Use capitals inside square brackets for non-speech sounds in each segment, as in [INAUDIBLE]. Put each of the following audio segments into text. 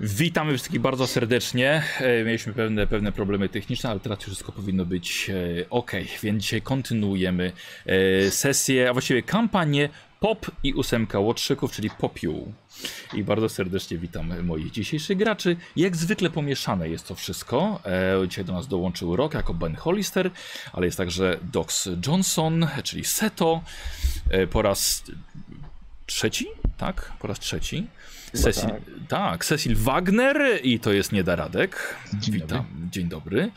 Witamy wszystkich bardzo serdecznie. E, Mieliśmy pewne, pewne problemy techniczne, ale teraz wszystko powinno być e, ok. Więc dzisiaj kontynuujemy e, sesję, a właściwie kampanię Pop i ósemka łotrzyków, czyli Popiół. I bardzo serdecznie witam moich dzisiejszych graczy. Jak zwykle pomieszane jest to wszystko. Dzisiaj do nas dołączył Rock jako Ben Hollister, ale jest także Dox Johnson, czyli Seto. Po raz trzeci? Tak, po raz trzeci. Cecil, tak. tak, Cecil Wagner i to jest Niedaradek. Dzień Witam, dobry. dzień dobry.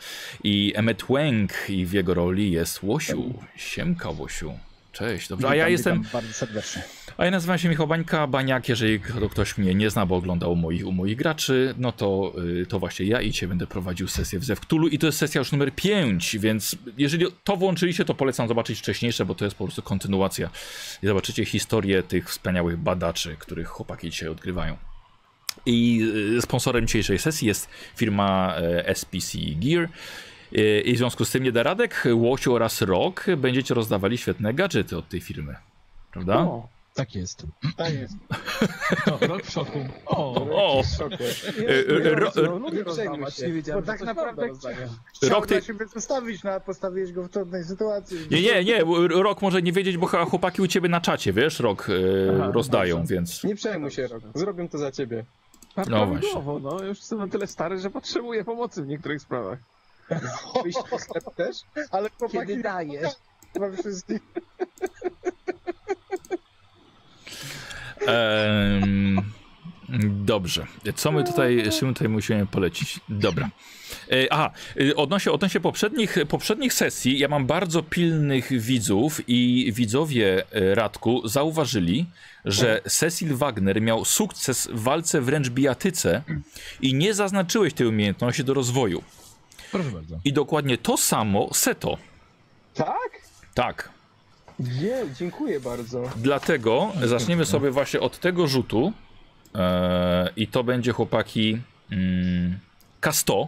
I Emmet Wang i w jego roli jest Łosiu. Siemka Łosiu. Cześć, dobrze. A ja jestem. Bardzo serdecznie. A ja nazywam się Michał Bańka, Baniak. Jeżeli ktoś mnie nie zna, bo oglądał moich, u moich graczy, no to, y, to właśnie ja i cię będę prowadził sesję w Zewktulu i to jest sesja już numer 5, więc jeżeli to włączyliście, to polecam zobaczyć wcześniejsze, bo to jest po prostu kontynuacja i zobaczycie historię tych wspaniałych badaczy, których chłopaki dzisiaj odgrywają. I y, sponsorem dzisiejszej sesji jest firma e, SPC Gear. I w związku z tym Niedaradek, Łosiu oraz Rok będziecie rozdawali świetne gadżety od tej firmy. Prawda? O, tak jest. Tak jest. [LAUGHS] O, rok w szoku. O, o. w szoku. Nie wiedziałem, tak naprawdę Rok Rok ty- siebie zostawić, no a postawiłeś go w trudnej sytuacji. Nie, nie, nie, Rok może nie wiedzieć, bo chyba chłopaki u ciebie na czacie, wiesz, Rok e, Aha, rozdają, dobrze. więc... Nie przejmuj się, Rok. Zrobię to za ciebie. No No właśnie. no już jestem na tyle stary, że potrzebuję pomocy w niektórych sprawach. Wyjść do sklepu też? Ale chłopaki Kiedy daję? chyba wszystkich. Em, dobrze. Co my tutaj, czym tutaj musimy polecić? Dobra. E, aha, e, odnośnie, odnośnie poprzednich, poprzednich sesji, ja mam bardzo pilnych widzów i widzowie e, Radku zauważyli, że Cecil Wagner miał sukces w walce wręcz bijatyce i nie zaznaczyłeś tej umiejętności do rozwoju. Proszę bardzo. I dokładnie to samo Seto. Tak? Tak. Nie, dziękuję bardzo. Dlatego zaczniemy sobie właśnie od tego rzutu. E, I to będzie chłopaki mm, K100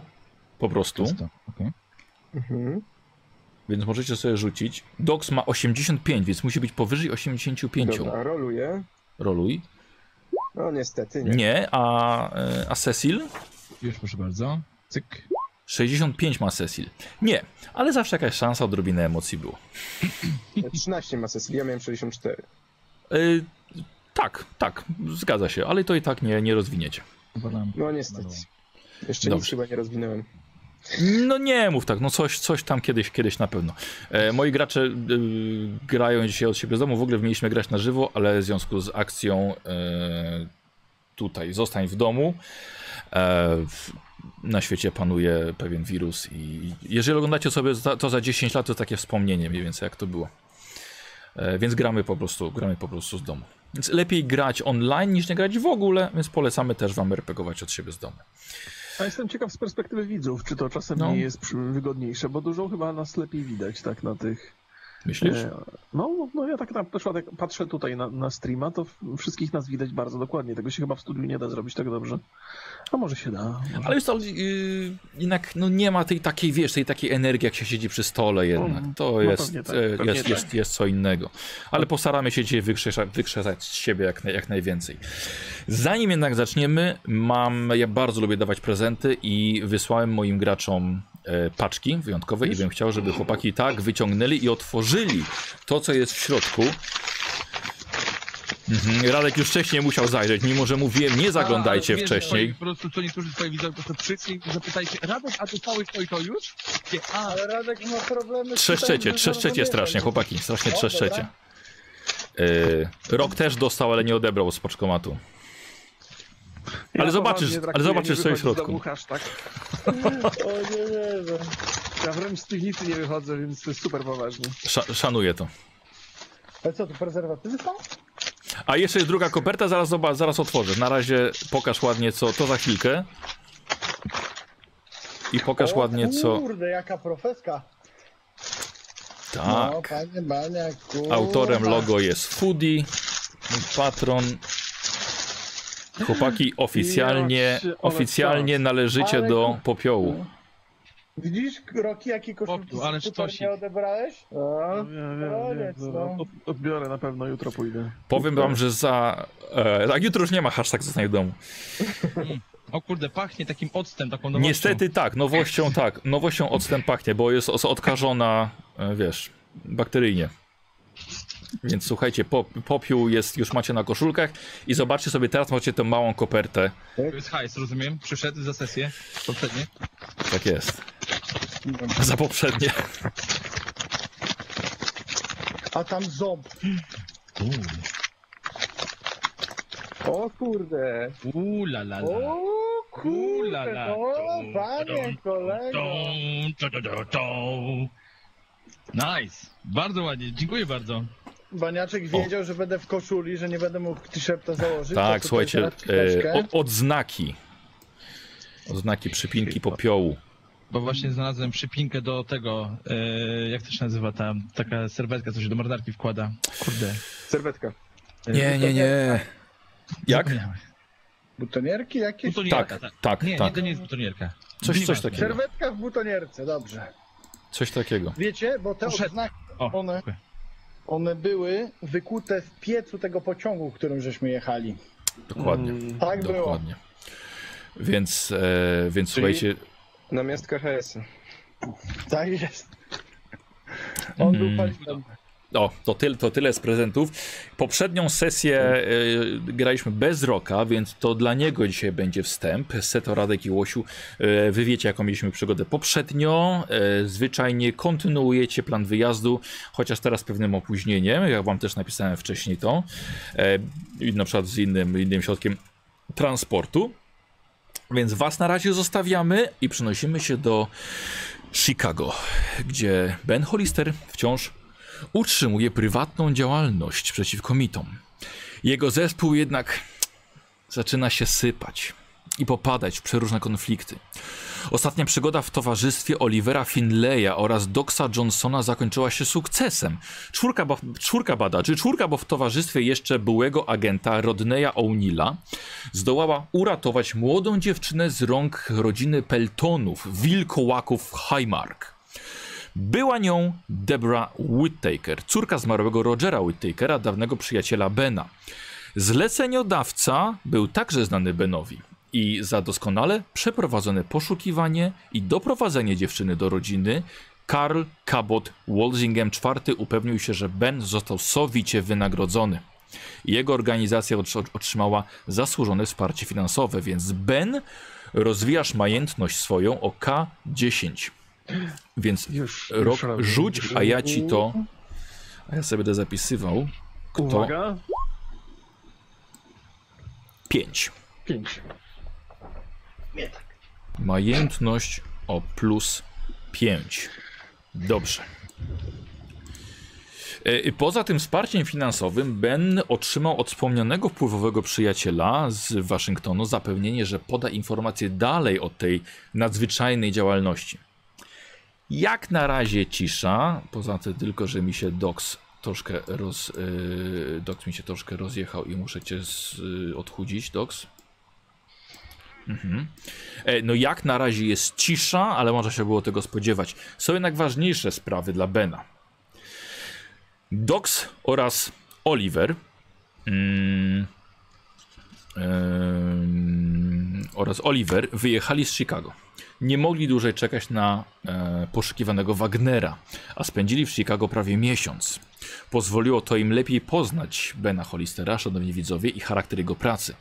po prostu. Prosto. okej. Mhm. Więc możecie sobie rzucić. Dox ma 85, więc musi być powyżej 85. Dobra, roluję. Roluj. No niestety nie. Nie, a, e, a Cecil? Już proszę bardzo. Cyk. 65 ma Cecil. Nie, ale zawsze jakaś szansa, odrobinę emocji było. [LAUGHS] 13 ma Cecil, ja miałem 64. E, tak, tak, zgadza się, ale to i tak nie, nie rozwiniecie. No niestety. Jeszcze Dobrze. nic chyba nie rozwinąłem. No nie mów tak, no coś, coś tam kiedyś, kiedyś na pewno. E, moi gracze e, grają dzisiaj od siebie z domu, w ogóle mieliśmy grać na żywo, ale w związku z akcją e, tutaj zostań w domu. Na świecie panuje pewien wirus i jeżeli oglądacie sobie to za 10 lat, to takie wspomnienie mniej więcej jak to było. E, więc gramy po prostu, gramy po prostu z domu. Więc lepiej grać online niż nie grać w ogóle, więc polecamy też wam RPGować od siebie z domu. A jestem ciekaw z perspektywy widzów, czy to czasem No. nie jest wygodniejsze, bo dużo chyba nas lepiej widać, tak, na tych... Myślisz? E, no, no ja tak na przykład jak patrzę tutaj na, na streama, to wszystkich nas widać bardzo dokładnie. Tego się chyba w studiu nie da zrobić tak dobrze. A może się da. Może. Ale jest to yy, jednak no nie ma tej takiej, wiesz, tej takiej energii, jak się siedzi przy stole jednak. To no jest, pewnie tak, e, pewnie jest, tak. jest, jest co innego. Ale postaramy się dzisiaj wykrzesać, wykrzesać z siebie jak, jak najwięcej. Zanim jednak zaczniemy, mam, ja bardzo lubię dawać prezenty i wysłałem moim graczom paczki wyjątkowe i bym chciał, żeby chłopaki tak wyciągnęli i otworzyli to, co jest w środku. Mhm. Radek już wcześniej musiał zajrzeć, mimo że mówiłem, nie zaglądajcie A, wiesz, wcześniej. Po prostu co niektórzy twoi widzowie po prostu przyszli i zapytali się, Radek, a dostałeś to i to już? Nie, a, Ale Radek ma problemy z Trzeszczecie, trzeszczecie strasznie, chłopaki, strasznie trzeszczecie. Yy, Rok też dostał, ale nie odebrał z paczkomatu. Ja ale zobaczysz- ale zobaczysz, nie co jest w środku. domu hashtag. O nie wierzę. Ja wręcz z piwnicy nie wychodzę, więc to jest super poważnie. Sza, szanuję to. Ale co, tu prezerwatywy są? A jeszcze jest druga koperta, zaraz zobacz, zaraz otworzę. Na razie pokaż ładnie co, to za chwilkę. I pokaż o, ładnie co. Kurde, jaka profeska. No, Tak. panie Baniak, kurwa. Autorem logo jest Foodie, patron. Chłopaki, oficjalnie, Ja oficjalnie należycie Ale do popiołu. Widzisz, Roki, jakie koszulki ale nie odebrałeś? Koniec, no. Odbiorę na pewno, jutro pójdę. Powiem wam, że za. E, tak, jutro już nie ma hashtag zostań w domu. O kurde, pachnie takim octem, taką nowością. Niestety tak, nowością tak, nowością odstęp pachnie, bo jest odkażona, e, wiesz, bakteryjnie. Więc słuchajcie, pop, popiół jest, już macie na koszulkach i zobaczcie sobie, teraz macie tę małą kopertę. To jest hajs, rozumiem? Przyszedł za sesję poprzednie. Tak jest. Za poprzednie. A tam ząb. O kurde. Uuu, la la la. O kurde, la. no panie kolego. Nice. Bardzo ładnie, dziękuję bardzo. Baniaczek wiedział, że będę w koszuli, że nie będę mógł t-shirta założyć. Tak, słuchajcie, e, o, odznaki. Odznaki przypinki popiołu. Bo właśnie znalazłem przypinkę do tego, e, jak to się nazywa ta taka serwetka, co się do marynarki wkłada. Kurde. Serwetka. E, Nie, nie, nie. Jak? Butonierki jakieś? Butonierka, Tak, tak. tak, Nie, tak. nie, to nie jest butonierka. Coś, coś takiego. Serwetka w butonierce, dobrze. Coś takiego. Wiecie, bo te Poszedł. odznaki, O, One-. One były wykute w piecu tego pociągu, którym żeśmy jechali. Dokładnie. Mm, Tak było. Dokładnie. Więc, e, więc słuchajcie, Na miastkę HS. Tak jest. On był Mm. paliwem. O, to, tyle, to tyle z prezentów. Poprzednią sesję e, graliśmy bez Roka, więc to dla niego dzisiaj będzie wstęp. Seto, Radek i Łosiu, e, wy wiecie jaką mieliśmy przygodę poprzednio. E, zwyczajnie kontynuujecie plan wyjazdu, chociaż teraz pewnym opóźnieniem, jak wam też napisałem wcześniej to. I na przykład z innym, innym środkiem transportu. Więc was na razie zostawiamy i przenosimy się do Chicago, gdzie Ben Hollister wciąż utrzymuje prywatną działalność przeciwko mitom. Jego zespół jednak zaczyna się sypać i popadać w przeróżne konflikty. Ostatnia przygoda w towarzystwie Olivera Finleya oraz Doxa Johnsona zakończyła się sukcesem. Czwórka, bo, czwórka badaczy, czwórka, bo w towarzystwie jeszcze byłego agenta Rodneya O'Neilla zdołała uratować młodą dziewczynę z rąk rodziny Peltonów, wilkołaków Highmark. Była nią Deborah Whittaker, córka zmarłego Rogera Whittakera, dawnego przyjaciela Bena. Zleceniodawca był także znany Benowi i za doskonale przeprowadzone poszukiwanie i doprowadzenie dziewczyny do rodziny Karl Cabot Walsingham IV upewnił się, że Ben został sowicie wynagrodzony. Jego organizacja otr- otrzymała zasłużone wsparcie finansowe, więc Ben rozwijasz majętność swoją o K10. Więc Już, rok już rzuć, a ja ci to. A ja sobie będę zapisywał. Kto? Uwaga, 5. pięć. Majętność o plus 5. Dobrze. E, Poza tym wsparciem finansowym, Ben otrzymał od wspomnianego wpływowego przyjaciela z Waszyngtonu zapewnienie, że poda informacje dalej o tej nadzwyczajnej działalności. Jak na razie cisza, poza tym tylko, że mi się Docs troszkę roz, yy, Docs mi się troszkę rozjechał i muszę cię z, yy, odchudzić, Docs. Mhm. E, No jak na razie jest cisza, ale można się było tego spodziewać. Są jednak ważniejsze sprawy dla Bena. Dox oraz Oliver mm, oraz Oliver wyjechali z Chicago. Nie mogli dłużej czekać na e, poszukiwanego Wagnera, a spędzili w Chicago prawie miesiąc. Pozwoliło to im lepiej poznać Bena Hollistera, szanowni widzowie, i charakter jego pracy.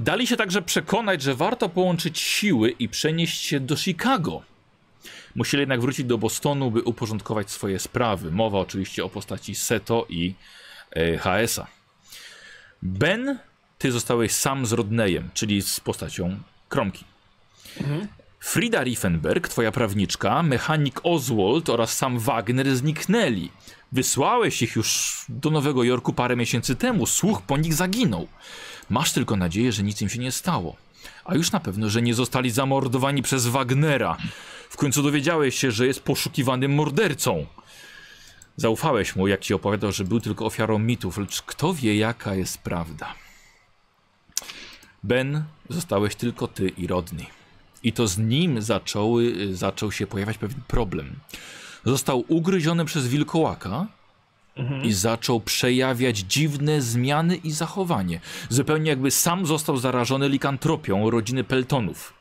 Dali się także przekonać, że warto połączyć siły i przenieść się do Chicago. Musieli jednak wrócić do Bostonu, by uporządkować swoje sprawy. Mowa oczywiście o postaci Seto i e, HS-a. Ben, ty zostałeś sam z Rodneyem, czyli z postacią Kromki. Frida Riefenberg, twoja prawniczka, mechanik Oswald oraz sam Wagner zniknęli. Wysłałeś ich już do Nowego Jorku parę miesięcy temu. Słuch po nich zaginął. Masz tylko nadzieję, że nic im się nie stało. A już na pewno, że nie zostali zamordowani przez Wagnera. W końcu dowiedziałeś się, że jest poszukiwanym mordercą. Zaufałeś mu, jak ci opowiadał, że był tylko ofiarą mitów, lecz kto wie, jaka jest prawda. Ben, zostałeś tylko ty i Rodney. I to z nim zacząły, zaczął się pojawiać pewien problem. Został ugryziony przez wilkołaka i zaczął przejawiać dziwne zmiany i zachowanie. Zupełnie jakby sam został zarażony likantropią rodziny Peltonów.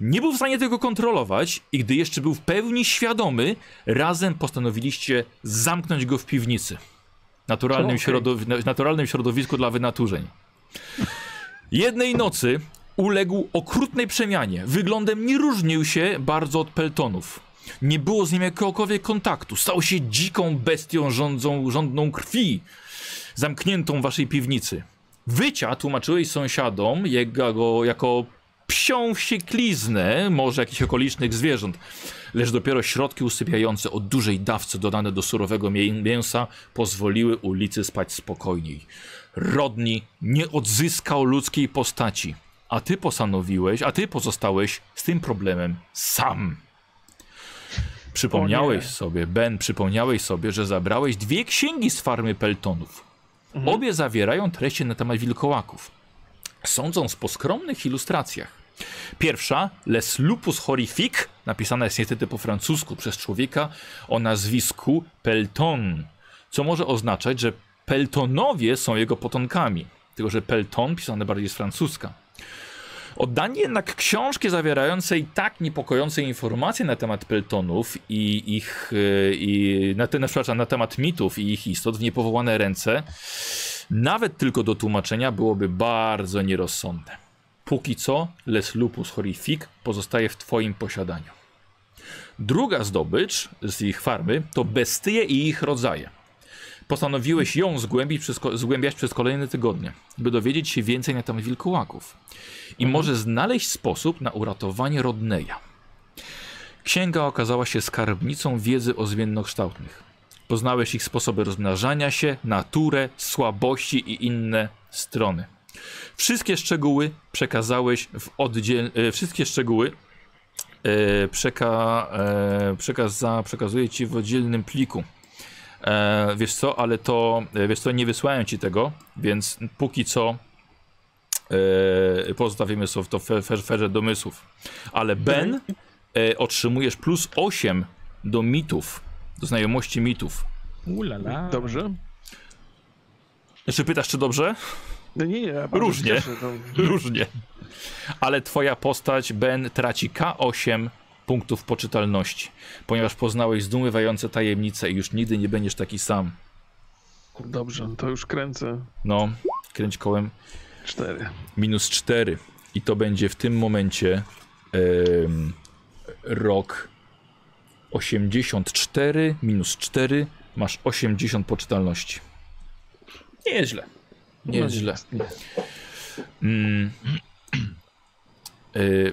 Nie był w stanie tego kontrolować i gdy jeszcze był w pełni świadomy, razem postanowiliście zamknąć go w piwnicy. Naturalnym, Okej. środowi- naturalnym środowisku dla wynaturzeń. Jednej nocy uległ okrutnej przemianie. Wyglądem nie różnił się bardzo od Peltonów. Nie było z nim jakiegokolwiek kontaktu. Stał się dziką bestią rządzą, rządną krwi, zamkniętą w waszej piwnicy. Wycia tłumaczyłeś sąsiadom jego jako psią wściekliznę, może jakichś okolicznych zwierząt. Lecz dopiero środki usypiające o dużej dawce dodane do surowego mię- mięsa pozwoliły ulicy spać spokojniej. Rodni nie odzyskał ludzkiej postaci, a ty postanowiłeś, a ty pozostałeś z tym problemem sam. Przypomniałeś sobie, Ben, przypomniałeś sobie, że zabrałeś dwie księgi z farmy Peltonów. Obie zawierają treści na temat wilkołaków. Sądząc po skromnych ilustracjach. Pierwsza, Les Lupus Horrific, napisana jest niestety po francusku przez człowieka o nazwisku Pelton, co może oznaczać, że Peltonowie są jego potomkami. Tylko, że Pelton pisane bardziej z francuska. Oddanie jednak książki zawierającej tak niepokojące informacje na temat Peltonów i ich, e, i na, te, na, przepraszam, na temat mitów i ich istot w niepowołane ręce, nawet tylko do tłumaczenia byłoby bardzo nierozsądne. Póki co, Les Lupus Horrific pozostaje w twoim posiadaniu. Druga zdobycz z ich farmy to bestie i ich rodzaje. Postanowiłeś ją zgłębić przez, zgłębiać przez kolejne tygodnie, by dowiedzieć się więcej na temat wilkołaków. I może znaleźć sposób na uratowanie Rodneya. Księga okazała się skarbnicą wiedzy o zmiennokształtnych. Poznałeś ich sposoby rozmnażania się, naturę, słabości i inne strony. Wszystkie szczegóły przekazałeś w oddziel... e, Wszystkie szczegóły e, przeka... e, przekaza... przekazuję ci w oddzielnym pliku. E, wiesz co, ale to, e, wiesz co, nie wysłałem ci tego, więc póki co e, pozostawimy sobie to ferze domysłów. Ale Ben e, otrzymujesz plus 8 do mitów, do znajomości mitów. Ulala. Dobrze? Jeszcze pytasz, czy dobrze? No nie, nie, ja Różnie. Cieszę, to... [LAUGHS] Różnie. Ale twoja postać, Ben, traci K8 punktów poczytalności, ponieważ poznałeś zdumiewające tajemnice i już nigdy nie będziesz taki sam. Dobrze, to już kręcę. No, kręć kołem Cztery. minus 4 i to będzie w tym momencie em, rok 84 minus 4 masz 80 poczytalności. Nieźle. Nieźle. No, Mm. [CLEARS THROAT] Y,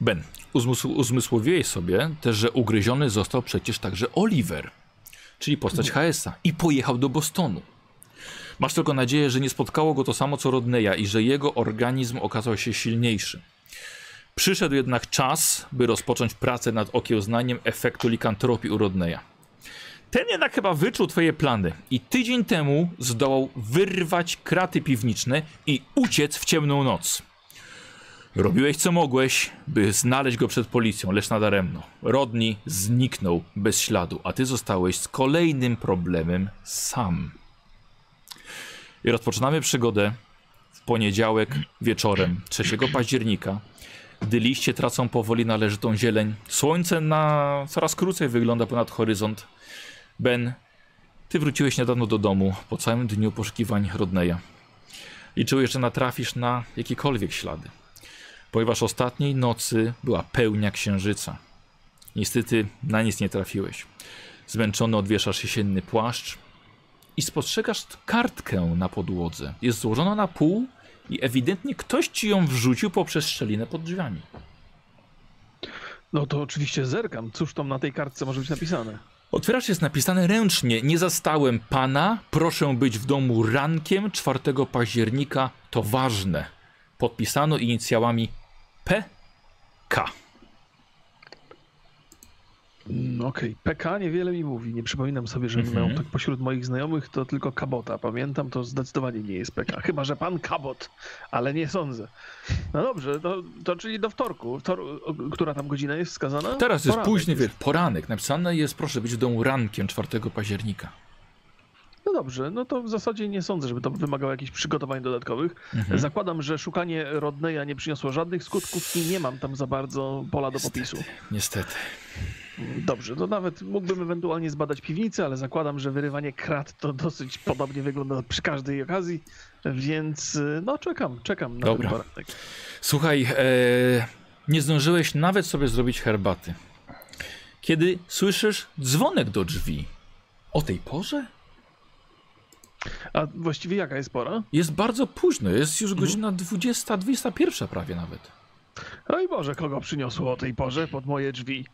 Ben, uzmysł, uzmysłowiłeś sobie też, że ugryziony został przecież także Oliver, czyli postać HS-a i pojechał do Bostonu. Masz tylko nadzieję, że nie spotkało go to samo co Rodneya i że jego organizm okazał się silniejszy. Przyszedł jednak czas, by rozpocząć pracę nad okiełznaniem efektu likantropii u Rodneya. Ten jednak chyba wyczuł twoje plany i tydzień temu zdołał wyrwać kraty piwniczne i uciec w ciemną noc. Robiłeś co mogłeś, by znaleźć go przed policją, lecz nadaremno. Rodney zniknął bez śladu, a ty zostałeś z kolejnym problemem sam. I rozpoczynamy przygodę w poniedziałek wieczorem 3 października, gdy liście tracą powoli należytą zieleń. Słońce na coraz krócej wygląda ponad horyzont. Ben, ty wróciłeś niedawno do domu po całym dniu poszukiwań Rodneya. Liczyłeś, że natrafisz na jakiekolwiek ślady, ponieważ ostatniej nocy była pełnia księżyca. Niestety na nic nie trafiłeś. Zmęczony odwieszasz jesienny płaszcz i spostrzegasz kartkę na podłodze. Jest złożona na pół i ewidentnie ktoś ci ją wrzucił poprzez szczelinę pod drzwiami. No to oczywiście zerkam. Cóż tam na tej kartce może być napisane? Otwierasz jest napisane ręcznie. Nie zastałem pana. Proszę być w domu rankiem 4 października. To ważne. Podpisano inicjałami P.K. Mm, Okej, PK niewiele mi mówi. Nie przypominam sobie, że Mhm. miał tak pośród moich znajomych to tylko Kabota. Pamiętam, to zdecydowanie nie jest PK. Chyba, że pan Kabot, ale nie sądzę. No dobrze, to, to czyli do wtorku. Wtor... Która tam godzina jest wskazana? Teraz jest Poranek późny wie, poranek. Napisane jest proszę być w domu rankiem 4 października. No dobrze, no to w zasadzie nie sądzę, żeby to wymagało jakichś przygotowań dodatkowych. Mhm. Zakładam, że szukanie Rodneya nie przyniosło żadnych skutków i nie mam tam za bardzo pola do popisu. Niestety. Dobrze, to nawet mógłbym ewentualnie zbadać piwnicę, ale zakładam, że wyrywanie krat to dosyć podobnie wygląda przy każdej okazji, więc y, no czekam, czekam na Dobra. ten poranek. Słuchaj, e, nie zdążyłeś nawet sobie zrobić herbaty. Kiedy słyszysz dzwonek do drzwi. O tej porze? A właściwie jaka jest pora? Jest bardzo późno, jest już Mhm. godzina 20, 21 prawie nawet. Oj Boże, kogo przyniosło o tej porze pod moje drzwi?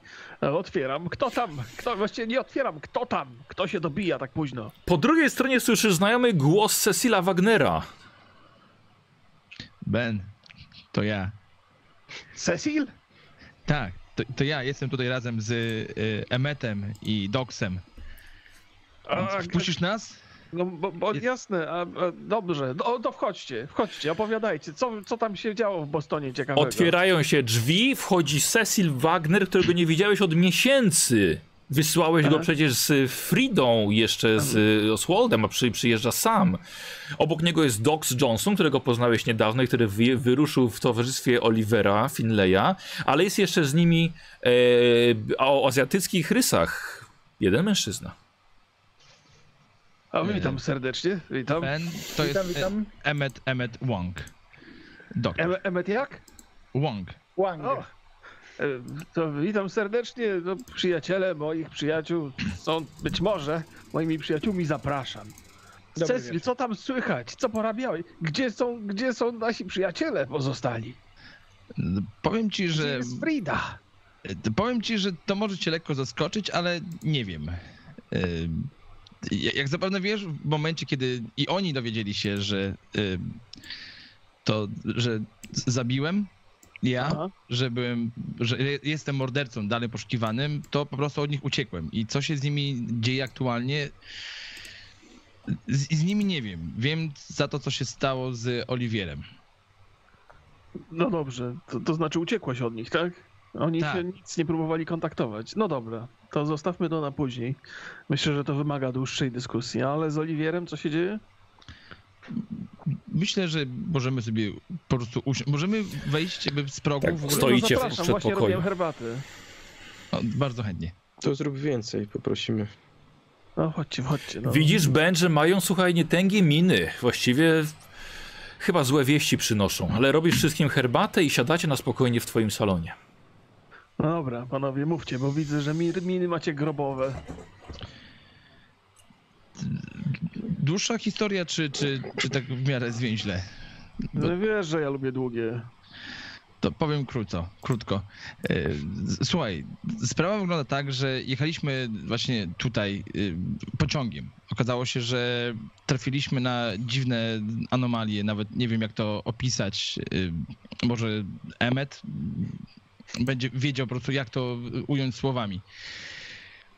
E, Otwieram, kto tam? Kto, właściwie nie otwieram, kto tam? Kto się dobija tak późno? Po drugiej stronie słyszysz znajomy głos Cecila Wagnera. Ben, to ja. Cecil? Tak, to, to ja jestem tutaj razem z y, Emetem i Doxem. A, Wpuścisz nas? No, bo, bo jasne, a, a, dobrze, no to wchodźcie, wchodźcie, opowiadajcie, co, co tam się działo w Bostonie ciekawego? Otwierają się drzwi, wchodzi Cecil Wagner, którego nie widziałeś od miesięcy. Wysłałeś go Aha. przecież z Fridą, jeszcze z y, Oswaldem, a przy, przyjeżdża sam. Obok niego jest Dox Johnson, którego poznałeś niedawno i który wy, wyruszył w towarzystwie Olivera Finleya, ale jest jeszcze z nimi e, o azjatyckich rysach jeden mężczyzna. A witam serdecznie, witam. Ben, to jest Witam, witam. e, Emmet, Emmet Wong. Doktor. Em, Emmet jak? Wong. Wang. O, e, to witam serdecznie, no, przyjaciele moich przyjaciół są być może moimi przyjaciółmi, zapraszam. Cecil, co tam słychać? Co porabiałeś? Gdzie są, gdzie są nasi przyjaciele pozostali? Powiem ci, Gdzie że jest Frida? powiem ci, że to może cię lekko zaskoczyć, ale nie wiem. Jak zapewne wiesz, w momencie, kiedy i oni dowiedzieli się, że y, to, że zabiłem ja, Aha. że byłem, że jestem mordercą dalej poszukiwanym, to po prostu od nich uciekłem. I co się z nimi dzieje aktualnie, z, z nimi nie wiem. Wiem za to, co się stało z Oliwierem. No dobrze, to, to znaczy uciekłaś od nich, tak? Oni Tak. się nic nie próbowali kontaktować. No dobra, to zostawmy to na później. Myślę, że to wymaga dłuższej dyskusji, ale z Oliwierem co się dzieje? Myślę, że możemy sobie po prostu usiąść. Możemy wejść jakby z progu Tak, w ogóle. Stoicie w no zapraszam, przedpokoju. właśnie robię herbaty. O, bardzo chętnie. To zrób więcej, poprosimy. No chodźcie, chodźcie. No. Widzisz, Ben, że mają, słuchaj, nietęgie miny. Właściwie chyba złe wieści przynoszą, ale robisz wszystkim herbatę i siadacie na spokojnie w twoim salonie. No dobra, panowie, mówcie, bo widzę, że mi- miny macie grobowe. Dłuższa historia, czy, czy, czy tak w miarę zwięźle? Bo- No wiesz, że ja lubię długie. To powiem krótko. krótko. E, Słuchaj, sprawa wygląda tak, że jechaliśmy właśnie tutaj y, pociągiem. Okazało się, że trafiliśmy na dziwne anomalie, nawet nie wiem jak to opisać. Y, Może Emmet będzie wiedział po prostu jak to ująć słowami.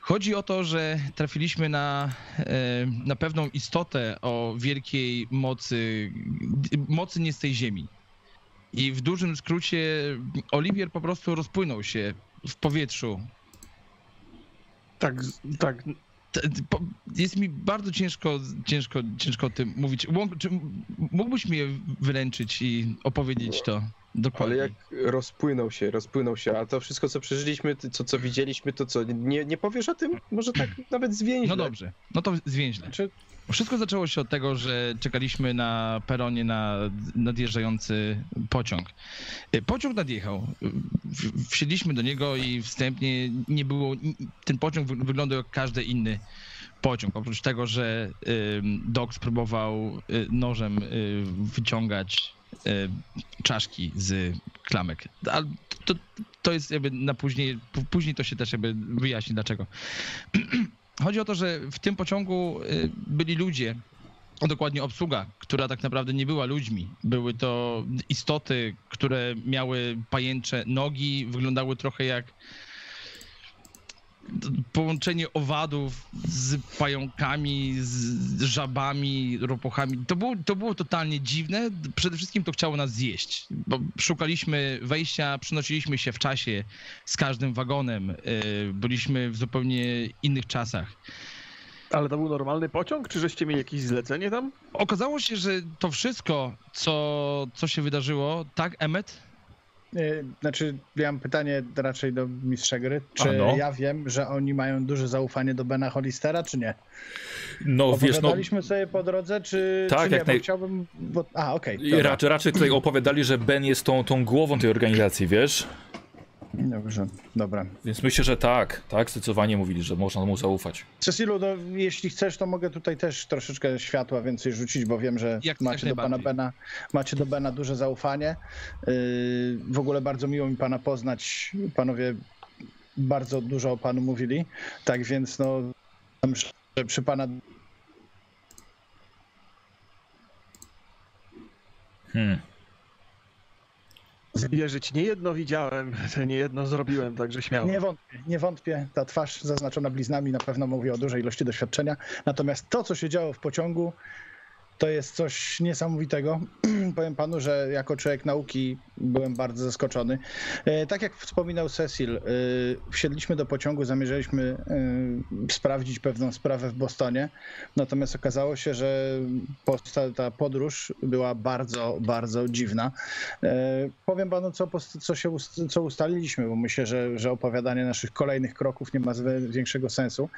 Chodzi o to, że trafiliśmy na, e, na pewną istotę o wielkiej mocy, mocy nie z tej ziemi. I w dużym skrócie Oliwier po prostu rozpłynął się w powietrzu. Tak, tak. Jest mi bardzo ciężko, ciężko, ciężko o tym mówić. Mógłbyś mnie wyręczyć i opowiedzieć to dokładnie? Ale jak rozpłynął się, rozpłynął się, a to wszystko, co przeżyliśmy, co, co widzieliśmy, to co, nie, nie powiesz o tym? Może tak nawet zwięźle. No dobrze, no to zwięźle. Czy Wszystko zaczęło się od tego, że czekaliśmy na peronie na nadjeżdżający pociąg. Y, Pociąg nadjechał. Wsiedliśmy do niego i wstępnie nie było. Ten pociąg wy- wyglądał jak każdy inny pociąg. Oprócz tego, że Doc spróbował y, nożem y, wyciągać czaszki z klamek. Ale to, to jest jakby na później. Później to się też jakby wyjaśni dlaczego. [CLEARS THROAT] Chodzi o to, że w tym pociągu y, byli ludzie, dokładnie obsługa, która tak naprawdę nie była ludźmi. Były to istoty, które miały pajęcze nogi, wyglądały trochę jak połączenie owadów z pająkami, z żabami, ropuchami. To było, to było totalnie dziwne. Przede wszystkim to chciało nas zjeść, bo szukaliśmy wejścia, przenosiliśmy się w czasie z każdym wagonem. y, Byliśmy w zupełnie innych czasach. Ale to był normalny pociąg, czy żeście mieli jakieś zlecenie tam? Okazało się, że to wszystko, co, co się wydarzyło, tak, Emmet? Y, Znaczy, ja mam pytanie raczej do mistrza gry. Czy no. ja wiem, że oni mają duże zaufanie do Bena Hollistera, czy nie? No wiesz, no Opowiadaliśmy sobie po drodze, czy, Tak, czy nie? jak Bo naj- chciałbym... Bo... A, okej. dobra. raczej, raczej tutaj opowiadali, że Ben jest tą, tą głową tej organizacji, wiesz? Dobrze, dobra. Więc myślę, że tak, tak, zdecydowanie mówili, że można mu zaufać. Cecilu, no, jeśli chcesz, to mogę tutaj też troszeczkę światła więcej rzucić, bo wiem, że Jak- macie, do pana. Bena, macie do Bena duże zaufanie. Yy, w ogóle bardzo miło mi pana poznać. Panowie bardzo dużo o panu mówili. Tak więc, no, myślę, że przy pana Hmm. Wierzyć, nie jedno widziałem, [LAUGHS] nie jedno zrobiłem, także śmiało. Nie wątpię, nie wątpię. Ta twarz zaznaczona bliznami na pewno mówi o dużej ilości doświadczenia. Natomiast to, co się działo w pociągu, to jest coś niesamowitego. [CLEARS THROAT] Powiem panu, że jako człowiek nauki byłem bardzo zaskoczony. E, Tak jak wspominał Cecil, e, wsiedliśmy do pociągu, zamierzaliśmy e, sprawdzić pewną sprawę w Bostonie. Natomiast okazało się, że ta podróż była bardzo, bardzo dziwna. Powiem panu, co, co, się co ustaliliśmy, bo myślę, że, że opowiadanie naszych kolejnych kroków nie ma większego sensu.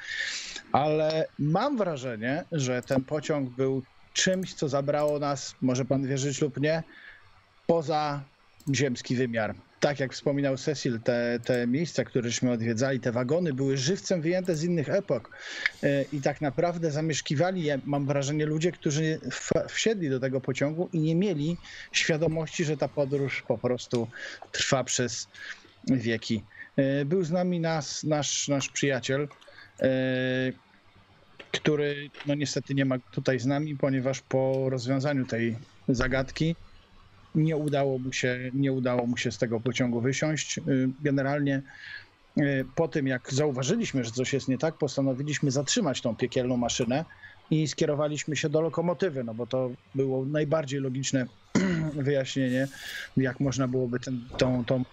Ale mam wrażenie, że ten pociąg był czymś, co zabrało nas, może pan wierzyć lub nie, poza ziemski wymiar. Tak jak wspominał Cecil, te, te miejsca, któreśmy odwiedzali, te wagony były żywcem wyjęte z innych epok. E, I tak naprawdę zamieszkiwali je, mam wrażenie, ludzie, którzy wsiedli do tego pociągu i nie mieli świadomości, że ta podróż po prostu trwa przez wieki. E, Był z nami nas, nasz, nasz przyjaciel, e, który no niestety nie ma tutaj z nami, ponieważ po rozwiązaniu tej zagadki nie udało mu się, nie udało mu się z tego pociągu wysiąść. Y, Generalnie y, po tym, jak zauważyliśmy, że coś jest nie tak, postanowiliśmy zatrzymać tą piekielną maszynę i skierowaliśmy się do lokomotywy, no bo to było najbardziej logiczne [CLEARS THROAT] wyjaśnienie, jak można byłoby ten, tą, tą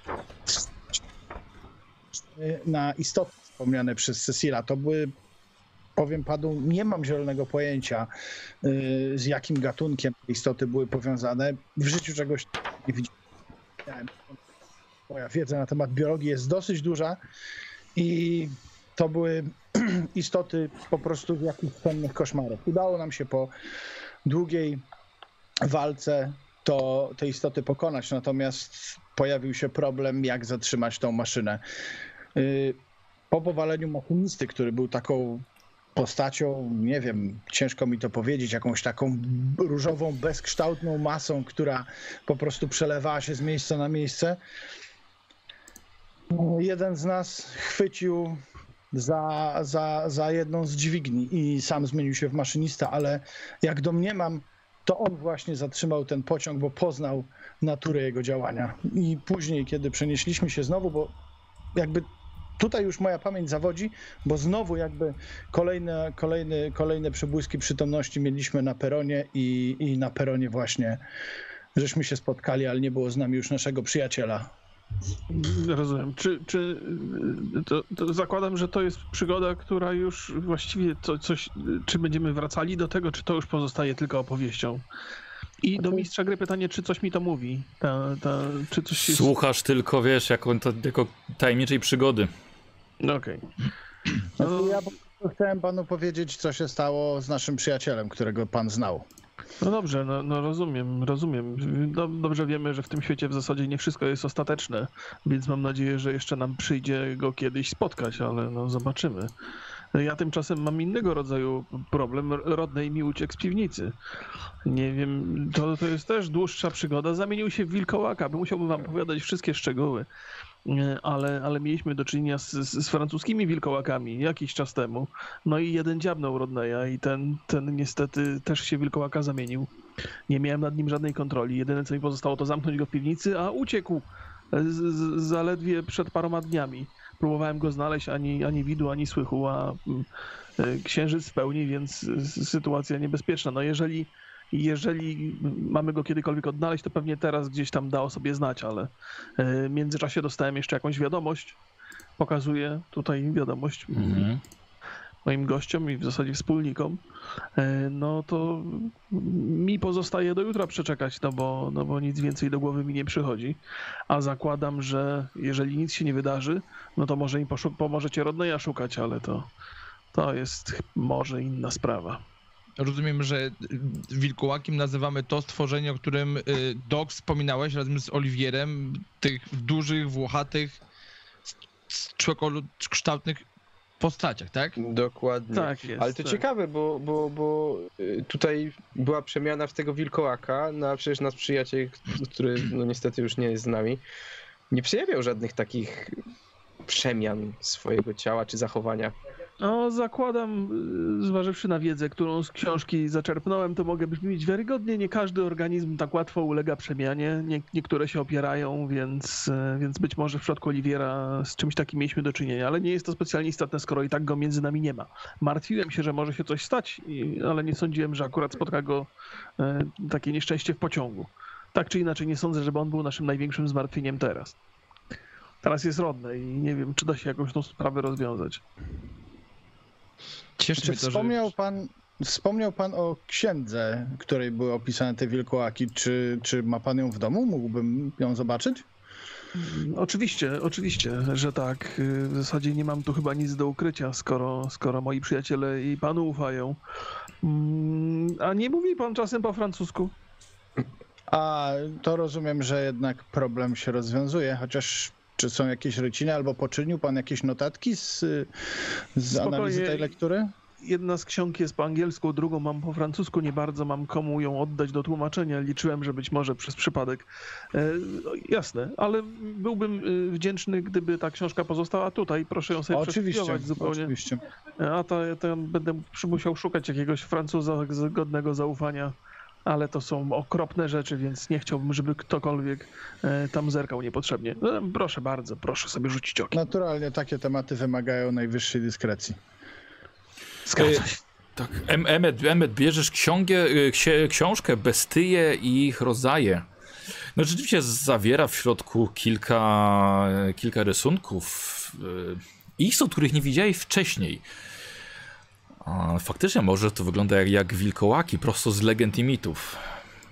na istoty wspomniane przez Cecila. To były, powiem panu, nie mam zielonego pojęcia, y, z jakim gatunkiem te istoty były powiązane. W życiu czegoś nie widziałem. Moja wiedza na temat biologii jest dosyć duża i to były [CLEARS THROAT] istoty po prostu z jakichś cennych koszmarów. Udało nam się po długiej walce to te istoty pokonać, natomiast pojawił się problem, jak zatrzymać tą maszynę. Y, Po powaleniu machinisty, który był taką postacią, nie wiem, ciężko mi to powiedzieć, jakąś taką różową, bezkształtną masą, która po prostu przelewała się z miejsca na miejsce. Jeden z nas chwycił za, za, za jedną z dźwigni i sam zmienił się w maszynista, ale jak domniemam, to on właśnie zatrzymał ten pociąg, bo poznał naturę jego działania. I później, kiedy przenieśliśmy się znowu, bo jakby tutaj już moja pamięć zawodzi, bo znowu jakby kolejne, kolejne, kolejne przebłyski przytomności mieliśmy na peronie i, i na peronie właśnie żeśmy się spotkali, ale nie było z nami już naszego przyjaciela. Rozumiem. Czy, czy to, to zakładam, że to jest przygoda, która już właściwie to, coś, czy będziemy wracali do tego, czy to już pozostaje tylko opowieścią? I do mistrza gry pytanie, czy coś mi to mówi? Ta, ta, czy coś jest... Słuchasz tylko, wiesz, jako, to, jako tajemniczej przygody. No Okej. No, No, ja po prostu chciałem panu powiedzieć, co się stało z naszym przyjacielem, którego pan znał. no dobrze, no, no rozumiem, rozumiem. No, dobrze wiemy, że w tym świecie w zasadzie nie wszystko jest ostateczne, więc mam nadzieję, że jeszcze nam przyjdzie go kiedyś spotkać, ale no zobaczymy. Ja tymczasem mam innego rodzaju problem. Rodnej mi uciekł z piwnicy. Nie wiem, to, to jest też dłuższa przygoda. Zamienił się w wilkołaka, bo musiałbym wam opowiadać wszystkie szczegóły. Nie, Ale, ale mieliśmy do czynienia z, z, francuskimi wilkołakami jakiś czas temu. No i jeden dziabnął Rodneya i ten, ten niestety też się wilkołaka zamienił. Nie miałem nad nim żadnej kontroli. Jedyne co mi pozostało to zamknąć go w piwnicy, a uciekł z, z, zaledwie przed paroma dniami. Próbowałem go znaleźć, ani, ani widu, ani słychu, a mm, e, księżyc w pełni, więc sytuacja niebezpieczna. No jeżeli, jeżeli mamy go kiedykolwiek odnaleźć, to pewnie teraz gdzieś tam da o sobie znać, ale e, w międzyczasie dostałem jeszcze jakąś wiadomość. Pokazuję tutaj wiadomość. Mhm. moim gościom i w zasadzie wspólnikom, e, no to mi pozostaje do jutra przeczekać, no bo, no bo nic więcej do głowy mi nie przychodzi. A zakładam, że jeżeli nic się nie wydarzy, no to może im poszuk- pomożecie Rodneya szukać, ale to, to jest może inna sprawa. Rozumiem, że y, wilkołakiem nazywamy to stworzenie, o którym y, Doc wspominałeś razem z Oliwierem, tych dużych, włochatych, człowiekokształtnych postaciach, tak? Dokładnie. Tak jest. Ale to tak. ciekawe, bo, bo, bo y, tutaj była przemiana w tego wilkołaka, no a przecież nasz przyjaciel, który no niestety już nie jest z nami, nie przejawiał żadnych takich przemian swojego ciała czy zachowania. No, zakładam, y, zważywszy na wiedzę, którą z książki zaczerpnąłem, to mogę brzmieć wiarygodnie. Nie każdy organizm tak łatwo ulega przemianie. Nie, niektóre się opierają, więc, y, więc być może w przypadku Oliwiera z czymś takim mieliśmy do czynienia, ale nie jest to specjalnie istotne, skoro i tak go między nami nie ma. Martwiłem się, że może się coś stać, ale nie sądziłem, że akurat spotka go y, takie nieszczęście w pociągu. Tak czy inaczej, nie sądzę, żeby on był naszym największym zmartwieniem teraz. Teraz jest rodne i nie wiem, czy da się jakąś tą sprawę rozwiązać. Cieszy Czy mnie to, że... wspomniał pan, wspomniał pan o księdze, której były opisane te wilkołaki. Czy, czy ma pan ją w domu? Mógłbym ją zobaczyć? Oczywiście, oczywiście, że tak. W zasadzie nie mam tu chyba nic do ukrycia, skoro, skoro moi przyjaciele i panu ufają. Mm, A nie mówi pan czasem po francusku? A to rozumiem, że jednak problem się rozwiązuje, chociaż czy są jakieś ryciny, albo poczynił pan jakieś notatki z, z Spokojnie. analizy tej lektury? Jedna z ksiąg jest po angielsku, drugą mam po francusku. Nie bardzo mam komu ją oddać do tłumaczenia. Liczyłem, że być może przez przypadek. E, no, jasne, ale byłbym e, wdzięczny, gdyby ta książka pozostała tutaj. Proszę ją sobie Oczywiście, zupełnie. oczywiście. A to, to będę musiał szukać jakiegoś Francuza godnego zaufania, ale to są okropne rzeczy, więc nie chciałbym, żeby ktokolwiek e, tam zerkał niepotrzebnie. E, Proszę bardzo, proszę sobie rzucić okiem. Naturalnie takie tematy wymagają najwyższej dyskrecji. Zgadza się. Tak, em, Emmet, Emmet, bierzesz ksiągę, ksie, książkę Bestyje i ich rodzaje. No rzeczywiście zawiera w środku kilka, kilka rysunków. Istot, których nie widziałeś wcześniej. Faktycznie może to wygląda jak, jak wilkołaki, prosto z legend i mitów.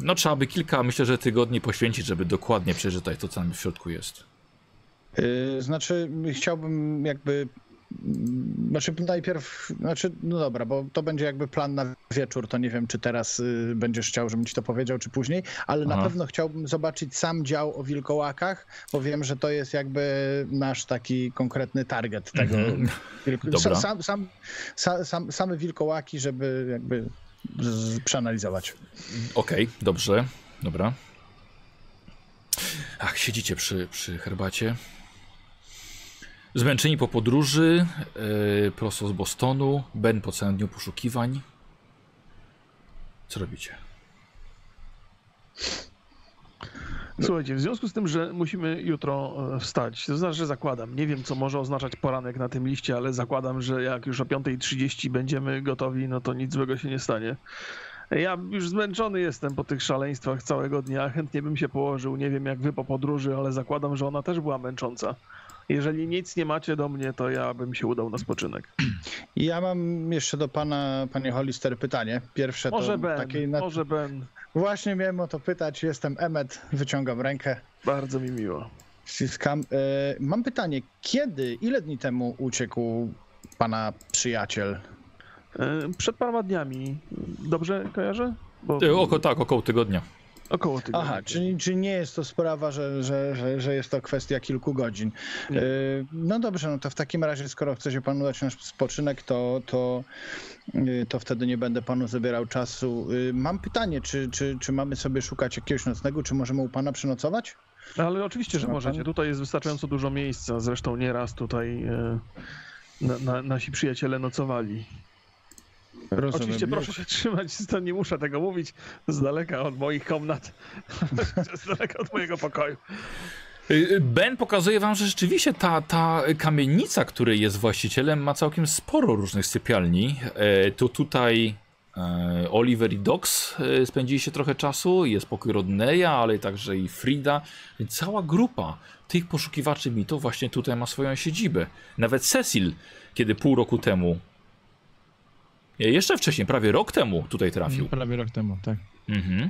No trzeba by kilka, myślę, że tygodni poświęcić, żeby dokładnie przeczytać to, co tam w środku jest. Yy, Znaczy, chciałbym jakby. Znaczy, najpierw. Znaczy, no dobra, bo to będzie jakby plan na wieczór. To nie wiem, czy teraz y, będziesz chciał, żebym ci to powiedział, czy później, ale na Aha. pewno chciałbym zobaczyć sam dział o wilkołakach, bo wiem, że to jest jakby nasz taki konkretny target tego. Mhm. wilk- [LAUGHS] Dobra. Sam, sam, sam, sam, same wilkołaki, żeby jakby z, przeanalizować. Okej, dobrze, dobra. Ach, siedzicie przy, przy herbacie. Zmęczeni po podróży, yy, prosto z Bostonu, Ben po całym dniu poszukiwań. Co robicie? Słuchajcie, w związku z tym, że musimy jutro e, wstać, to znaczy, że zakładam, nie wiem co może oznaczać poranek na tym liście, ale zakładam, że jak już o 5.30 będziemy gotowi, no to nic złego się nie stanie. Ja już zmęczony jestem po tych szaleństwach całego dnia, chętnie bym się położył, nie wiem jak wy po podróży, ale zakładam, że ona też była męcząca. Jeżeli nic nie macie do mnie, to ja bym się udał na spoczynek. [CLEARS THROAT] Ja mam jeszcze do pana, panie Hollister, pytanie. Pierwsze Może to Ben, takiej na... może Ben, Właśnie miałem o to pytać. Jestem Emmet, wyciągam rękę, bardzo mi miło. ściskam. E, mam pytanie, kiedy, ile dni temu uciekł pana przyjaciel? E, Przed paroma dniami, dobrze kojarzę? Bo Yy, oko, tak, około tygodnia. Około tygodnia. Aha, czyli, czyli nie jest to sprawa, że, że, że, że jest to kwestia kilku godzin. Nie. E, no dobrze, no to w takim razie, skoro chce się pan udać na spoczynek, to, to, e, to wtedy nie będę panu zabierał czasu. E, Mam pytanie, czy, czy, czy mamy sobie szukać jakiegoś nocnego, czy możemy u pana przenocować? Ale oczywiście, że możecie. Tutaj jest wystarczająco dużo miejsca. Zresztą nieraz tutaj na, na, nasi przyjaciele nocowali. Rozumiem. Oczywiście proszę się trzymać, to nie muszę tego mówić, z daleka od moich komnat, [LAUGHS] z daleka od mojego pokoju. Yy, Ben pokazuje wam, że rzeczywiście ta, ta kamienica, której jest właścicielem, ma całkiem sporo różnych sypialni. E, to tutaj e, Oliver i Dox e, spędziliście trochę czasu, jest pokój Rodneya, ale także i Frida, więc cała grupa tych poszukiwaczy mitów właśnie tutaj ma swoją siedzibę. Nawet Cecil, kiedy pół roku temu Jeszcze wcześniej, prawie rok temu tutaj trafił. Prawie rok temu, tak. Mhm.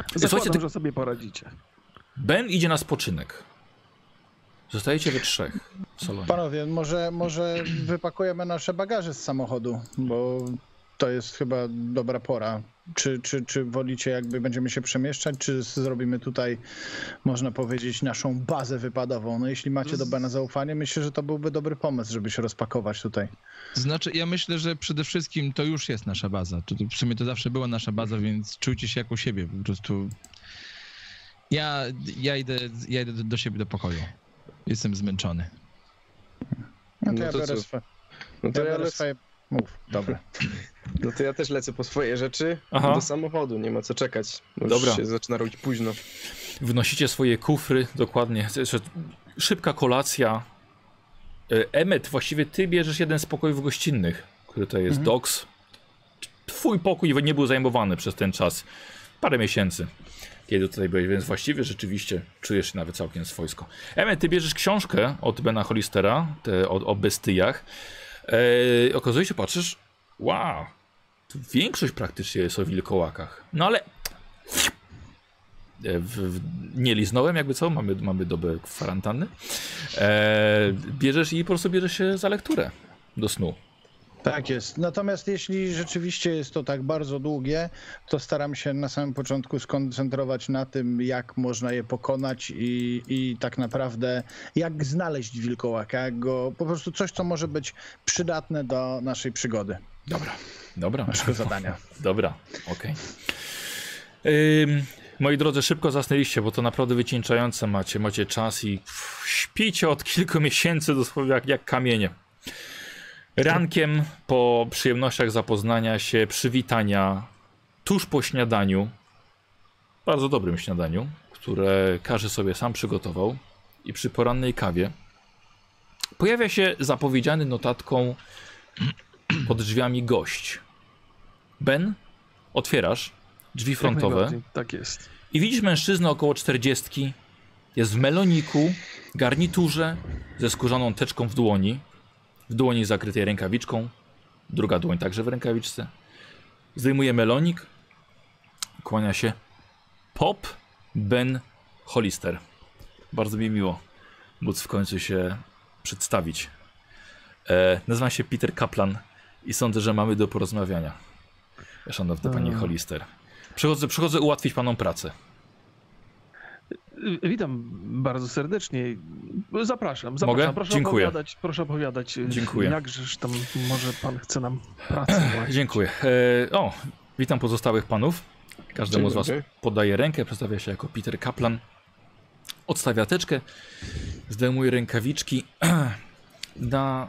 Zakładam, Słuchajcie, ty- że sobie poradzicie. Ben idzie na spoczynek. Zostajecie we trzech w salonie. Panowie, może, może wypakujemy nasze bagaże z samochodu, bo to jest chyba dobra pora. Czy, czy, czy wolicie, jakby będziemy się przemieszczać, czy zrobimy tutaj, można powiedzieć, naszą bazę wypadową? No jeśli macie do Bena zaufanie, myślę, że to byłby dobry pomysł, żeby się rozpakować tutaj. Znaczy, ja myślę, że przede wszystkim to już jest nasza baza. To, to w sumie to zawsze była nasza baza, więc czujcie się jak u siebie. Po prostu. Ja, ja, idę, ja idę do, siebie do pokoju. Jestem zmęczony. No to No ja to biorę co? swoje. No to Ja ja, biorę swoje. Mów, dobra. [LAUGHS] no to ja też lecę po swoje rzeczy Aha. do samochodu, nie ma co czekać. Już Dobra. się zaczyna robić późno. Wnosicie swoje kufry, dokładnie. Szybka kolacja. E, Emmet, właściwie ty bierzesz jeden z pokojów gościnnych, który to jest Mhm. Docs. Twój pokój nie był zajmowany przez ten czas. Parę miesięcy. Kiedy tutaj byłeś, więc właściwie rzeczywiście czujesz się nawet całkiem swojsko. Emmet, ty bierzesz książkę od Bena Hollistera te, o, o bestyjach. E, okazuje się, patrzysz, wow, większość praktycznie jest o wilkołakach. No ale E, w, w, nie liznąłem, jakby co, mamy, mamy dobę kwarantanny. E, bierzesz i po prostu bierzesz się za lekturę do snu. Tak jest. Natomiast jeśli rzeczywiście jest to tak bardzo długie, to staram się na samym początku skoncentrować na tym, jak można je pokonać i, i tak naprawdę jak znaleźć wilkołaka, jak go, po prostu coś, co może być przydatne do naszej przygody, Dobra, dobra, naszego zadania. [LAUGHS] dobra, okej. Ym, Moi drodzy, szybko zasnęliście, bo to naprawdę wycieńczające macie. Macie czas i pff, śpicie od kilku miesięcy dosłownie jak, jak kamienie. Rankiem po przyjemnościach zapoznania się, przywitania, tuż po śniadaniu, bardzo dobrym śniadaniu, które każdy sobie sam przygotował i przy porannej kawie pojawia się zapowiedziany notatką [CLEARS THROAT] pod drzwiami gość. Ben, otwierasz drzwi frontowe Tak jest. i widzisz mężczyznę około 40. Jest w meloniku, garniturze, ze skórzaną teczką w dłoni. W dłoni zakrytej rękawiczką. Druga dłoń także w rękawiczce. Zdejmuje melonik. Kłania się. Pop Ben Hollister. Bardzo mi miło móc w końcu się przedstawić. E, nazywam się Peter Kaplan i sądzę, że mamy do porozmawiania. Szanowna pani. Hollister. Przychodzę, przychodzę ułatwić panom pracę. Y, Witam bardzo serdecznie. Zapraszam, zapraszam. Mogę? Proszę Dziękuję. opowiadać, proszę opowiadać. y, Dziękuję. Jakżeż tam może pan chce nam pracę [CLEARS THROAT] ułatwić. Dziękuję. E, o, witam pozostałych panów. Każdemu Dzień z was dobry. podaje rękę, przedstawia się jako Peter Kaplan. Odstawia teczkę, zdejmuje rękawiczki. [CLEARS THROAT] Na,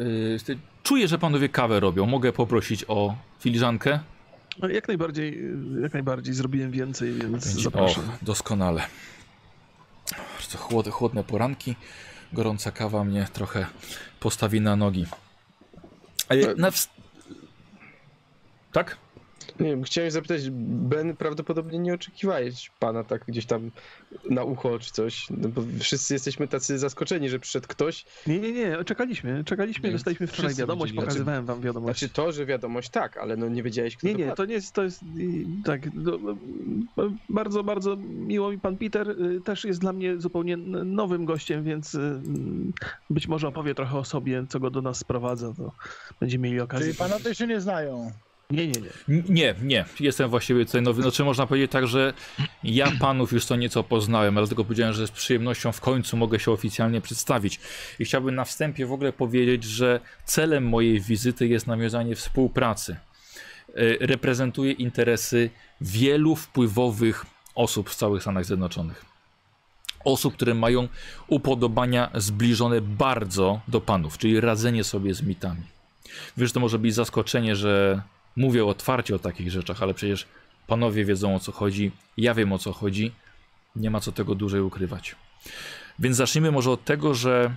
y, czuję, że panowie kawę robią. Mogę poprosić o filiżankę? No, Jak najbardziej, jak najbardziej zrobiłem więcej, więc Będzie- zapraszam. Och, doskonale. Bardzo chłodne, chłodne poranki. Gorąca kawa mnie trochę postawi na nogi. E, na ws- tak? Nie wiem, chciałem zapytać, Ben, prawdopodobnie nie oczekiwałeś pana tak gdzieś tam na ucho czy coś, no bo wszyscy jesteśmy tacy zaskoczeni, że przyszedł ktoś. Nie, nie, nie, czekaliśmy, czekaliśmy, Nie, dostaliśmy wczoraj wiadomość, widzieli. pokazywałem wam wiadomość. Znaczy to, że wiadomość tak, ale no nie wiedziałeś kto Nie, to nie, to nie jest, to jest tak, no, y, bardzo, bardzo miło mi pan Peter, y, też jest dla mnie zupełnie nowym gościem, więc y, mm, być może opowie trochę o sobie, co go do nas sprowadza, to będziemy mieli okazję. Czyli panowie się nie znają. Nie, nie, nie. Nie, nie. Jestem właściwie tutaj nowy. Znaczy można powiedzieć tak, że ja panów już co nieco poznałem, ale tylko powiedziałem, że z przyjemnością w końcu mogę się oficjalnie przedstawić. I chciałbym na wstępie w ogóle powiedzieć, że celem mojej wizyty jest nawiązanie współpracy. Y, Reprezentuję interesy wielu wpływowych osób w całych Stanach Zjednoczonych. Osób, które mają upodobania zbliżone bardzo do panów, czyli radzenie sobie z mitami. Wiesz, to może być zaskoczenie, że mówię otwarcie o takich rzeczach, ale przecież panowie wiedzą o co chodzi, ja wiem o co chodzi, nie ma co tego dłużej ukrywać. Więc zacznijmy może od tego, że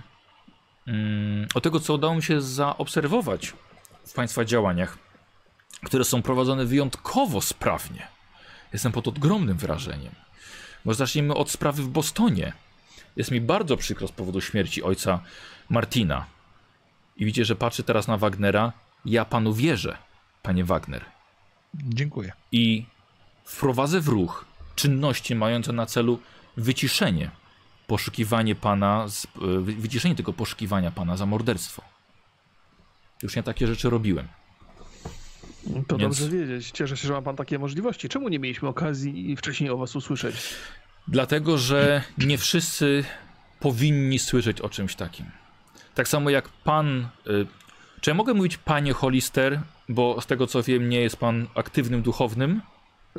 mm, od tego, co udało mi się zaobserwować w państwa działaniach, które są prowadzone wyjątkowo sprawnie. Jestem pod ogromnym wrażeniem. Może zacznijmy od sprawy w Bostonie. Jest mi bardzo przykro z powodu śmierci ojca Martina. I widzicie, że patrzy teraz na Wagnera Ja panu wierzę, panie Wagner. Dziękuję. I wprowadzę w ruch czynności mające na celu wyciszenie, poszukiwanie pana, e, wy- wyciszenie tego poszukiwania pana za morderstwo. Już nie takie rzeczy robiłem. To Więc- dobrze wiedzieć. Cieszę się, że ma pan takie możliwości. Czemu nie mieliśmy okazji wcześniej o was usłyszeć? Dlatego, że nie wszyscy powinni słyszeć o czymś takim. Tak samo jak pan. Y, czy ja mogę mówić panie Hollister, bo z tego co wiem, nie jest pan aktywnym duchownym?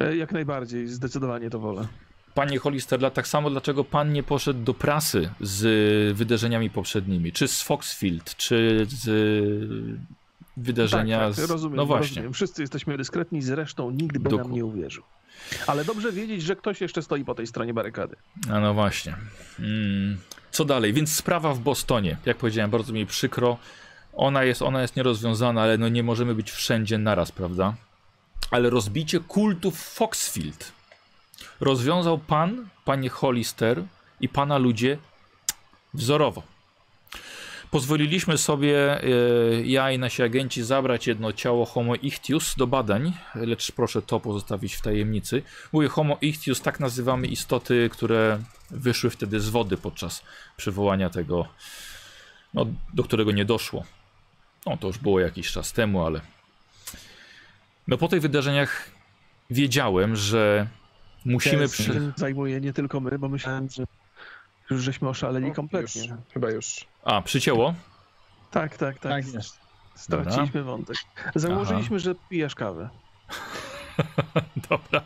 E, Jak najbardziej, zdecydowanie to wolę. Panie Hollister, tak samo dlaczego pan nie poszedł do prasy z wydarzeniami poprzednimi? Czy z Foxfield, czy z wydarzenia tak, tak, z. rozumiem, no właśnie. rozumiem. Wszyscy jesteśmy dyskretni, zresztą nikt by Doku- nam nie uwierzył. Ale dobrze wiedzieć, że ktoś jeszcze stoi po tej stronie barykady. A no właśnie. Mm. Co dalej? Więc sprawa w Bostonie. Jak powiedziałem, bardzo mi przykro. Ona jest, ona jest nierozwiązana, ale no nie możemy być wszędzie naraz, prawda? Ale rozbicie kultu Foxfield rozwiązał pan, panie Hollister i pana ludzie wzorowo. Pozwoliliśmy sobie, e, ja i nasi agenci, zabrać jedno ciało Homo ichtius do badań, lecz proszę to pozostawić w tajemnicy. Mówię Homo ichtius, tak nazywamy istoty, które wyszły wtedy z wody podczas przywołania tego, no, do którego nie doszło. No to już było jakiś czas temu, ale. No po tych wydarzeniach wiedziałem, że musimy Jest. przy... Tym zajmuje nie tylko my, bo myślałem, że już żeśmy oszaleli O, kompletnie. Już, chyba już. A, przycięło? Tak, tak, tak. Tak jest. Straciliśmy wątek. Założyliśmy, że pijesz kawę. [LAUGHS] Dobra.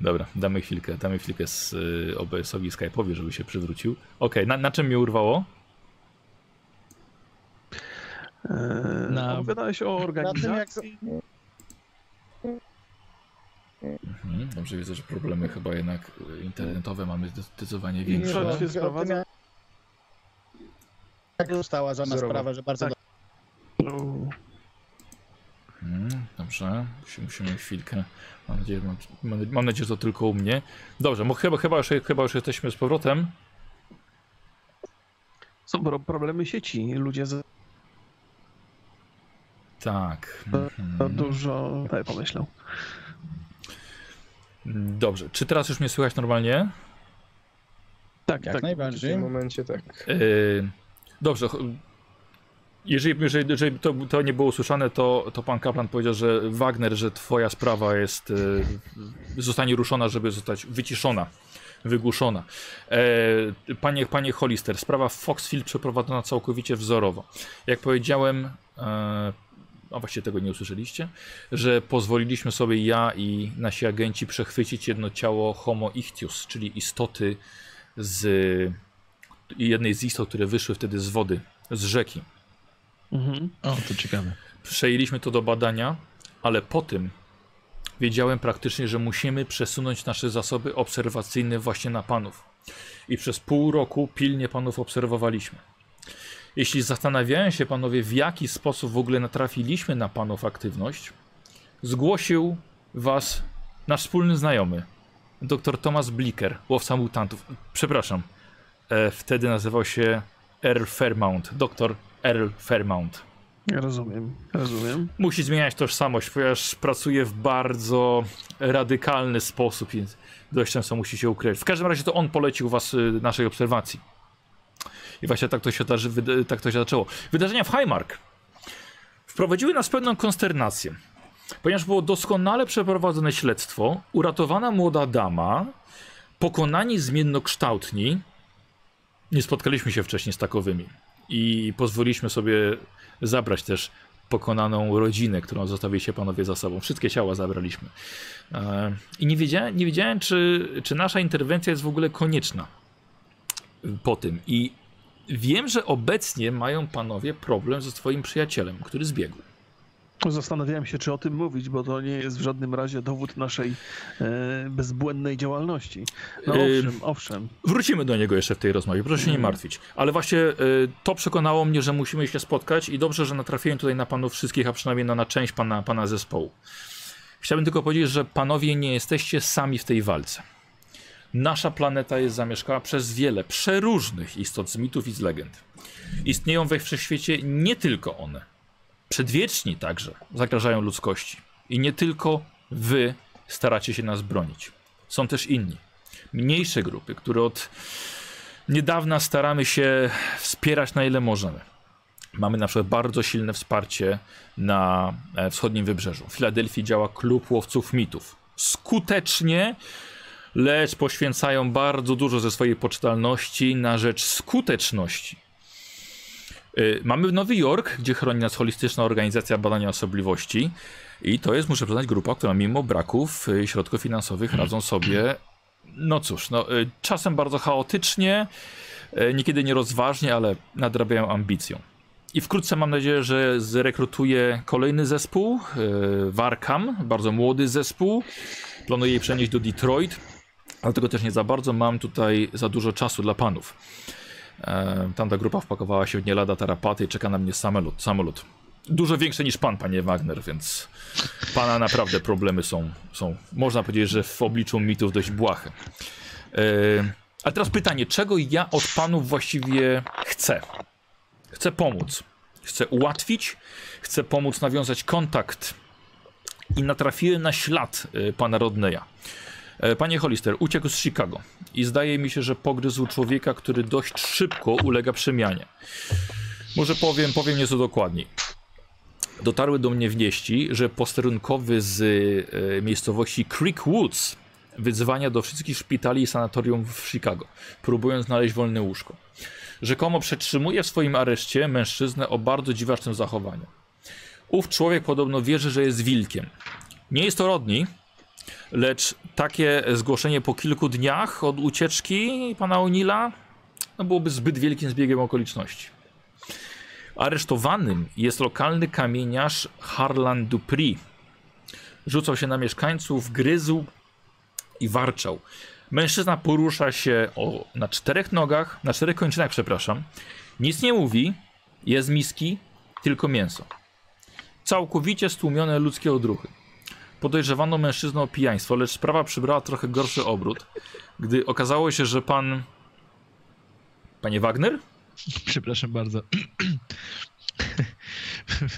Dobra, damy chwilkę, damy chwilkę z y, OBS-owi Skype'owi, żeby się przywrócił. Okej, na, na czym mnie urwało? Eee, Na- Opowiadałeś o Na tym, jak organizacji. Mhm, dobrze widzę, że problemy chyba jednak y, internetowe mamy zdecydowanie większe. O- się sprowadza? Jak została za nas sprawa, że bardzo Tak. No, Mhm, dobrze, Musi, musimy chwilkę. Mam nadzieję, mam, mam, nadzieję, że to tylko u mnie. Dobrze, bo chyba, chyba, już, chyba już jesteśmy z powrotem. Są pro- problemy sieci. Ludzie Tak. za Mhm. dużo tak pomyślą. Dobrze, czy teraz już mnie słychać normalnie? Tak, jak tak. W najbardziej. tym momencie tak. Yy, dobrze. Jeżeli, jeżeli, jeżeli to, to nie było usłyszane, to, to pan kaplan powiedział, że Wagner, że twoja sprawa jest, yy, zostanie ruszona, żeby zostać wyciszona, wygłuszona. E, panie, panie Hollister, sprawa w Foxfield przeprowadzona całkowicie wzorowo. Jak powiedziałem, e, a właściwie tego nie usłyszeliście, że pozwoliliśmy sobie ja i nasi agenci przechwycić jedno ciało Homo ichtius, czyli istoty z jednej z istot, które wyszły wtedy z wody, z rzeki. Mhm. O, to ciekawe. Przejęliśmy to do badania, ale po tym wiedziałem praktycznie, że musimy przesunąć nasze zasoby obserwacyjne właśnie na panów. I przez pół roku pilnie panów obserwowaliśmy. Jeśli zastanawiają się panowie, w jaki sposób w ogóle natrafiliśmy na panów aktywność, zgłosił was nasz wspólny znajomy, dr Thomas Blicker, łowca mutantów. Przepraszam, e, wtedy nazywał się Earl Fairmount, dr Earl Fairmount. Rozumiem, rozumiem. Musi zmieniać tożsamość, ponieważ pracuje w bardzo radykalny sposób i dość często musi się ukryć. W każdym razie to on polecił was y, naszej obserwacji. I właśnie tak to się, tak to się zaczęło. Wydarzenia w Highmark wprowadziły nas pewną konsternację. Ponieważ było doskonale przeprowadzone śledztwo, uratowana młoda dama, pokonani zmiennokształtni. Nie spotkaliśmy się wcześniej z takowymi. I pozwoliliśmy sobie zabrać też pokonaną rodzinę, którą zostawiliście panowie za sobą. Wszystkie ciała zabraliśmy. E, I nie wiedziałem, nie wiedziałem czy, czy nasza interwencja jest w ogóle konieczna po tym. I wiem, że obecnie mają panowie problem ze swoim przyjacielem, który zbiegł. Zastanawiałem się, czy o tym mówić, bo to nie jest w żadnym razie dowód naszej e, bezbłędnej działalności. No owszem, owszem. Wrócimy do niego jeszcze w tej rozmowie, proszę się nie martwić. Ale właśnie y, to przekonało mnie, że musimy się spotkać i dobrze, że natrafiłem tutaj na panów wszystkich, a przynajmniej na, na część pana, pana zespołu. Chciałbym tylko powiedzieć, że panowie nie jesteście sami w tej walce. Nasza planeta jest zamieszkała przez wiele przeróżnych istot z mitów i z legend. Istnieją we wszechświecie nie tylko one. przedwieczni także zagrażają ludzkości. I nie tylko wy staracie się nas bronić. Są też inni. Mniejsze grupy, które od niedawna staramy się wspierać na ile możemy. Mamy na przykład bardzo silne wsparcie na e, wschodnim wybrzeżu. W Filadelfii działa klub łowców mitów. Skutecznie, lecz poświęcają bardzo dużo ze swojej poczytalności na rzecz skuteczności. Y, Mamy Nowy Jork, gdzie chroni nas holistyczna organizacja badania osobliwości. I to jest, muszę przyznać, grupa, która mimo braków y, środków finansowych radzą sobie, no cóż, no, y, czasem bardzo chaotycznie, niekiedy nierozważnie, ale nadrabiają ambicją. I wkrótce mam nadzieję, że zrekrutuję kolejny zespół, Warkam, bardzo młody zespół. Planuję je przenieść do Detroit, ale tego też nie za bardzo. Mam tutaj za dużo czasu dla panów. E, Tamta grupa wpakowała się w nie lada tarapaty i czeka na mnie samolot. samolot. Dużo większy niż pan, panie Wagner, więc pana naprawdę problemy są, są można powiedzieć, że w obliczu mitów dość błahe. E, A teraz pytanie, czego ja od panów właściwie chcę? Chcę pomóc. Chcę ułatwić, chcę pomóc nawiązać kontakt i natrafiłem na ślad e, pana Rodneya. E, Panie Hollister, uciekł z Chicago i zdaje mi się, że pogryzł człowieka, który dość szybko ulega przemianie. Może powiem, powiem nieco dokładniej. Dotarły do mnie wieści, że posterunkowy z e, miejscowości Creek Woods wyzwania do wszystkich szpitali i sanatorium w Chicago, próbując znaleźć wolne łóżko. Rzekomo przetrzymuje w swoim areszcie mężczyznę o bardzo dziwacznym zachowaniu. Ów człowiek podobno wierzy, że jest wilkiem. Nie jest to Rodney, lecz takie zgłoszenie po kilku dniach od ucieczki pana O'Neilla no byłoby zbyt wielkim zbiegiem okoliczności. Aresztowanym jest lokalny kamieniarz Harlan Dupri. Rzucał się na mieszkańców, gryzł i warczał. Mężczyzna porusza się o, na czterech nogach, na czterech kończynach, przepraszam. Nic nie mówi, jest miski, tylko mięso. Całkowicie stłumione ludzkie odruchy. Podejrzewano mężczyznę o pijaństwo, lecz sprawa przybrała trochę gorszy obrót, gdy okazało się, że pan. Panie Wagner? Przepraszam bardzo. [CLEARS THROAT]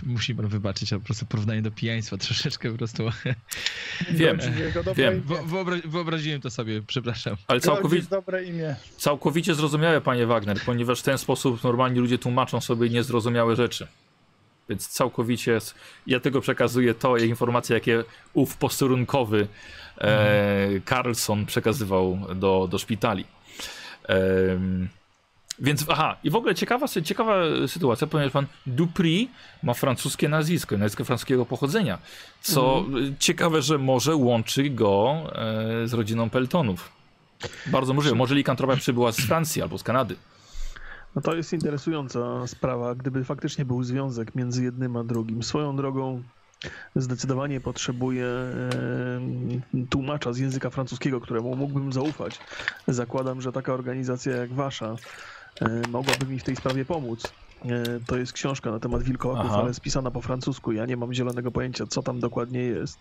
Musi pan wybaczyć, a po prostu porównanie do pijaństwa troszeczkę po prostu. Wiem, dobre wiem. wyobra- wyobraziłem to sobie, przepraszam. ale całkowicie, dobre imię. całkowicie zrozumiałe, panie Wagner, ponieważ w ten sposób normalni ludzie tłumaczą sobie niezrozumiałe rzeczy. Więc całkowicie ja tego przekazuję to informacje, jakie ów posterunkowy e, Carlson przekazywał do, do szpitali. Em, więc aha, i w ogóle ciekawa, ciekawa sytuacja, ponieważ pan Dupri ma francuskie nazwisko, nazwisko francuskiego pochodzenia, co y, ciekawe, że może łączy go e, z rodziną Peltonów. Bardzo możliwe, może likantropia przybyła z Francji albo z Kanady. No to jest interesująca sprawa, gdyby faktycznie był związek między jednym a drugim. Swoją drogą zdecydowanie potrzebuję e, tłumacza z języka francuskiego, któremu mógłbym zaufać. Zakładam, że taka organizacja jak wasza mogłaby mi w tej sprawie pomóc. E, To jest książka na temat wilkołaków, Aha. ale spisana po francusku. Ja nie mam zielonego pojęcia, co tam dokładnie jest.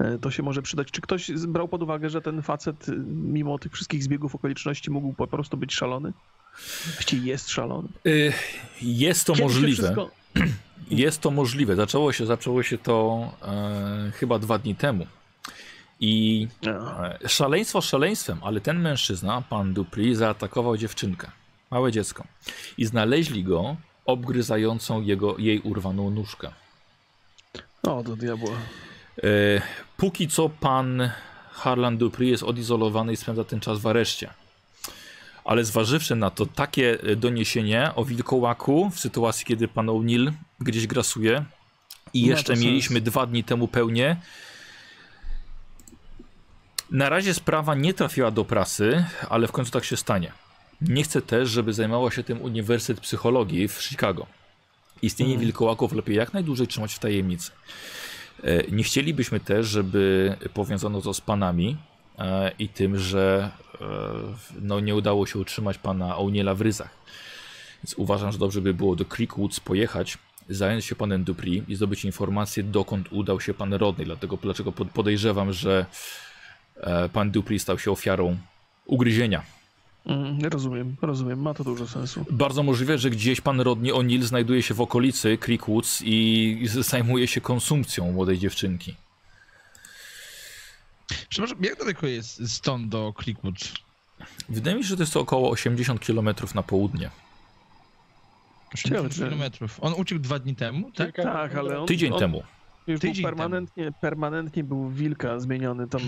E, To się może przydać. Czy ktoś brał pod uwagę, że ten facet, mimo tych wszystkich zbiegów okoliczności, mógł po prostu być szalony? Właściwie jest szalony. Y, Jest to Kiedy możliwe. wszystko- [CLEARS THROAT] Jest to możliwe. Zaczęło się, zaczęło się to e, chyba dwa dni temu. I A, e, szaleństwo szaleństwem, ale ten mężczyzna, pan Dupri, zaatakował dziewczynkę, małe dziecko. I znaleźli go obgryzającą jego, jej urwaną nóżkę. O, do diabła. E, póki co pan Harlan Dupri jest odizolowany i spędza ten czas w areszcie. Ale zważywszy na to takie e, doniesienie o wilkołaku w sytuacji, kiedy pan O'Neill gdzieś grasuje i to jeszcze mieliśmy dwa dni temu pełnię, na razie sprawa nie trafiła do prasy, ale w końcu tak się stanie. Nie chcę też, żeby zajmował się tym Uniwersytet Psychologii w Chicago. Istnienie Mhm. wilkołaków lepiej jak najdłużej trzymać w tajemnicy. E, Nie chcielibyśmy też, żeby powiązano to z panami e, i tym, że no, nie udało się utrzymać pana O'Neilla w ryzach. Więc uważam, że dobrze by było do Creekwoods pojechać, zająć się panem Dupri i zdobyć informację, dokąd udał się pan Rodney. Dlatego dlaczego pod- podejrzewam, że e, pan Dupri stał się ofiarą ugryzienia. Mm, rozumiem, rozumiem, ma to dużo sensu. Bardzo możliwe, że gdzieś pan Rodney O'Neill znajduje się w okolicy Creekwoods i zajmuje się konsumpcją młodej dziewczynki. Przepraszam, jak daleko jest stąd do Creekwood? Wydaje mi się, że to jest około 80 km na południe. Ciekawe, 80 czy- kilometrów. On uciekł dwa dni temu, tak? Tak, ale on, Tydzień on temu. już Tydzień był permanentnie, permanentnie był wilka zmieniony tam.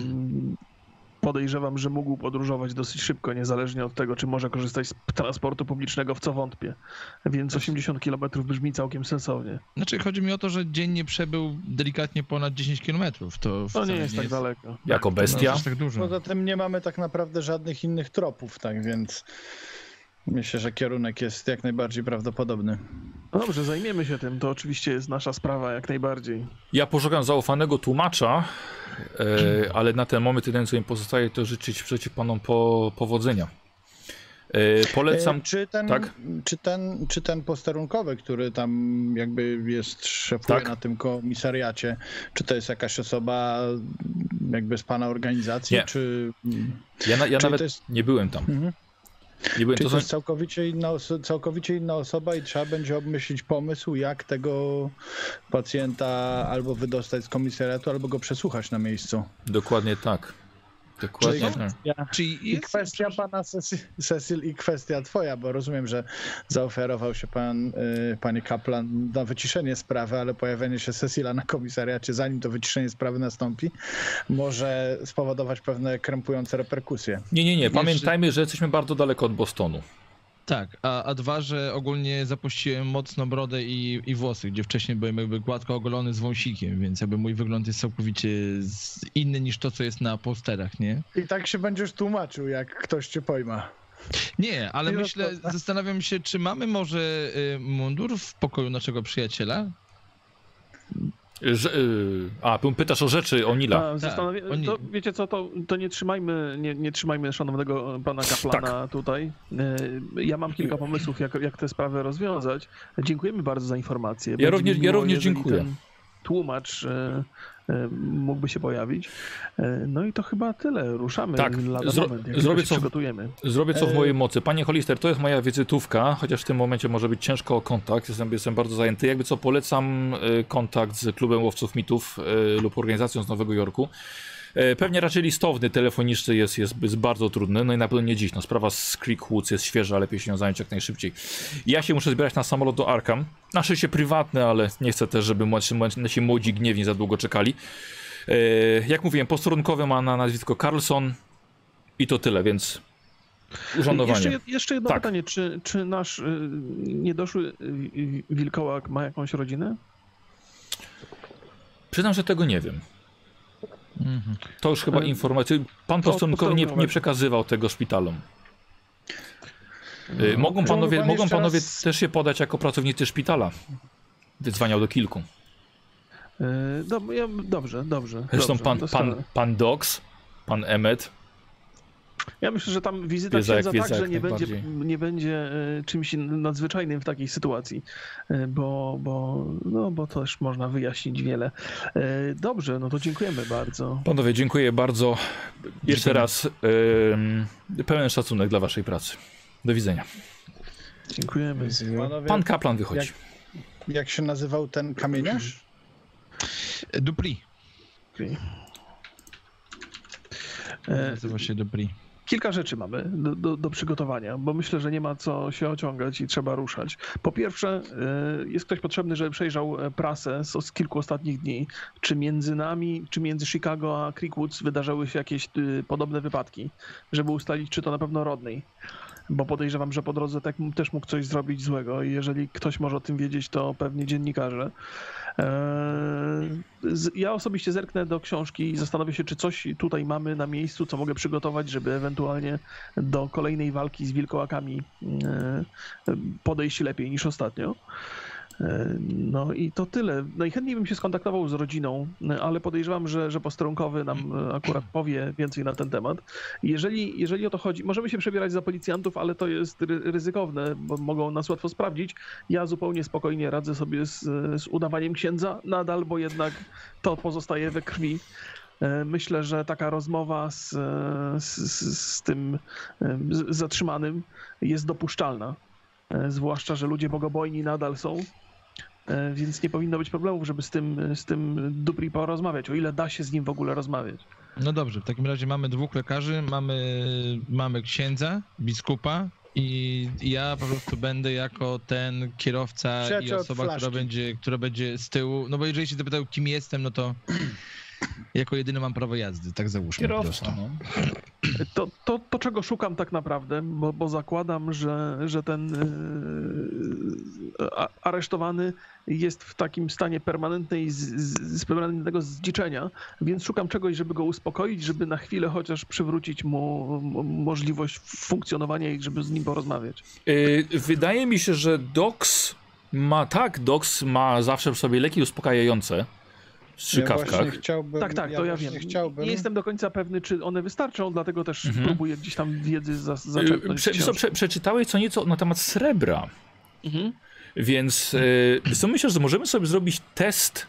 Podejrzewam, że mógł podróżować dosyć szybko, niezależnie od tego, czy może korzystać z transportu publicznego, w co wątpię. Więc 80 km brzmi całkiem sensownie. Znaczy, chodzi mi o to, że dziennie przebył delikatnie ponad 10 kilometrów. To, To wcale nie jest tak daleko. Jako bestia. jest tak dużo. Poza tym nie mamy tak naprawdę żadnych innych tropów, tak więc myślę, że kierunek jest jak najbardziej prawdopodobny. No dobrze, zajmiemy się tym. To oczywiście jest nasza sprawa, jak najbardziej. Ja poszukam zaufanego tłumacza, e, ale na ten moment jedyne co mi pozostaje to życzyć przeciw panom po, powodzenia. E, polecam. E, Czy ten, tak? czy, ten, czy ten posterunkowy, który tam jakby jest, szefuje Tak. na tym komisariacie, czy to jest jakaś osoba jakby z pana organizacji, Nie. czy... Ja, na, ja czyli nawet jest- nie byłem tam. Mhm. Nie byłem. Czyli To są, jest całkowicie inna, całkowicie inna osoba i trzeba będzie obmyślić pomysł, jak tego pacjenta albo wydostać z komisariatu, albo go przesłuchać na miejscu. dokładnie tak. Dokładnie Czyli- tak. Ja, Czyli I jest, kwestia pana Cecil, Cecil i kwestia twoja, bo rozumiem, że zaoferował się pan, y, panie Kaplan, na wyciszenie sprawy, ale pojawienie się Cecila na komisariacie, zanim to wyciszenie sprawy nastąpi, może spowodować pewne krępujące reperkusje. Nie, nie, nie. Pamiętajmy, że jesteśmy bardzo daleko od Bostonu. Tak, a, a dwa, że ogólnie zapuściłem mocno brodę i, i włosy, gdzie wcześniej byłem jakby gładko ogolony z wąsikiem, więc jakby mój wygląd jest całkowicie inny niż to, co jest na posterach, nie? I tak się będziesz tłumaczył, jak ktoś cię pojma. Nie, ale myślę, zastanawiam się, czy mamy może y, mundur w pokoju naszego przyjaciela? Że, y, a, pytasz o rzeczy o Nila. A, zastanawiam, oni- to, wiecie co, to, to nie trzymajmy, nie, nie trzymajmy szanownego pana kaplana Tak. tutaj. E, Ja mam kilka pomysłów, jak, jak tę sprawę rozwiązać. Dziękujemy bardzo za informację. Będzie również- mi ja miło, również dziękuję. ten Tłumacz e, e, mógłby się pojawić. E, No i to chyba tyle. Ruszamy Tak, lada zro- moment, jak zrobię co- przygotujemy. Zrobię co w E- mojej mocy. Panie Hollister, to jest moja wizytówka, chociaż w tym momencie może być ciężko o kontakt. Jestem, jestem bardzo zajęty. Jakby co polecam kontakt z klubem łowców mitów lub organizacją z Nowego Jorku. E, Pewnie raczej listowny, telefoniczny jest, jest, jest bardzo trudny, no i na pewno nie dziś. No, sprawa z Creekwoods jest świeża, lepiej się nią zająć jak najszybciej. Ja się muszę zbierać na samolot do Arkham. Na szczęście prywatny, ale nie chcę też, żeby młodsi, nasi młodzi gniewni za długo czekali. E, Jak mówiłem, posterunkowy ma na nazwisko Carlson i to tyle, więc urzędowanie. Jeszcze, jeszcze jedno Tak. pytanie. Czy, czy nasz y, niedoszły y, y, wilkołak ma jakąś rodzinę? Przyznam, że tego nie wiem. Mhm. To już chyba Ale- informacja. Pan posterunkowy nie, nie przekazywał tego szpitalom. Y, mogą Czy panowie, mogą panowie raz- też się podać jako pracownicy szpitala. Wyzwaniał do kilku. Dob- ja, dobrze, dobrze. Zresztą dobrze, pan, pan, pan Dox, pan Emmet. Ja myślę, że tam wizyta Wiedza księdza wiedza, także nie będzie, nie będzie czymś nadzwyczajnym w takiej sytuacji, e, bo, bo, no, bo też można wyjaśnić wiele. E, Dobrze, no to dziękujemy bardzo. Panowie, dziękuję bardzo. Jeszcze raz ym, pełen szacunek dla waszej pracy. Do widzenia. Dziękujemy. Panowie, Pan kaplan wychodzi. Jak- jak się nazywał ten kamieniarz? Dupli. E, Nazywa się Dupli. Kilka rzeczy mamy do, do, do przygotowania, bo myślę, że nie ma co się ociągać i trzeba ruszać. Po pierwsze, y, jest ktoś potrzebny, żeby przejrzał e, prasę z, z kilku ostatnich dni, czy między nami, czy między Chicago a Creekwoods wydarzały się jakieś y, podobne wypadki, żeby ustalić, czy to na pewno Rodney. Bo podejrzewam, że po drodze tak, też mógł coś zrobić złego i jeżeli ktoś może o tym wiedzieć, to pewnie dziennikarze. Eee, Ja osobiście zerknę do książki i zastanowię się, czy coś tutaj mamy na miejscu, co mogę przygotować, żeby ewentualnie do kolejnej walki z wilkołakami eee, podejść lepiej niż ostatnio. Eee, No i to tyle. Najchętniej bym się skontaktował z rodziną, e, ale podejrzewam, że, że posterunkowy nam e, akurat powie więcej na ten temat. Jeżeli, jeżeli o to chodzi, możemy się przebierać za policjantów, ale to jest ry- ryzykowne, bo mogą nas łatwo sprawdzić. Ja zupełnie spokojnie radzę sobie z, z udawaniem księdza nadal, bo jednak to pozostaje we krwi. E, Myślę, że taka rozmowa z, e, z, z, tym e, zatrzymanym jest dopuszczalna. E, Zwłaszcza, że ludzie bogobojni nadal są, e, więc nie powinno być problemów, żeby z tym, z tym Dupri porozmawiać, o ile da się z nim w ogóle rozmawiać. No dobrze, w takim razie mamy dwóch lekarzy, mamy, mamy księdza, biskupa i ja po prostu będę jako ten kierowca i osoba, która będzie, która będzie z tyłu. No bo jeżeli się zapytał, kim jestem, no to jako jedyny mam prawo jazdy, tak załóżmy po Kierowca, prostu. no. To, to, to czego szukam tak naprawdę, bo, bo zakładam, że, że ten yy, aresztowany jest w takim stanie permanentnej, z, z, z permanentnego zdziczenia, więc szukam czegoś, żeby go uspokoić, żeby na chwilę chociaż przywrócić mu mo- możliwość funkcjonowania i żeby z nim porozmawiać. Y, wydaje mi się, że Dox ma, tak, Dox ma zawsze w sobie leki uspokajające Ja strzykawkach. właśnie chciałbym, Tak, tak, to ja wiem. Chciałbym, Nie jestem do końca pewny, czy one wystarczą, dlatego też Mhm. próbuję gdzieś tam wiedzy za, zaczerpnąć. prze, z co, prze, przeczytałeś co nieco na temat srebra, Mhm. więc y, co myślę, że możemy sobie zrobić test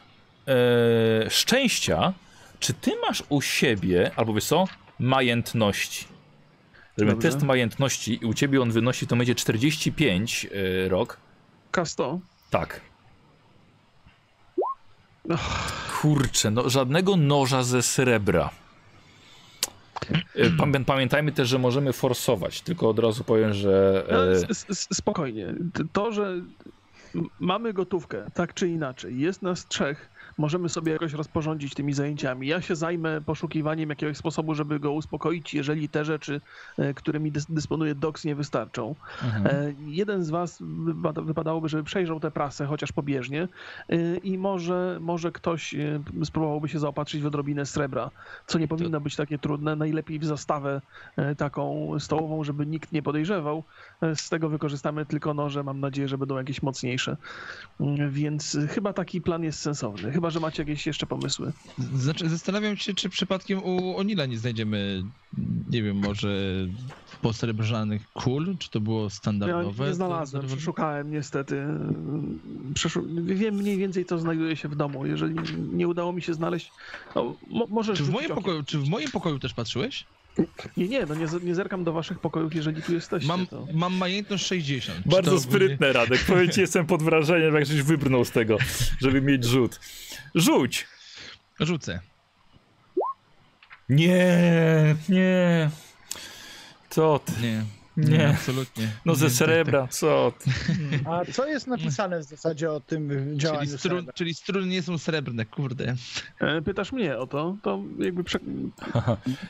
e, szczęścia, czy ty masz u siebie, albo wiesz co, majętności. Zrobimy Dobrze. test majętności i u ciebie on wynosi, to będzie 45 y, rok. K100. Tak. Kurczę, no żadnego noża ze srebra. E, Pamię, pamiętajmy też, że możemy forsować, tylko od razu powiem, że... No, E, spokojnie. To, że mamy gotówkę, tak czy inaczej, jest nas trzech, możemy sobie jakoś rozporządzić tymi zajęciami. Ja się zajmę poszukiwaniem jakiegoś sposobu, żeby go uspokoić, jeżeli te rzeczy, e, którymi dys- dysponuje Dox, nie wystarczą. mhm. E, Jeden z was wypada, wypadałoby, żeby przejrzał tę prasę, chociaż pobieżnie e, i może, może ktoś spróbowałby się zaopatrzyć w odrobinę srebra, co nie powinno być takie trudne. Najlepiej w zastawę taką stołową, żeby nikt nie podejrzewał. Z tego wykorzystamy tylko noże, mam nadzieję, że będą jakieś mocniejsze. Mm, Więc chyba taki plan jest sensowny. Chyba, że macie jakieś jeszcze pomysły. Znaczy, zastanawiam się, czy przypadkiem u Onila nie znajdziemy, nie wiem, może posrebrzanych kul, czy to było Ja standardowe? nie znalazłem, To- przeszukałem niestety. Przeszu... Wiem mniej więcej, co znajduje się w domu. Jeżeli nie udało mi się znaleźć, no, mo możesz Czy w, rzucić moim okiem. pokoju, czy w moim pokoju też patrzyłeś? Nie, nie, no nie, nie zerkam do waszych pokojów, jeżeli tu jesteście. Mam, to... mam majętność 60. Czy Bardzo to sprytne, Radek. Powiem ci, jestem pod wrażeniem, jak żeś wybrnął z tego, żeby mieć rzut. Rzuć! Rzucę. Nie, nie. Co ty? Nie. Nie. absolutnie. No ze Nie, tak, srebra, co ty? A co jest napisane w zasadzie o tym tak. Czyli, działaniu strun, srebra? czyli struny nie są srebrne, kurde. E, Pytasz mnie o to, to jakby prze...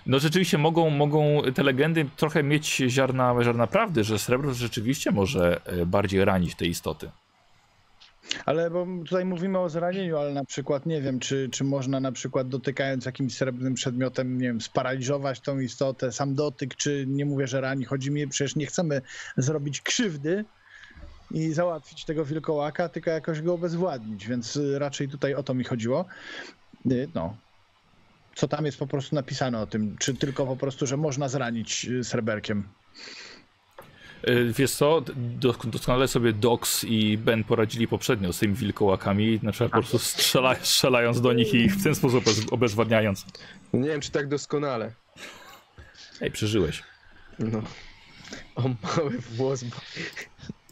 No rzeczywiście mogą, mogą te legendy trochę mieć ziarna, ziarna prawdy, że srebro rzeczywiście może e, bardziej ranić te istoty. Ale bo tutaj mówimy o zranieniu, ale na przykład nie wiem, czy, czy można na przykład dotykając jakimś srebrnym przedmiotem, nie wiem, sparaliżować tą istotę, sam dotyk, czy nie mówię, że rani. Chodzi mi, przecież nie chcemy zrobić krzywdy i załatwić tego wilkołaka, tylko jakoś go obezwładnić, więc raczej tutaj o to mi chodziło. Y, No. Co tam jest po prostu napisane o tym? Czy tylko po prostu, że można zranić y, sreberkiem? E, Wiesz co, dos- doskonale sobie Dox i Ben poradzili poprzednio z tymi wilkołakami, na przykład po prostu strzela, strzelając do nich i ich w ten sposób obez- obezwładniając. Nie wiem, czy tak doskonale. Ej, przeżyłeś. No. O mały włos. bo-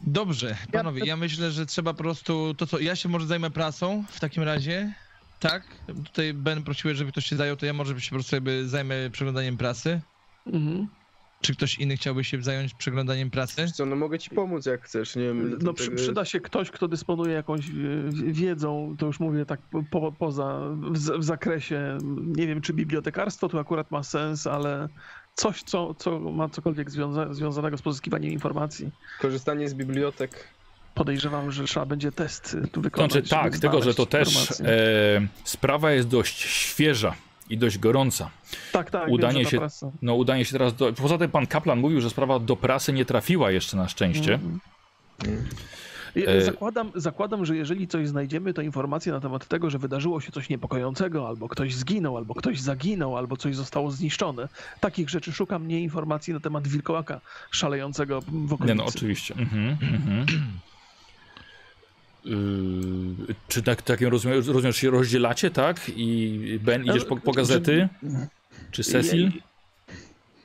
Dobrze, panowie, ja myślę, że trzeba po prostu to co, ja się może zajmę prasą w takim razie. Tak? Tutaj Ben prosiłeś, żeby ktoś się zajął, to ja może się po prostu jakby zajmę przeglądaniem prasy. Mhm. Czy ktoś inny chciałby się zająć przeglądaniem? Wiesz Co, no mogę ci pomóc jak chcesz, nie wiem. No to przy, tego przyda jest. się ktoś, kto dysponuje jakąś e, wiedzą, to już mówię tak po, poza, w, w zakresie, nie wiem czy bibliotekarstwo tu akurat ma sens, ale coś, co, co ma cokolwiek związa, związanego z pozyskiwaniem informacji. Korzystanie z bibliotek. Podejrzewam, że trzeba będzie test tu wykonać. Znaczy tak, tylko że to też e, sprawa jest dość świeża i dość gorąca. tak, tak, udanie wiem, się-. No udanie się teraz do... Poza tym pan Kaplan mówił, że sprawa do prasy nie trafiła jeszcze na szczęście. Mm. Ja E- Zakładam, zakładam, że jeżeli coś znajdziemy, to informacje na temat tego, że wydarzyło się coś niepokojącego, albo ktoś zginął, albo ktoś zaginął, albo coś zostało zniszczone. Takich rzeczy szukam, nie informacji na temat wilkołaka szalejącego w okolicy. Nie no, oczywiście. Mhm, mhm. Yy, czy tak, takim rozumiem, rozumiem, że się rozdzielacie, tak? I Ben idziesz po, po gazety? Czy Cecil?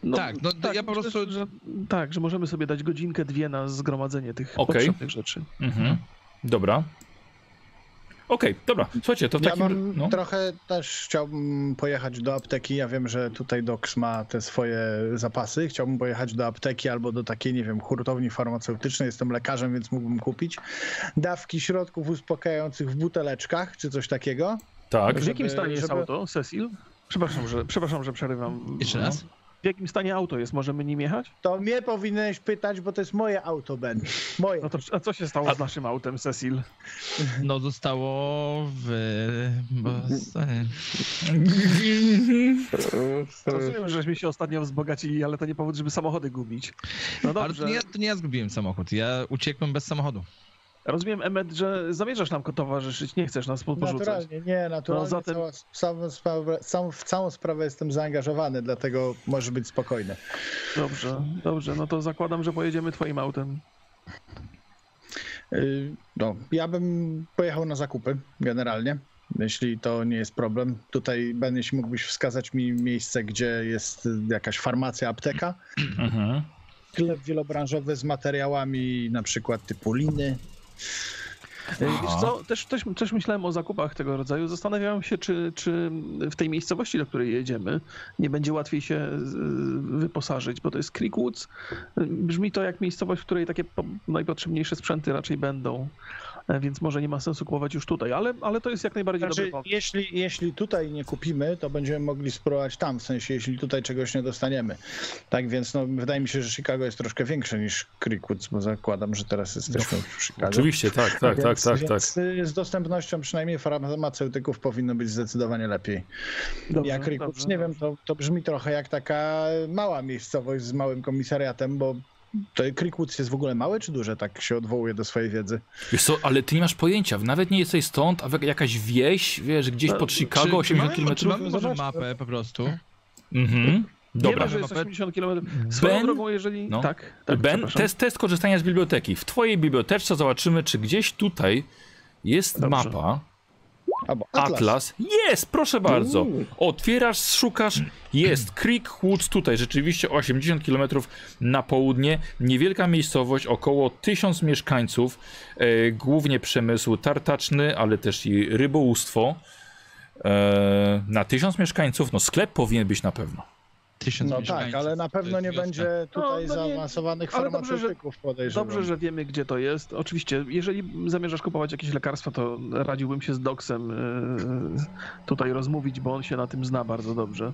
No, Tak, no to ja po prostu- Że, tak, że możemy sobie dać godzinkę, dwie na zgromadzenie tych Okej. potrzebnych rzeczy. Mhm. Dobra. Okej, dobra. Słuchajcie, to w Ja takim... mam no. trochę też chciałbym pojechać do apteki. Ja wiem, że tutaj Docs ma te swoje zapasy. Chciałbym pojechać do apteki albo do takiej, nie wiem, hurtowni farmaceutycznej. Jestem lekarzem, więc mógłbym kupić dawki środków uspokajających w buteleczkach, czy coś takiego. Tak. W jakim Żeby- stanie jest żeby- auto, Cecil? Przepraszam, że, przepraszam, że przerywam. Jeszcze No. W jakim stanie auto jest? Możemy nim jechać? To mnie powinieneś pytać, bo to jest moje auto, Ben. Moje. No to a co się stało z naszym autem, Cecil? No zostało w... [LAUGHS] Rozumiem, żeśmy się ostatnio wzbogacili, ale to nie powód, żeby samochody gubić. No Ale dobrze. to nie, to nie ja zgubiłem samochód, ja uciekłem bez samochodu. Rozumiem, Emmet, że zamierzasz nam towarzyszyć, nie chcesz nas porzucać. Naturalnie, nie, naturalnie. No zatem- cała, całą, sprawę, całą, w całą sprawę jestem zaangażowany, dlatego możesz być spokojny. Dobrze, dobrze, no to zakładam, że pojedziemy twoim autem. Y, No, ja bym pojechał na zakupy generalnie, jeśli to nie jest problem. Tutaj, Ben, jeśli mógłbyś wskazać mi miejsce, gdzie jest jakaś farmacja, apteka, Mhm. sklep wielobranżowy z materiałami na przykład typu liny. E, Wiesz co, też, też, też myślałem o zakupach tego rodzaju. Zastanawiałem się, czy, czy w tej miejscowości, do której jedziemy, nie będzie łatwiej się e, wyposażyć, bo to jest Creekwoods. E, Brzmi to jak miejscowość, w której takie po- najpotrzebniejsze sprzęty raczej będą, więc może nie ma sensu kupować już tutaj, ale, ale to jest jak najbardziej dobry Znaczy, pomysł. jeśli, jeśli tutaj nie kupimy, to będziemy mogli spróbować tam, w sensie jeśli tutaj czegoś nie dostaniemy. Tak więc no, wydaje mi się, że Chicago jest troszkę większe niż Creekwoods, bo zakładam, że teraz jesteśmy w Chicago. Oczywiście, tak, tak, tak, więc, tak, tak. więc y, z dostępnością przynajmniej farmaceutyków powinno być zdecydowanie lepiej. Dobrze, jak Creekwoods, dobrze, nie wiem, to, to brzmi trochę jak taka mała miejscowość z małym komisariatem, bo to Creekwoods jest w ogóle małe czy duże, tak się odwołuje do swojej wiedzy. Wiesz co, ale ty nie masz pojęcia, nawet nie jesteś stąd, a jakaś wieś, wiesz, gdzieś No, pod Chicago, czy 80 mamy, czy km. mamy może mapę po prostu? Mhm. Dobra. Wiemy, że jest Mapę- 80 km. Swoją Ben? drogą, jeżeli... No. Tak, tak, ben, test, test korzystania z biblioteki. W twojej biblioteczce zobaczymy, czy gdzieś tutaj jest Dobrze. mapa, Albo atlas. Atlas. Jest, proszę bardzo. Otwierasz, szukasz, jest Creek Woods tutaj, rzeczywiście 80 km na południe. Niewielka miejscowość, około 1000 mieszkańców, e, głównie przemysł tartaczny, ale też i rybołówstwo. E, na 1000 mieszkańców, no sklep powinien być na pewno. Tysiąc No tak, ale na To pewno nie wioska. będzie tutaj No, no nie, zaawansowanych ale dobrze, że- farmaceutyków, podejrzewam. Dobrze, że wiemy, gdzie to jest. Oczywiście, jeżeli zamierzasz kupować jakieś lekarstwa, to radziłbym się z Doksem yy, tutaj rozmówić, bo on się na tym zna bardzo dobrze.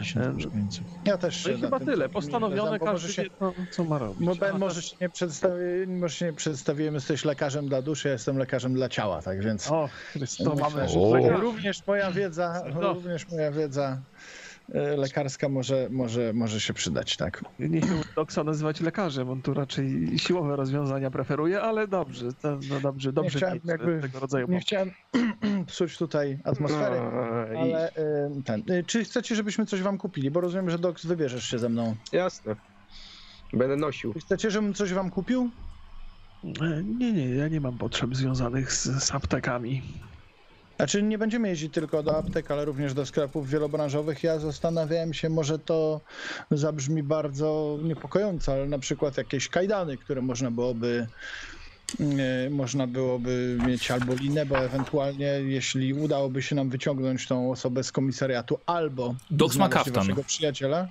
Mieszkańców. Ja też No i chyba tym tyle. Postanowione, znam, każdy może się, wie, co, co ma robić. Bo Ben, może się nie przedstawi, może się nie przedstawiłem, jesteś lekarzem dla duszy, ja jestem lekarzem dla ciała, tak więc O, myślę, mamy... również moja wiedza, No. również moja wiedza e, lekarska może, może, może się przydać, tak. Nie się Doksa nazywać lekarzem, on tu raczej siłowe rozwiązania preferuje, ale dobrze, to, no dobrze, dobrze chciałem mieć jakby- tego rodzaju Nie chciałem [CLEARS THROAT] psuć tutaj atmosfery, ale e, ten, e, czy chcecie, żebyśmy coś wam kupili? Bo rozumiem, że Doks wybierzesz się ze mną. Jasne. Będę nosił. Czy chcecie, żebym coś wam kupił? E, Nie, nie, ja nie mam potrzeb związanych z, z aptekami. Znaczy nie będziemy jeździć tylko do aptek, ale również do sklepów wielobranżowych. Ja zastanawiałem się, może to zabrzmi bardzo niepokojąco, ale na przykład jakieś kajdany, które można byłoby e, można byłoby mieć albo linę, bo ewentualnie jeśli udałoby się nam wyciągnąć tą osobę z komisariatu albo Doks ma kaftan. waszego przyjaciela,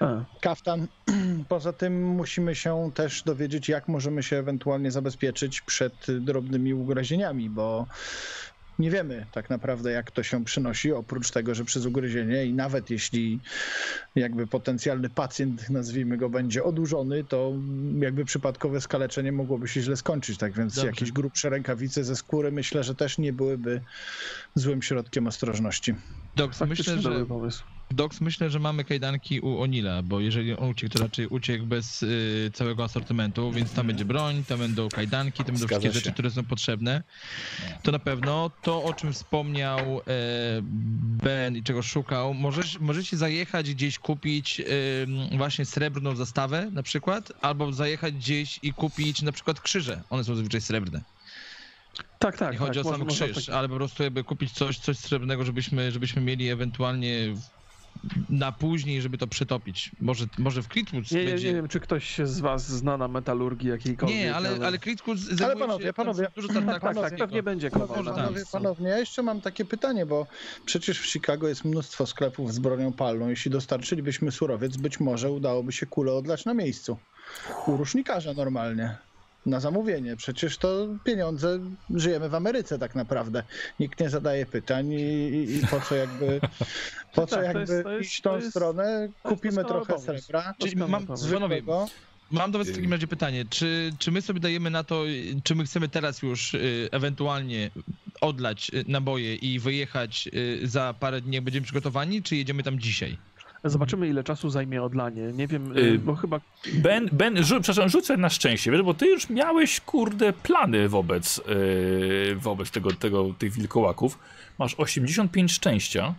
A, kaftan. [CLEARS THROAT] Poza tym musimy się też dowiedzieć, jak możemy się ewentualnie zabezpieczyć przed drobnymi ugryzieniami, bo nie wiemy tak naprawdę, jak to się przynosi, oprócz tego, że przez ugryzienie i nawet jeśli jakby potencjalny pacjent, nazwijmy go, będzie odurzony, to jakby przypadkowe skaleczenie mogłoby się źle skończyć, tak więc Dobrze. jakieś grubsze rękawice ze skóry myślę, że też nie byłyby złym środkiem ostrożności. Faktycznie myślę, dobry że, pomysł. Doks, myślę, że mamy kajdanki u Onila, bo jeżeli on uciekł, to raczej uciekł bez y, całego asortymentu, więc tam będzie broń, tam będą kajdanki, tam będą Zgadza wszystkie się. rzeczy, które są potrzebne. To na pewno to, o czym wspomniał e, Ben i czego szukał, możesz, możecie zajechać gdzieś kupić y, właśnie srebrną zastawę na przykład, albo zajechać gdzieś i kupić na przykład krzyże. One są zazwyczaj srebrne. Tak, tak. Nie chodzi tak, o sam krzyż, tak- ale po prostu jakby kupić coś, coś srebrnego, żebyśmy, żebyśmy mieli ewentualnie na później, żeby to przetopić. Może, może w Creedwoods Nie, nie, będzie... nie wiem, czy ktoś się z was zna na metalurgii jakiejkolwiek. Nie, ale, ale Creedwoods zajmuje panowie, się panowie, dużo Tak, tak, tak, Panowie, pewnie będzie Panowie, na panowie, miejscu. panowie, ja jeszcze mam takie pytanie, bo przecież w Chicago jest mnóstwo sklepów z bronią palną. Jeśli dostarczylibyśmy surowiec, być może udałoby się kulę odlać na miejscu. U rusznikarza normalnie. Na zamówienie. Przecież to pieniądze, żyjemy w Ameryce tak naprawdę. Nikt nie zadaje pytań i, i, i po co jakby, [LAUGHS] po co Tak, to jakby jest- to jest- iść tą to jest- stronę, kupimy trochę pomysł. srebra, Czyli mam, zwykłego, mam do was w takim razie pytanie, czy, czy my sobie dajemy na to, czy my chcemy teraz już y, ewentualnie odlać y, naboje i wyjechać y, za parę dni, jak będziemy przygotowani, czy jedziemy tam dzisiaj? Zobaczymy, ile czasu zajmie odlanie. Nie wiem, Y, bo chyba Ben, ben rzu, przepraszam, rzucę na szczęście, wiesz, bo ty już miałeś, kurde, plany wobec, yy, wobec tego, tego, tych wilkołaków. Masz 85 szczęścia.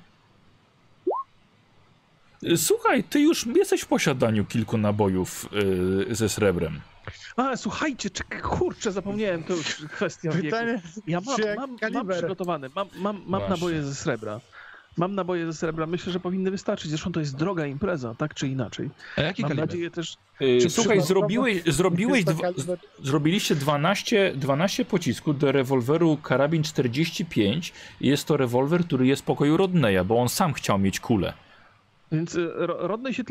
Yy, Słuchaj, ty już jesteś w posiadaniu kilku nabojów yy, ze srebrem. A, słuchajcie, czek, kurczę, zapomniałem, to już kwestia wieku. Pytanie, Ja mam, mam, mam kaliber? przygotowane, mam, mam, mam Właśnie. naboje ze srebra. Mam naboje ze srebra, myślę, że powinny wystarczyć. Zresztą to jest droga impreza, tak czy inaczej. A jaki Mam kaliber? nadzieję też, Yy, Czy słuchaj, zrobiłeś, zrobiłeś dwa, zrobiliście 12, 12 pocisków do rewolweru karabin 45 i jest to rewolwer, który jest w pokoju Rodneya, bo on sam chciał mieć kulę. więc y, Ro- Rodney się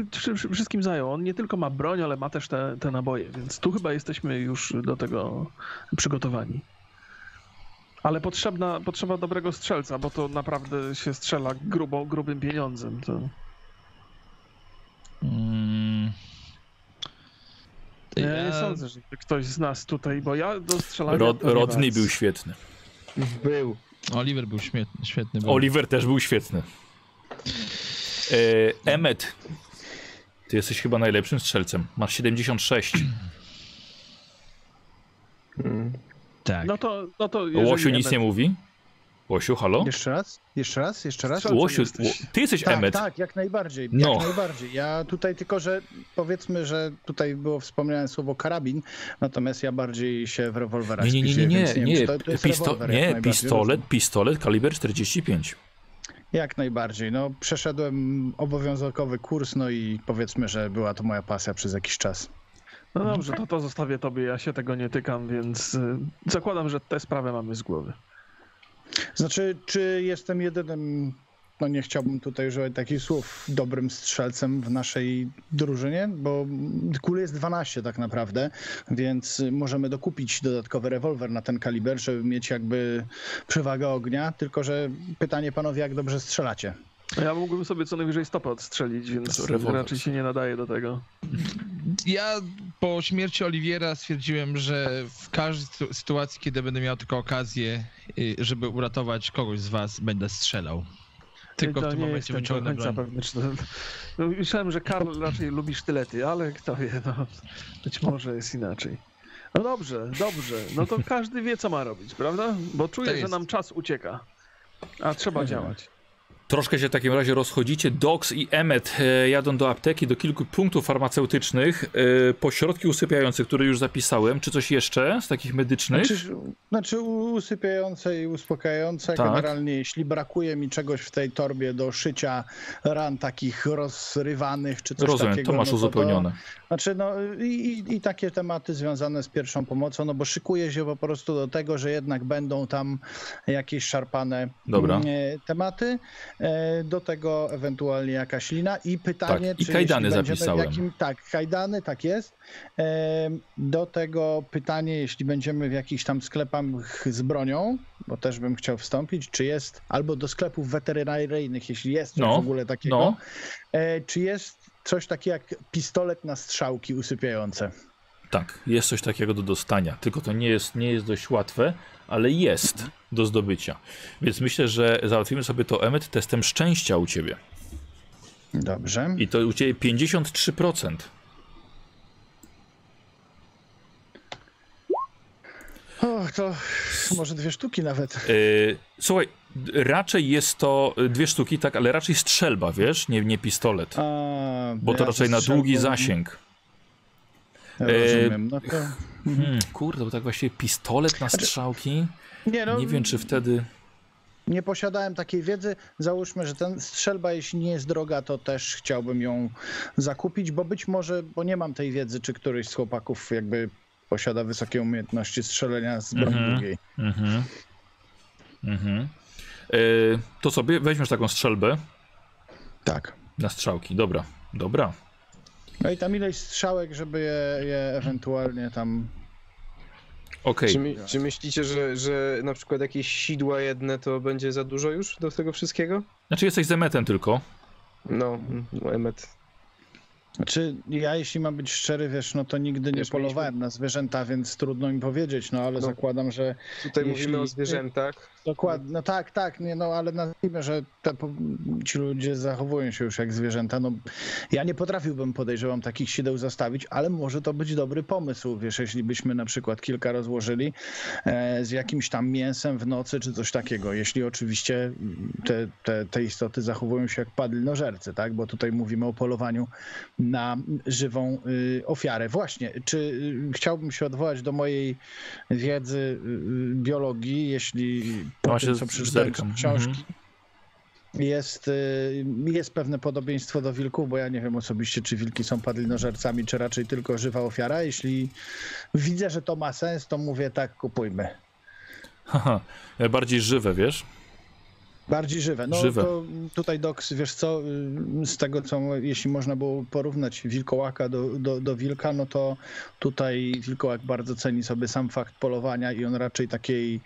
wszystkim zajął. On nie tylko ma broń, ale ma też te, te naboje, więc tu chyba jesteśmy już do tego przygotowani. Ale potrzebna, potrzeba dobrego strzelca, bo to naprawdę się strzela grubo, grubym pieniądzem. To... Mm. Ja Ja- nie sądzę, że ktoś z nas tutaj, bo ja do strzelania... Rod, nie Rodney był świetny. Był. Oliver był świetny. świetny był. Oliver też był świetny. E, Emmet, ty jesteś chyba najlepszym strzelcem. Masz 76. Mm. Tak. No to, no to Łosiu nic Emmet- nie mówi? Łosiu, halo? Jeszcze raz? Jeszcze raz? Jeszcze raz? Łosiu, jesteś. Ty jesteś Tak, Emmet. tak, jak najbardziej. No. Jak najbardziej. Ja tutaj tylko, że powiedzmy, że tutaj było wspomniane słowo karabin, natomiast ja bardziej się w rewolwera Nie, nie, nie, nie, nie, wiem, nie, to, Pisto nie pistolet, pistolet kaliber 45. Jak najbardziej. No, przeszedłem obowiązkowy kurs, no i powiedzmy, że była to moja pasja przez jakiś czas. No dobrze, to to zostawię tobie, ja się tego nie tykam, więc y, zakładam, że tę sprawę mamy z głowy. Znaczy, czy jestem jedynym, no nie chciałbym tutaj używać takich słów, dobrym strzelcem w naszej drużynie, bo kul jest 12 tak naprawdę, więc możemy dokupić dodatkowy rewolwer na ten kaliber, żeby mieć jakby przewagę ognia, tylko że pytanie panowie, jak dobrze strzelacie? No Ja mógłbym sobie co najwyżej stopę odstrzelić, więc To rewolwer. raczej się nie nadaje do tego. Ja po śmierci Oliwiera stwierdziłem, że w każdej sytu- sytuacji, kiedy będę miał tylko okazję, y, żeby uratować kogoś z was, będę strzelał. Tylko to w tym nie momencie wyciągnę broń. pewny, to... No, Myślałem, że Karl raczej lubi sztylety, ale kto wie, no, być może jest inaczej. No dobrze, dobrze. No to każdy wie, co ma robić, prawda? Bo czuję, że nam czas ucieka. A trzeba [LAUGHS] działać. Troszkę się w takim razie rozchodzicie. Dox i Emmet e, jadą do apteki, do kilku punktów farmaceutycznych, e, po środki usypiające, które już zapisałem. Czy coś jeszcze z takich medycznych? Znaczy, znaczy usypiające i uspokajające. Tak. Generalnie, jeśli brakuje mi czegoś w tej torbie do szycia ran takich rozrywanych czy coś Rozumiem, takiego, to masz no uzupełnione. Znaczy, no i, i, takie tematy związane z pierwszą pomocą, no bo szykuję się po prostu do tego, że jednak będą tam jakieś szarpane Dobra. mm, e, tematy. E, Do tego ewentualnie jakaś lina i pytanie, Tak, i czy kajdany jeśli będziemy zapisałem. Jakim, tak, kajdany, tak jest. E, Do tego pytanie, jeśli będziemy w jakichś tam sklepach z bronią, bo też bym chciał wstąpić, czy jest, albo do sklepów weterynaryjnych, jeśli jest No, w ogóle takiego, no. e, czy jest coś takiego jak pistolet na strzałki usypiające? Tak, jest coś takiego do dostania, tylko to nie jest, nie jest dość łatwe, ale jest do zdobycia. Więc myślę, że załatwimy sobie to Emmet testem szczęścia u ciebie. Dobrze. I to u ciebie 53%. O, to może dwie sztuki nawet. Yy, słuchaj, raczej jest to dwie sztuki, tak, ale raczej strzelba, wiesz, nie, nie pistolet. A, Bo to ja raczej na długi zasięg. Rozumiem. No to Hmm, kurde, bo tak właściwie pistolet na strzałki. Nie, no, Nie wiem, czy wtedy... nie posiadałem takiej wiedzy. Załóżmy, że ten strzelba, jeśli nie jest droga, to też chciałbym ją zakupić, bo być może, bo nie mam tej wiedzy, czy któryś z chłopaków jakby posiada wysokie umiejętności strzelenia z broni Mhm. długiej. Mhm. Mhm. E, to sobie weźmiesz taką strzelbę Tak. na strzałki. Dobra, dobra. No i tam ileś strzałek, żeby je, je ewentualnie tam. Okej. Czy, my, czy myślicie, że, że na przykład jakieś sidła jedne to będzie za dużo już do tego wszystkiego? Znaczy jesteś zemetem tylko. No, no Emmet. Znaczy, ja jeśli mam być szczery, wiesz, no to nigdy nie Wiesz, polowałem na zwierzęta, więc trudno mi powiedzieć, no ale No. zakładam, że Tutaj Jeśli- mówimy o zwierzętach. Dokładnie, no tak, tak, nie, no ale nazwijmy, że te, ci ludzie zachowują się już jak zwierzęta. No, ja nie potrafiłbym, podejrzewam, takich sideł zostawić, ale może to być dobry pomysł, wiesz, jeśli byśmy na przykład kilka rozłożyli e, z jakimś tam mięsem w nocy czy coś takiego, jeśli oczywiście te, te, te istoty zachowują się jak padlinożercy, tak, bo tutaj mówimy o polowaniu na żywą y, ofiarę. Właśnie, czy y, chciałbym się odwołać do mojej wiedzy y, y, biologii, jeśli po Właśnie tym, co przeczytałem książki, jest, y, jest pewne podobieństwo do wilków, bo ja nie wiem osobiście, czy wilki są padlinożercami, czy raczej tylko żywa ofiara. Jeśli widzę, że to ma sens, to mówię tak, kupujmy. Haha, bardziej żywe, wiesz? Bardziej żywe. No Żywe. to tutaj Doks, wiesz co, y, z tego co, jeśli można było porównać wilkołaka do, do, do wilka, no to tutaj wilkołak bardzo ceni sobie sam fakt polowania i on raczej takiej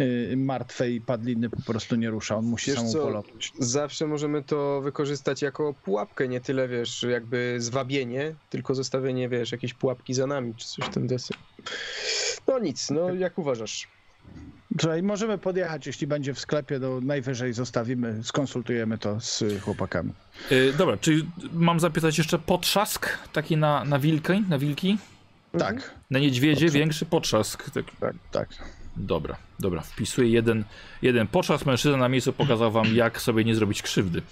y, martwej padliny po prostu nie rusza, on musi Wiesz co, polować. Zawsze możemy to wykorzystać jako pułapkę, nie tyle, wiesz, jakby zwabienie, tylko zostawienie, wiesz, jakiejś pułapki za nami, czy coś w tym deseń. No nic, no jak uważasz? Słuchaj, możemy podjechać, jeśli będzie w sklepie, to najwyżej zostawimy, skonsultujemy to z chłopakami. E, dobra, czy mam zapytać jeszcze potrzask taki na, na wilki? Na wilki? Tak, Na niedźwiedzie większy potrzask. Tak. tak, tak. Dobra, dobra. Wpisuję jeden, jeden potrzask. Mężczyzna na miejscu pokazał wam, jak sobie nie zrobić krzywdy.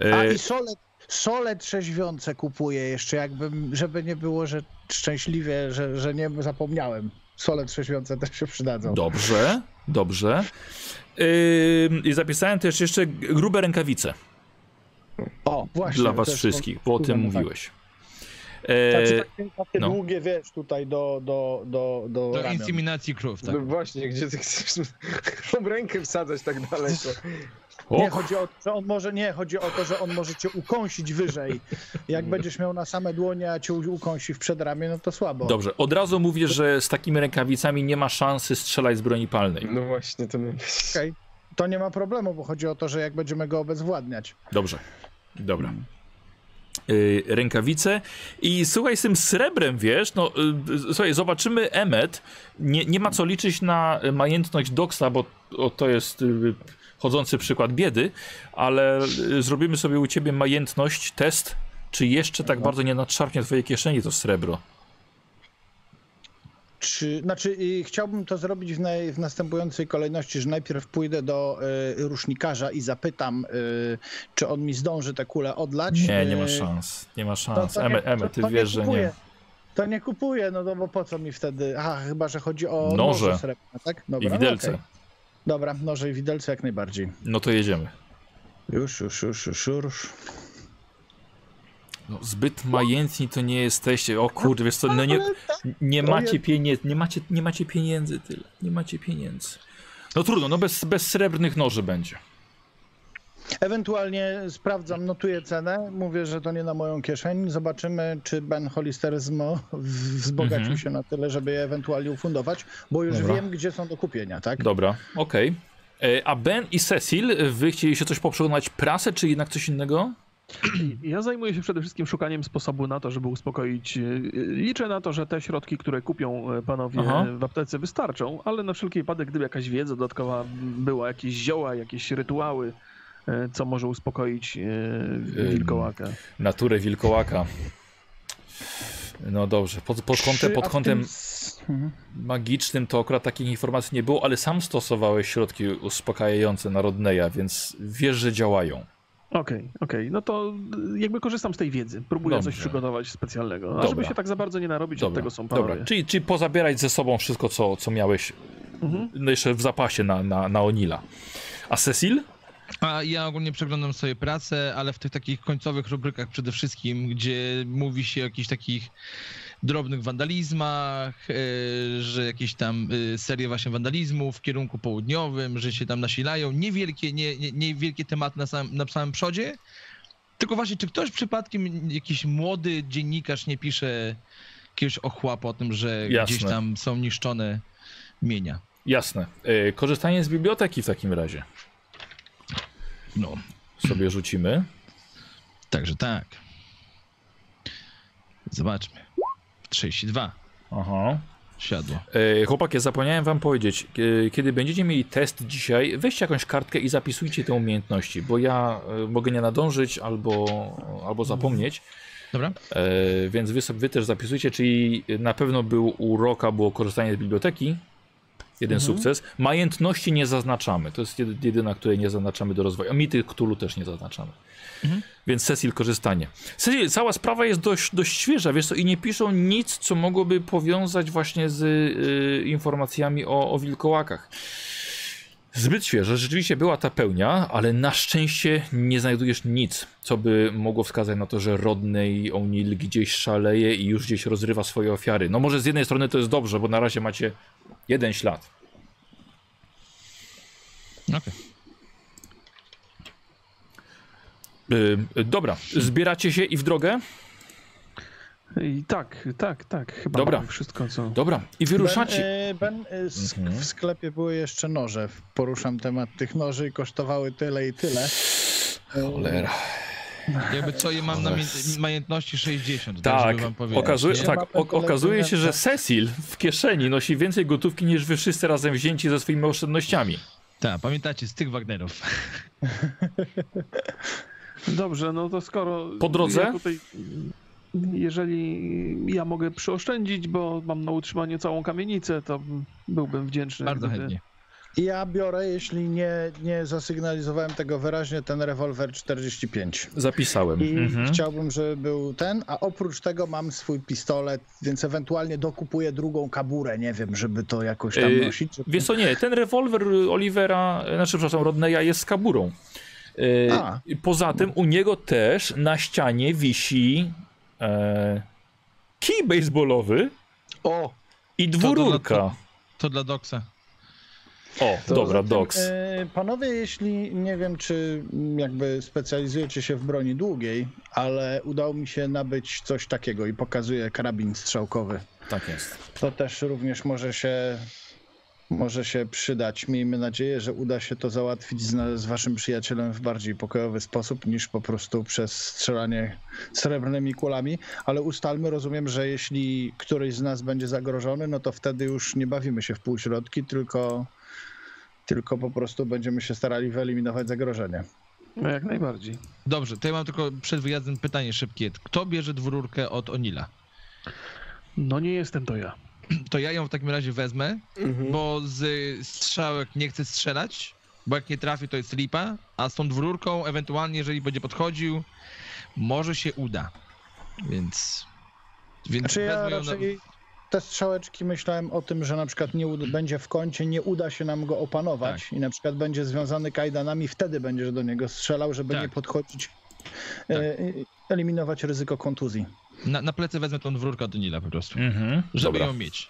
A E, i sole, sole trzeźwiące kupuję jeszcze, jakbym, żeby nie było, że szczęśliwie, że, że nie zapomniałem. Sole trzeźwiące też się przydadzą. dobrze, dobrze. I zapisałem też jeszcze grube rękawice O, właśnie. dla was wszystkich, bo o tym tak. mówiłeś. Znaczy E, takie, takie no. długie, wiesz, tutaj do, do, do, do, Do inseminacji krów, tak. No właśnie, gdzie ty chcesz [LAUGHS] tą rękę wsadzać tak daleko? Nie, chodzi o to, że on może, nie, chodzi o to, że on może cię ukąsić wyżej. Jak będziesz miał na same dłonie, a cię ukąsi w przedramię, no to słabo. Dobrze, od razu mówię, że z takimi rękawicami nie ma szansy strzelać z broni palnej. No właśnie, to my... Okej. To nie ma problemu, bo chodzi o to, że jak będziemy go obezwładniać. Dobrze, dobra. Yy, rękawice i słuchaj, z tym srebrem, wiesz, no yy, słuchaj, zobaczymy Emmet, nie, nie ma co liczyć na majętność Doxa, bo o, to jest yy, chodzący przykład biedy, ale yy, zrobimy sobie u ciebie majętność, test, czy jeszcze tak bardzo nie nadszarpnie twojej kieszeni to srebro. Czy, znaczy, y, chciałbym to zrobić w, naj, w następującej kolejności, że najpierw pójdę do y, rusznikarza i zapytam, y, czy on mi zdąży tę kulę odlać. Nie, nie ma Y, szans, nie ma to- szans. to nie- Emmet, ty to wiesz, że nie. To nie kupuję, no, no bo po co mi wtedy? Aha, chyba, że chodzi o Noże. noże srebrne, tak? Dobra, I widelce. No, okej. Dobra, noże i widelce jak najbardziej. No to jedziemy. Już, już, już, już, już. No, zbyt majętni to nie jesteście. O kurde, wiesz co, no nie, nie macie pieniędzy, nie macie, nie macie pieniędzy tyle, nie macie pieniędzy. No trudno, no bez, bez srebrnych noży będzie. Ewentualnie sprawdzam, notuję cenę, mówię, że to nie na moją kieszeń. Zobaczymy, czy Ben Hollisteryzmo wzbogacił Mhm. się na tyle, żeby je ewentualnie ufundować, bo już Dobra. wiem, gdzie są do kupienia, tak? Dobra, okej. E, A Ben i Cecil, wy chcieliście coś poprzeglądać prasę, czy jednak coś innego? Ja zajmuję się przede wszystkim szukaniem sposobu na to, żeby uspokoić. e, Liczę na to, że te środki, które kupią e, panowie Aha. w aptece wystarczą, ale na wszelki wypadek, gdyby jakaś wiedza dodatkowa była, jakieś zioła, jakieś rytuały, co może uspokoić e, wilkołaka. Naturę wilkołaka. No dobrze, pod, pod kątem, pod kątem Mhm. magicznym to akurat takich informacji nie było, ale sam stosowałeś środki uspokajające na Rodneya, więc wiesz, że działają. Okej, okej. No to jakby korzystam z tej wiedzy. Próbuję Dobrze. coś przygotować specjalnego. A Dobra. żeby się tak za bardzo nie narobić, od tego są panowie. dobra. Czyli, czyli pozabierać ze sobą wszystko, co, co miałeś Mhm. no jeszcze w zapasie na, na, na Onila. A Cecil? A ja ogólnie przeglądam sobie pracę, ale w tych takich końcowych rubrykach przede wszystkim, gdzie mówi się o jakichś takich drobnych wandalizmach, e, że jakieś tam e, serie właśnie wandalizmów w kierunku południowym, że się tam nasilają. Niewielkie, nie, nie, niewielkie tematy na samym, na samym przodzie. Tylko właśnie, czy ktoś przypadkiem, jakiś młody dziennikarz nie pisze jakiegoś ochłapa o tym, że Jasne. gdzieś tam są niszczone mienia? Jasne. E, korzystanie z biblioteki w takim razie. No, Sobie rzucimy. także tak. Zobaczmy. 32. Aha. Siadło. E, chłopaki, zapomniałem wam powiedzieć, e, kiedy będziecie mieli test dzisiaj, weźcie jakąś kartkę i zapisujcie te umiejętności, bo ja e, mogę nie nadążyć albo, albo zapomnieć, Dobra? e, więc wy, sobie, wy też zapisujcie, czyli na pewno był u Roka było korzystanie z biblioteki, jeden sukces. Majętności nie zaznaczamy, to jest jedy- jedyna, której nie zaznaczamy do rozwoju, a mity Cthulhu też nie zaznaczamy. Więc Cecil korzystanie. Cecil, cała sprawa jest dość, dość świeża, wiesz co, i nie piszą nic, co mogłoby powiązać właśnie z y, informacjami o, o wilkołakach. Zbyt świeże, rzeczywiście była ta pełnia, ale na szczęście nie znajdujesz nic, co by mogło wskazać na to, że Rodney O'Neill gdzieś szaleje i już gdzieś rozrywa swoje ofiary. No może z jednej strony to jest dobrze, bo na razie macie jeden ślad. Okej. Y, dobra, zbieracie się i w drogę? I tak, tak, tak. Chyba Dobra. wszystko, co... Dobra, i wyruszacie. Ben, e, ben e, sk- Mhm. w sklepie były jeszcze noże. Poruszam temat tych noży i kosztowały tyle i tyle. Cholera. Jakby co, ja mam na majętności 60, tak, Tak, żeby wam powiedzieć. tak okazuje się, że Cecil w kieszeni nosi więcej gotówki niż wy wszyscy razem wzięci ze swoimi oszczędnościami. Tak, pamiętacie, z tych Wagnerów. Dobrze, no to skoro... Po drodze? Ja tutaj, jeżeli ja mogę przyoszczędzić, bo mam na utrzymanie całą kamienicę, to byłbym wdzięczny. Bardzo gdyby- chętnie. Ja biorę, jeśli nie, nie zasygnalizowałem tego wyraźnie, ten rewolwer 45. Zapisałem. I Mhm. chciałbym, żeby był ten, a oprócz tego mam swój pistolet, więc ewentualnie dokupuję drugą kaburę, nie wiem, żeby to jakoś tam Yy, nosić. żeby- Wiesz co, nie, ten rewolwer Olivera, znaczy przepraszam, Rodneya jest z kaburą. A. i Poza tym u niego też na ścianie wisi e, kij baseballowy O! i dwururka. To dla Doksa. O, To dobra, Dox. e, Panowie, jeśli nie wiem, czy jakby specjalizujecie się w broni długiej, ale udało mi się nabyć coś takiego i pokazuję karabin strzałkowy. Tak jest. To też również może się, może się przydać. Miejmy nadzieję, że uda się to załatwić z, z waszym przyjacielem w bardziej pokojowy sposób niż po prostu przez strzelanie srebrnymi kulami. Ale ustalmy, rozumiem, że jeśli któryś z nas będzie zagrożony, no to wtedy już nie bawimy się w półśrodki, tylko, tylko po prostu będziemy się starali wyeliminować zagrożenie. No jak najbardziej. Dobrze, to ja mam tylko przed wyjazdem pytanie szybkie. Kto bierze dwururkę od Onila? No nie jestem to ja. To ja ją w takim razie wezmę, Mhm. bo z strzałek nie chcę strzelać, bo jak nie trafię, to jest lipa, a z tą dwururką, ewentualnie, jeżeli będzie podchodził, może się uda. Więc. Więc Znaczy ja raczej te strzałeczki myślałem o tym, że na przykład nie uda, będzie w kącie, nie uda się nam go opanować Tak. i na przykład będzie związany kajdanami, wtedy będziesz do niego strzelał, żeby Tak. nie podchodzić, Tak. e, eliminować ryzyko kontuzji. Na, na, plecy wezmę tą dwururkę od Onila po prostu, Mhm. żeby Dobra. ją mieć.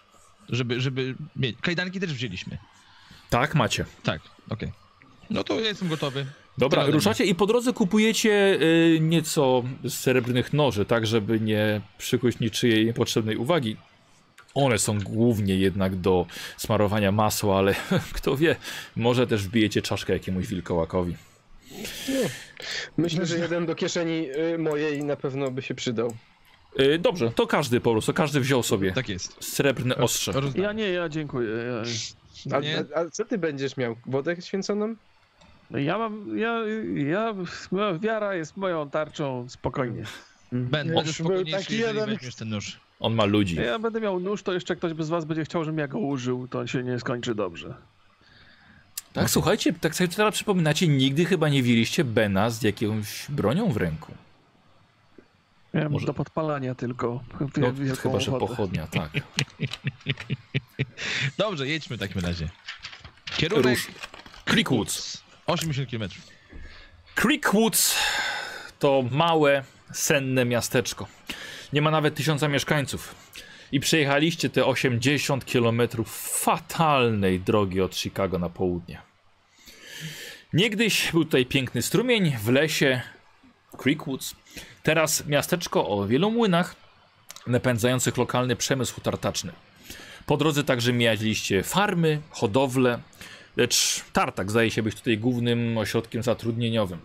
Żeby, żeby mieć. Kajdanki też wzięliśmy. Tak, macie. Tak, okej. No to ja jestem gotowy. Dobra, Tyle ruszacie i po drodze kupujecie y, nieco srebrnych noży, tak żeby nie przykuć niczyjej niepotrzebnej uwagi. One są głównie jednak do smarowania masła, ale [LAUGHS] kto wie, może też wbijecie czaszkę jakiemuś wilkołakowi. Myślę, że jeden do kieszeni y, mojej na pewno by się przydał. Y, dobrze, to każdy po prostu, każdy wziął sobie Tak jest. srebrne ostrze. Roz- Ja nie, ja dziękuję. Ja, A, Nie. a, a co ty będziesz miał? Wodę święconą? ja mam, ja, ja, moja wiara jest moją tarczą, spokojnie. Będę spokojniejszy, taki jeżeli jeden- weźmiesz ten nóż. On ma ludzi. Ja będę miał nóż, to jeszcze ktoś bez was będzie chciał, żebym ja go użył, to się nie skończy dobrze. Tak, słuchajcie, tak sobie teraz przypominacie, nigdy chyba nie widzieliście Bena z jakąś bronią w ręku. Miałem Może- do podpalania tylko. No, chyba, że ochotę. pochodnia, tak. [LAUGHS] Dobrze, jedźmy w takim razie. Kierunek Rusz. Creekwoods. 80 km. Creekwoods to małe, senne miasteczko. Nie ma nawet tysiąca mieszkańców. I przejechaliście te 80 kilometrów fatalnej drogi od Chicago na południe. Niegdyś był tutaj piękny strumień w lesie Creekwoods. Teraz miasteczko o wielu młynach napędzających lokalny przemysł tartaczny. Po drodze także mijaliście farmy, hodowle, lecz tartak zdaje się być tutaj głównym ośrodkiem zatrudnieniowym.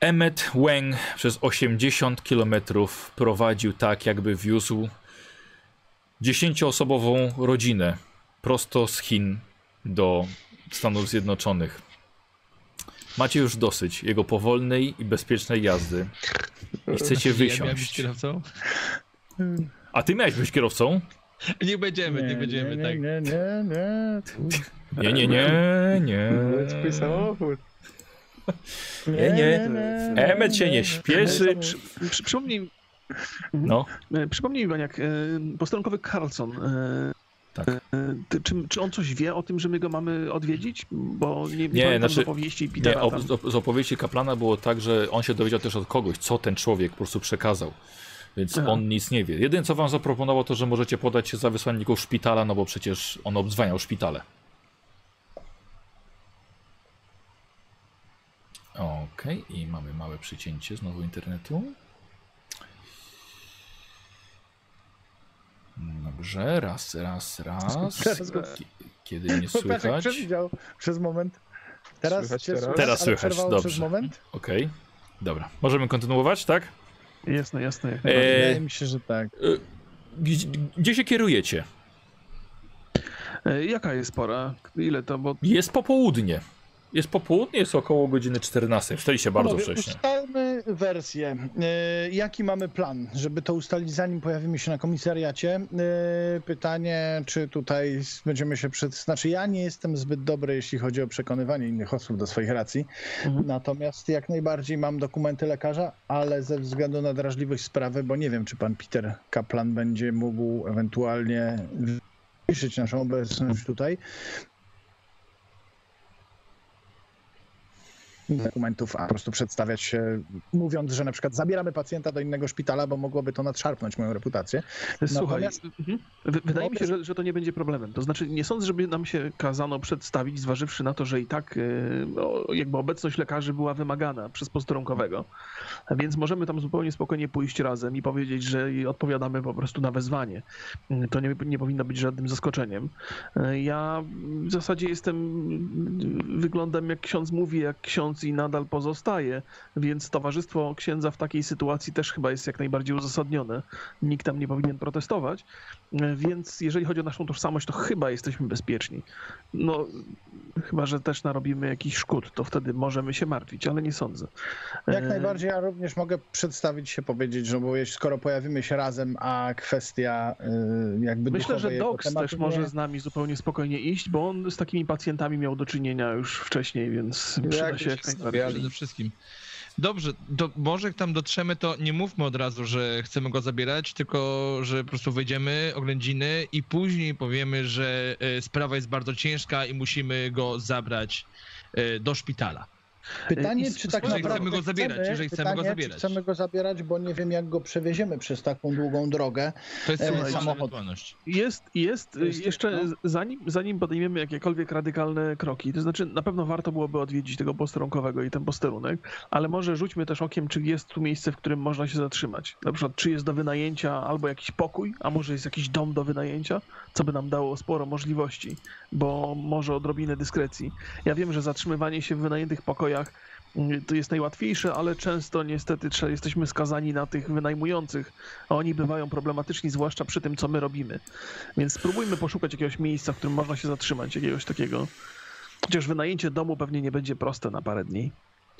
Emmet Weng przez 80 km prowadził tak, jakby wiózł dziesięcioosobową rodzinę prosto z Chin do Stanów Zjednoczonych. Macie już dosyć jego powolnej i bezpiecznej jazdy i chcecie Ja wysiąść. kierowcą? A ty miałeś być kierowcą? Niech będziemy, nie, będziemy, nie, tak. nie, nie, nie. Nie, nie, nie, nie. To jest twój samochód. Nie, nie. Emmet się nie śpieszy. Przy, przy, przypomnij, No, e, przypomnij Iwaniak, e, posterunkowy Carlson. Tak. e, czy, czy on coś wie o tym, że my go mamy odwiedzić? Bo nie, nie, Nie, znaczy- z opowieści Nie, Petera tam. z, opowieści kaplana było tak, że on się dowiedział też od kogoś, co ten człowiek po prostu przekazał. Więc Aha. on nic nie wie. Jedyne co wam zaproponował, to że możecie podać się za wysłanników szpitala, no bo przecież on obdzwaniał szpitale. Okej, i mamy małe przycięcie znowu internetu. Dobrze, raz, raz, raz. [LAUGHS] Teraz go- Ki- Kiedy nie Chłopaczek [LAUGHS] słychać? przewidział przez moment. Teraz Słychać cię teraz? słychać, Teraz słychać, dobrze. przez moment? Okej, dobra. Możemy kontynuować, tak? Jasne, jasne. Jak E, najbardziej. Wydaje mi się, że tak. Y, Gdzie, gdzie się kierujecie? E, Jaka jest pora? Ile to? Bo Jest popołudnie. Jest popołudnie, jest około godziny 14. Wstaliście bardzo Panowie, wcześnie. Ustalmy wersję. E, jaki mamy plan, żeby to ustalić, zanim pojawimy się na komisariacie? E, pytanie, czy tutaj będziemy się przed... Znaczy, ja nie jestem zbyt dobry, jeśli chodzi o przekonywanie innych osób do swoich racji. Mhm. Natomiast jak najbardziej mam dokumenty lekarza, ale ze względu na drażliwość sprawy, bo nie wiem, czy pan Peter Kaplan będzie mógł ewentualnie zmniejszyć naszą obecność tutaj. Dokumentów, a po prostu przedstawiać się, mówiąc, że na przykład zabieramy pacjenta do innego szpitala, bo mogłoby to nadszarpnąć moją reputację. Słuchaj, mhm. Wy- wydaje mi się, że, że to nie będzie problemem. To znaczy, nie sądzę, żeby nam się kazano przedstawić, zważywszy na to, że i tak e, no, jakby obecność lekarzy była wymagana przez posterunkowego. Więc możemy tam zupełnie spokojnie pójść razem i powiedzieć, że odpowiadamy po prostu na wezwanie. To nie, nie powinno być żadnym zaskoczeniem. E, Ja w zasadzie jestem, wyglądam jak ksiądz mówi, jak ksiądz i nadal pozostaje, więc towarzystwo księdza w takiej sytuacji też chyba jest jak najbardziej uzasadnione. Nikt tam nie powinien protestować, więc jeżeli chodzi o naszą tożsamość, to chyba jesteśmy bezpieczni. No, chyba, że też narobimy jakiś szkód, to wtedy możemy się martwić, ale nie sądzę. Jak najbardziej ja również mogę przedstawić się, powiedzieć, że bo jeśli- skoro pojawimy się razem, a kwestia y, jakby Myślę, że tematu też może nie- z nami zupełnie spokojnie iść, bo on z takimi pacjentami miał do czynienia już wcześniej, więc przyda Jak się jak najbardziej. Przede wszystkim. Dobrze, to może jak tam dotrzemy, to nie mówmy od razu, że chcemy go zabierać, tylko że po prostu wejdziemy, oględziny i później powiemy, że e, sprawa jest bardzo ciężka i musimy go zabrać e, do szpitala. Pytanie, czy tak jeżeli naprawdę chcemy go zabierać, jeżeli chcemy go pytanie, zabierać. Czy chcemy go zabierać, bo nie wiem, jak go przewieziemy przez taką długą drogę. To jest E, samochód. Jest, jest, jest- jeszcze no. zanim, zanim podejmiemy jakiekolwiek radykalne kroki, to znaczy na pewno warto byłoby odwiedzić tego posterunkowego i ten posterunek, ale może rzućmy też okiem, czy jest tu miejsce, w którym można się zatrzymać. Na przykład, czy jest do wynajęcia albo jakiś pokój, a może jest jakiś dom do wynajęcia, co by nam dało sporo możliwości, bo może odrobinę dyskrecji. Ja wiem, że zatrzymywanie się w wynajętych pokojach mm, to jest najłatwiejsze, ale często niestety jesteśmy skazani na tych wynajmujących, a oni bywają problematyczni, zwłaszcza przy tym, co my robimy. Więc spróbujmy poszukać jakiegoś miejsca, w którym można się zatrzymać, jakiegoś takiego. Chociaż wynajęcie domu pewnie nie będzie proste na parę dni.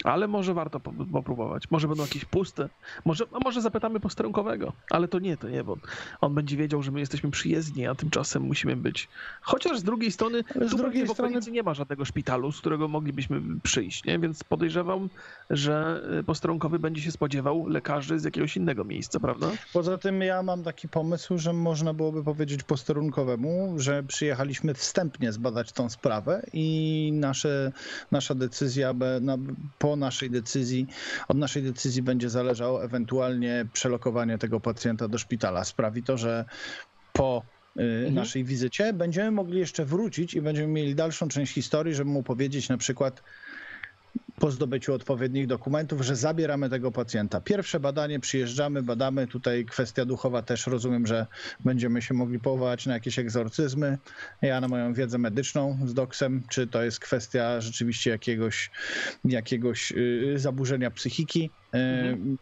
Ale może warto po- popróbować. Może będą jakieś puste. Może, a może zapytamy posterunkowego. Ale to nie, to nie, bo on będzie wiedział, że my jesteśmy przyjezdni, a tymczasem musimy być. Chociaż z drugiej strony, Ale z tu drugiej strony- nie ma żadnego szpitalu, z którego moglibyśmy przyjść, nie? Więc podejrzewam, że y, posterunkowy będzie się spodziewał lekarzy z jakiegoś innego miejsca, prawda? Poza tym ja mam taki pomysł, że można byłoby powiedzieć posterunkowemu, że przyjechaliśmy wstępnie zbadać tą sprawę i nasze, nasza decyzja, be- na, po naszej decyzji, od naszej decyzji będzie zależało ewentualnie przelokowanie tego pacjenta do szpitala. Sprawi to, że po y, naszej wizycie będziemy mogli jeszcze wrócić i będziemy mieli dalszą część historii, żeby mu powiedzieć na przykład po zdobyciu odpowiednich dokumentów, że zabieramy tego pacjenta. Pierwsze badanie, przyjeżdżamy, badamy. Tutaj kwestia duchowa też rozumiem, że będziemy się mogli powołać na jakieś egzorcyzmy. Ja na moją wiedzę medyczną z doksem, czy to jest kwestia rzeczywiście jakiegoś, jakiegoś yy, zaburzenia psychiki, yy,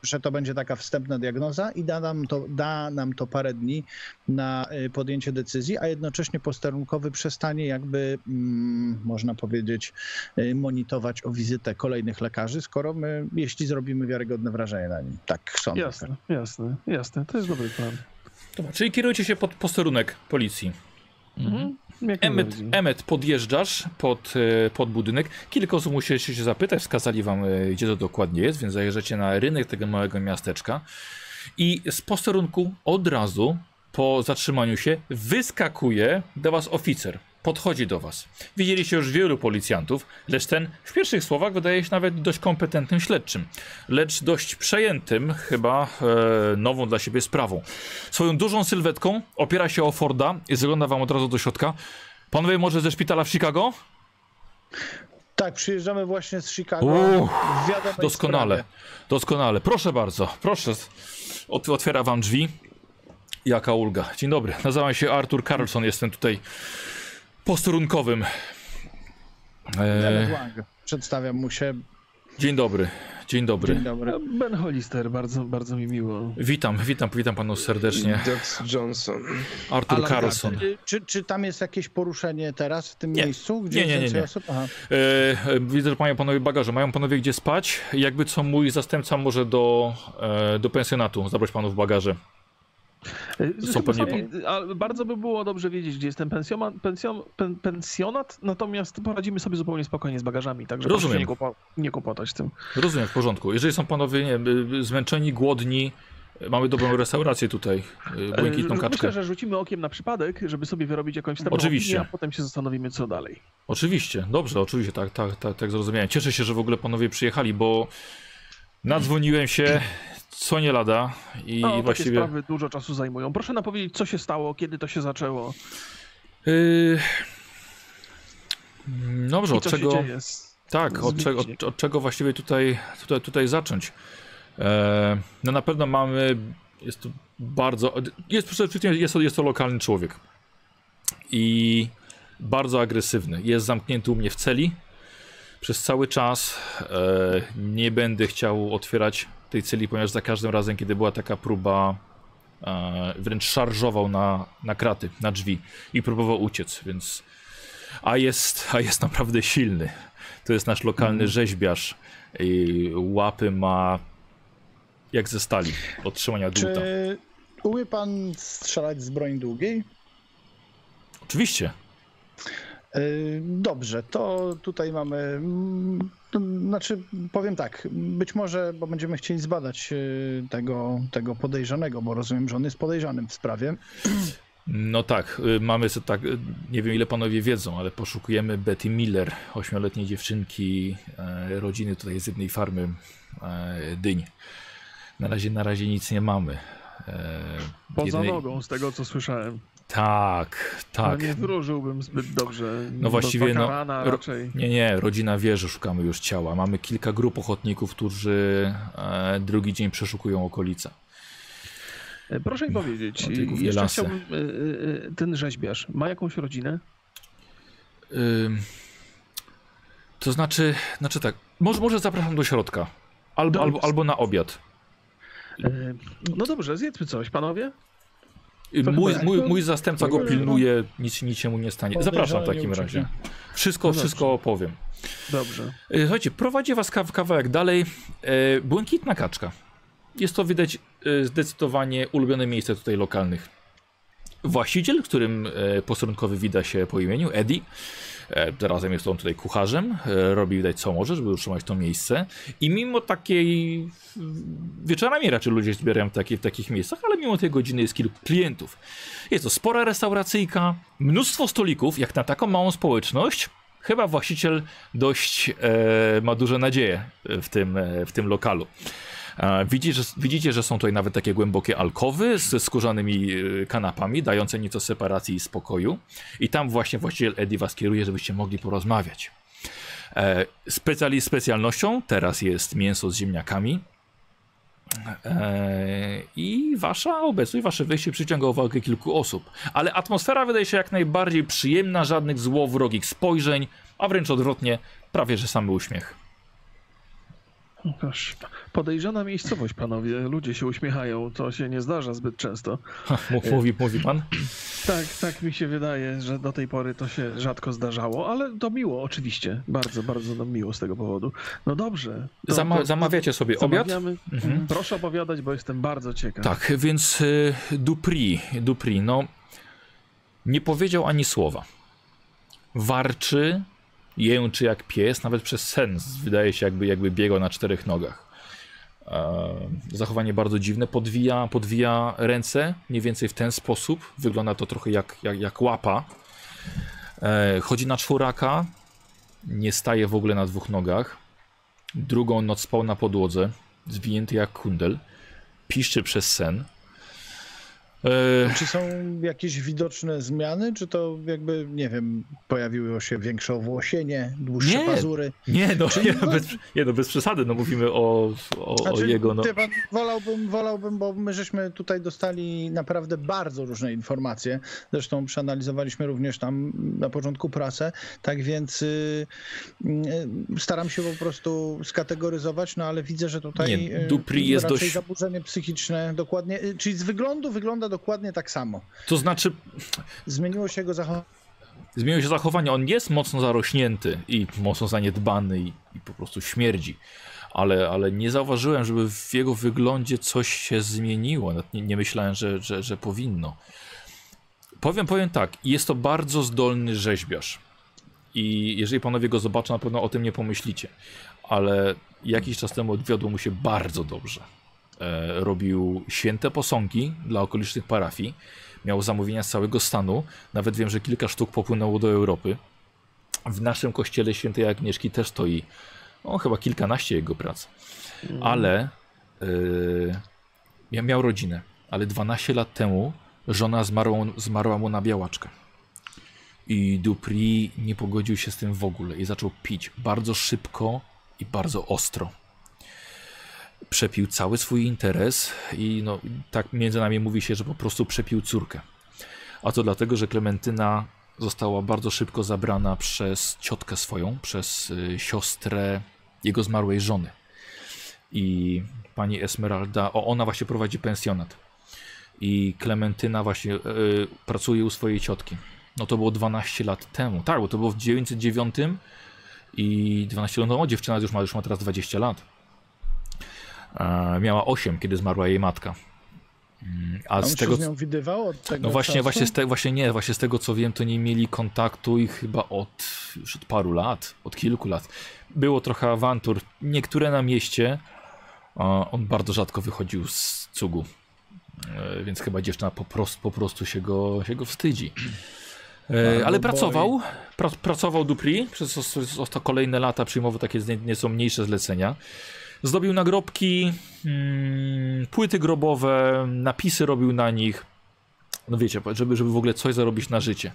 że to będzie taka wstępna diagnoza i da nam, to, da nam to parę dni na yy, podjęcie decyzji, a jednocześnie posterunkowy przestanie jakby, mm, można powiedzieć, y, monitorować o wizytę kolejnych lekarzy, skoro my, jeśli zrobimy wiarygodne wrażenie na nim. Tak sądzę. Jasne, jasne, jasne. To jest dobry plan. Dobra, czyli kierujcie się pod posterunek policji. Mhm. Jak Emmet. Emmet podjeżdżasz pod, e, pod budynek. Kilka osób musieliście się zapytać, wskazali wam, e, gdzie to dokładnie jest, więc zajeżdżacie na rynek tego małego miasteczka. I z posterunku od razu po zatrzymaniu się wyskakuje do was oficer. Podchodzi do was. Widzieliście już wielu policjantów, lecz ten w pierwszych słowach wydaje się nawet dość kompetentnym śledczym, lecz dość przejętym chyba e, nową dla siebie sprawą. Swoją dużą sylwetką opiera się o Forda i zagląda wam od razu do środka. Panowie może ze szpitala w Chicago? Tak, przyjeżdżamy właśnie z Chicago. Doskonale, sprawie. doskonale. Proszę bardzo, proszę. Ot otwiera wam drzwi. Jaka ulga. Dzień dobry, nazywam się Artur Carlson, jestem tutaj posterunkowym. E, Wang. Przedstawiam mu się. dzień dobry, dzień dobry. Dzień dobry. Ben Hollister, bardzo, bardzo mi miło. Witam, witam, witam panu serdecznie. Doc Johnson. Artur Alan Carlson. Czy, czy, czy tam jest jakieś poruszenie teraz w tym Nie. miejscu? Gdzie Nie, nie, nie, nie. Osób? Aha. E, e, widzę, że mają panowie bagaże. Mają panowie gdzie spać? Jakby co mój zastępca może do, e, do pensjonatu zabrać panów bagaże. Y, Są pewnie bardzo by było dobrze wiedzieć, gdzie jest ten pensjon, pen, pensjonat, natomiast poradzimy sobie zupełnie spokojnie z bagażami, także Rozumiem. się nie, kłopo, nie kłopotać z tym. Rozumiem, w porządku. Jeżeli są panowie nie, wiem, y, zmęczeni, głodni, y, mamy dobrą restaurację tutaj, y, błękitną Y, kaczkę. Myślę, że rzucimy okiem na przypadek, żeby sobie wyrobić jakąś wstępną Oczywiście. opinię, a potem się zastanowimy, co dalej. Oczywiście, dobrze, oczywiście, tak, tak, tak, tak zrozumiałem. Cieszę się, że w ogóle panowie przyjechali, bo nadzwoniłem się co nie lada i No, takie właściwie... sprawy dużo czasu zajmują. Proszę nam powiedzieć, co się stało, kiedy to się zaczęło Yy... Dobrze, i od czego... Tak, od Mikiem. od, od czego właściwie tutaj, tutaj, tutaj zacząć? E, no na pewno mamy, jest to bardzo, jest, przede wszystkim jest, to, jest to lokalny człowiek i bardzo agresywny. Jest zamknięty u mnie w celi przez cały czas. E, nie będę chciał otwierać tej celi, ponieważ za każdym razem, kiedy była taka próba, e, wręcz szarżował na, na kraty, na drzwi i próbował uciec, więc... A jest, a jest naprawdę silny. To jest nasz lokalny rzeźbiarz. I łapy ma jak ze stali od trzymania Czy dłuta. umie pan strzelać z broni długiej? Oczywiście. Yy, Dobrze, to tutaj mamy. mm, Znaczy, powiem tak, być może, bo będziemy chcieli zbadać yy, tego, tego podejrzanego, bo rozumiem, że on jest podejrzanym w sprawie. No tak, y, mamy tak, nie wiem ile panowie wiedzą, ale poszukujemy Betty Miller, ośmioletniej dziewczynki, e, rodziny tutaj z jednej farmy e, dyń. Na razie, na razie nic nie mamy. E, Poza jedynej- nogą, z tego co słyszałem. Tak, Tak. tak. nie wróżyłbym zbyt dobrze. No właściwie, no, raczej. Nie, nie, rodzina wie, że szukamy już ciała. Mamy kilka grup ochotników, którzy e, drugi dzień przeszukują okolice. E, Proszę mi powiedzieć, o tej głównie jeszcze chciałbym, e, e, ten rzeźbiarz ma jakąś rodzinę? To znaczy, znaczy tak, może, może zapraszam do środka. Albo, albo, albo na obiad. No dobrze, zjedzmy coś, panowie. Mój, mój, mój zastępca go pilnuje, nic, nic się mu nie stanie. Zapraszam w takim razie. Wszystko, wszystko opowiem. Dobrze. E, Słuchajcie, prowadzi was kaw kawałek dalej. E, błękitna kaczka. Jest to widać e, zdecydowanie ulubione miejsce tutaj lokalnych. Właściciel, którym posterunkowy wida się po imieniu, Eddie. E, zarazem jest on tutaj kucharzem. E, robi widać co może, żeby utrzymać to miejsce. I mimo takiej. Wieczorami raczej ludzie zbierają takie, w takich miejscach, ale mimo tej godziny jest kilku klientów. Jest to spora restauracyjka, mnóstwo stolików, jak na taką małą społeczność. Chyba właściciel dość e, ma duże nadzieje w tym, e, w tym lokalu. E, widzi, że, widzicie, że są tutaj nawet takie głębokie alkowy ze skórzanymi e, kanapami, dające nieco separacji i spokoju. I tam właśnie właściciel Eddie was kieruje, żebyście mogli porozmawiać. E, specjali, specjalnością teraz jest mięso z ziemniakami. E, I wasza obecność, wasze wejście przyciąga uwagę kilku osób. Ale atmosfera wydaje się jak najbardziej przyjemna, żadnych złowrogich spojrzeń, a wręcz odwrotnie, prawie że samy uśmiech. Proszę. Podejrzana miejscowość, panowie. Ludzie się uśmiechają. To się nie zdarza zbyt często. Mów- Mówi, mówi pan? Tak, tak mi się wydaje, że do tej pory to się rzadko zdarzało, ale to miło, oczywiście. Bardzo, bardzo nam miło z tego powodu. No dobrze. To, Zama to, zamawiacie sobie obiad? Mhm. Proszę opowiadać, bo jestem bardzo ciekaw. Tak, więc y, Dupri, Dupri, no nie powiedział ani słowa. Warczy, jęczy jak pies, nawet przez sen wydaje się jakby, jakby biegał na czterech nogach. E, zachowanie bardzo dziwne, podwija, podwija ręce mniej więcej w ten sposób, wygląda to trochę jak, jak, jak łapa. E, chodzi na czworaka, nie staje w ogóle na dwóch nogach. Drugą noc spał na podłodze, zwinięty jak kundel piszczy przez sen. E, Czy są jakieś widoczne zmiany, czy to jakby, nie wiem, pojawiło się większe owłosienie, dłuższe Nie. pazury? nie, no, nie, no- bez, nie, no bez przesady, no mówimy o, o, o Znaczy, jego, no. pan, wolałbym, wolałbym, bo my żeśmy tutaj dostali naprawdę bardzo różne informacje. Zresztą przeanalizowaliśmy również tam na początku prasę, tak więc y, y, staram się po prostu skategoryzować, no ale widzę, że tutaj Nie, y, Dupri jest dość- zaburzenie psychiczne dokładnie, y, czyli z wyglądu wygląda dokładnie tak samo. To znaczy, Zmieniło się jego zachowanie. zmieniło się zachowanie, on jest mocno zarośnięty i mocno zaniedbany i, i po prostu śmierdzi. Ale, ale nie zauważyłem, żeby w jego wyglądzie coś się zmieniło. Nie, nie myślałem, że, że, że powinno. Powiem, powiem tak, jest to bardzo zdolny rzeźbiarz. I jeżeli panowie go zobaczą, na pewno o tym nie pomyślicie. Ale jakiś czas temu odwiodło mu się bardzo dobrze. E, robił święte posągi dla okolicznych parafii. Miał zamówienia z całego stanu. Nawet wiem, że kilka sztuk popłynęło do Europy. W naszym kościele świętej Agnieszki też stoi o, chyba kilkanaście jego prac. Ale yy, miał rodzinę, ale 12 lat temu żona zmarła, zmarła mu na białaczkę. I Dupri nie pogodził się z tym w ogóle i zaczął pić bardzo szybko i bardzo ostro. Przepił cały swój interes i no, tak między nami mówi się, że po prostu przepił córkę. A to dlatego, że Klementyna została bardzo szybko zabrana przez ciotkę swoją, przez y, siostrę jego zmarłej żony. I pani Esmeralda, o, ona właśnie prowadzi pensjonat. I Klementyna właśnie y, pracuje u swojej ciotki. No to było 12 lat temu. Tak, bo to było w 909 i 12 lat, no dziewczyna już ma, już ma teraz 20 lat. Miała 8, kiedy zmarła jej matka. Mm, A A z się tego, z nią widywał od tego no właśnie, czasu? właśnie, z te, właśnie nie, właśnie z tego co wiem, to nie mieli kontaktu i chyba od już od paru lat, od kilku lat. Było trochę awantur, niektóre na mieście. A on bardzo rzadko wychodził z cugu, e, więc chyba dziewczyna po prostu, po prostu się, go, się go wstydzi. E, ale boi. pracował, pra, pracował Dupri przez os, kolejne lata, przyjmował takie nie- nieco mniejsze zlecenia. Zdobił nagrobki, mm, płyty grobowe, napisy robił na nich. No wiecie, żeby, żeby w ogóle coś zarobić na życie.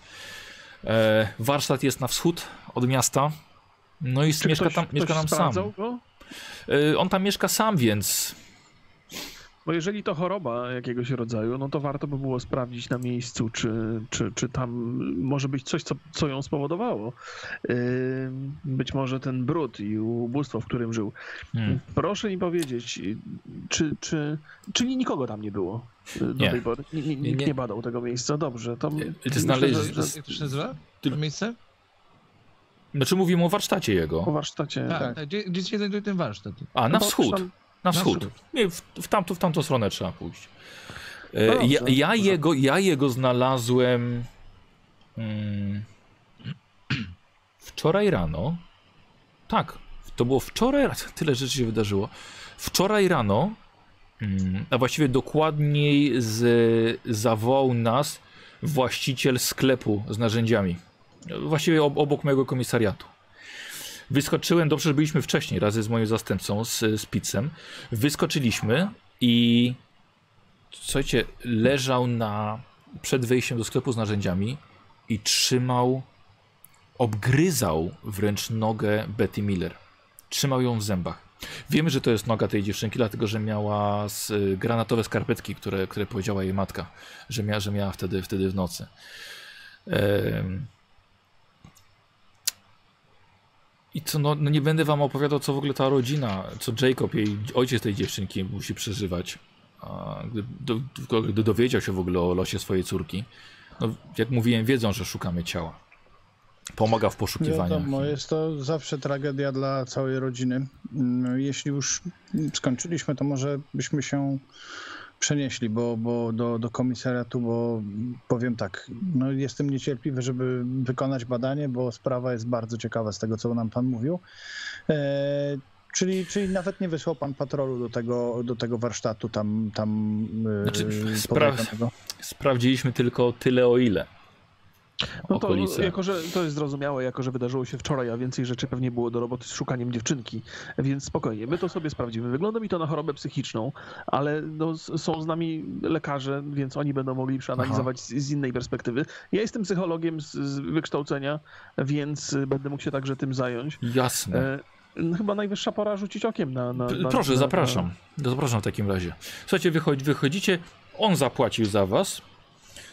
E, warsztat jest na wschód od miasta. No i Czy mieszka ktoś, tam, ktoś mieszka tam sam. Go? E, on tam mieszka sam, więc Bo jeżeli to choroba jakiegoś rodzaju, no to warto by było sprawdzić na miejscu, czy, czy, czy tam może być coś, co, co ją spowodowało. Być może ten brud i ubóstwo, w którym żył. Hmm. Proszę mi powiedzieć, czy, czy, czyli nikogo tam nie było yy, do Nie. tej pory? Ni- ni- Nikt Nie. nie badał tego miejsca, dobrze. To że Jak to się nazywa? Ty- To miejsce? Znaczy mówimy o warsztacie jego. warsztacie. Tak, tak. Gdzie, gdzie się znajduje ten warsztat? A, na Bo wschód. tam- Na Na wschód. wschód. Nie, w, w, tamtą, w tamtą stronę trzeba pójść. E, No ja, ja, jego, ja jego znalazłem mm, wczoraj rano. Tak, to było wczoraj. [LAUGHS] Tyle rzeczy się wydarzyło. Wczoraj rano, mm, a właściwie dokładniej z, zawołał nas właściciel sklepu z narzędziami. Właściwie ob, obok mojego komisariatu. Wyskoczyłem, dobrze, że byliśmy wcześniej, razem z moim zastępcą, z, z pizzem. Wyskoczyliśmy i słuchajcie, leżał na przed wejściem do sklepu z narzędziami i trzymał, obgryzał wręcz nogę Betty Miller. Trzymał ją w zębach. Wiemy, że to jest noga tej dziewczynki, dlatego że miała granatowe skarpetki, które, które powiedziała jej matka, że, mia, że miała wtedy, wtedy w nocy. Em, I co, no, no nie będę wam opowiadał, co w ogóle ta rodzina, co Jacob, jej ojciec tej dziewczynki musi przeżywać. A gdy, do, gdy dowiedział się w ogóle o losie swojej córki, no, jak mówiłem, wiedzą, że szukamy ciała. Pomaga w poszukiwaniach. Wiadomo, jest to zawsze tragedia dla całej rodziny. Mm, Jeśli już skończyliśmy, to może byśmy się przenieśli bo, bo do, do komisariatu, bo powiem tak, no jestem niecierpliwy, żeby wykonać badanie, bo sprawa jest bardzo ciekawa z tego, co nam pan mówił. E, czyli, czyli nawet nie wysłał pan patrolu do tego, do tego warsztatu tam, tam e, Znaczy, spra-? Sprawdziliśmy tylko tyle o ile. No to Okolice. jako, że to jest zrozumiałe, jako że wydarzyło się wczoraj, a więcej rzeczy pewnie było do roboty z szukaniem dziewczynki, więc spokojnie, my to sobie sprawdzimy. Wygląda mi to na chorobę psychiczną, ale no, są z nami lekarze, więc oni będą mogli przeanalizować z, z innej perspektywy. Ja jestem psychologiem z, z wykształcenia, więc y, będę mógł się także tym zająć. Jasne. E, no, chyba najwyższa pora rzucić okiem na... na, na Proszę, na, zapraszam. Zapraszam w takim razie. Słuchajcie, wychodzi, wychodzicie, on zapłacił za was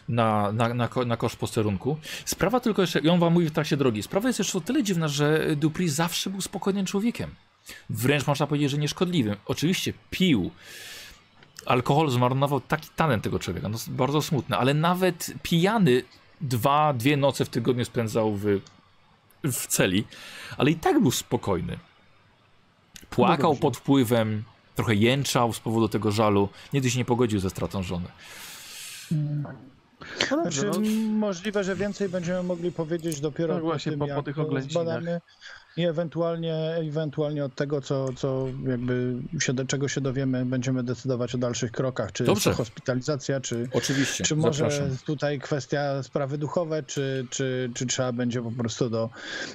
na, na, na, na koszt posterunku. Sprawa tylko jeszcze, i on wam mówi w trakcie drogi, sprawa jest jeszcze o tyle dziwna, że Dupri zawsze był spokojnym człowiekiem. Wręcz można powiedzieć, że nieszkodliwym. Oczywiście pił. Alkohol zmarnował taki talent tego człowieka. No, bardzo smutne, ale nawet pijany dwa, dwie noce w tygodniu spędzał w, w celi, ale i tak był spokojny. Płakał pod wpływem, trochę jęczał z powodu tego żalu. Nigdy się nie pogodził ze stratą żony. No dobrze, Znaczy, no, możliwe, że więcej będziemy mogli powiedzieć dopiero Tak właśnie, tym, po- po jak tych oględzinach. zbadamy i ewentualnie, ewentualnie od tego, co, co jakby się, do czego się dowiemy, będziemy decydować o dalszych krokach, czy Dobrze. hospitalizacja, czy, Oczywiście, czy może zapraszam. tutaj kwestia sprawy duchowe, czy, czy, czy trzeba będzie po prostu do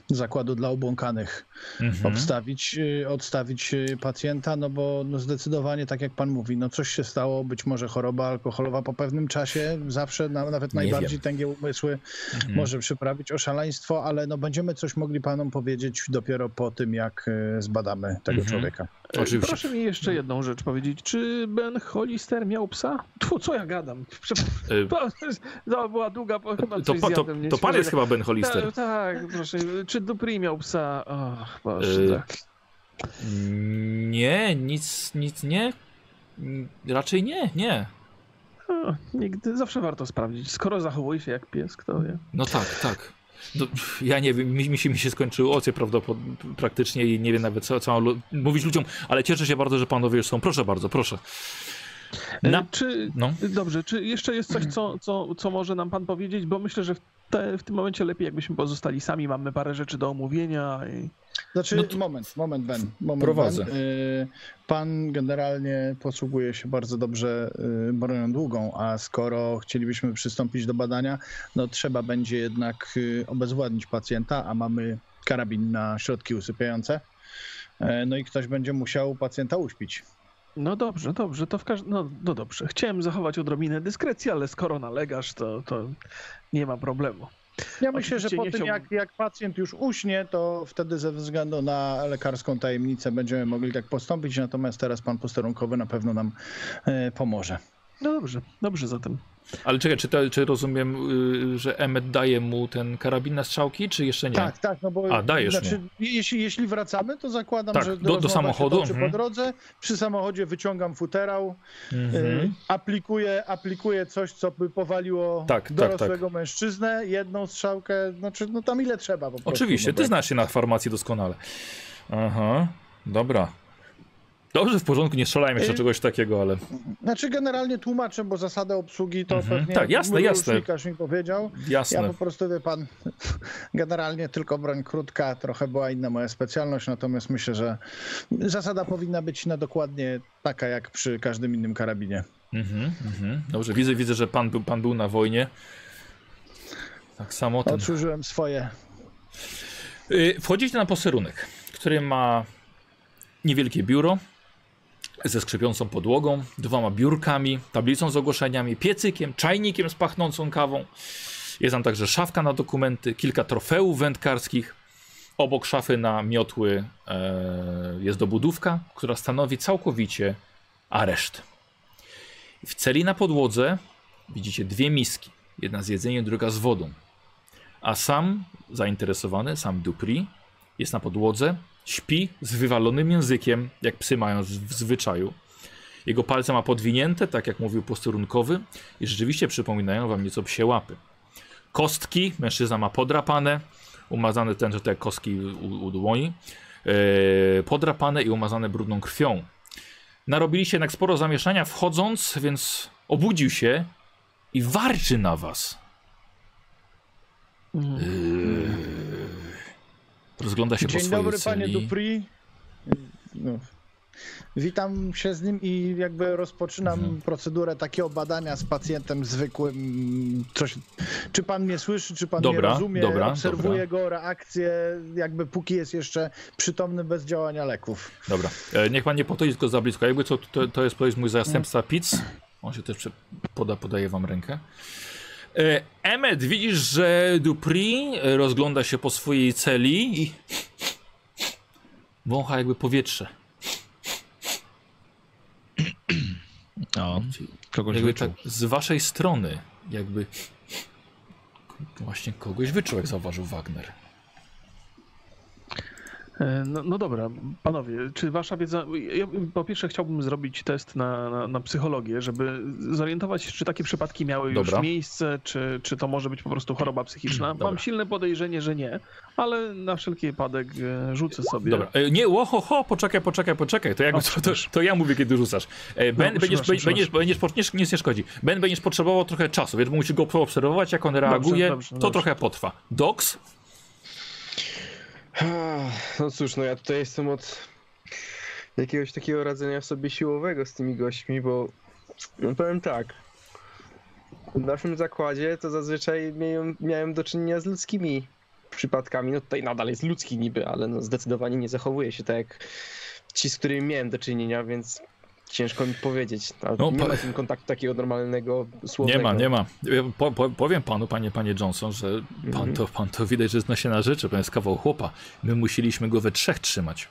zakładu dla obłąkanych Mhm. obstawić, y, odstawić y, pacjenta, no bo no zdecydowanie, tak jak pan mówi, no coś się stało, być może choroba alkoholowa po pewnym czasie, zawsze na, nawet Nie najbardziej wiem. tęgie umysły Mhm. może przyprawić o szaleństwo, ale no będziemy coś mogli panom powiedzieć dopiero po tym, jak y, zbadamy tego Mhm. człowieka. E, Oczywiście. Proszę mi jeszcze jedną rzecz powiedzieć. Czy Ben Hollister miał psa? Tfu, co ja gadam? Przepraszam. [LAUGHS] Y, To, była długa, bo chyba To, to, zjadłem, to pan jest chyba Ben Hollister. Tak, tak, proszę. Czy Dupri miał psa? Och, Boże, Y, tak. Nie, nic, nic nie. Raczej nie, nie. O, nigdy, zawsze warto sprawdzić. Skoro zachowuje się jak pies, kto wie. No tak, tak. Ja nie wiem, mi, mi, się, mi się skończyły ocie prawdopodobnie praktycznie i nie wiem nawet co, co mam mówić ludziom, ale cieszę się bardzo, że panowie już są. Proszę bardzo, proszę. E, Na, Czy, no. Dobrze, czy jeszcze jest coś, co, co, co może nam pan powiedzieć? Bo myślę, że w, te, w tym momencie lepiej, jakbyśmy pozostali sami. Mamy parę rzeczy do omówienia. I... Znaczy, No to- moment, moment Ben. Moment, Prowadzę. Ben. Y, Pan generalnie posługuje się bardzo dobrze y, bronią długą, a skoro chcielibyśmy przystąpić do badania, no trzeba będzie jednak y, obezwładnić pacjenta, a mamy karabin na środki usypiające. E, No i ktoś będzie musiał pacjenta uśpić. No dobrze, dobrze, to w każdym. No, no dobrze. Chciałem zachować odrobinę dyskrecji, ale skoro nalegasz, to, to nie ma problemu. Ja myślę, że po tym, chciałbym- jak, jak pacjent już uśnie, to wtedy ze względu na lekarską tajemnicę będziemy mogli tak postąpić, natomiast teraz pan posterunkowy na pewno nam e, pomoże. No dobrze, dobrze zatem. Ale czekaj, czy, to, czy rozumiem, y, że Emmet daje mu ten karabin na strzałki, czy jeszcze nie? Tak, tak, no bo A, dajesz znaczy, jeśli, jeśli wracamy, to zakładam, Tak, że do- do samochodu, Się mhm. po drodze. Przy samochodzie wyciągam futerał, Mhm. y, aplikuję, aplikuję coś, co by powaliło Tak, tak, dorosłego mężczyznę, jedną strzałkę, znaczy no tam ile trzeba po prostu. Oczywiście, no ty znasz się na farmacji doskonale. Aha, dobra. Dobrze, w porządku, nie strzelajmy jeszcze Y- czegoś takiego, ale Znaczy generalnie tłumaczę, bo zasadę obsługi to Mhm. pewnie Tak, jasne, jasne. mi powiedział. jasne. Ja po prostu, wie pan, [LAUGHS] generalnie tylko broń krótka, trochę była inna moja specjalność, natomiast myślę, że zasada powinna być na dokładnie taka, jak przy każdym innym karabinie. Mhm, mhm. Dobrze, widzę, widzę, że pan był, pan był na wojnie. Tak samo ten. Odsłużyłem swoje. Y, Wchodzicie na posterunek, który ma niewielkie biuro ze skrzypiącą podłogą, dwoma biurkami, tablicą z ogłoszeniami, piecykiem, czajnikiem z pachnącą kawą. Jest tam także szafka na dokumenty, kilka trofeów wędkarskich. Obok szafy na miotły e, jest dobudówka, która stanowi całkowicie areszt. W celi na podłodze widzicie dwie miski. Jedna z jedzeniem, druga z wodą. A sam zainteresowany, sam Dupri, jest na podłodze, śpi z wywalonym językiem, jak psy mają w zwyczaju. Jego palce ma podwinięte, tak jak mówił posterunkowy, i rzeczywiście przypominają wam nieco psie łapy. Kostki, mężczyzna ma podrapane, umazane ten, te kostki u, u dłoni, e, podrapane i umazane brudną krwią. Narobiliście jednak sporo zamieszania wchodząc, więc obudził się i warczy na was. Mhm. Rozgląda się po Dzień swojej dobry, celi. panie Dupri. No. Witam się z nim i jakby rozpoczynam Mhm. procedurę takiego badania z pacjentem zwykłym. Coś, czy pan mnie słyszy, czy pan Dobra, mnie rozumie? dobra, Obserwuję go, reakcję, jakby póki jest jeszcze przytomny bez działania leków. Dobra, e, niech pan nie podchodzi tylko za blisko. Jakby co, to, to jest, to jest mój zastępca Pitts. On się też poda, podaje wam rękę. E, Emmet, widzisz, że Dupri rozgląda się po swojej celi i wącha jakby powietrze. O, kogoś Jakby wyczuł. tak z waszej strony, jakby właśnie kogoś wyczuł, jak zauważył Wagner. E, No, no dobra, panowie, czy wasza wiedza. Ja, po pierwsze, chciałbym zrobić test na, na, na psychologię, żeby zorientować się, czy takie przypadki miały już Dobra. miejsce, czy, czy to może być po prostu choroba psychiczna. Dobra. Mam silne podejrzenie, że nie, ale na wszelki wypadek e, rzucę sobie. Dobra, e, nie, ło, ho, poczekaj, poczekaj, poczekaj, to, jakby, O, to, to, to ja mówię, kiedy rzucasz. Ben, No, będziesz, przepraszam, będziesz, będziesz, będziesz, nie, nie szkodzi. Ben, będziesz potrzebował trochę czasu, więc musisz go poobserwować, jak on reaguje, dobrze, to dobrze. trochę potrwa. Dox? No cóż, no ja tutaj jestem od jakiegoś takiego radzenia sobie siłowego z tymi gośćmi, bo no powiem tak. W naszym zakładzie to zazwyczaj miałem, miałem do czynienia z ludzkimi przypadkami. No tutaj nadal jest ludzki niby, ale no zdecydowanie nie zachowuje się tak jak ci, z którymi miałem do czynienia, więc ciężko mi powiedzieć. No, nie po- ma w tym kontaktu takiego normalnego, słownego. Nie ma, nie ma. Po, po, powiem panu, panie, panie Johnson, że pan Mhm. to, pan to widać, że zna się na rzeczy, pan jest kawał chłopa. My musieliśmy go we trzech trzymać.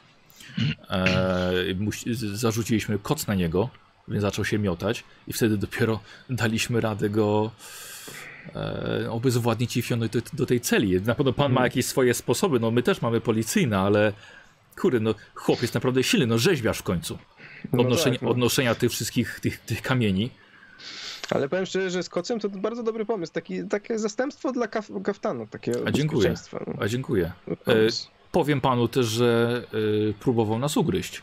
E, musi, z- zarzuciliśmy koc na niego, więc zaczął się miotać i wtedy dopiero daliśmy radę go e, obezwładnić i wsiąść do, do tej celi. Na pewno pan ma jakieś swoje sposoby, no my też mamy policyjne, ale kurde, no chłop jest naprawdę silny, no rzeźbiarz w końcu. No Odnoszenia, tak, no. odnoszenia tych wszystkich tych, tych kamieni. Ale powiem szczerze, że z kocem to bardzo dobry pomysł. Taki, takie zastępstwo dla kaf kaftanu, takie A dziękuję. no. A dziękuję. Pomysł. Powiem panu też, że y, próbował nas ugryźć.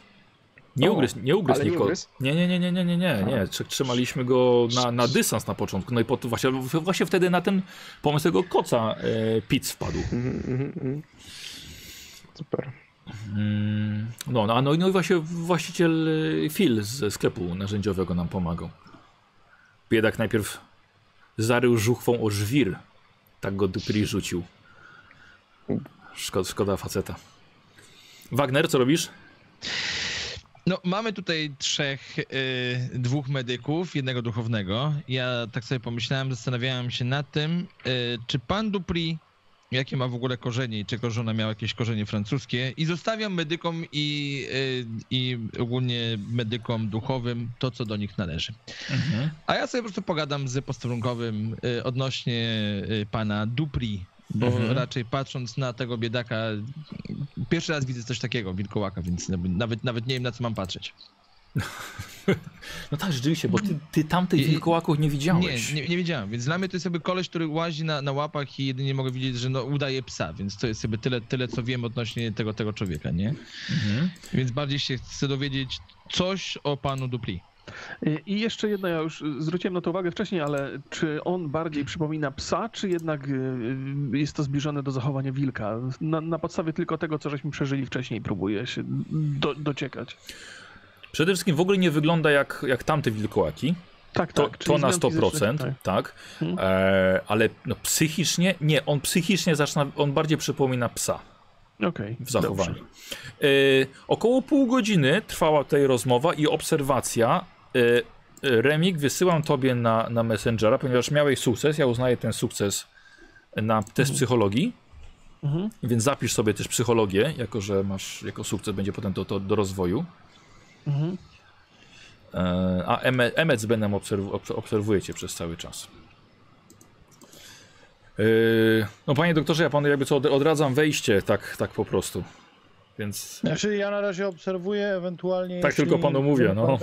Nie O, ugryzł, nie ugryzł nie? Nie, nie, nie, nie, nie, nie, nie, nie. Tr- Trzymaliśmy go na, na dystans na początku. No i właśnie, właśnie wtedy na ten pomysł tego koca e, wpadł. Mhm, mhm, mhm. Super. Mm, no, no, no, no i właśnie właściciel y, Phil ze sklepu narzędziowego nam pomagał. Biedak najpierw zarył żuchwą o żwir. Tak go Dupri rzucił. Szkoda, szkoda faceta. Wagner, co robisz? No, mamy tutaj trzech, y, dwóch medyków, jednego duchownego. Ja tak sobie pomyślałem, zastanawiałem się nad tym, y, czy pan Dupri jakie ma w ogóle korzenie i czego żona miała jakieś korzenie francuskie i zostawiam medykom i, y, i ogólnie medykom duchowym to, co do nich należy. Mhm. A ja sobie po prostu pogadam z posterunkowym y, odnośnie y, pana Dupri, bo Mhm. raczej patrząc na tego biedaka, pierwszy raz widzę coś takiego, wilkołaka, więc nawet, nawet nie wiem na co mam patrzeć. [LAUGHS] [LAUGHS] No tak, rzeczywiście, bo ty, ty tamtych wilkołaków nie Nie, widziałeś. nie, nie wiedziałem, więc dla mnie to jest jakby koleś, który łazi na, na łapach i jedynie mogę widzieć, że no, udaje psa, więc to jest sobie tyle, tyle, co wiem odnośnie tego, tego człowieka, nie? Mhm. Więc bardziej się chcę dowiedzieć coś o panu Dupli. I jeszcze jedno, ja już zwróciłem na to uwagę wcześniej, ale czy on bardziej przypomina psa, czy jednak y, y, jest to zbliżone do zachowania wilka? Na, na podstawie tylko tego, co żeśmy przeżyli wcześniej, próbuję się do, dociekać. Przede wszystkim w ogóle nie wygląda jak, jak tamte wilkołaki. Tak, To, tak. to na zmian 100%, fizycznych, tak. tak. Mhm. E, ale no, psychicznie, nie, on psychicznie zaczyna, on bardziej przypomina psa Okej. w zachowaniu. E, około pół godziny trwała tutaj rozmowa i obserwacja. E, e, Remik, wysyłam tobie na, na Messengera, ponieważ miałeś sukces, ja uznaję ten sukces na test psychologii, Mhm. więc zapisz sobie też psychologię, jako że masz, jako sukces będzie potem to, to do rozwoju. Mhm. A Emec z Benem obserw obs- obserwujecie przez cały czas. E, No panie doktorze, ja panu jakby co od- odradzam wejście tak, tak po prostu. Więc Znaczy ja na razie obserwuję, ewentualnie Tak tylko panu mówię, no.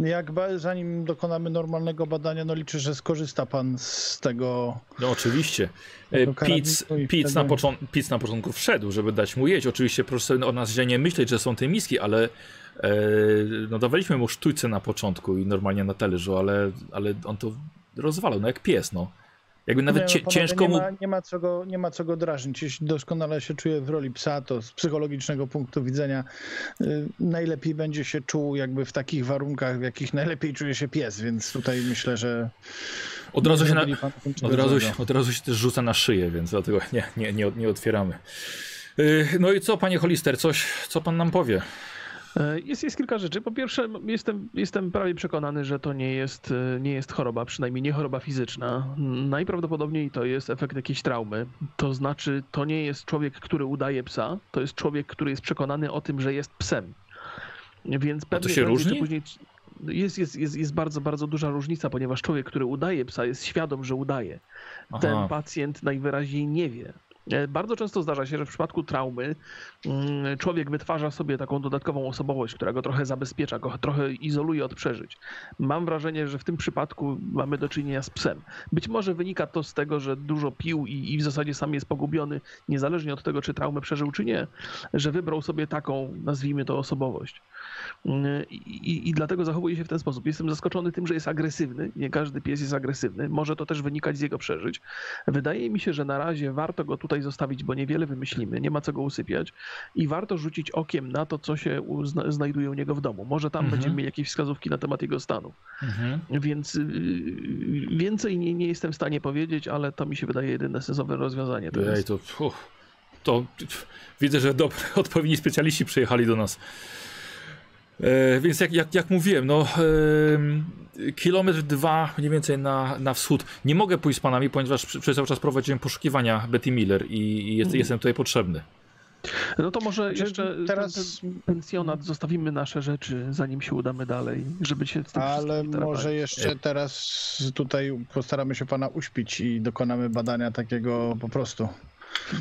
Jak zanim dokonamy normalnego badania, no liczę, że skorzysta pan z tego. no oczywiście. E, Pizz, na począ- na początku wszedł, żeby dać mu jeść. Oczywiście proszę o nas nie myśleć, że są te miski, ale no dawaliśmy mu sztućce na początku i normalnie na talerzu, ale, ale on to rozwalał, no jak pies, no. Jakby nawet Nie, no, cie, ciężko nie mu... Ma, nie, ma co go, nie ma co go drażnić. Jeśli doskonale się czuje w roli psa, to z psychologicznego punktu widzenia y, najlepiej będzie się czuł jakby w takich warunkach, w jakich najlepiej czuje się pies, więc tutaj myślę, że Od razu nie się na... Od razu, się, od razu się też rzuca na szyję, więc dlatego nie, nie, nie, nie otwieramy. Yy, No i co, panie Holister, coś, co pan nam powie? E, Jest, jest kilka rzeczy. Po pierwsze, jestem, jestem prawie przekonany, że to nie jest, e, nie jest choroba, przynajmniej nie choroba fizyczna. Najprawdopodobniej to jest efekt jakiejś traumy. To znaczy, to nie jest człowiek, który udaje psa, to jest człowiek, który jest przekonany o tym, że jest psem. Więc pewnie się prędzej czy różni? Później... Jest, jest, jest, jest bardzo, bardzo duża różnica, ponieważ człowiek, który udaje psa, jest świadom, że udaje. Ten Aha. pacjent najwyraźniej nie wie. E, Bardzo często zdarza się, że w przypadku traumy mm, człowiek wytwarza sobie taką dodatkową osobowość, która go trochę zabezpiecza, go trochę izoluje od przeżyć. Mam wrażenie, że w tym przypadku mamy do czynienia z psem. Być może wynika to z tego, że dużo pił i, i w zasadzie sam jest pogubiony, niezależnie od tego, czy traumę przeżył, czy nie, że wybrał sobie taką, nazwijmy to, osobowość. Mm, I, i, I dlatego zachowuje się w ten sposób. Jestem zaskoczony tym, że jest agresywny. Nie każdy pies jest agresywny. Może to też wynikać z jego przeżyć. Wydaje mi się, że na razie warto go tutaj zostawić, bo niewiele wymyślimy, nie ma co go usypiać i warto rzucić okiem na to, co się u- zna- znajduje u niego w domu. Może tam Mhm. będziemy mieli jakieś wskazówki na temat jego stanu. Mhm. Więc yy, więcej nie, nie jestem w stanie powiedzieć, ale to mi się wydaje jedyne sensowne rozwiązanie. To Ej, jest. to, uff, to widzę, że dobre, [LAUGHS] odpowiedni specjaliści przyjechali do nas. E, więc jak, jak, jak mówiłem, no e, kilometr dwa mniej więcej na, na wschód. Nie mogę pójść z panami, ponieważ przy- przez cały czas prowadziłem poszukiwania Betty Miller i, i jest, Mhm. jestem tutaj potrzebny. No to może jeszcze teraz- teraz ten, ten pensjonat zostawimy nasze rzeczy, zanim się udamy dalej, żeby się z tym Ale może jeszcze teraz tutaj postaramy się pana uśpić i dokonamy badania takiego po prostu.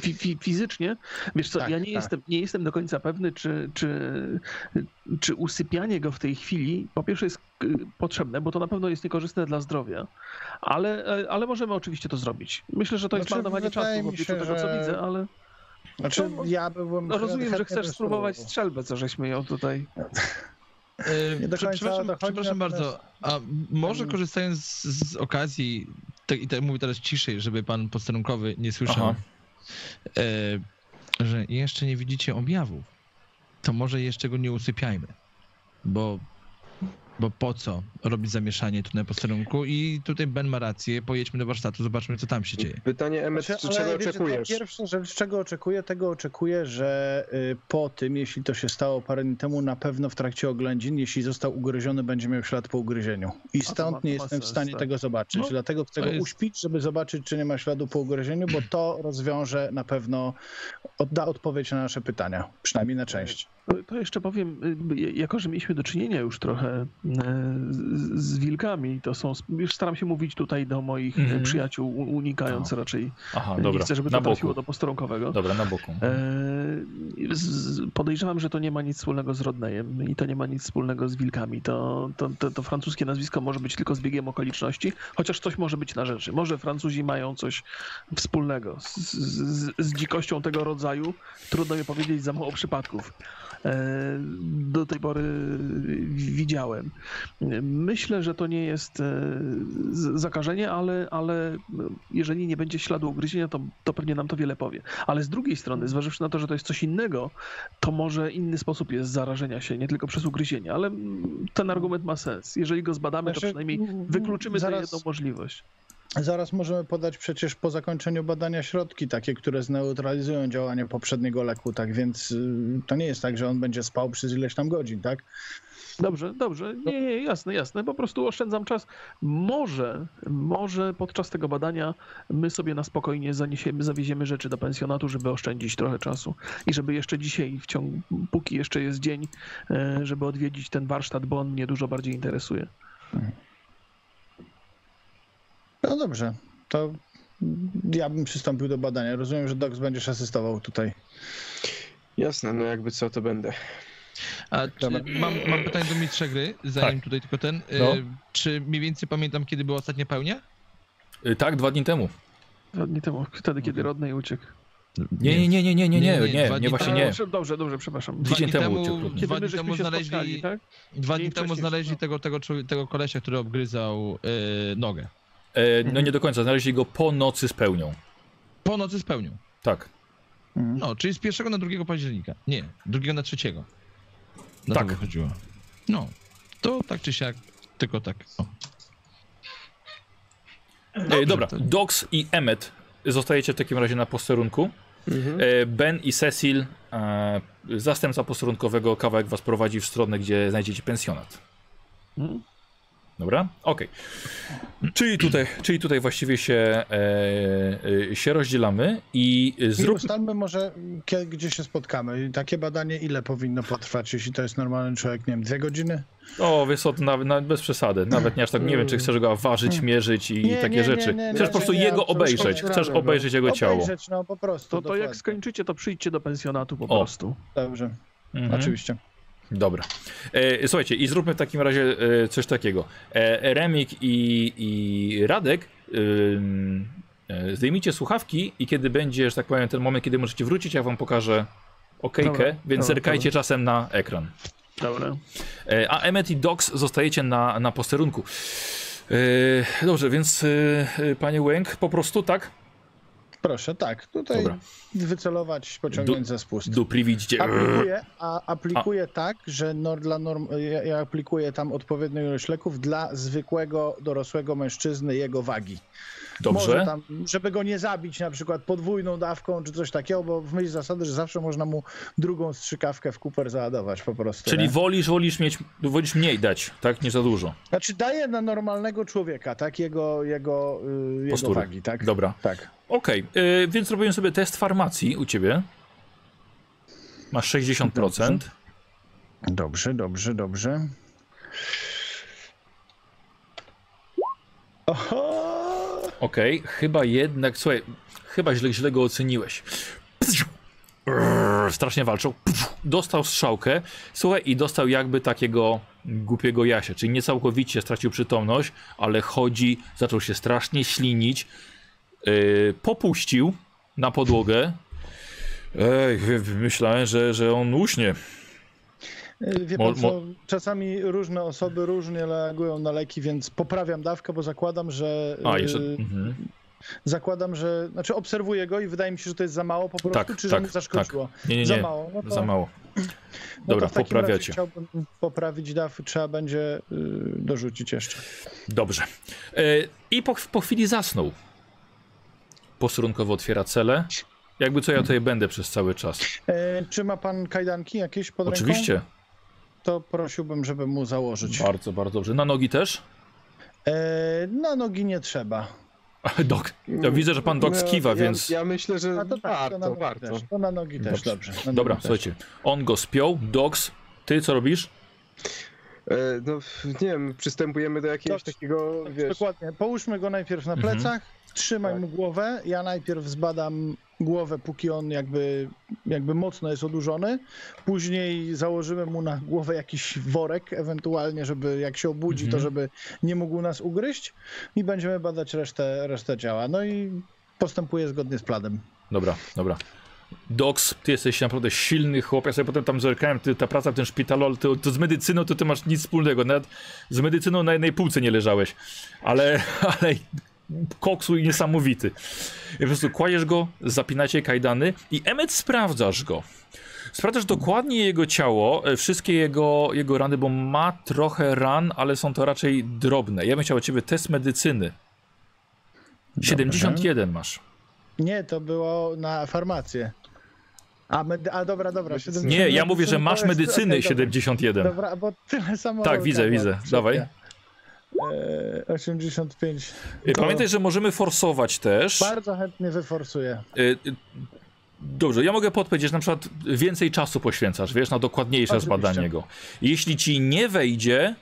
Fi, fi, fizycznie, wiesz co, Tak, ja nie, tak. jestem, nie jestem do końca pewny, czy, czy, czy usypianie go w tej chwili po pierwsze jest y, potrzebne, bo to na pewno jest niekorzystne dla zdrowia, ale, e, ale możemy oczywiście to zrobić. Myślę, że to jest Znaczy, marnowanie czasu w obliczu tego, co że- widzę, ale Znaczy No, ja byłem. no, rozumiem, że chcesz bym spróbować strzelbę, co żeśmy ją tutaj... E, Nie do końca przepraszam, przepraszam bardzo, a może Mm. korzystając z, z okazji, te, i te, mówię teraz ciszej, żeby pan posterunkowy nie słyszał, Aha. E, że jeszcze nie widzicie objawów, to może jeszcze go nie usypiajmy, bo bo po co robić zamieszanie tu na posterunku i tutaj Ben ma rację, pojedźmy do warsztatu, zobaczmy co tam się dzieje. Pytanie, Emmet, Znaczy, czy czego wiecie, oczekujesz? To pierwsza rzecz, czego oczekuję, tego oczekuję, że y, po tym, jeśli to się stało parę dni temu, na pewno w trakcie oględzin, jeśli został ugryziony, będzie miał ślad po ugryzieniu. I ma- stąd to nie ma jestem w stanie tak. tego zobaczyć. No, Dlatego chcę go jest- uśpić, żeby zobaczyć, czy nie ma śladu po ugryzieniu, bo to rozwiąże na pewno, odda odpowiedź na nasze pytania, przynajmniej na część. To- jeszcze powiem, y, jako że mieliśmy do czynienia już trochę z wilkami, to są, już staram się mówić tutaj do moich e, Mhm. przyjaciół, unikając O. raczej, Aha, nie dobra. chcę, żeby na to trafiło boku. do posterunkowego. Dobra, na boku. E, Podejrzewam, że to nie ma nic wspólnego z Rodneyem i to nie ma nic wspólnego z wilkami. To, to, to, to francuskie nazwisko może być tylko zbiegiem okoliczności, chociaż coś może być na rzeczy. Może Francuzi mają coś wspólnego z, z, z dzikością tego rodzaju. Trudno mi powiedzieć za mało przypadków. E, Do tej pory widziałem. Myślę, że to nie jest e, zakażenie, ale, ale jeżeli nie będzie śladu ugryzienia, to, to pewnie nam to wiele powie. Ale z drugiej strony, zważywszy na to, że to jest coś innego, to może inny sposób jest zarażenia się, nie tylko przez ugryzienie, ale ten argument ma sens. Jeżeli go zbadamy, to Znaczy, przynajmniej wykluczymy tę zaraz- jedną możliwość. Zaraz możemy podać przecież po zakończeniu badania środki takie, które zneutralizują działanie poprzedniego leku, tak więc y, to nie jest tak, że on będzie spał przez ileś tam godzin, tak? Dobrze, dobrze. Nie, nie, jasne, jasne. Po prostu oszczędzam czas. Może, może podczas tego badania my sobie na spokojnie zaniesiemy, zawieziemy rzeczy do pensjonatu, żeby oszczędzić trochę czasu i żeby jeszcze dzisiaj, w ciągu, póki jeszcze jest dzień, e, żeby odwiedzić ten warsztat, bo on mnie dużo bardziej interesuje. No dobrze, to ja bym przystąpił do badania. Rozumiem, że Dox będziesz asystował tutaj. Jasne, no jakby co, to będę. A czy, mam, mam pytanie do mistrza gry, zanim Tak. tutaj tylko ten. y, No. Czy mniej więcej pamiętam, kiedy była ostatnia pełnia? Y, Tak, dwa dni temu. Dwa dni temu, wtedy, kiedy. Rodney uciekł. Nie, nie, nie, nie, nie, nie, Nie, nie, nie, nie, właśnie nie. Dobrze, dobrze, przepraszam. Dwa dni temu temu, uciekł dwa dni temu znaleźli, tak? dwa dni temu znaleźli tego, tego, tego kolesia, który obgryzał y, nogę. E, no nie do końca, znaleźli go po nocy z pełnią. Po nocy z pełnią. Tak. Mhm. No, czyli z 1 na 2 października. Nie, 2 na 3. Na Tak. chodziło. No, to tak czy siak, tylko tak. O. E, dobra, to- Dox i Emmet zostajecie w takim razie na posterunku. Mhm. E, Ben i Cecil, e, zastępca posterunkowego, kawałek was prowadzi w stronę, gdzie znajdziecie pensjonat. Mhm. Dobra? Okej. Czyli tutaj, czyli tutaj właściwie się, e, e, się rozdzielamy i I zrób... ustalmy może, gdzie się spotkamy. I Takie badanie ile powinno potrwać, jeśli to jest normalny człowiek, nie wiem, dwie godziny? O, wiesz co, nawet, nawet bez przesady. Nawet nie aż tak, nie wiem, czy chcesz go ważyć, mierzyć i Nie, takie nie, rzeczy. nie, Chcesz po prostu nie, jego obejrzeć. Chcesz obejrzeć jego ciało. Obejrzeć, no po prostu. To, to jak skończycie, to przyjdźcie do pensjonatu po O. prostu. Dobrze, Mhm. oczywiście. Dobra. E, słuchajcie, i zróbmy w takim razie e, coś takiego. E, Remik i, i Radek, e, zdejmijcie słuchawki i kiedy będzie, że tak powiem, ten moment, kiedy możecie wrócić, ja wam pokażę okejkę, Dobra, więc dobra, zerkajcie dobra. czasem na ekran. Dobra. E, a Emmet i Dox zostajecie na, na posterunku. E, dobrze, więc panie Łęk, po prostu tak? Proszę, tak. Tutaj Dobra. wycelować, pociągnąć za spust. Dupli widzicie. Aplikuję, a aplikuję tak, że dla norm, ja, ja aplikuję tam odpowiednią ilość leków dla zwykłego dorosłego mężczyzny jego wagi. Może Dobrze. tam, żeby go nie zabić na przykład podwójną dawką czy coś takiego, bo w myśl zasady, że zawsze można mu drugą strzykawkę w kuper załadować po prostu. Czyli nie? wolisz, wolisz mieć, wolisz mniej dać, tak? Nie za dużo. Znaczy daje na normalnego człowieka, tak? Jego, jego, y, jego wagi, tak? Dobra. Tak. Okej, y, więc robiłem sobie test farmacji u ciebie. Masz 60%. Dobrze, dobrze, dobrze. Oho! Okej, chyba jednak, słuchaj, chyba źle, źle go oceniłeś. Strasznie walczą. Dostał strzałkę, słuchaj, i dostał jakby takiego głupiego jasia, czyli nie całkowicie stracił przytomność, ale chodzi, zaczął się strasznie ślinić, yy, popuścił na podłogę. Ej, myślałem, że, że on uśnie. Y, Wie pan co, czasami różne osoby różnie reagują na leki, więc poprawiam dawkę, bo zakładam, że A, jeszcze. y, Mhm. zakładam, że, znaczy obserwuję go i wydaje mi się, że to jest za mało po prostu, Tak, czy że tak, mu zaszkodziło? Nie, nie, Za nie. mało. No to, Za mało. no Dobra, razie poprawiacie. Chciałbym poprawić DAF, trzeba będzie y, dorzucić jeszcze. Dobrze. E, I po, po chwili zasnął. Posterunkowo otwiera cele. Jakby co ja tutaj będę przez cały czas. E, czy ma pan kajdanki jakieś pod ręką? To prosiłbym, żeby mu założyć. Bardzo, bardzo dobrze. Na nogi też? E, na nogi nie trzeba. [LAUGHS] Dok. Ja widzę, że pan Dok No, skiwa, ja, więc... Ja myślę, że A to tak, to na warto, nogi warto. też. To na nogi też, Dobrze. dobrze. Dobra, też. słuchajcie. On go spiął. Doks, ty co robisz? E, No, nie wiem, przystępujemy do jakiegoś Dobrze. takiego, Tak, wiesz... Dokładnie. Połóżmy go najpierw na Mhm. plecach, trzymaj Tak. mu głowę. Ja najpierw zbadam głowę, póki on jakby, jakby mocno jest odurzony. Później założymy mu na głowę jakiś worek, ewentualnie, żeby jak się obudzi, to Mhm. żeby nie mógł nas ugryźć. I będziemy badać resztę, resztę ciała. No i postępuję zgodnie z planem. Dobra, dobra. Doks, ty jesteś naprawdę silny chłop. Ja sobie potem tam zerkałem, ty, ta praca w tym szpitalu, to, to z medycyną to ty masz nic wspólnego. Nawet z medycyną na jednej półce nie leżałeś. Ale, [LAUGHS] ale koksu i niesamowity. I po prostu kładziesz go, zapinacie kajdany i Emmet sprawdzasz go. Sprawdzasz dokładnie jego ciało, e, wszystkie jego, jego rany, bo ma trochę ran, ale są to raczej drobne. Ja bym chciał od ciebie test medycyny. 71 masz. Nie, to było na farmację. A, med- a dobra, dobra. Medycyna. 70 Nie, ja mówię, że masz medycyny dobra. 71. Dobra, bo tyle samo. Tak, widzę, widzę. Dawaj. E, 85. Y, To Pamiętaj, że możemy forsować też. Bardzo chętnie wyforsuję. Y, Dobrze, ja mogę podpowiedzieć, że na przykład więcej czasu poświęcasz, wiesz, na dokładniejsze Oczywiście. zbadanie go. Jeśli ci nie wejdzie,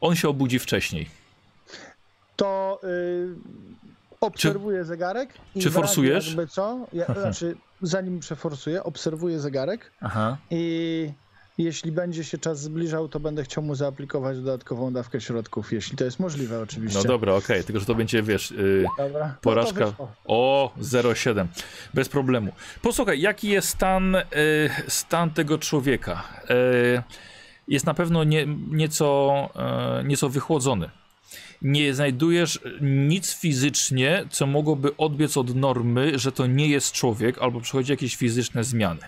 on się obudzi wcześniej. To y, obserwuję zegarek. I czy forsujesz? Jakby co? Ja, znaczy, zanim przeforsuję, obserwuję zegarek Aha. i jeśli będzie się czas zbliżał, to będę chciał mu zaaplikować dodatkową dawkę środków, jeśli to jest możliwe oczywiście. No dobra, okej, tylko że to będzie, wiesz, y, Dobra. No porażka. wyszło. O, 0,7. Bez problemu. Posłuchaj, jaki jest stan, y, stan tego człowieka? Y, jest na pewno nie, nieco, y, nieco wychłodzony. Nie znajdujesz nic fizycznie, co mogłoby odbiec od normy, że to nie jest człowiek albo przechodzi jakieś fizyczne zmiany.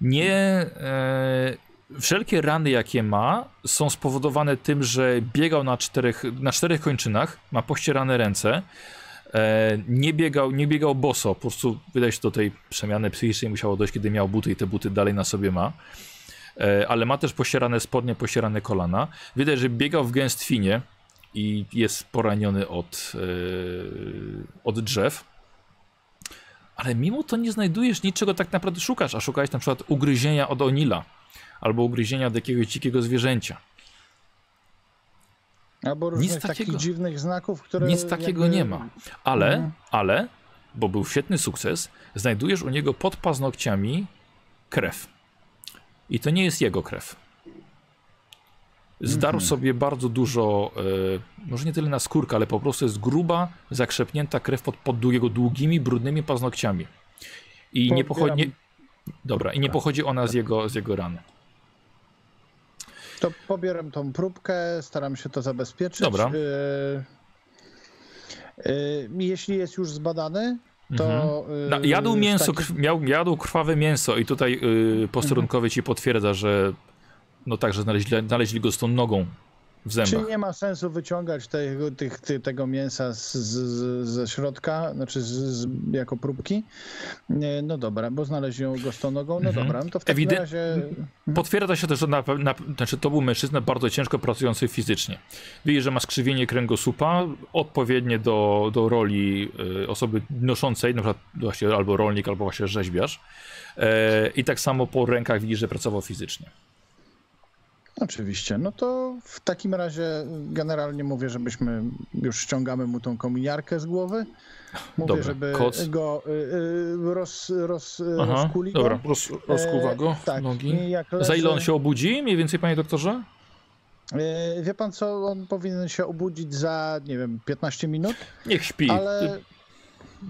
Nie. E, wszelkie rany, jakie ma, są spowodowane tym, że biegał na czterech, na czterech kończynach, ma pościerane ręce. E, nie, biegał, nie biegał boso, po prostu wydaje się do tej przemiany psychicznej musiało dojść, kiedy miał buty i te buty dalej na sobie ma. E, ale ma też pościerane spodnie, pościerane kolana. Widać, że biegał w gęstwinie i jest poraniony od, e, od drzew. Ale mimo to nie znajdujesz niczego tak naprawdę szukasz, a szukałeś na przykład ugryzienia od Onila albo ugryzienia od jakiegoś dzikiego zwierzęcia. Albo Nic różnych takiego- takich dziwnych znaków, które. Nic takiego jakby- nie ma. Ale, Mhm. ale, bo był świetny sukces, znajdujesz u niego pod paznokciami krew. I to nie jest jego krew. Zdarł Mhm. sobie bardzo dużo, e, może nie tyle na skórkę, ale po prostu jest gruba, zakrzepnięta krew pod, pod jego długimi, brudnymi paznokciami. I nie Pobieram. pochodzi. Dobra, i nie pochodzi ona z jego, z jego rany. To pobieram tą próbkę, staram się to zabezpieczyć. Dobra. Y, y, jeśli jest już zbadany, to. y, Na, jadł mięso, takim- krw, miał, jadł krwawe mięso i tutaj posterunkowy ci potwierdza, że no tak, że znaleźli, znaleźli go z tą nogą w Czyli zębach. nie ma sensu wyciągać tego, tych, ty, tego mięsa z, z, ze środka, znaczy z, z, jako próbki? No dobra, bo znaleźli go z tą nogą. No Mhm. dobra, no to w takim Ewiden- razie. Potwierdza się też, że na, na, znaczy to był mężczyzna bardzo ciężko pracujący fizycznie. Widzisz, że ma skrzywienie kręgosłupa, odpowiednie do, do roli y, osoby noszącej, na przykład właśnie albo rolnik, albo właśnie rzeźbiarz. E, I tak samo po rękach widzisz, że pracował fizycznie. Oczywiście. No to w takim razie generalnie mówię, żebyśmy już ściągamy mu tą kominiarkę z głowy. Mówię, Dobra, żeby koc. go y, y, roz, roz, Aha, rozkuli go. dobra, roz, rozkuwa go E, tak. nogi. Jak Za ile on leży- się obudzi mniej więcej, panie doktorze? E, Wie pan co, on powinien się obudzić za, nie wiem, 15 minut, Niech śpi. ale...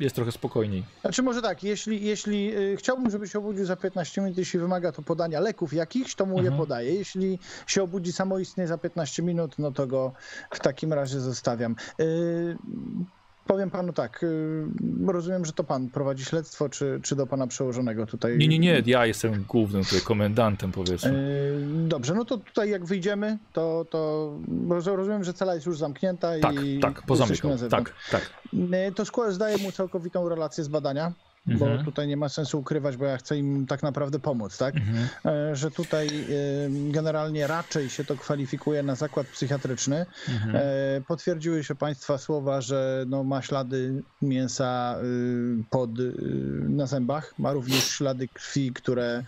Jest trochę spokojniej. Znaczy może tak, jeśli, jeśli y, chciałbym, żeby się obudził za 15 minut, jeśli wymaga to podania leków jakichś, to mu je Mhm. podaję. Jeśli się obudzi samoistnie za 15 minut, no to go w takim razie zostawiam. Y, Powiem panu tak, y, rozumiem, że to pan prowadzi śledztwo, czy, czy do pana przełożonego tutaj? Nie, nie, nie, ja jestem głównym tutaj komendantem, powiedzmy. Y, Dobrze, no to tutaj jak wyjdziemy, to, to rozumiem, że cela jest już zamknięta Tak, i tak, na zewnątrz. Tak, tak. Y, To szkoła zdaje mu całkowitą relację z badania, Mhm. bo tutaj nie ma sensu ukrywać, bo ja chcę im tak naprawdę pomóc, tak? Mhm. E, Że tutaj generalnie raczej się to kwalifikuje na zakład psychiatryczny. Mhm. E, Potwierdziły się Państwa słowa, że no, ma ślady mięsa y, pod, y, na zębach, ma również ślady krwi, które,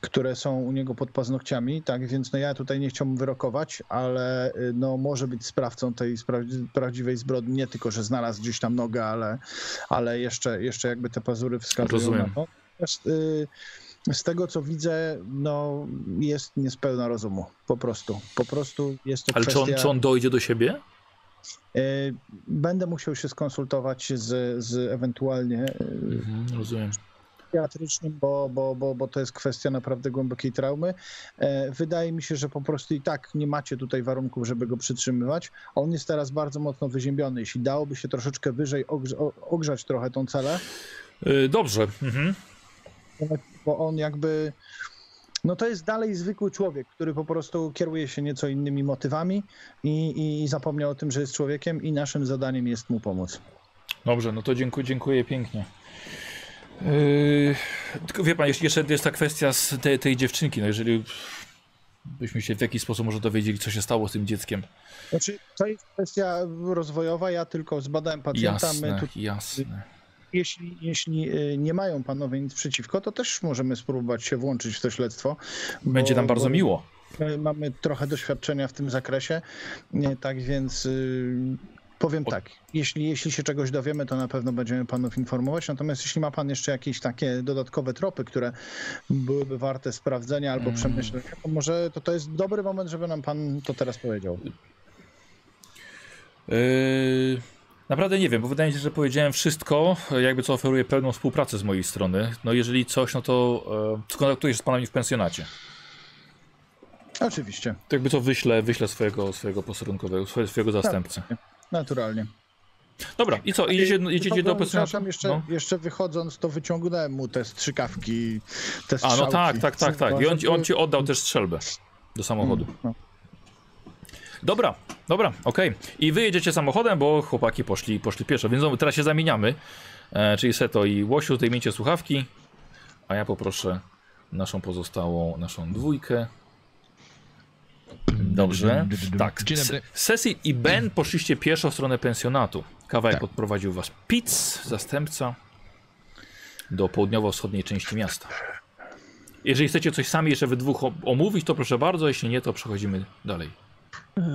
które są u niego pod paznokciami, tak więc no, ja tutaj nie chciałbym wyrokować, ale y, no, może być sprawcą tej prawdziwej zbrodni, nie tylko, że znalazł gdzieś tam nogę, ale, ale jeszcze, jeszcze jakby te pazury wskazują Rozumiem. na to. Natomiast, y, z tego co widzę, no jest niespełna rozumu. Po prostu. Po prostu jest to Ale czy kwestia... on, czy on dojdzie do siebie? E, Będę musiał się skonsultować z, z ewentualnie Mhm, rozumiem. Psychiatrycznym, bo, bo, bo, bo to jest kwestia naprawdę głębokiej traumy. E, Wydaje mi się, że po prostu i tak nie macie tutaj warunków, żeby go przytrzymywać. On jest teraz bardzo mocno wyziębiony. Jeśli dałoby się troszeczkę wyżej ogrzać trochę tą celę, Y, Dobrze. Mhm. bo on jakby. No to jest dalej zwykły człowiek, który po prostu kieruje się nieco innymi motywami i, i zapomniał o tym, że jest człowiekiem i naszym zadaniem jest mu pomóc. Dobrze, no to dziękuję, dziękuję pięknie. Yy, tylko wie pan, jeszcze- jest ta kwestia z tej, tej dziewczynki. No jeżeli byśmy się w jakiś sposób może dowiedzieli, co się stało z tym dzieckiem. Znaczy, to jest kwestia rozwojowa, ja tylko zbadałem pacjenta. My Jasne, tu, jasne. jeśli, jeśli y, nie mają panowie nic przeciwko, to też możemy spróbować się włączyć w to śledztwo. bo- Będzie nam bardzo bo miło. my Mamy trochę doświadczenia w tym zakresie, nie, tak więc powiem tak, jeśli, jeśli się czegoś dowiemy, to na pewno będziemy panów informować, natomiast jeśli ma pan jeszcze jakieś takie dodatkowe tropy, które byłyby warte sprawdzenia albo Mm. przemyślenia, to może to, to jest dobry moment, żeby nam pan to teraz powiedział. Yy, naprawdę nie wiem, bo wydaje mi się, że powiedziałem wszystko, jakby co oferuje pełną współpracę z mojej strony. No jeżeli coś, no to e, skontaktuję się z panami w pensjonacie. Oczywiście, To jakby co wyślę, wyślę swojego, swojego posterunkowego, swojego zastępcę. Naturalnie. Dobra, i co, idziecie, jedziecie do? Przepraszam, jeszcze, No. jeszcze wychodząc, to wyciągnąłem mu te strzykawki, te A, no tak, tak, tak, tak. I on, ci- on ci oddał też strzelbę do samochodu. No. Dobra, dobra, okej. I wy jedziecie samochodem, bo chłopaki poszli, poszli pieszo, więc teraz się zamieniamy. E, czyli Seto i Łosiu, zdejmijcie słuchawki, a ja poproszę naszą pozostałą, naszą dwójkę. Dobrze. Tak. Cecil i Ben poszliście pieszo w stronę pensjonatu. Kawałek Tak. podprowadził was Pitts, zastępca, do południowo-wschodniej części miasta. Jeżeli chcecie coś sami jeszcze we dwóch omówić, to proszę bardzo, jeśli nie, to przechodzimy dalej.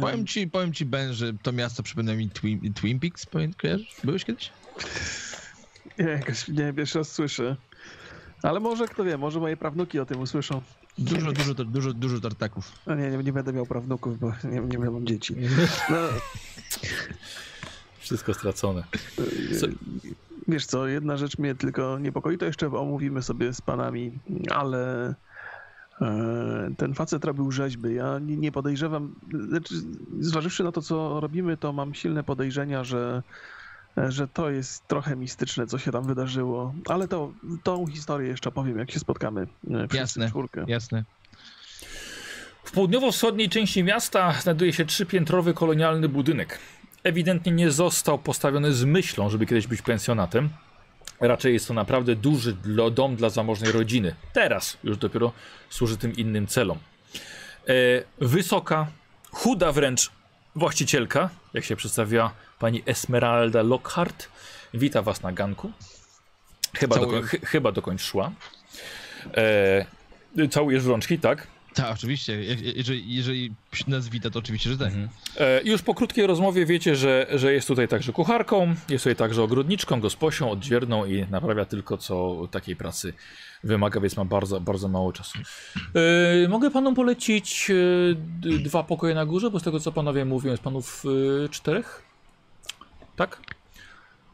Powiem ci, powiem ci Ben, że to miasto przypomina mi Twin, Twin Peaks, kojarzysz? Byłeś kiedyś? Nie, jakoś nie, pierwszy raz słyszę. Ale może, kto wie, może moje prawnuki o tym usłyszą. Dużo, dużo, dużo, dużo tartaków. No nie, nie, nie będę miał prawnuków, bo nie, nie mam dzieci. [LAUGHS] No, Wszystko stracone. Co- wiesz co, jedna rzecz mnie tylko niepokoi, to jeszcze omówimy sobie z panami, ale e, ten facet robił rzeźby. Ja nie, nie podejrzewam, znaczy, zważywszy na to, co robimy, to mam silne podejrzenia, że że to jest trochę mistyczne, co się tam wydarzyło, ale to, tą historię jeszcze powiem, jak się spotkamy. e, wszyscy Jasne. w czwórkę. Jasne. W południowo-wschodniej części miasta znajduje się trzypiętrowy kolonialny budynek. Ewidentnie nie został postawiony z myślą, żeby kiedyś być pensjonatem. Raczej jest to naprawdę duży dom dla zamożnej rodziny. Teraz już dopiero służy tym innym celom. E, wysoka, chuda wręcz właścicielka, jak się przedstawia pani Esmeralda Lockhart, wita was na ganku. Chyba, Całuję. dokąd, chy, chyba dokąd szła. E, całujesz w rączki, tak? Tak, oczywiście. Je- je- Jeżeli, jeżeli nas wita, to oczywiście, że tak. E, już po krótkiej rozmowie wiecie, że, że jest tutaj także kucharką, jest tutaj także ogrodniczką, gosposią, odźwierną i naprawia tylko co takiej pracy wymaga, więc ma bardzo, bardzo mało czasu. E, mogę panom polecić e, dwa pokoje na górze, bo z tego co panowie mówią jest panów e, czterech? Tak?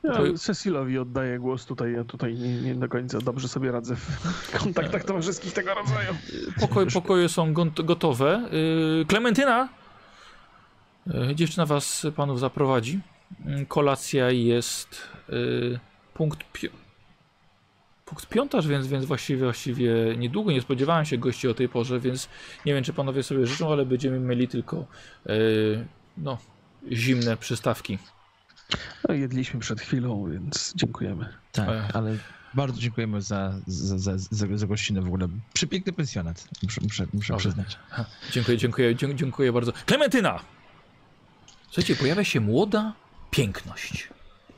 Ja To- Cecilowi oddaję głos tutaj, ja tutaj nie, nie do końca dobrze sobie radzę w [LAUGHS] kontaktach towarzyskich tego rodzaju. Pokoje, pokoje są gotowe. E, Klementyna! E, dziewczyna was panów zaprowadzi. Mm, Kolacja jest y, punkt, pi punkt piątaż, więc, więc właściwie, właściwie niedługo. Nie spodziewałem się gości o tej porze, więc nie wiem, czy panowie sobie życzą, ale będziemy mieli tylko y, no, zimne przystawki. No, jedliśmy przed chwilą, więc dziękujemy. Tak, Ech. ale bardzo dziękujemy za, za, za, za, za gościnę w ogóle. Przepiękny pensjonat, muszę, muszę, muszę przyznać. Ha, Dziękuję, dziękuję, dziękuję bardzo. Klementyna! Słuchajcie, pojawia się młoda piękność.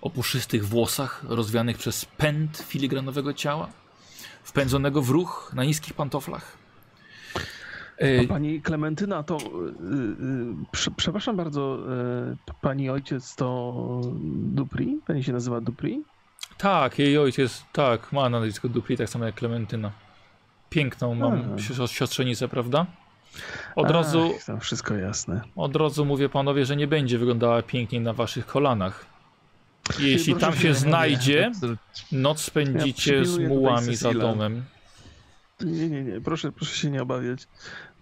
O puszystych włosach rozwianych przez pęd filigranowego ciała, wpędzonego w ruch na niskich pantoflach. A pani Klementyna to. y, y, prze, przepraszam bardzo, y, pani ojciec to Dupri? Pani się nazywa Dupri? tak, jej ojciec, tak, ma na nazwisko Dupli, tak samo jak Klementyna. Piękną mam A. sios- siostrzenicę, prawda? Od Ach, razu, Tam wszystko jasne. od razu mówię panowie, że nie będzie wyglądała piękniej na waszych kolanach. Jeśli tam się znajdzie, noc spędzicie z mułami za domem. Nie, nie, nie, proszę, proszę się nie obawiać.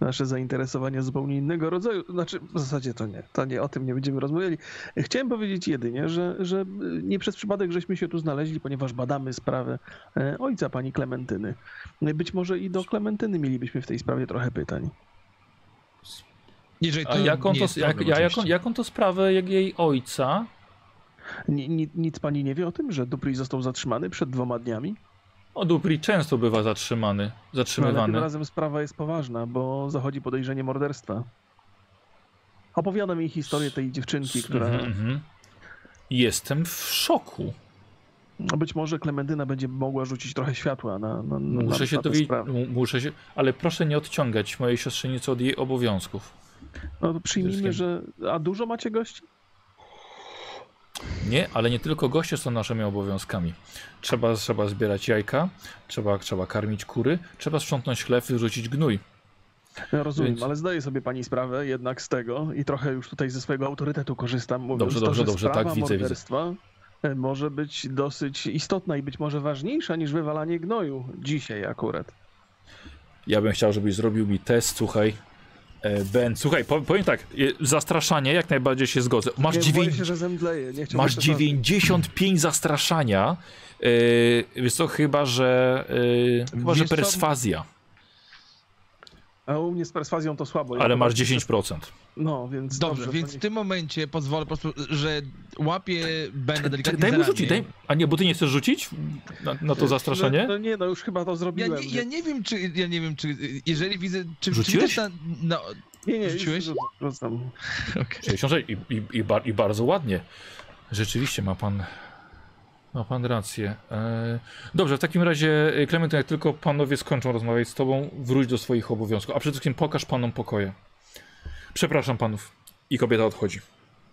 Nasze zainteresowania zupełnie innego rodzaju. Znaczy, w zasadzie to nie. To nie, o tym nie będziemy rozmawiali. Chciałem powiedzieć jedynie, że, że nie przez przypadek żeśmy się tu znaleźli, ponieważ badamy sprawę e, ojca pani Klementyny. Być może i do Klementyny mielibyśmy w tej sprawie trochę pytań. Jeżeli A jaką to, jak, ja, jaką, jaką to sprawę jak jej ojca? Ni, ni, nic pani nie wie o tym, że Dupri został zatrzymany przed dwoma dniami? O, Dupri często bywa zatrzymany, No, ale tym zatrzymywany. razem sprawa jest poważna, bo zachodzi podejrzenie morderstwa. Opowiada mi historię tej dziewczynki, która Mhm, mhm. Jestem w szoku. No Być może Klementyna będzie mogła rzucić trochę światła na, na, na, Muszę na, się na dowiedzieć, muszę się, ale proszę nie odciągać mojej siostrzenicy od jej obowiązków. No to przyjmijmy, że... A dużo macie gości? Nie, ale nie tylko goście są naszymi obowiązkami. Trzeba, trzeba zbierać jajka, trzeba, trzeba karmić kury, trzeba sprzątnąć chlew i rzucić gnój. Ja rozumiem, Więc- ale zdaję sobie pani sprawę jednak z tego i trochę już tutaj ze swojego autorytetu korzystam, mówiąc Dobrze, to, dobrze, że dobrze, tak, widzę, widzę. morderstwa e, może być dosyć istotna i być może ważniejsza niż wywalanie gnoju dzisiaj akurat. Ja bym chciał, żebyś zrobił mi test, słuchaj. E, Ben, słuchaj, po- powiem tak, zastraszanie jak najbardziej się zgodzę. Masz, nie, dziewię... się, zemdleję. Masz przesadzić. 95 zastraszania. Yy, co, chyba, że. Yy, chyba, że perswazja, A u mnie z perswazją to słabo. ja ale po masz prostu- 10%. No, więc Dobrze, to więc w niech- tym momencie pozwolę po prostu, że łapię będę delikatnie daj mu rzucić, daj. A nie, bo ty nie chcesz rzucić na, na to zastraszenie? No, no nie, no już chyba to Ja zrobiłem. nie, ja nie wiem, czy ja nie wiem, czy jeżeli widzę, czy czy Rzuciłeś? widać na, no, Nie, nie, Rzuciłeś? rzucam. [LAUGHS] okej. 66 i, i, i, bar, i bardzo ładnie. Rzeczywiście ma pan. Ma pan rację. E, dobrze, w takim razie, e, Klementyna, jak tylko panowie skończą rozmawiać z tobą, wróć do swoich obowiązków. A przede wszystkim pokaż panom pokoje. Przepraszam panów. I kobieta odchodzi.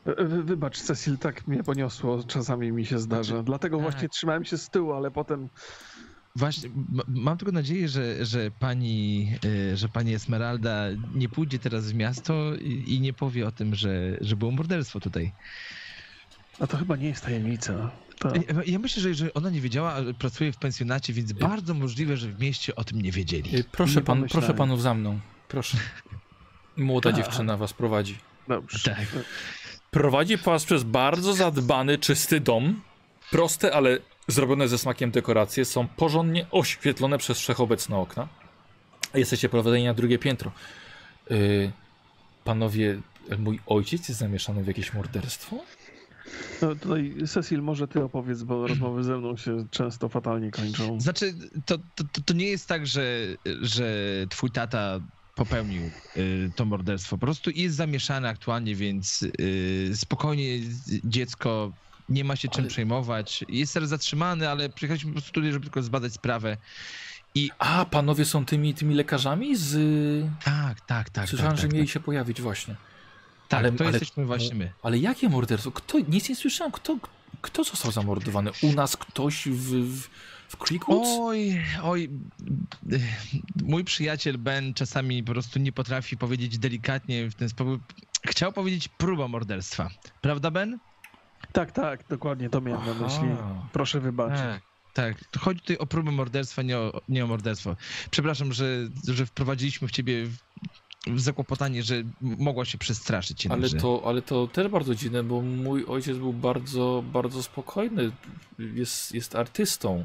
Wy- Wybacz, Cecil, tak mnie poniosło, czasami mi się zdarza. Dlatego tak. właśnie trzymałem się z tyłu, ale potem Właśnie, mam tylko nadzieję, że, że pani, y, że pani Esmeralda nie pójdzie teraz w miasto i, i nie powie o tym, że, że było morderstwo tutaj. A to chyba nie jest tajemnica. To... Ja- Ja myślę, że jeżeli ona nie wiedziała, ale pracuje w pensjonacie, więc bardzo możliwe, że w mieście o tym nie wiedzieli. E, proszę, Nie pan, pomyślałem. proszę panów za mną. Proszę. Młoda A. dziewczyna was prowadzi. Dobrze. Tak. Prowadzi was przez bardzo zadbany, czysty dom. Proste, ale zrobione ze smakiem dekoracje są porządnie oświetlone przez wszechobecne okna. Jesteście prowadzeni na drugie piętro. Yy, panowie, mój ojciec jest zamieszany w jakieś morderstwo? No, tutaj Cecil, może ty opowiedz, bo rozmowy ze mną się często fatalnie kończą. Znaczy, to, to, to- nie jest tak, że, że twój tata popełnił y, to morderstwo. Po prostu jest zamieszany aktualnie, więc y, spokojnie dziecko nie ma się czym Ale- przejmować. Jest teraz zatrzymany, ale przyjechaliśmy po prostu tutaj, żeby tylko zbadać sprawę. A, panowie są tymi, tymi lekarzami z... Tak, tak, tak. Słyszałem, tak, że tak, mieli tak. się pojawić właśnie. Tak, ale- to ale- jesteśmy właśnie my. Ale jakie morderstwo? Kto, nic nie słyszałem. Kto, kto został zamordowany? U nas ktoś w, w, w? Oj, oj, mój przyjaciel Ben czasami po prostu nie potrafi powiedzieć delikatnie w ten sposób. Chciał powiedzieć próba morderstwa. Prawda, Ben? Tak, tak, dokładnie to miałem na myśli. Proszę wybaczyć. Tak, tak. Chodzi tutaj o próbę morderstwa, nie o, nie o morderstwo. Przepraszam, że, że wprowadziliśmy w ciebie zakłopotanie, że mogła się przestraszyć. Ale jednakże. to, ale to też bardzo dziwne, bo mój ojciec był bardzo, bardzo spokojny. Jest, jest artystą.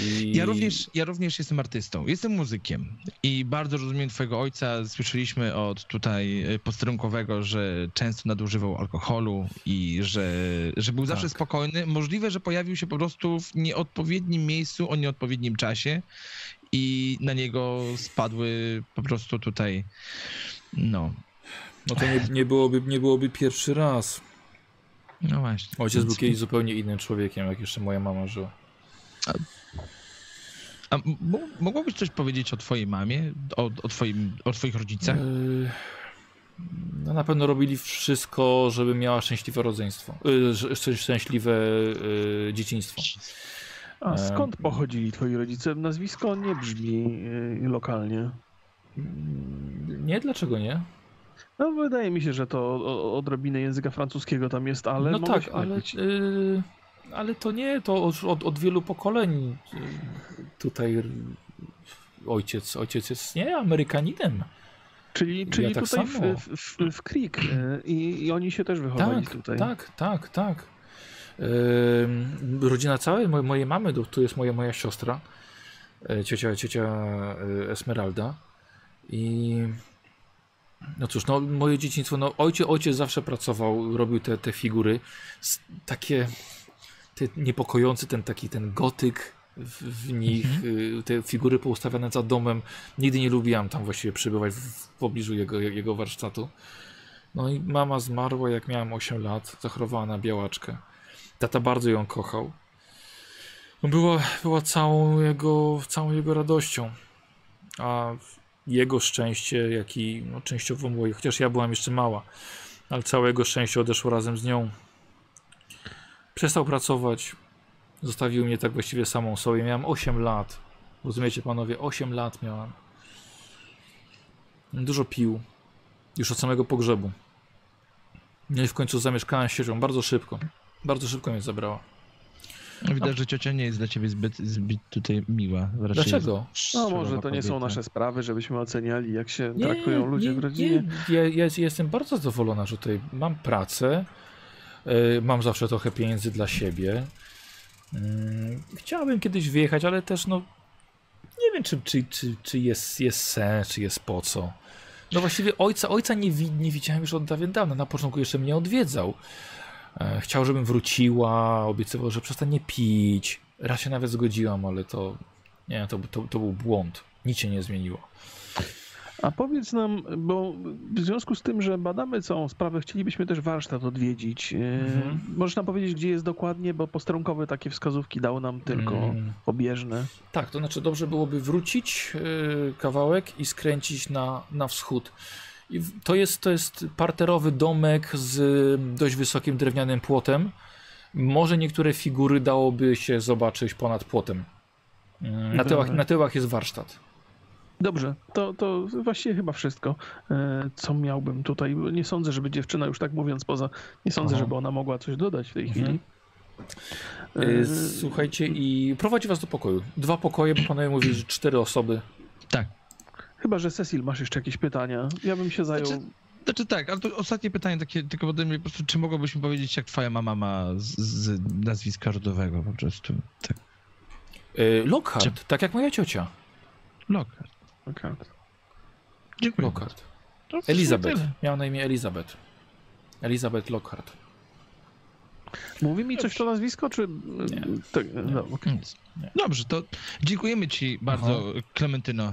I... Ja również, ja również jestem artystą, jestem muzykiem i bardzo rozumiem twojego ojca. Słyszeliśmy od tutaj e, posterunkowego, że często nadużywał alkoholu i że, że był zawsze Tak. spokojny. Możliwe, że pojawił się po prostu w nieodpowiednim miejscu o nieodpowiednim czasie i na niego spadły po prostu tutaj, no, No to nie, nie, byłoby, nie byłoby pierwszy raz. no właśnie. Ojciec był kiedyś zupełnie innym człowiekiem, jak jeszcze moja mama żyła. A m- mogłabyś coś powiedzieć o twojej mamie, o, o, twoim, o twoich rodzicach? Yy, No na pewno robili wszystko, żeby miała szczęśliwe rodzeństwo. Szczę- szczęśliwe yy, dzieciństwo. A E, skąd pochodzili twoi rodzice? Nazwisko nie brzmi y, lokalnie. Mm, Nie, dlaczego nie? No wydaje mi się, że to odrobinę języka francuskiego tam jest, ale no tak, ale, yy, ale to nie, to od, od, wielu pokoleń tutaj ojciec, ojciec jest nie Amerykaninem. Czyli, czyli tak tutaj w, w, w, Creek i, i oni się też wychowali Tak, tutaj. tak, tak, tak. Rodzina całej, moje, mojej mamy, to- tu jest moja, moja siostra, e, ciocia, ciocia e, Esmeralda. I no cóż, no moje dzieciństwo, no ojciec, ojciec zawsze pracował, robił te, te figury, takie te niepokojący, ten taki ten gotyk w, w nich, y, te figury poustawiane za domem. Nigdy nie lubiłam tam właściwie przybywać w, w pobliżu jego, jego warsztatu. No i mama zmarła jak miałem 8 lat, zachorowała na białaczkę. Tata bardzo ją kochał. Była, była całą jego, całą jego radością. A jego szczęście, jak i no, częściowo moje, chociaż ja byłam jeszcze mała, ale całe jego szczęście odeszło razem z nią. Przestał pracować. Zostawił mnie tak właściwie samą sobie. Miałem 8 lat. Rozumiecie panowie, 8 lat miałam. Dużo pił. Już od samego pogrzebu. No i w końcu zamieszkałem ciocią bardzo szybko. Bardzo szybko mnie zabrała. Widać, że ciocia nie jest dla ciebie zbyt, zbyt tutaj miła. Raczej Dlaczego? No może to nie są kobieta. nasze sprawy, żebyśmy oceniali, jak się traktują ludzie w rodzinie. Nie, ja, ja jestem bardzo zadowolona, że tutaj mam pracę, y, mam zawsze trochę pieniędzy dla siebie. Mm, Chciałbym kiedyś wyjechać, ale też no nie wiem, czy, czy, czy, czy jest, jest sens, czy jest po co. No właściwie ojca, ojca nie, wi- nie widziałem już od dawien dawna. Na początku jeszcze mnie odwiedzał. E, Chciał, żebym wróciła, obiecywał, że przestanie pić. Raz się nawet zgodziłam, ale to nie, to, to, to był błąd. Nic się nie zmieniło. A powiedz nam, bo w związku z tym, że badamy całą sprawę, chcielibyśmy też warsztat odwiedzić. Yy, Mhm. Możesz nam powiedzieć, gdzie jest dokładnie, bo posterunkowe takie wskazówki dał nam tylko Mm. obieżne. Tak, to znaczy dobrze byłoby wrócić yy, kawałek i skręcić na, na wschód. I to jest, to jest parterowy domek z dość wysokim drewnianym płotem. Może niektóre figury dałoby się zobaczyć ponad płotem. Mm, Na tyłach, na tyłach jest warsztat. Dobrze, to, to właściwie chyba wszystko, e, co miałbym tutaj. Nie sądzę, żeby dziewczyna, już tak mówiąc poza, nie sądzę, Aha. żeby ona mogła coś dodać w tej Mhm. chwili. Yy, E, Słuchajcie, i prowadzi was do pokoju. Dwa pokoje, bo panowie mówili, że cztery osoby. Tak. Chyba, że Cecil, masz jeszcze jakieś pytania? Ja bym się zajął... Znaczy- Znaczy tak, ale to ostatnie pytanie takie, tylko ode mnie po prostu, czy mogłabyś mi powiedzieć, jak twoja mama ma z, z nazwiska rodowego po prostu? Tak. Yy, Lockhart, tak jak moja ciocia. Lockhart. Okej. Dziękuję. Lockhart. Elizabeth. Miała na imię Elizabeth. Elizabeth Lockhart. Mówi mi coś to nazwisko, czy... Nie. Tak, no, okej. Nic. Nie. Dobrze, to dziękujemy ci bardzo, Klementyno. E,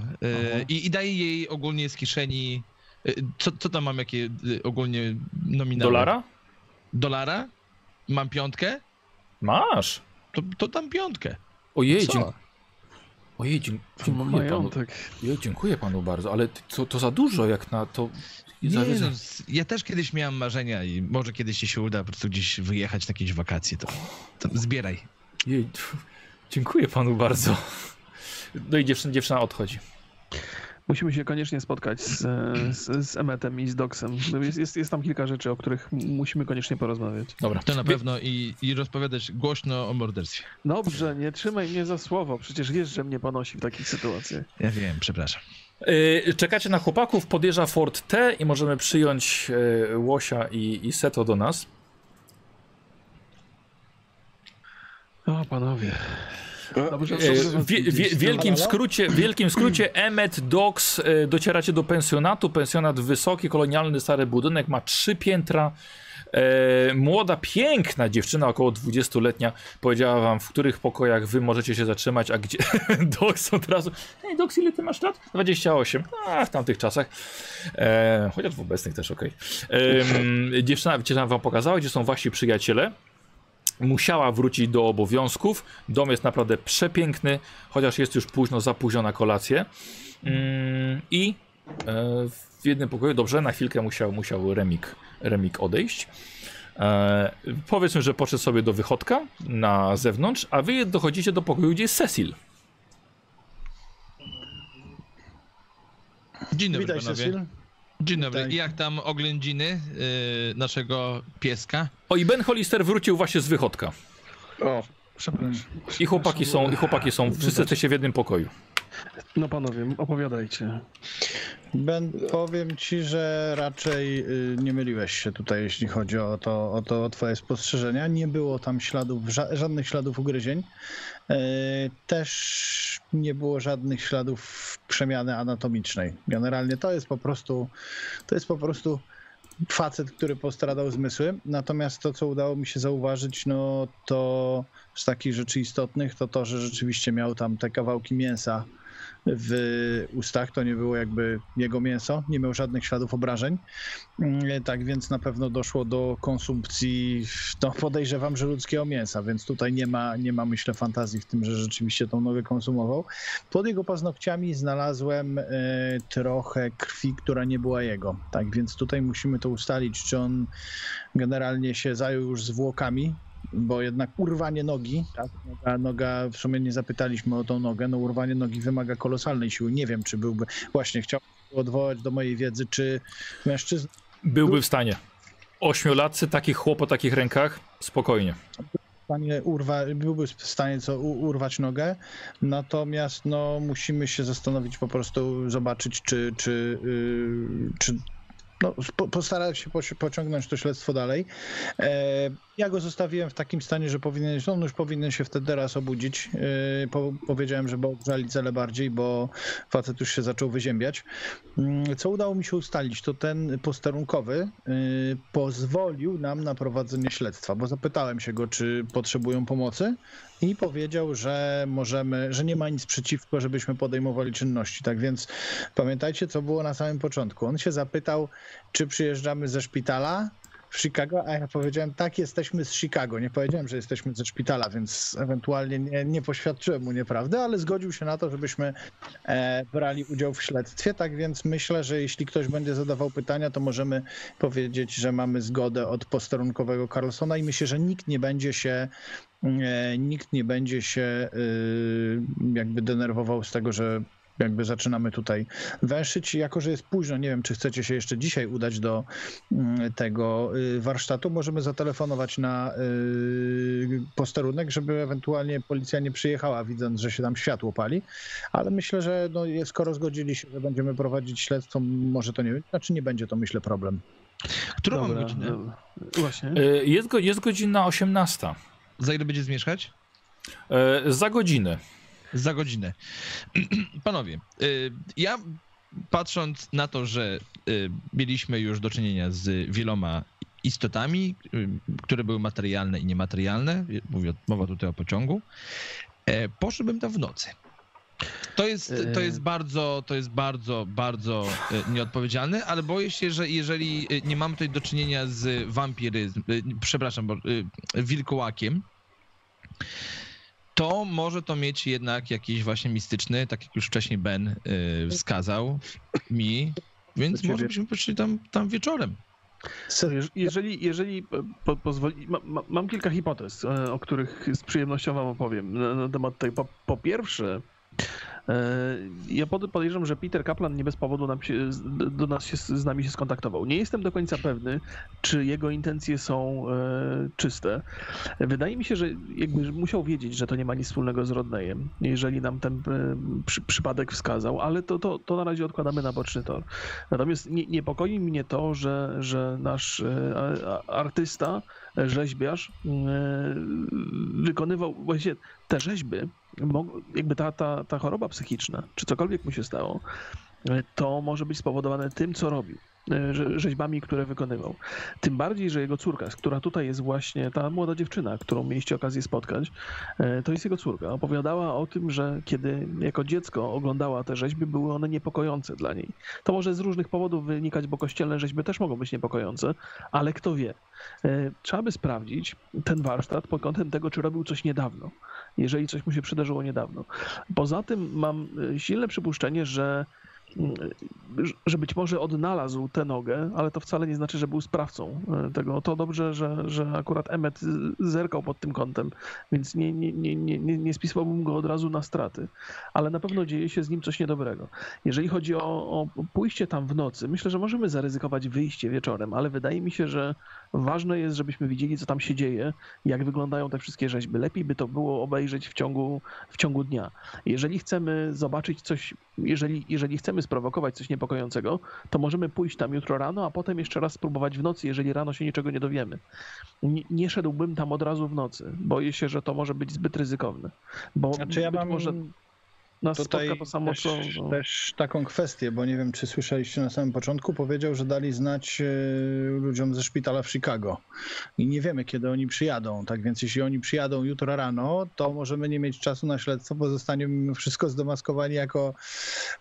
Aha. I, I daję jej ogólnie z kieszeni. e, Co, co tam mam, jakie e, ogólnie nominały? Dolara? Dolara? Mam piątkę? Masz. To, to dam piątkę. Ojej, Co? dziękuję. Ojej, dziękuję panu. Ojej, dziękuję panu bardzo, ale to, to za dużo jak na to. Nie, za- no, ja też kiedyś miałem marzenia i może kiedyś ci się uda po prostu gdzieś wyjechać na jakieś wakacje, to, to zbieraj. Jej, dziękuję panu bardzo. No i dziewczyna, dziewczyna odchodzi. Musimy się koniecznie spotkać z, z, z Emetem i z Doksem. Jest, jest, jest tam kilka rzeczy, o których musimy koniecznie porozmawiać. Dobra. To na pewno i, i rozpowiadać głośno o morderstwie. Dobrze, nie trzymaj mnie za słowo, przecież wiesz, że mnie ponosi w takich sytuacjach. Ja wiem, przepraszam. Yy, czekacie na chłopaków, podjeżdża Ford T i możemy przyjąć yy, Łosia i, i Seto do nas. O, panowie. Dobrze, E, dobrze, wie, wie, wielkim skrócie, wielkim skrócie Emmet Docks docieracie do pensjonatu. Pensjonat wysoki, kolonialny, stary budynek, ma trzy piętra. E, młoda, piękna dziewczyna, około 20-letnia, powiedziała wam, w których pokojach wy możecie się zatrzymać, a gdzie [LAUGHS] Docs od razu. Hej, Docs, ile ty masz lat? 28. A, w tamtych czasach. E, chociaż w obecnych też. Em, Dziewczyna, dziewczyna wam pokazała, gdzie są wasi przyjaciele musiała wrócić do obowiązków. Dom jest naprawdę przepiękny, chociaż jest już późno, za późno na kolację. Mm, I e, w jednym pokoju, dobrze, na chwilkę musiał, musiał Remik, Remik odejść. E, powiedzmy, że poszedł sobie do wychodka na zewnątrz, a wy dochodzicie do pokoju, gdzie jest Cecil. Dzień dobry, Witaj, panowie. Cecil. Dzień dobry. Witaj. I jak tam oględziny y, naszego pieska? O, i Ben Hollister wrócił właśnie z wychodka. O, Przepraszam. I chłopaki są, i chłopaki są, wszyscy jesteście w jednym pokoju. No panowie, opowiadajcie. Ben, powiem ci, że raczej y, nie myliłeś się tutaj, jeśli chodzi o to, o to o twoje spostrzeżenia. Nie było tam śladów, ża żadnych śladów ugryzień. Y, Też nie było żadnych śladów przemiany anatomicznej. Generalnie to jest po prostu, to jest po prostu facet, który postradał zmysły. Natomiast to, co udało mi się zauważyć, no to z takich rzeczy istotnych, to to, że rzeczywiście miał tam te kawałki mięsa w ustach, to nie było jakby jego mięso, nie miał żadnych śladów obrażeń. Mm, Tak więc na pewno doszło do konsumpcji, no podejrzewam, że ludzkiego mięsa, więc tutaj nie ma, nie ma myślę fantazji w tym, że rzeczywiście tą nogę konsumował. Pod jego paznokciami znalazłem e, trochę krwi, która nie była jego. Tak więc tutaj musimy to ustalić, czy on generalnie się zajął już zwłokami, bo jednak urwanie nogi, tak, noga, noga, w sumie nie zapytaliśmy o tą nogę, no urwanie nogi wymaga kolosalnej siły. Nie wiem, czy byłby, właśnie chciałbym odwołać do mojej wiedzy, czy mężczyzna Byłby w stanie. Ośmiolatcy, takich chłop o takich rękach, spokojnie. w stanie urwa, byłby w stanie co, urwać nogę, natomiast no, musimy się zastanowić po prostu, zobaczyć, czy, czy, yy, czy no, po, postarać się poci- pociągnąć to śledztwo dalej. E, ja go zostawiłem w takim stanie, że powinien, on już powinien się wtedy teraz obudzić. E, po, powiedziałem, żeby ogrzali cele bardziej, bo facet już się zaczął wyziębiać. Mm, Co udało mi się ustalić, to ten posterunkowy y, pozwolił nam na prowadzenie śledztwa, bo zapytałem się go, czy potrzebują pomocy i powiedział, że możemy, że nie ma nic przeciwko, żebyśmy podejmowali czynności. Tak więc pamiętajcie, co było na samym początku. On się zapytał, czy przyjeżdżamy ze szpitala w Chicago, a ja powiedziałem, tak, jesteśmy z Chicago. Nie powiedziałem, że jesteśmy ze szpitala, więc ewentualnie nie, nie poświadczyłem mu nieprawdy, ale zgodził się na to, żebyśmy e, brali udział w śledztwie. Tak więc myślę, że jeśli ktoś będzie zadawał pytania, to możemy powiedzieć, że mamy zgodę od posterunkowego Carlsona i myślę, że nikt nie będzie się e, nikt nie będzie się y, jakby denerwował z tego, że jakby zaczynamy tutaj węszyć. Jako, że jest późno, nie wiem, czy chcecie się jeszcze dzisiaj udać do mm, tego y, warsztatu, możemy zatelefonować na y, posterunek, żeby ewentualnie policja nie przyjechała, widząc, że się tam światło pali. Ale myślę, że no, skoro zgodzili się, że będziemy prowadzić śledztwo, może to nie, znaczy nie będzie to, myślę, problem. Którą mamy Dobra, godzinę? dobra. Właśnie. Jest, go, jest godzina 18. Za ile będzie zmieszkać? E, Za godzinę. Za godzinę. [CLEARS THROAT] Panowie, y, ja patrząc na to, że y, mieliśmy już do czynienia z wieloma istotami, y, które były materialne i niematerialne, mówię, mowa tutaj o pociągu, e, poszedłbym tam w nocy. To jest, to jest bardzo, to jest bardzo, bardzo e, nieodpowiedzialne, ale boję się, że jeżeli e, nie mamy tutaj do czynienia z wampiryzm, e, przepraszam, bo, e, wilkołakiem, to może to mieć jednak jakiś właśnie mistyczny, tak jak już wcześniej Ben y, wskazał mi, więc ciebie. może byśmy poszli tam, tam wieczorem. Jeż- Jeżeli, jeżeli po, po, pozwoli, ma, ma, mam kilka hipotez, e, o których z przyjemnością wam opowiem na, na temat tej. Po, po pierwsze, E, Ja pod- podejrzewam, że Peter Kaplan nie bez powodu nam się, do nas się, z nami się skontaktował. Nie jestem do końca pewny, czy jego intencje są e, czyste. Wydaje mi się, że jakby musiał wiedzieć, że to nie ma nic wspólnego z Rodneyem, jeżeli nam ten e, przy, przypadek wskazał, ale to, to, to na razie odkładamy na boczny tor. Natomiast nie, niepokoi mnie to, że, że nasz e, artysta, e, rzeźbiarz e, wykonywał właśnie te rzeźby, jakby ta, ta, ta choroba psychiczna, czy cokolwiek mu się stało, e, to może być spowodowane tym, co robił, e, rze- rzeźbami, które wykonywał. Tym bardziej, że jego córka, która tutaj jest właśnie ta młoda dziewczyna, którą mieliście okazję spotkać, e, to jest jego córka. Opowiadała o tym, że kiedy jako dziecko oglądała te rzeźby, były one niepokojące dla niej. To może z różnych powodów wynikać, bo kościelne rzeźby też mogą być niepokojące, ale kto wie. Trzeba by sprawdzić ten warsztat pod kątem tego, czy robił coś niedawno, jeżeli coś mu się przydarzyło niedawno. Poza tym mam e, silne przypuszczenie, że mm, że być może odnalazł tę nogę, ale to wcale nie znaczy, że był sprawcą e, tego. To dobrze, że, że akurat Emmet zerkał pod tym kątem, więc nie, nie, nie, nie nie spisałbym go od razu na straty. Ale na pewno dzieje się z nim coś niedobrego. Jeżeli chodzi o, o pójście tam w nocy, myślę, że możemy zaryzykować wyjście wieczorem, ale wydaje mi się, że ważne jest, żebyśmy widzieli, co tam się dzieje, jak wyglądają te wszystkie rzeźby. Lepiej by to było obejrzeć w ciągu, w ciągu dnia. Jeżeli chcemy zobaczyć coś, jeżeli, jeżeli chcemy sprowokować coś niepokojącego, to możemy pójść tam jutro rano, a potem jeszcze raz spróbować w nocy, jeżeli rano się niczego nie dowiemy. Nie, nie szedłbym tam od razu w nocy. Boję się, że to może być zbyt ryzykowne. Bo Znaczy ja być mam może nas tutaj spotka to samo, też, co... No. też taką kwestię, bo nie wiem, czy słyszeliście na samym początku, powiedział, że dali znać e, ludziom ze szpitala w Chicago. I nie wiemy, kiedy oni przyjadą. Tak więc jeśli oni przyjadą jutro rano, to możemy nie mieć czasu na śledztwo, bo zostaniemy wszystko zdemaskowani jako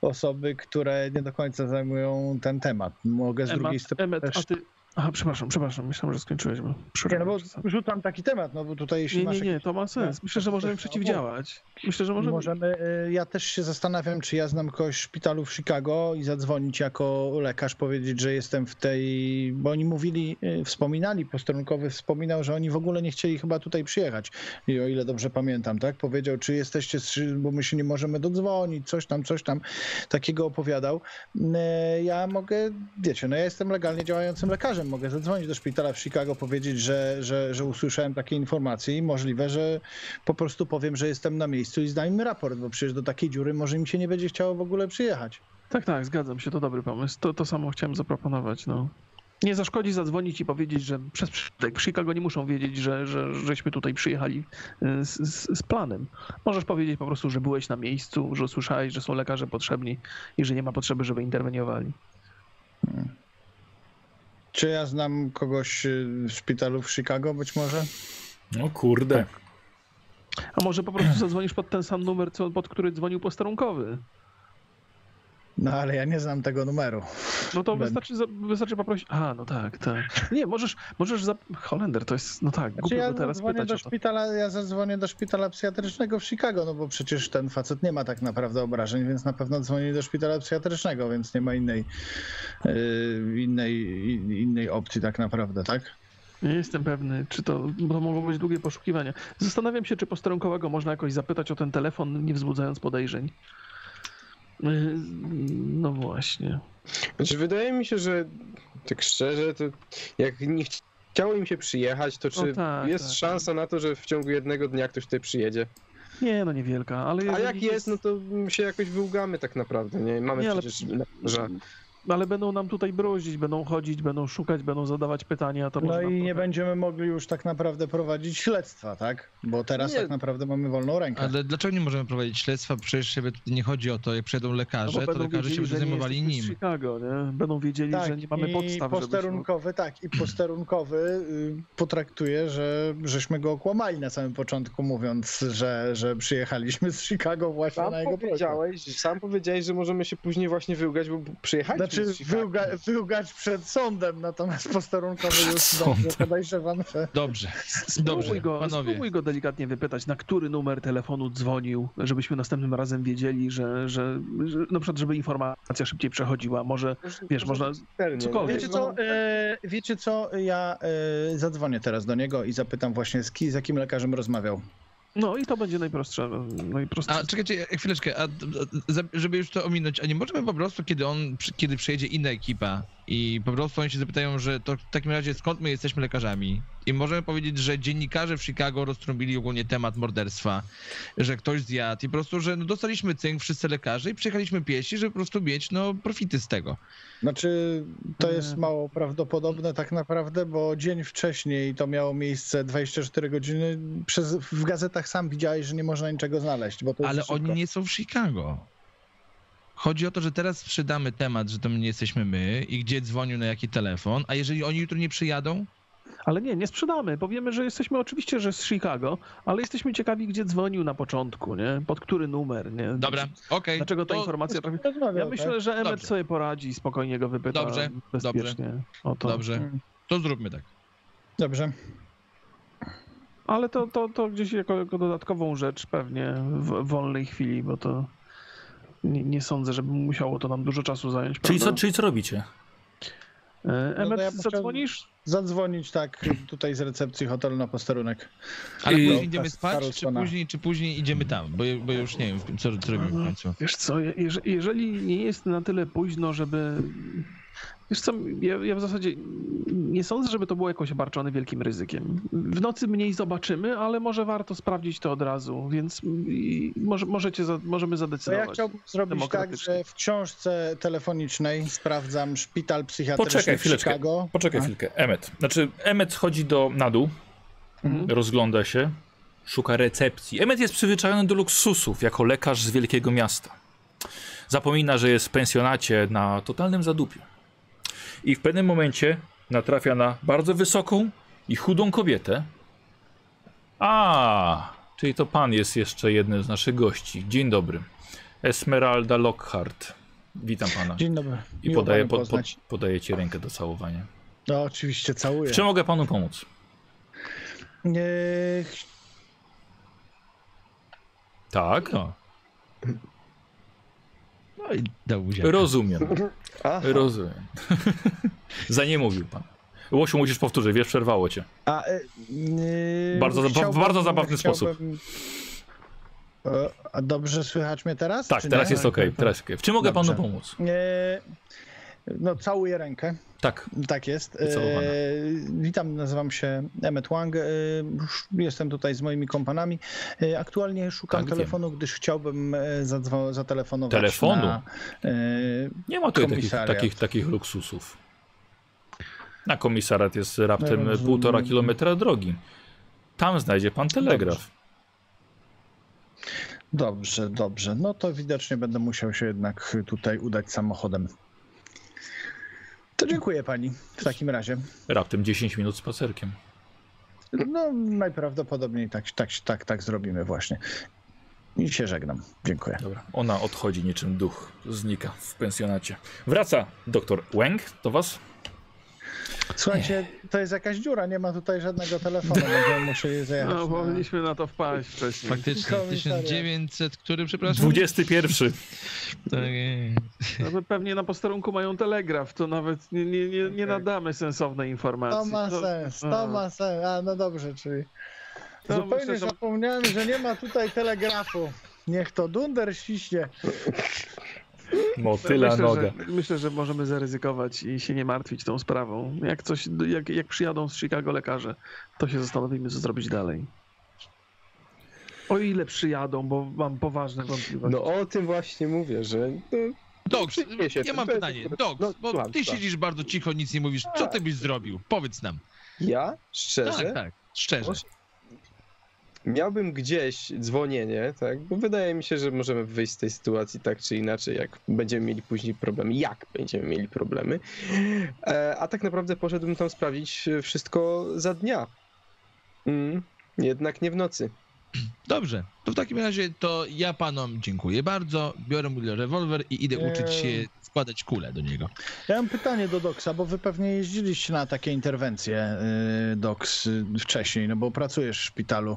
osoby, które nie do końca zajmują ten temat. Mogę z Emmet, drugiej strony Emmet, też... a ty... Aha, przepraszam, przepraszam, myślałem, że skończyłeś. Bo Nie, no bo rzucam taki temat, no bo tutaj jeśli Nie, masz nie, nie, to ma sens. Myślę, że możemy tam przeciwdziałać. Myślę, że możemy... Możemy, y, ja też się zastanawiam, czy ja znam kogoś w szpitalu w Chicago i zadzwonić jako lekarz, powiedzieć, że jestem w tej, bo oni mówili, y, wspominali, posterunkowy wspominał, że oni w ogóle nie chcieli chyba tutaj przyjechać, I o ile dobrze pamiętam, tak? Powiedział, czy jesteście, z- bo my się nie możemy dodzwonić, coś tam, coś tam, takiego opowiadał. Y, Ja mogę, wiecie, no ja jestem legalnie działającym lekarzem, mogę zadzwonić do szpitala w Chicago, powiedzieć, że, że, że usłyszałem takie informacje i możliwe, że po prostu powiem, że jestem na miejscu i zdam im raport, bo przecież do takiej dziury może im się nie będzie chciało w ogóle przyjechać. Tak, tak, zgadzam się, to dobry pomysł. To, to samo chciałem zaproponować, no. Nie zaszkodzi zadzwonić i powiedzieć, że przez przypadek w Chicago nie muszą wiedzieć, że, że żeśmy tutaj przyjechali y, z, z, z planem. Możesz powiedzieć po prostu, że byłeś na miejscu, że słyszałeś, że są lekarze potrzebni i że nie ma potrzeby, żeby interweniowali. Czy ja znam kogoś y, w szpitalu w Chicago być może? No kurde. A może po prostu zadzwonisz pod ten sam numer, co, pod który dzwonił posterunkowy. No ale ja nie znam tego numeru. No to Ben. [LAUGHS] wystarczy, wystarczy poprosić. A, no tak, tak. Nie, możesz, możesz za... Holender, to jest, no tak, Znaczy głupio ja by teraz pytać do o to. szpitala, ja zadzwonię do szpitala psychiatrycznego w Chicago, no bo przecież ten facet nie ma tak naprawdę obrażeń, więc na pewno dzwoni do szpitala psychiatrycznego, więc nie ma innej, y, innej, in- innej opcji tak naprawdę, tak? Nie jestem pewny, czy to, bo to mogą być długie poszukiwania. Zastanawiam się, czy posterunkowego można jakoś zapytać o ten telefon, nie wzbudzając podejrzeń. Yy, No właśnie. Znaczy, wydaje mi się, że tak szczerze, to jak nie chci- chciało im się przyjechać, to czy No tak, jest tak. szansa na to, że w ciągu jednego dnia ktoś tutaj przyjedzie? Nie, no niewielka, ale A jak jest, no to się jakoś wyłgamy tak naprawdę, nie? Mamy Nie, ale- przecież lekarza. Ale będą nam tutaj bruzić, będą chodzić, będą szukać, będą zadawać pytania, to No i nie trochę- będziemy mogli już tak naprawdę prowadzić śledztwa, tak? Bo teraz Nie. tak naprawdę mamy wolną rękę. Ale dlaczego nie możemy prowadzić śledztwa? Przecież nie chodzi o to, jak przyjedą No bo lekarze, to będą lekarze się wiedzieli, będą że nie zajmowali z nim. Chicago, nie? Będą wiedzieli, że nie mamy i podstaw, żeby... posterunkowy, tak, i posterunkowy y, potraktuje, że żeśmy go okłamali na samym początku, mówiąc, że, że przyjechaliśmy z Chicago właśnie Sam na jego prośbę. powiedziałeś, sam powiedziałeś, że możemy się później właśnie wyłgać, bo przyjechaliśmy Znaczy z Chicago. wyłga, wyłgać przed sądem, natomiast posterunkowy już Sąd. dobrze podejrzewam, że... Dobrze. Spróbuj Dobrze, go, panowie. spróbuj go delikatnie wypytać, na który numer telefonu dzwonił, żebyśmy następnym razem wiedzieli, że, że, że na przykład, żeby informacja szybciej przechodziła. Może, wiesz, można cokolwiek. Wiecie co, e, wiecie co, ja e, zadzwonię teraz do niego i zapytam właśnie, z, ki, z jakim lekarzem rozmawiał. No i to będzie najprostsze. najprostsze. A czekajcie, e, chwileczkę, a, żeby już to ominąć, a nie możemy po prostu, kiedy on, kiedy przyjedzie inna ekipa i po prostu oni się zapytają, że to w takim razie skąd my jesteśmy lekarzami i możemy powiedzieć, że dziennikarze w Chicago roztrąbili ogólnie temat morderstwa, że ktoś zjadł i po prostu, że no dostaliśmy cynk wszyscy lekarze i przyjechaliśmy piesi, żeby po prostu mieć no profity z tego. Znaczy, to jest mało prawdopodobne tak naprawdę, bo dzień wcześniej to miało miejsce 24 godziny. Przez, w gazetach sam widziałeś, że nie można niczego znaleźć, bo to Ale oni nie są w Chicago. Chodzi o to, że teraz sprzedamy temat, że to nie jesteśmy my i gdzie dzwonił na jaki telefon, a jeżeli oni jutro nie przyjadą, Ale nie, nie sprzedamy. Powiemy, że jesteśmy oczywiście, że z Chicago, ale jesteśmy ciekawi, gdzie dzwonił na początku, nie? Pod który numer, nie? dobra, okej. Dlaczego ta to- informacja trafi? Ja tak? myślę, że Emmet Dobrze. sobie poradzi, spokojnie go wypyta Dobrze, bezpiecznie o to. Dobrze, to zróbmy tak. Dobrze. Ale to, to, to gdzieś jako, jako dodatkową rzecz pewnie w wolnej chwili, bo to nie, nie sądzę, żeby musiało to nam dużo czasu zająć. Czyli co, czyli co robicie? E, No to ja zadzwonisz? Zadzwonić tak tutaj z recepcji hotelu na posterunek. Ale I- później idziemy spać, czy później, czy później idziemy tam? Bo, bo już nie wiem, co, co robimy w końcu. Wiesz co, je- jeże- jeżeli nie jest na tyle późno, żeby... Wiesz co, ja, ja w zasadzie nie sądzę, żeby to było jakoś obarczone wielkim ryzykiem. W nocy mniej zobaczymy, ale może warto sprawdzić to od razu, więc może, możecie, za, możemy To ja zadecydować. chciałbym zrobić tak, że w książce telefonicznej sprawdzam szpital psychiatryczny Poczekaj chwileczkę. Chicago. Poczekaj A? chwilkę. Emmet. Znaczy, Emmet schodzi do, na dół, Mhm. rozgląda się, szuka recepcji. Emmet jest przyzwyczajony do luksusów jako lekarz z wielkiego miasta. Zapomina, że jest w pensjonacie na totalnym zadupiu. I w pewnym momencie natrafia na bardzo wysoką i chudą kobietę. A, czyli to pan jest jeszcze jednym z naszych gości. Dzień dobry. Esmeralda Lockhart. Witam pana. Dzień dobry. I Miło podaję, po, po, podaję ci rękę do całowania. No, oczywiście, całuję. W czym mogę panu pomóc? Nie, Tak, No. No i dał buziaka. rozumiem, Aha. rozumiem. [LAUGHS] Za nie mówił pan. Łosiu, musisz powtórzyć, wiesz, przerwało cię. A, nie, Bardzo bardzo zabawny sposób. A dobrze słychać mnie teraz? Tak, teraz nie? jest okej, teraz okej. W czym mogę Dobrze. panu pomóc? E, No, całuję rękę. Tak, Tak jest. Wycałowana. E, witam, nazywam się Emmet Wang. E, jestem tutaj z moimi kompanami. E, aktualnie szukam Tak, wiem. telefonu, gdyż chciałbym zadzwo- zatelefonować Telefonu? na... Nie ma tutaj takich, takich, takich luksusów. Na komisariat jest raptem No, półtora kilometra drogi. Tam znajdzie pan telegraf. dobrze, dobrze. No to widocznie będę musiał się jednak tutaj udać samochodem. To dziękuję pani w takim razie. Raptem 10 minut spacerkiem. No najprawdopodobniej tak, tak, tak, tak zrobimy właśnie. I się żegnam. Dziękuję. Dobra, ona odchodzi niczym duch, znika w pensjonacie. Wraca doktor Wang do was. Słuchajcie, to jest jakaś dziura, nie ma tutaj żadnego telefonu, [LAUGHS] będziemy musieli zajechać. No, na- powinniśmy na to wpaść wcześniej. Faktycznie, Komisariat. 1900, który, przepraszam? 21. Tak. No, pewnie na posterunku mają telegraf, to nawet nie, nie, nie, nie nadamy sensownej informacji. To ma sens, to a. ma sens. A, no dobrze, czyli To zupełnie myślę, że- zapomniałem, że nie ma tutaj telegrafu. Niech to dunder ściśnie. [LAUGHS] Motyla myślę, noga. Że, myślę, że możemy zaryzykować i się nie martwić tą sprawą. Jak coś, jak, jak przyjadą z Chicago lekarze, to się zastanowimy, co zrobić dalej. O ile przyjadą, bo mam poważne wątpliwości. No o tym właśnie mówię, że no, Dogs, Przyjmie się ja mam pytanie. Dogs, no, bo ty siedzisz bardzo cicho, nic nie mówisz. Co ty byś zrobił? Powiedz nam. ja szczerze Tak, tak, szczerze. Miałbym gdzieś dzwonienie, tak? Bo wydaje mi się, że możemy wyjść z tej sytuacji tak czy inaczej, jak będziemy mieli później problemy, jak będziemy mieli problemy. E, a tak naprawdę poszedłbym tam sprawdzić wszystko za dnia. Mm, jednak nie w nocy. [CLEARS THROAT] Dobrze, to w takim razie to ja panom dziękuję bardzo, biorę mój rewolwer i idę Eee. uczyć się składać kulę do niego. Ja mam pytanie do Doksa, bo wy pewnie jeździliście na takie interwencje, yy, Doks, yy, wcześniej, no bo pracujesz w szpitalu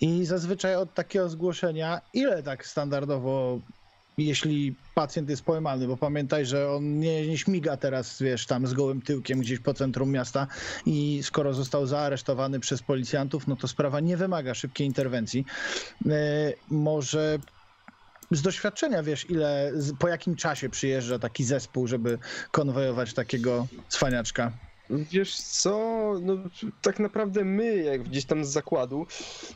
i zazwyczaj od takiego zgłoszenia, ile tak standardowo jeśli pacjent jest pojmany, bo pamiętaj, że on nie, nie śmiga teraz, wiesz, tam z gołym tyłkiem gdzieś po centrum miasta i skoro został zaaresztowany przez policjantów, no to sprawa nie wymaga szybkiej interwencji. E, może z doświadczenia wiesz, ile, po jakim czasie przyjeżdża taki zespół, żeby konwojować takiego cwaniaczka? Wiesz co, no tak naprawdę my, jak gdzieś tam z zakładu,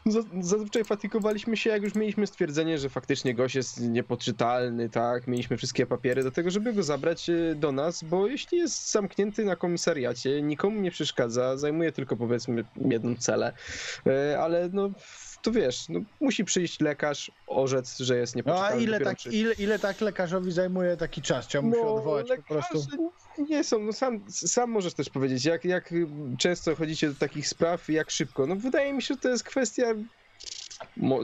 za- zazwyczaj fatykowaliśmy się, jak już mieliśmy stwierdzenie, że faktycznie gość jest niepoczytalny, tak, mieliśmy wszystkie papiery do tego, żeby go zabrać e, do nas, bo jeśli jest zamknięty na komisariacie, nikomu nie przeszkadza, zajmuje tylko powiedzmy jedną celę, e, ale no to wiesz, no, musi przyjść lekarz, orzec, że jest No a niepoczytalny. ile tak, ile, ile tak lekarzowi zajmuje taki czas? Chciałbym się odwołać po prostu. Nie są, no sam, sam możesz też powiedzieć, jak, jak często chodzicie do takich spraw i jak szybko. No wydaje mi się, że to jest kwestia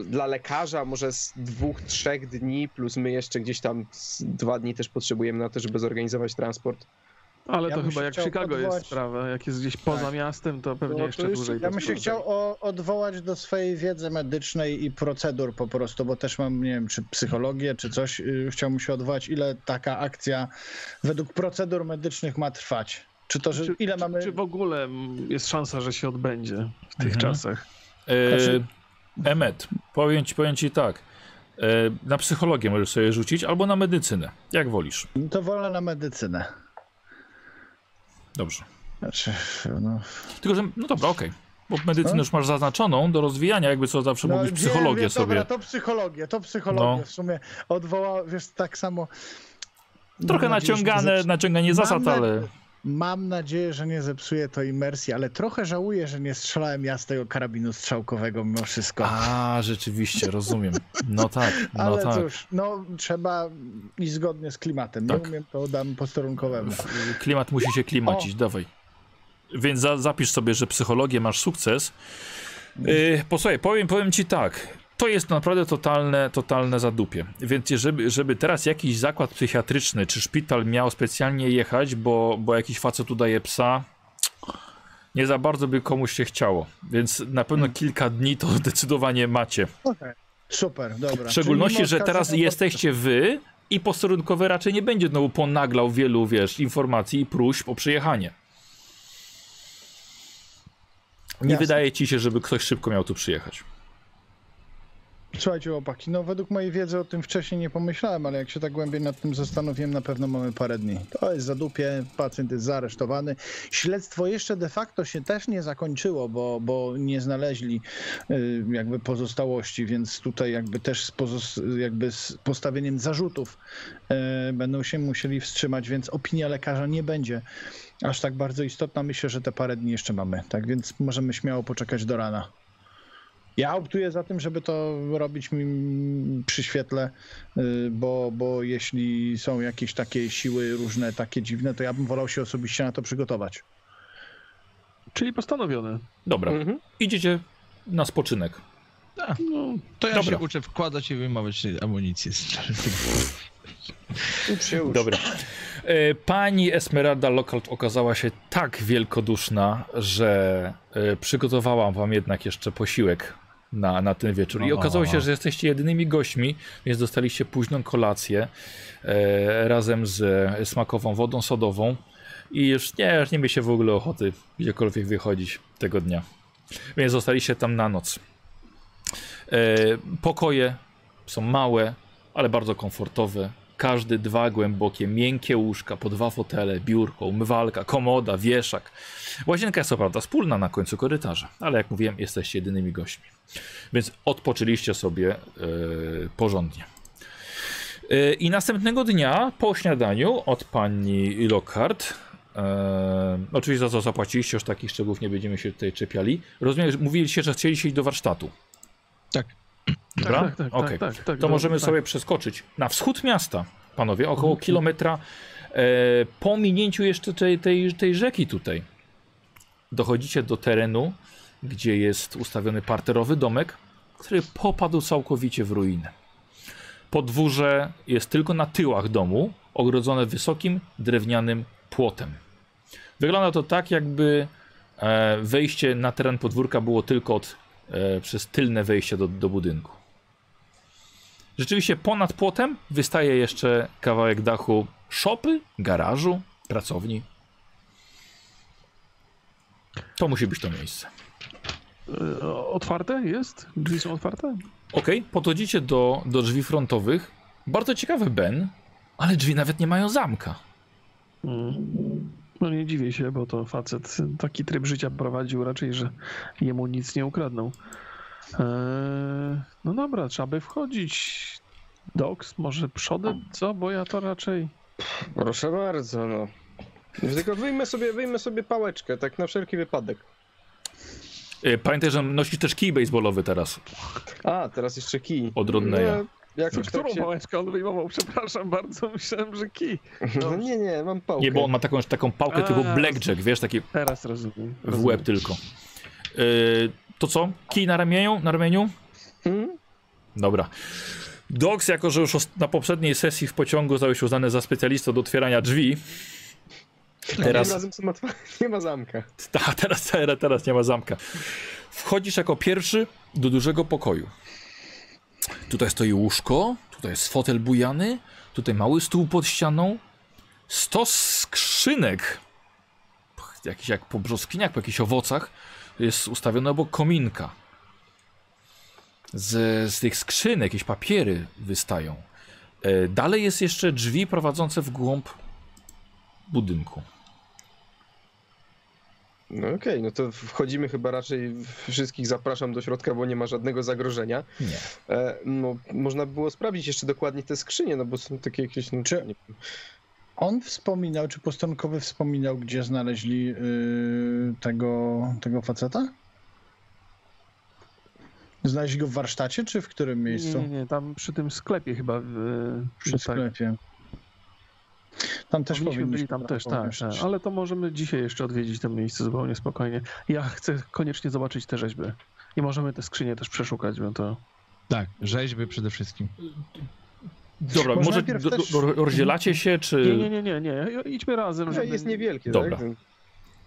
dla lekarza może z dwóch, trzech dni, plus my jeszcze gdzieś tam dwa dni też potrzebujemy na to, żeby zorganizować transport. Ale Ja to chyba jak Chicago odwołać- jest sprawa. Jak jest gdzieś poza Tak. miastem, to pewnie No to jeszcze jeszcze- dłużej. Ja to bym się chciał o, odwołać do swojej wiedzy medycznej i procedur po prostu, bo też mam, nie wiem, czy psychologię, czy coś. Yy, Chciałbym się odwołać, ile taka akcja według procedur medycznych ma trwać. Czy to, że Czy, ile czy, mamy... czy w ogóle jest szansa, że się odbędzie w tych Mhm. czasach? E, Znaczy- Emet, powiem ci, powiem ci tak. E, na psychologię możesz sobie rzucić, albo na medycynę, jak wolisz. To wolę na medycynę. Dobrze. Znaczy, no... Tylko, że, no dobra, okej. Bo medycynę już masz zaznaczoną do rozwijania, jakby co zawsze mógłbyś wiem, psychologię wiem, sobie. Dobra, to psychologię, to psychologię No. w sumie odwołał, wiesz, tak samo... Trochę naciągane, naciąganie zasad, na- ale... Mam nadzieję, że nie zepsuje to imersji, ale trochę żałuję, że nie strzelałem ja z tego karabinu strzałkowego mimo wszystko. A, rzeczywiście, rozumiem. No tak, [LAUGHS] no ale tak. cóż, no trzeba iść zgodnie z klimatem. Nie Tak. umiem, to dam posterunkowemu. Klimat musi się klimacić, dawaj. Więc za, zapisz sobie, że psychologię masz sukces. Yy, posłuchaj, powiem, powiem ci tak. To jest naprawdę totalne, totalne zadupie. Więc żeby, żeby teraz jakiś zakład psychiatryczny czy szpital miał specjalnie jechać, bo, bo jakiś facet udaje psa, nie za bardzo by komuś się chciało. Więc na pewno Hmm. kilka dni to [LAUGHS] zdecydowanie macie. Okej. Super, dobra. W szczególności, że teraz jesteście wy i posterunkowy raczej nie będzie znowu ponaglał wielu, wiesz, informacji i próśb o przyjechanie. Nie Jasne. wydaje ci się, żeby ktoś szybko miał tu przyjechać. Słuchajcie, chłopaki, no według mojej wiedzy o tym wcześniej nie pomyślałem, ale jak się tak głębiej nad tym zastanowiłem, na pewno mamy parę dni. To jest zadupie, pacjent jest zaaresztowany. Śledztwo jeszcze de facto się też nie zakończyło, bo, bo nie znaleźli y, jakby pozostałości, więc tutaj jakby też z, jakby z postawieniem zarzutów y, będą się musieli wstrzymać, więc opinia lekarza nie będzie aż tak bardzo istotna. Myślę, że te parę dni jeszcze mamy, tak więc możemy śmiało poczekać do rana. Ja optuję za tym, żeby to robić mi przy świetle, y, bo, bo jeśli są jakieś takie siły różne, takie dziwne, to ja bym wolał się osobiście na to przygotować. Czyli postanowione. Dobra, Mhm. idziecie na spoczynek. No, To ja Dobra. się uczę wkładać i wyjmować amunicję. Dobra. E, Pani Esmeralda Lockhart okazała się tak wielkoduszna, że e, przygotowałam wam jednak jeszcze posiłek na, na ten wieczór. I okazało się, że jesteście jedynymi gośćmi, więc dostaliście późną kolację e, razem z e, smakową wodą sodową. I już nie, już nie mieliście w ogóle ochoty gdziekolwiek wychodzić tego dnia. Więc zostaliście tam na noc. E, pokoje są małe, ale bardzo komfortowe. Każdy dwa głębokie, miękkie łóżka, po dwa fotele, biurko, umywalka, komoda, wieszak. Łazienka jest co prawda wspólna na końcu korytarza, ale jak mówiłem, jesteście jedynymi gośćmi. Więc odpoczyliście sobie e, porządnie. E, I następnego dnia po śniadaniu od pani Lockhart, e, oczywiście za co zapłaciliście, już takich szczegółów nie będziemy się tutaj czepiali. Rozumiem, że mówiliście, że chcieliście iść do warsztatu. Tak. Dobra? Tak, tak, tak, Okej. tak, tak, tak, To no, możemy tak. sobie przeskoczyć na wschód miasta, panowie, około Mhm. kilometra e, po minięciu jeszcze tej, tej, tej rzeki tutaj. Dochodzicie do terenu, gdzie jest ustawiony parterowy domek, który popadł całkowicie w ruinę. Podwórze jest tylko na tyłach domu, ogrodzone wysokim drewnianym płotem. Wygląda to tak, jakby e, wejście na teren podwórka było tylko od, e, przez tylne wejście do, do budynku. Rzeczywiście ponad płotem wystaje jeszcze kawałek dachu szopy, garażu, pracowni. To musi być to miejsce. E, Otwarte jest? Drzwi są otwarte? Ok, podchodzicie do, do drzwi frontowych. Bardzo ciekawy Ben, ale drzwi nawet nie mają zamka. Mm. No nie dziwię się, bo to facet taki tryb życia prowadził raczej, że jemu nic nie ukradną. Eee, no dobra, trzeba by wchodzić. Doks, może przodem, co? Bo ja to raczej... Proszę bardzo, no. Tylko wyjmę sobie, wyjmę sobie pałeczkę, tak na wszelki wypadek. E, Pamiętaj, że nosisz też kij baseballowy teraz A, teraz jeszcze kij. od Rodneya. No, jakoś Którą tak się... pałeczkę on wyjmował? Przepraszam bardzo, myślałem, że kij. No nie, nie, mam pałkę. Nie, bo on ma taką, taką pałkę typu A, blackjack, wiesz, taki Teraz rozumiem. w rozumiem. łeb tylko. E, to co? Kij na ramieniu? Na ramieniu? Hmm? Dobra. Dox, jako że już na poprzedniej sesji w pociągu został się uznany za specjalistę od otwierania drzwi, teraz, razem są otwarte, [LAUGHS] nie ma zamka. ta, teraz, teraz, [LAUGHS] teraz nie ma zamka. Wchodzisz jako pierwszy do dużego pokoju. Tutaj stoi łóżko, tutaj jest fotel bujany, tutaj mały stół pod ścianą, stos skrzynek, jakiś jak po brzoskwiniach, po jakichś owocach, jest ustawiony obok kominka. Z, z tych skrzynek jakieś papiery wystają. E, Dalej jest jeszcze drzwi prowadzące w głąb budynku. No okej, no to wchodzimy chyba raczej, wszystkich zapraszam do środka, bo nie ma żadnego zagrożenia. Nie. E, no, można było sprawdzić jeszcze dokładnie te skrzynie, no bo są takie jakieś, no, Czy- nie wiem. On wspominał, czy postonkowy wspominał, gdzie znaleźli yy, tego, tego faceta? Znaleźli go w warsztacie, czy w którym miejscu? nie, nie, tam przy tym sklepie chyba. w- Przy tak. sklepie. Tam też Powinniśmy byli tam też, tak, tak. Ale to możemy dzisiaj jeszcze odwiedzić to miejsce zupełnie spokojnie. Ja chcę koniecznie zobaczyć te rzeźby. I możemy te skrzynie też przeszukać, bo to... Tak, rzeźby przede wszystkim. Dobra, Może może do, też- rozdzielacie się, czy... Nie, nie, nie, nie, nie. Idźmy razem, No, żeby... jest niewielkie, Dobra. tak?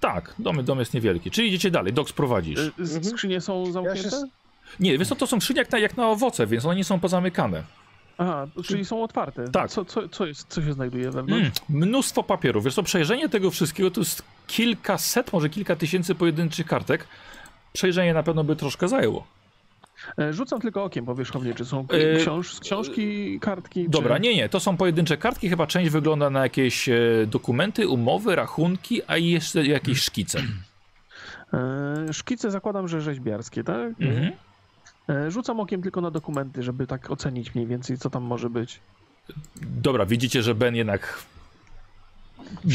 Tak, dom, dom jest niewielki. Czyli idziecie dalej, Dox prowadzisz. Y, z- Mhm. Skrzynie są zamknięte? się- Nie, wiesz co, to są skrzynie jak na, jak na owoce, więc one nie są pozamykane. Aha, czyli są otwarte. Tak. Co, co, co, jest, co się znajduje wewnątrz? Mm, mnóstwo papierów. Wiesz co, przejrzenie tego wszystkiego to jest kilkaset, może kilka tysięcy pojedynczych kartek. Przejrzenie na pewno by troszkę zajęło. E, Rzucam tylko okiem powierzchownie, czy są E, książ, książki, kartki. Dobra, czy... nie, nie, to są pojedyncze kartki, chyba część wygląda na jakieś e, dokumenty, umowy, rachunki, a jeszcze jakieś szkice. Szkice zakładam, że rzeźbiarskie, tak? Mhm. Rzucam okiem tylko na dokumenty, żeby tak ocenić mniej więcej, co tam może być. Dobra, widzicie, że Ben jednak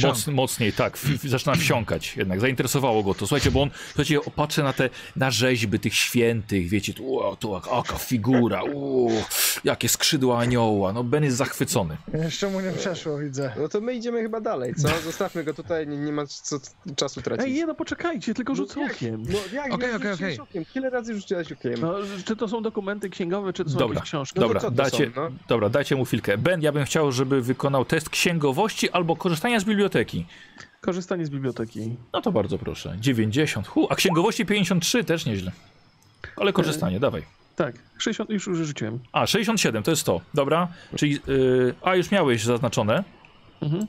moc, mocniej, tak, w, w, zaczyna wsiąkać jednak, zainteresowało go to. Słuchajcie, bo on, słuchajcie, patrzy na te, na rzeźby tych świętych, wiecie, tu, o, tu jaka figura, u, jakie skrzydła anioła, no Ben jest zachwycony. Jeszcze mu nie przeszło, widzę. No to my idziemy chyba dalej, co? [LAUGHS] Zostawmy go tutaj, nie, nie ma co, czasu tracić. Ej, nie, no poczekajcie, tylko rzucę jak? okiem. No jak, Okej, okej, okej. okiem? Ile razy rzuciłeś okiem? No, czy to są dokumenty księgowe, czy to są Dobra. jakieś książki? No Dobra, dacie, są, no? dobra, dajcie mu chwilkę. Ben, ja bym chciał, żeby wykonał test księgowości albo korzystania z biblioteki. Korzystanie z biblioteki. No to bardzo proszę. 90. Hu, a księgowości 53 też nieźle. Ale korzystanie, dawaj. Tak, 60, już, już rzuciłem. A, 67 to jest to. Dobra. Czyli. Yy, a już miałeś zaznaczone. Mhm.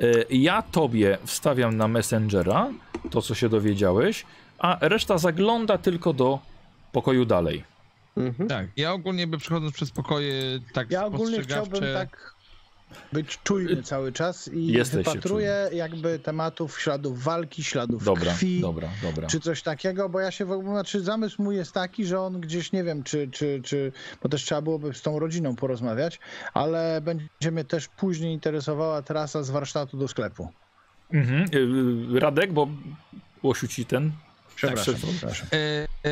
Yy, ja tobie wstawiam na Messengera to, co się dowiedziałeś, a reszta zagląda tylko do pokoju dalej. Mhm. Tak, ja ogólnie by przechodząc przez pokoje tak Ja ogólnie chciałbym tak być czujny cały czas i Jesteście wypatruję jakby tematów, śladów walki, śladów Dobra, krwi. dobra, dobra. Czy coś takiego, bo ja się w ogóle, znaczy zamysł mój jest taki, że on gdzieś, nie wiem, czy, czy, czy, bo też trzeba byłoby z tą rodziną porozmawiać, ale będzie mnie też później interesowała trasa z warsztatu do sklepu. Mhm. Yy, Radek, bo Łosiu ci ten. Przepraszam, Tak, przepraszam. E, e,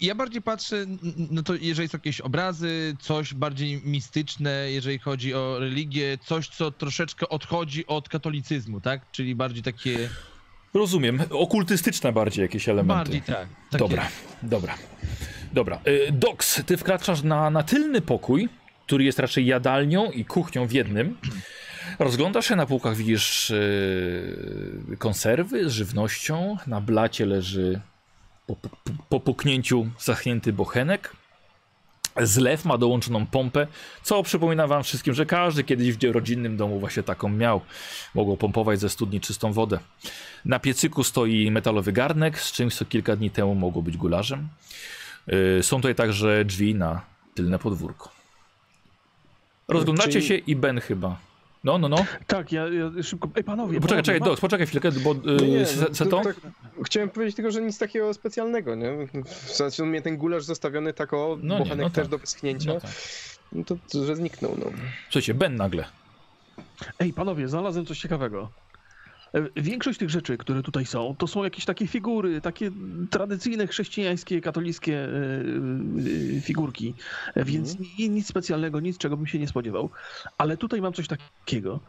ja bardziej patrzę, no to jeżeli są jakieś obrazy, coś bardziej mistyczne, jeżeli chodzi o religię, coś, co troszeczkę odchodzi od katolicyzmu, tak? Czyli bardziej takie. Rozumiem. Okultystyczne bardziej jakieś elementy. Bardziej tak. Takie, Dobra, dobra. Dobra. Y, Dox, ty wkraczasz na, na tylny pokój, który jest raczej jadalnią i kuchnią w jednym. Rozglądasz się na półkach, widzisz y, konserwy z żywnością. Na blacie leży po, po, po puknięciu zachnięty bochenek. Zlew ma dołączoną pompę, co przypomina wam wszystkim, że każdy kiedyś w rodzinnym domu właśnie taką miał. Mogło pompować ze studni czystą wodę. Na piecyku stoi metalowy garnek, z czymś co kilka dni temu mogło być gularzem. Yy, są tutaj także drzwi na tylne podwórko. Rozglądacie Czyli- się i Ben chyba. No, no, no. Tak, ja, ja szybko. Ej, panowie, Poczekaj, panowie, czekaj, ma- Dox, poczekaj chwilkę, bo yy, nie, no, tak- Chciałem powiedzieć tylko, że nic takiego specjalnego, nie? W sensie mnie ten gulasz zostawiony tak o, No nie, bochenek no też tak. do wyschnięcia, No tak. no to, to że zniknął, no. Słuchajcie, Ben nagle. Ej, panowie, znalazłem coś ciekawego. E, Większość tych rzeczy, które tutaj są, to są jakieś takie figury, takie tradycyjne chrześcijańskie, katolickie e, e, figurki. E, Więc ni- nic specjalnego, nic czego bym się nie spodziewał. Ale tutaj mam coś takiego.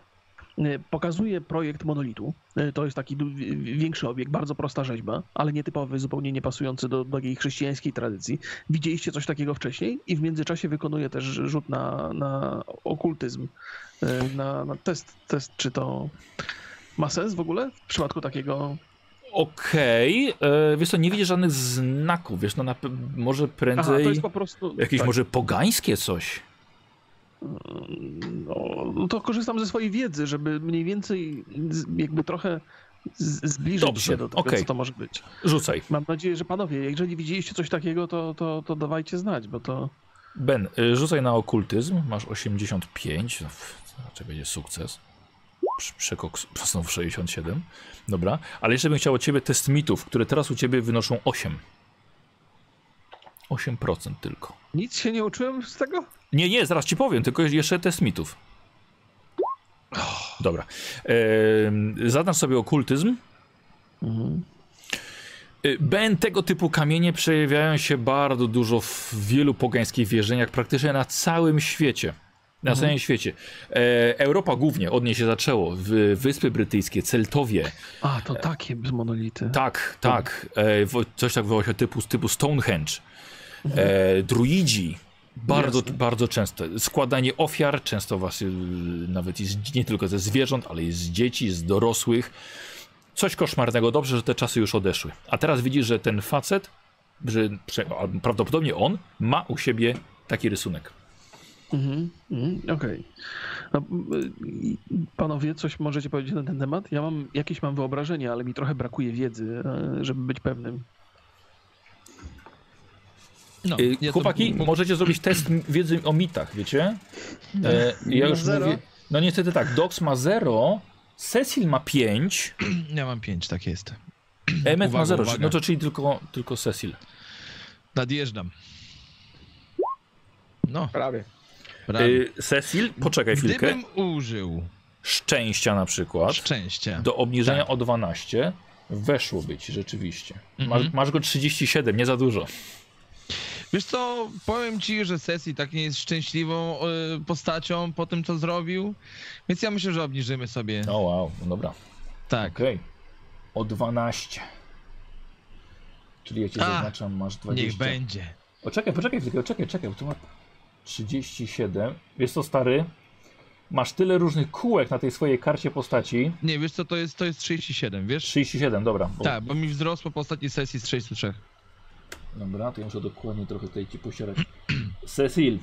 Pokazuje projekt monolitu. To jest taki większy obiekt, bardzo prosta rzeźba, ale nietypowy, zupełnie nie pasujący do takiej chrześcijańskiej tradycji. Widzieliście coś takiego wcześniej i w międzyczasie wykonuje też rzut na, na okultyzm, na, na test, test, czy to ma sens w ogóle w przypadku takiego. Okej, okay. wiesz co, nie widzisz żadnych znaków, wiesz, no na, może Aha, prędzej to jest po prostu. jakieś tak, może pogańskie coś. No, no to korzystam ze swojej wiedzy, żeby mniej więcej jakby trochę zbliżyć Dobrze, się do tego, okej. co to może być. Rzucaj. Mam nadzieję, że panowie, jeżeli widzieliście coś takiego, to, to, to dawajcie znać, bo to. Ben, y, rzucaj na okultyzm, masz 85, no, raczej będzie sukces. Prz- Przekok znowu 67. Dobra, ale jeszcze bym chciał od ciebie test mitów, które teraz u ciebie wynoszą 8. 8% tylko. Nic się nie uczyłem z tego? Nie, nie, zaraz ci powiem, tylko jeszcze test mitów. Dobra. Ehm, zadasz sobie okultyzm. Y, Ben, tego typu kamienie przejawiają się bardzo dużo w wielu pogańskich wierzeniach, praktycznie na całym świecie. Na całym świecie. E, Europa głównie, od niej się zaczęło. W, Wyspy Brytyjskie, Celtowie. A, to takie monolity. Tak, tak. E, coś tak właśnie typu, typu Stonehenge. E, druidzi. Bardzo, Jasne. bardzo często. Składanie ofiar, często właśnie nawet z, nie tylko ze zwierząt, ale i z dzieci, z dorosłych. Coś koszmarnego. Dobrze, że te czasy już odeszły. A teraz widzisz, że ten facet, że prawdopodobnie on, ma u siebie taki rysunek. Mhm, mhm, Okej. No, y, Panowie, coś możecie powiedzieć na ten temat? Ja mam jakieś mam wyobrażenie, ale mi trochę brakuje wiedzy, e, żeby być pewnym. No, Y, ja to- Chłopaki, możecie zrobić test wiedzy o mitach, wiecie? E, ja już Zero. mówię. No niestety tak, Dox ma 0, Cecil ma 5, Ja mam pięć, tak jest. Emmet ma Uwaga, 0, uwaga. no to czyli tylko, tylko Cecil. Nadjeżdżam. No, Prawie. Prawie. Y, Cecil, poczekaj chwilkę. Gdybym użył Szczęścia na przykład, szczęścia, do obniżenia Tak. o 12, weszło być rzeczywiście. Masz, Mhm. masz go 37, nie za dużo. wiesz co, powiem ci, że Sesji tak nie jest szczęśliwą y, postacią po tym, co zrobił, więc ja myślę, że obniżymy sobie. O wow, no dobra. Tak. Okej. O 12. Czyli ja ci A, zaznaczam, masz 20. Niech będzie. O, czekaj, poczekaj chwilkę, czekaj, czekaj, bo tu ma 37. Wiesz co, stary? Masz tyle różnych kółek na tej swojej karcie postaci. Nie, wiesz co, to jest, to jest 37, wiesz? 37, dobra. Bo, Tak, bo mi wzrosło po ostatniej sesji z 33. Dobra, to ja muszę dokładnie trochę tutaj ci pościerać. [CLEARS THROAT] Cecil,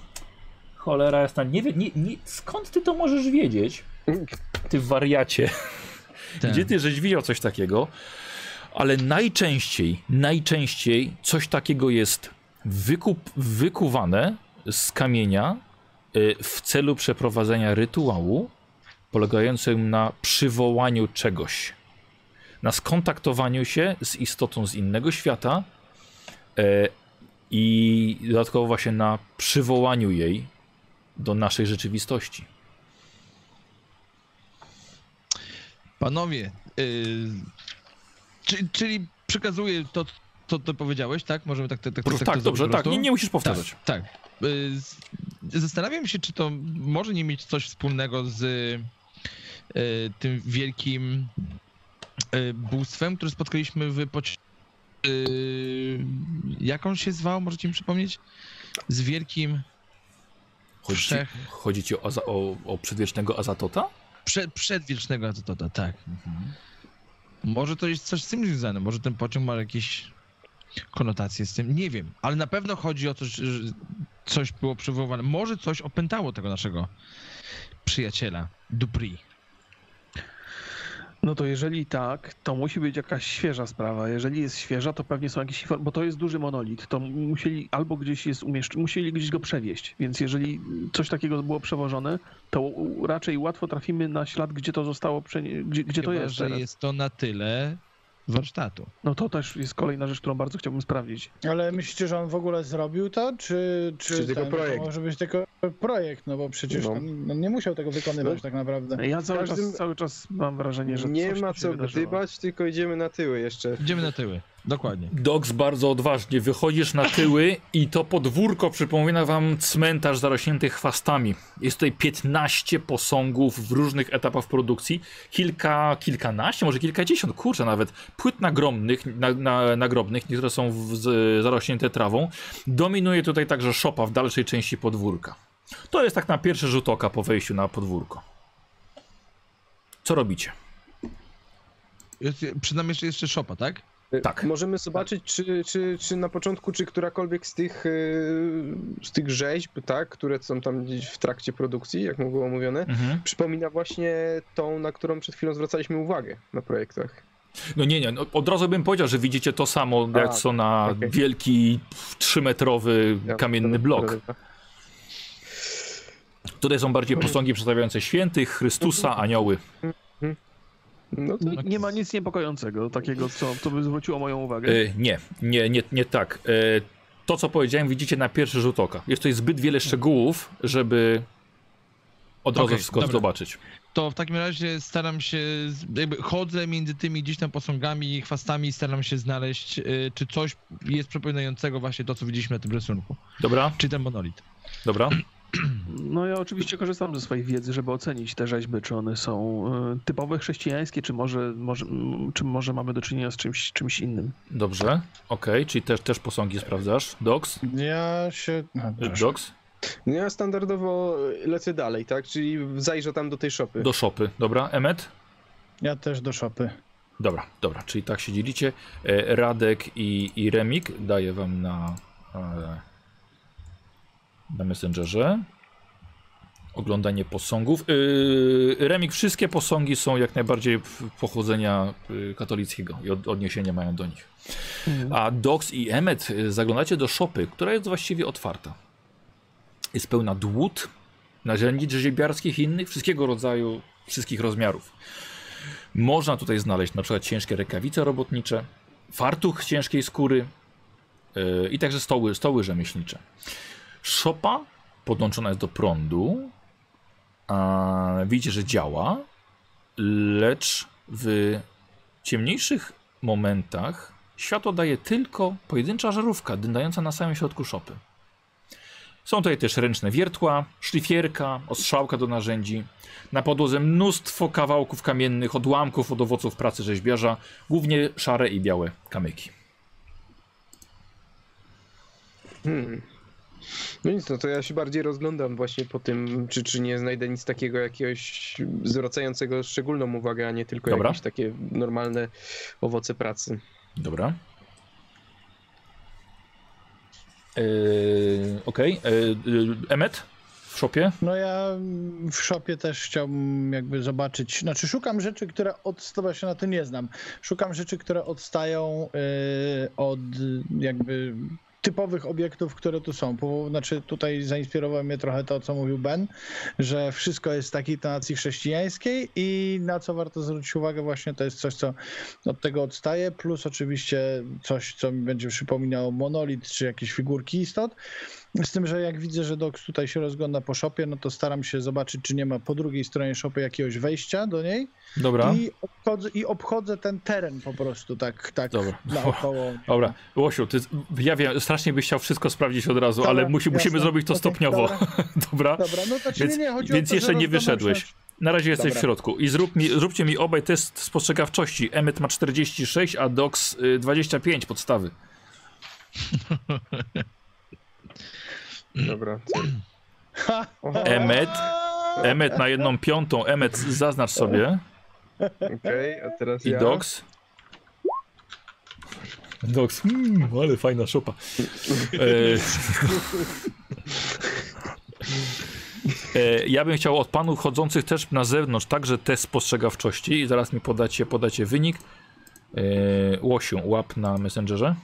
cholera jasna, nie wiem, nie, nie, skąd ty to możesz wiedzieć? Ty wariacie. [LAUGHS] Tak. Gdzie ty żeś widział coś takiego? Ale najczęściej, najczęściej coś takiego jest wykup, wykuwane z kamienia y, w celu przeprowadzenia rytuału polegającym na przywołaniu czegoś. Na skontaktowaniu się z istotą z innego świata e, i dodatkowo właśnie na przywołaniu jej do naszej rzeczywistości. Panowie, y, czy, czyli przekazuję to, co ty powiedziałeś, tak? Możemy tak, tak, tak, Tak, tak dobrze, tak, nie, nie musisz powtarzać. Tak, tak. Y, Zastanawiam się, czy to może nie mieć coś wspólnego z y, tym wielkim y, bóstwem, które spotkaliśmy w poci- y, Jak on się zwał? Możecie mi przypomnieć? Z wielkim Chodzi ci, Wszech. chodzi ci o, o, o przedwiecznego Azatota? przed, przedwiecznego Azotota, tak. Może to jest coś z tym związane, może ten pociąg ma jakieś konotacje z tym, nie wiem, ale na pewno chodzi o że coś było przywoływane. Może coś opętało tego naszego przyjaciela, Dupri. No to jeżeli tak, to musi być jakaś świeża sprawa. Jeżeli jest świeża, to pewnie są jakieś bo to jest duży monolit. To musieli albo gdzieś jest umieszczony, musieli gdzieś go przewieźć. Więc jeżeli coś takiego było przewożone, to raczej łatwo trafimy na ślad, gdzie to zostało, gdzie, gdzie to jest. że teraz. jest to na tyle warsztatu. No to też jest kolejna rzecz, którą bardzo chciałbym sprawdzić. Ale myślicie, że on w ogóle zrobił to, czy, czy, Czy tylko ten, projekt? To może być tylko projekt, no bo przecież No. on, on nie musiał tego wykonywać No. tak naprawdę. Ja cały, każdym- czas, cały czas mam wrażenie, że Nie coś ma co wydarzyło. gdybać, tylko idziemy na tyły jeszcze. Idziemy na tyły. Dokładnie. Dogs bardzo odważnie, wychodzisz na tyły i to podwórko przypomina wam cmentarz zarośnięty chwastami. Jest tutaj 15 posągów w różnych etapach produkcji, kilka, kilkanaście, może kilkadziesiąt, kurczę nawet, płyt nagrobnych, na, na, nagrobnych, niektóre są w, z, zarośnięte trawą. Dominuje tutaj także szopa w dalszej części podwórka. To jest tak na pierwszy rzut oka po wejściu na podwórko. Co robicie? Jest, przed nami jeszcze, jeszcze szopa, tak? Tak. Możemy zobaczyć, czy, czy, czy na początku, czy którakolwiek z tych, yy, z tych rzeźb, tak, które są tam gdzieś w trakcie produkcji, jak było mówione, Mhm. przypomina właśnie tą, na którą przed chwilą zwracaliśmy uwagę na projektach. No nie, nie, no od razu bym powiedział, że widzicie to samo, jak A, co na okej. wielki trzymetrowy Ja- kamienny blok. to- Tutaj są bardziej posągi przedstawiające świętych, Chrystusa, anioły. No to Nie, nie ma nic niepokojącego takiego, co, co by zwróciło moją uwagę. E, nie, nie, nie, nie tak. E, to, co powiedziałem, widzicie na pierwszy rzut oka. Jest tutaj zbyt wiele szczegółów, żeby od razu Okej, wszystko dobra. zobaczyć. To w takim razie staram się, chodzę między tymi gdzieś tam posągami i chwastami i staram się znaleźć, y, czy coś jest przypominającego właśnie to, co widzieliśmy na tym rysunku. Dobra, Czy ten monolit. dobra. No ja oczywiście korzystam ze swojej wiedzy, żeby ocenić te rzeźby, czy one są e, typowe chrześcijańskie, czy może, może, czy może mamy do czynienia z czymś, czymś innym. Dobrze, okej, czyli też, też posągi sprawdzasz. Dogs? Ja się... Dogs? No ja standardowo lecę dalej, tak? Czyli zajrzę tam do tej szopy. Do szopy. Dobra, Emmet? Ja też do szopy. Dobra, dobra, czyli tak się dzielicie. E, Radek i, i Remik daję wam na, e, na Messengerze. Oglądanie posągów. Yy, Remik, wszystkie posągi są jak najbardziej pochodzenia y, katolickiego i od, odniesienia mają do nich. A Dox i Emmet y, zaglądacie do szopy, która jest właściwie otwarta. Jest pełna dłut, narzędzi rzeźbiarskich i innych, wszystkiego rodzaju, wszystkich rozmiarów. Można tutaj znaleźć na przykład ciężkie rękawice robotnicze, fartuch ciężkiej skóry yy, i także stoły, stoły rzemieślnicze. Szopa podłączona jest do prądu. A, widzicie, że działa, lecz w ciemniejszych momentach światło daje tylko pojedyncza żarówka dędająca na samym środku szopy. Są tutaj też ręczne wiertła, szlifierka, ostrzałka do narzędzi. Na podłodze mnóstwo kawałków kamiennych, odłamków od owoców pracy rzeźbiarza, głównie szare i białe kamyki. Hmm. No nic, no to ja się bardziej rozglądam właśnie po tym, czy, czy nie znajdę nic takiego jakiegoś zwracającego szczególną uwagę, a nie tylko Dobra. jakieś takie normalne owoce pracy. Dobra. Yy, Okej. Yy, Emmet w szopie? No ja w szopie też chciałbym jakby zobaczyć, znaczy szukam rzeczy, które odstają, ja się na tym nie znam, szukam rzeczy, które odstają y, od jakby typowych obiektów, które tu są. Po, znaczy tutaj zainspirowało mnie trochę to, co mówił Ben, że wszystko jest z takiej tonacji chrześcijańskiej i na co warto zwrócić uwagę właśnie to jest coś, co od tego odstaje, plus oczywiście coś, co mi będzie przypominało monolit, czy jakieś figurki istot. Z tym, że jak widzę, że Dox tutaj się rozgląda po szopie, no to staram się zobaczyć, czy nie ma po drugiej stronie szopy jakiegoś wejścia do niej Dobra. i obchodzę, i obchodzę ten teren po prostu tak, tak Dobra. naokoło. [LAUGHS] Dobra. Łosiu, ty, ja wiem, strasznie byś chciał wszystko sprawdzić od razu, Dobra, ale musi, musimy zrobić to Okej, stopniowo. dobra. [LAUGHS] Dobra. Dobra, no to ci Więc- nie, nie, więc to, jeszcze nie wyszedłeś. Na razie jesteś Dobra. w środku. I zrób mi, zróbcie mi obaj test spostrzegawczości. Emmet ma 46, a Dox y, 25 podstawy. [LAUGHS] Dobra. [CLEARS THROAT] Emmet, [CLEARS THROAT] Emmet na jedną piątą. Emmet, zaznacz sobie. Okej, a teraz I ja. Dox. Dox, mm, ale fajna szopa. E, [LAUGHS] E, ja bym chciał od panów chodzących też na zewnątrz także test spostrzegawczości i zaraz mi podacie, podacie wynik. E, Łosiu, łap na Messengerze.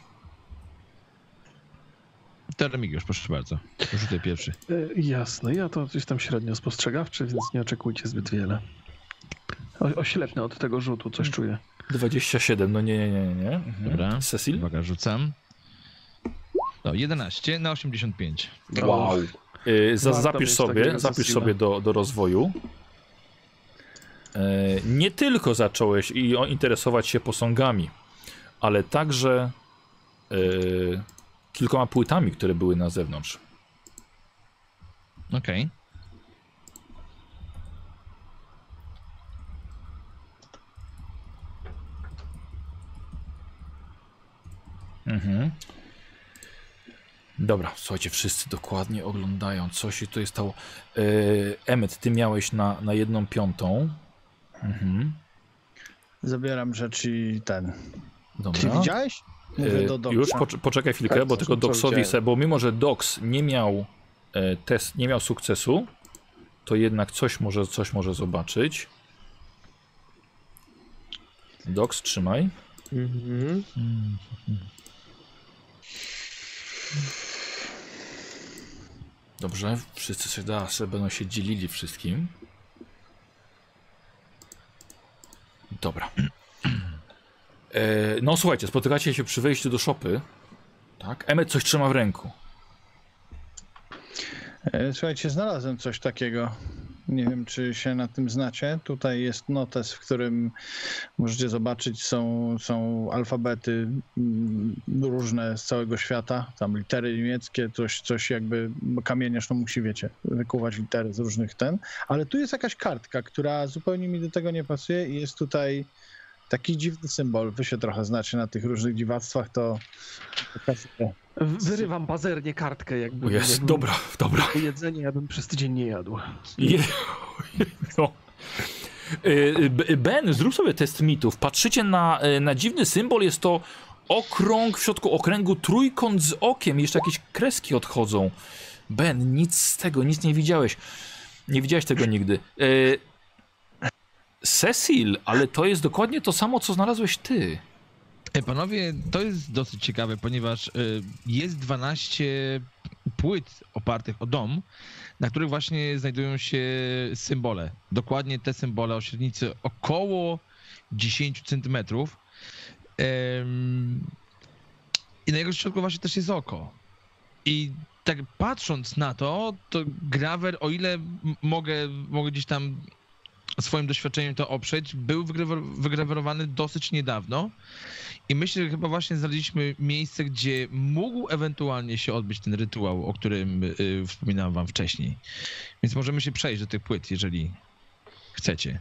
Teremigiusz, proszę bardzo. Rzucaj pierwszy. E, Jasne, ja to jestem średnio spostrzegawczy, więc nie oczekujcie zbyt wiele. O, oślepnę od tego rzutu, coś czuję. 27, no nie, nie, nie, nie. Mhm. Dobra. Cecil? Uwaga, rzucam. No, 11 na 85. Wow. Y, za, zapisz sobie, zapisz sobie do, do rozwoju. E, nie tylko zacząłeś i interesować się posągami, ale także e, kilkoma płytami, które były na zewnątrz. Okej. Mhm. Dobra, słuchajcie, wszyscy dokładnie oglądają, co się tutaj stało. E, Emmet, ty miałeś na, na jedną piątą. Mhm. Zabieram rzecz i ten. Dobra. Ty widziałeś? Mówię do E, Doksa. Już pocz- poczekaj chwilkę, Tak, bo tylko widziałem. se, bo mimo, że Dox nie miał e, test, nie miał sukcesu, to jednak coś może, coś może zobaczyć. Dox, trzymaj. Mhm. Dobrze, wszyscy sobie, da, sobie będą się dzielili wszystkim. Dobra. E, no słuchajcie, spotykacie się przy wejściu do szopy. Tak? Emmet coś trzyma w ręku. E, Słuchajcie, znalazłem coś takiego. Nie wiem, czy się na tym znacie. Tutaj jest notes, w którym możecie zobaczyć, są, są alfabety mm, różne z całego świata. Tam litery niemieckie, coś, coś jakby kamieniarz no musi, wiecie, wykuwać litery z różnych ten. Ale tu jest jakaś kartka, która zupełnie mi do tego nie pasuje i jest tutaj taki dziwny symbol. Wy się trochę znacie na tych różnych dziwactwach, to pokazuję. Wyrywam pazernie kartkę, jakby. Jest, jakby dobra, dobra. Jedzenie ja bym przez tydzień nie jadł. Je... No. Y, Ben, zrób sobie test mitów. Patrzycie na, y, na dziwny symbol, jest to okrąg, w środku okręgu trójkąt z okiem, jeszcze jakieś kreski odchodzą. Ben, nic z tego, nic nie widziałeś. Nie widziałeś tego nigdy. Cecil, ale to jest dokładnie to samo, co znalazłeś ty. E, Panowie, to jest dosyć ciekawe, ponieważ y, jest 12 płyt opartych o dom, na których właśnie znajdują się symbole. Dokładnie te symbole o średnicy około 10 centymetrów. I na jego środku właśnie też jest oko. I tak patrząc na to, to Graver, o ile mogę, mogę gdzieś tam swoim doświadczeniem to oprzeć, był wygrawer- wygrawerowany dosyć niedawno. I myślę, że chyba właśnie znaleźliśmy miejsce, gdzie mógł ewentualnie się odbyć ten rytuał, o którym y, wspominałem wam wcześniej. Więc możemy się przejść do tych płyt, jeżeli chcecie.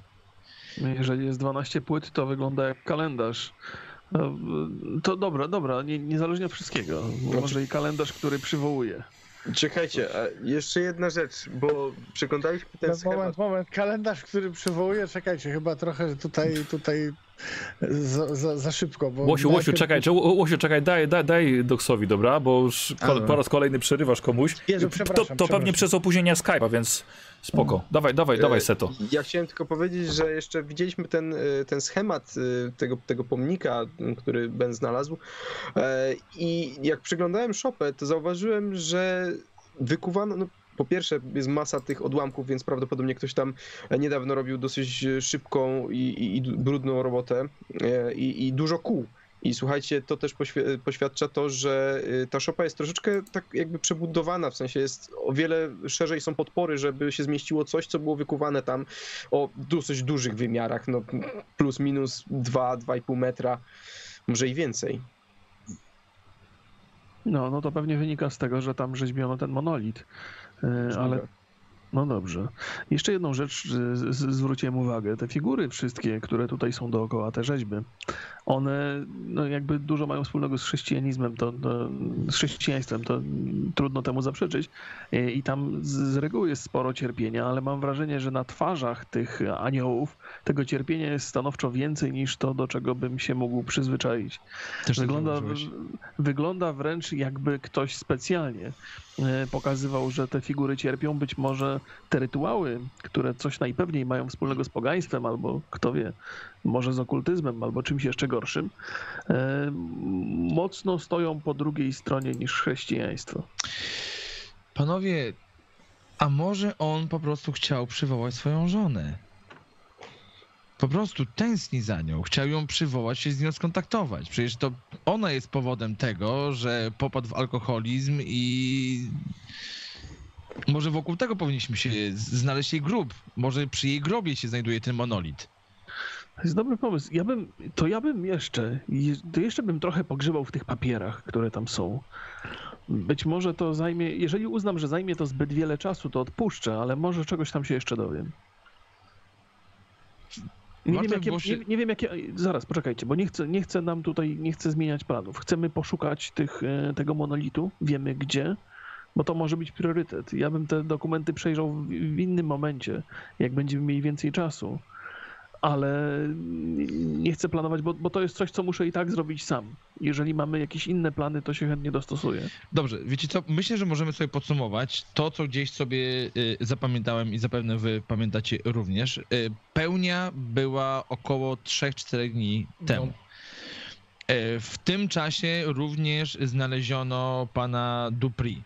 Jeżeli jest 12 płyt, to wygląda jak kalendarz. No, To dobra, dobra, nie, niezależnie od wszystkiego. Może i kalendarz, który przywołuje. Czekajcie, a jeszcze jedna rzecz, bo przeglądaliśmy ten schemat. Moment, moment, kalendarz, który przywołuje, czekajcie, chyba trochę tutaj, tutaj za, za, za szybko. Bo Łosiu, Łosiu, czekaj, Łosiu, czekaj, daj, daj, daj Doksowi, dobra? Bo już ko- Dobra. po raz kolejny przerywasz komuś. Jezu, to, przepraszam, to pewnie przepraszam. przez opóźnienia Skype'a, więc spoko. Dawaj, dawaj, dawaj, E, Seto. Ja chciałem tylko powiedzieć, że jeszcze widzieliśmy ten, e, ten schemat e, tego, tego pomnika, który Ben znalazł. E, I jak przeglądałem szopę, to zauważyłem, że wykuwano. No, po pierwsze, jest masa tych odłamków, więc prawdopodobnie ktoś tam niedawno robił dosyć e, szybką i, i, i brudną robotę e, i, i dużo kół. I słuchajcie, to też poświ- poświadcza to, że ta szopa jest troszeczkę tak jakby przebudowana, w sensie jest o wiele szerzej są podpory, żeby się zmieściło coś, co było wykuwane tam o dosyć dużych wymiarach, no plus minus 2-2,5 metra, może i więcej. No, no to pewnie wynika z tego, że tam rzeźbiono ten monolit. E, Ale no dobrze. Jeszcze jedną rzecz zwróciłem uwagę. Te figury wszystkie, które tutaj są dookoła, te rzeźby, one no jakby dużo mają wspólnego z chrześcijanizmem, to, to, z chrześcijaństwem, to trudno temu zaprzeczyć. E, I tam z, reguły jest sporo cierpienia, ale mam wrażenie, że na twarzach tych aniołów tego cierpienia jest stanowczo więcej niż to, do czego bym się mógł przyzwyczaić. Też tak Wygląda, wygląda wręcz jakby ktoś specjalnie pokazywał, że te figury cierpią. Być może te rytuały, które coś najpewniej mają wspólnego z pogaństwem, albo kto wie, może z okultyzmem, albo czymś jeszcze gorszym, e, mocno stoją po drugiej stronie niż chrześcijaństwo. Panowie, a może on po prostu chciał przywołać swoją żonę? Po prostu tęskni za nią, chciał ją przywołać, się z nią skontaktować. Przecież to ona jest powodem tego, że popadł w alkoholizm i może wokół tego powinniśmy się znaleźć jej grób. Może przy jej grobie się znajduje ten monolit. To jest dobry pomysł. Ja bym, to ja bym jeszcze, je- to jeszcze bym trochę pogrzebał w tych papierach, które tam są. Być może to zajmie, jeżeli uznam, że zajmie to zbyt wiele czasu, to odpuszczę, ale może czegoś tam się jeszcze dowiem. Nie wiem, jakie, się- nie, nie wiem jakie, zaraz, poczekajcie, bo nie chcę, nie chcę nam tutaj, nie chcę zmieniać planów. Chcemy poszukać tych, e, tego monolitu, wiemy gdzie, bo to może być priorytet. Ja bym te dokumenty przejrzał w, w innym momencie, jak będziemy mieli więcej czasu ale nie chcę planować, bo, bo to jest coś, co muszę i tak zrobić sam. Jeżeli mamy jakieś inne plany, to się chętnie dostosuję. Dobrze, wiecie co? Myślę, że możemy sobie podsumować to, co gdzieś sobie y, zapamiętałem i zapewne wy pamiętacie również. Y, Pełnia była około 3-4 dni temu. Y, W tym czasie również znaleziono pana Dupri.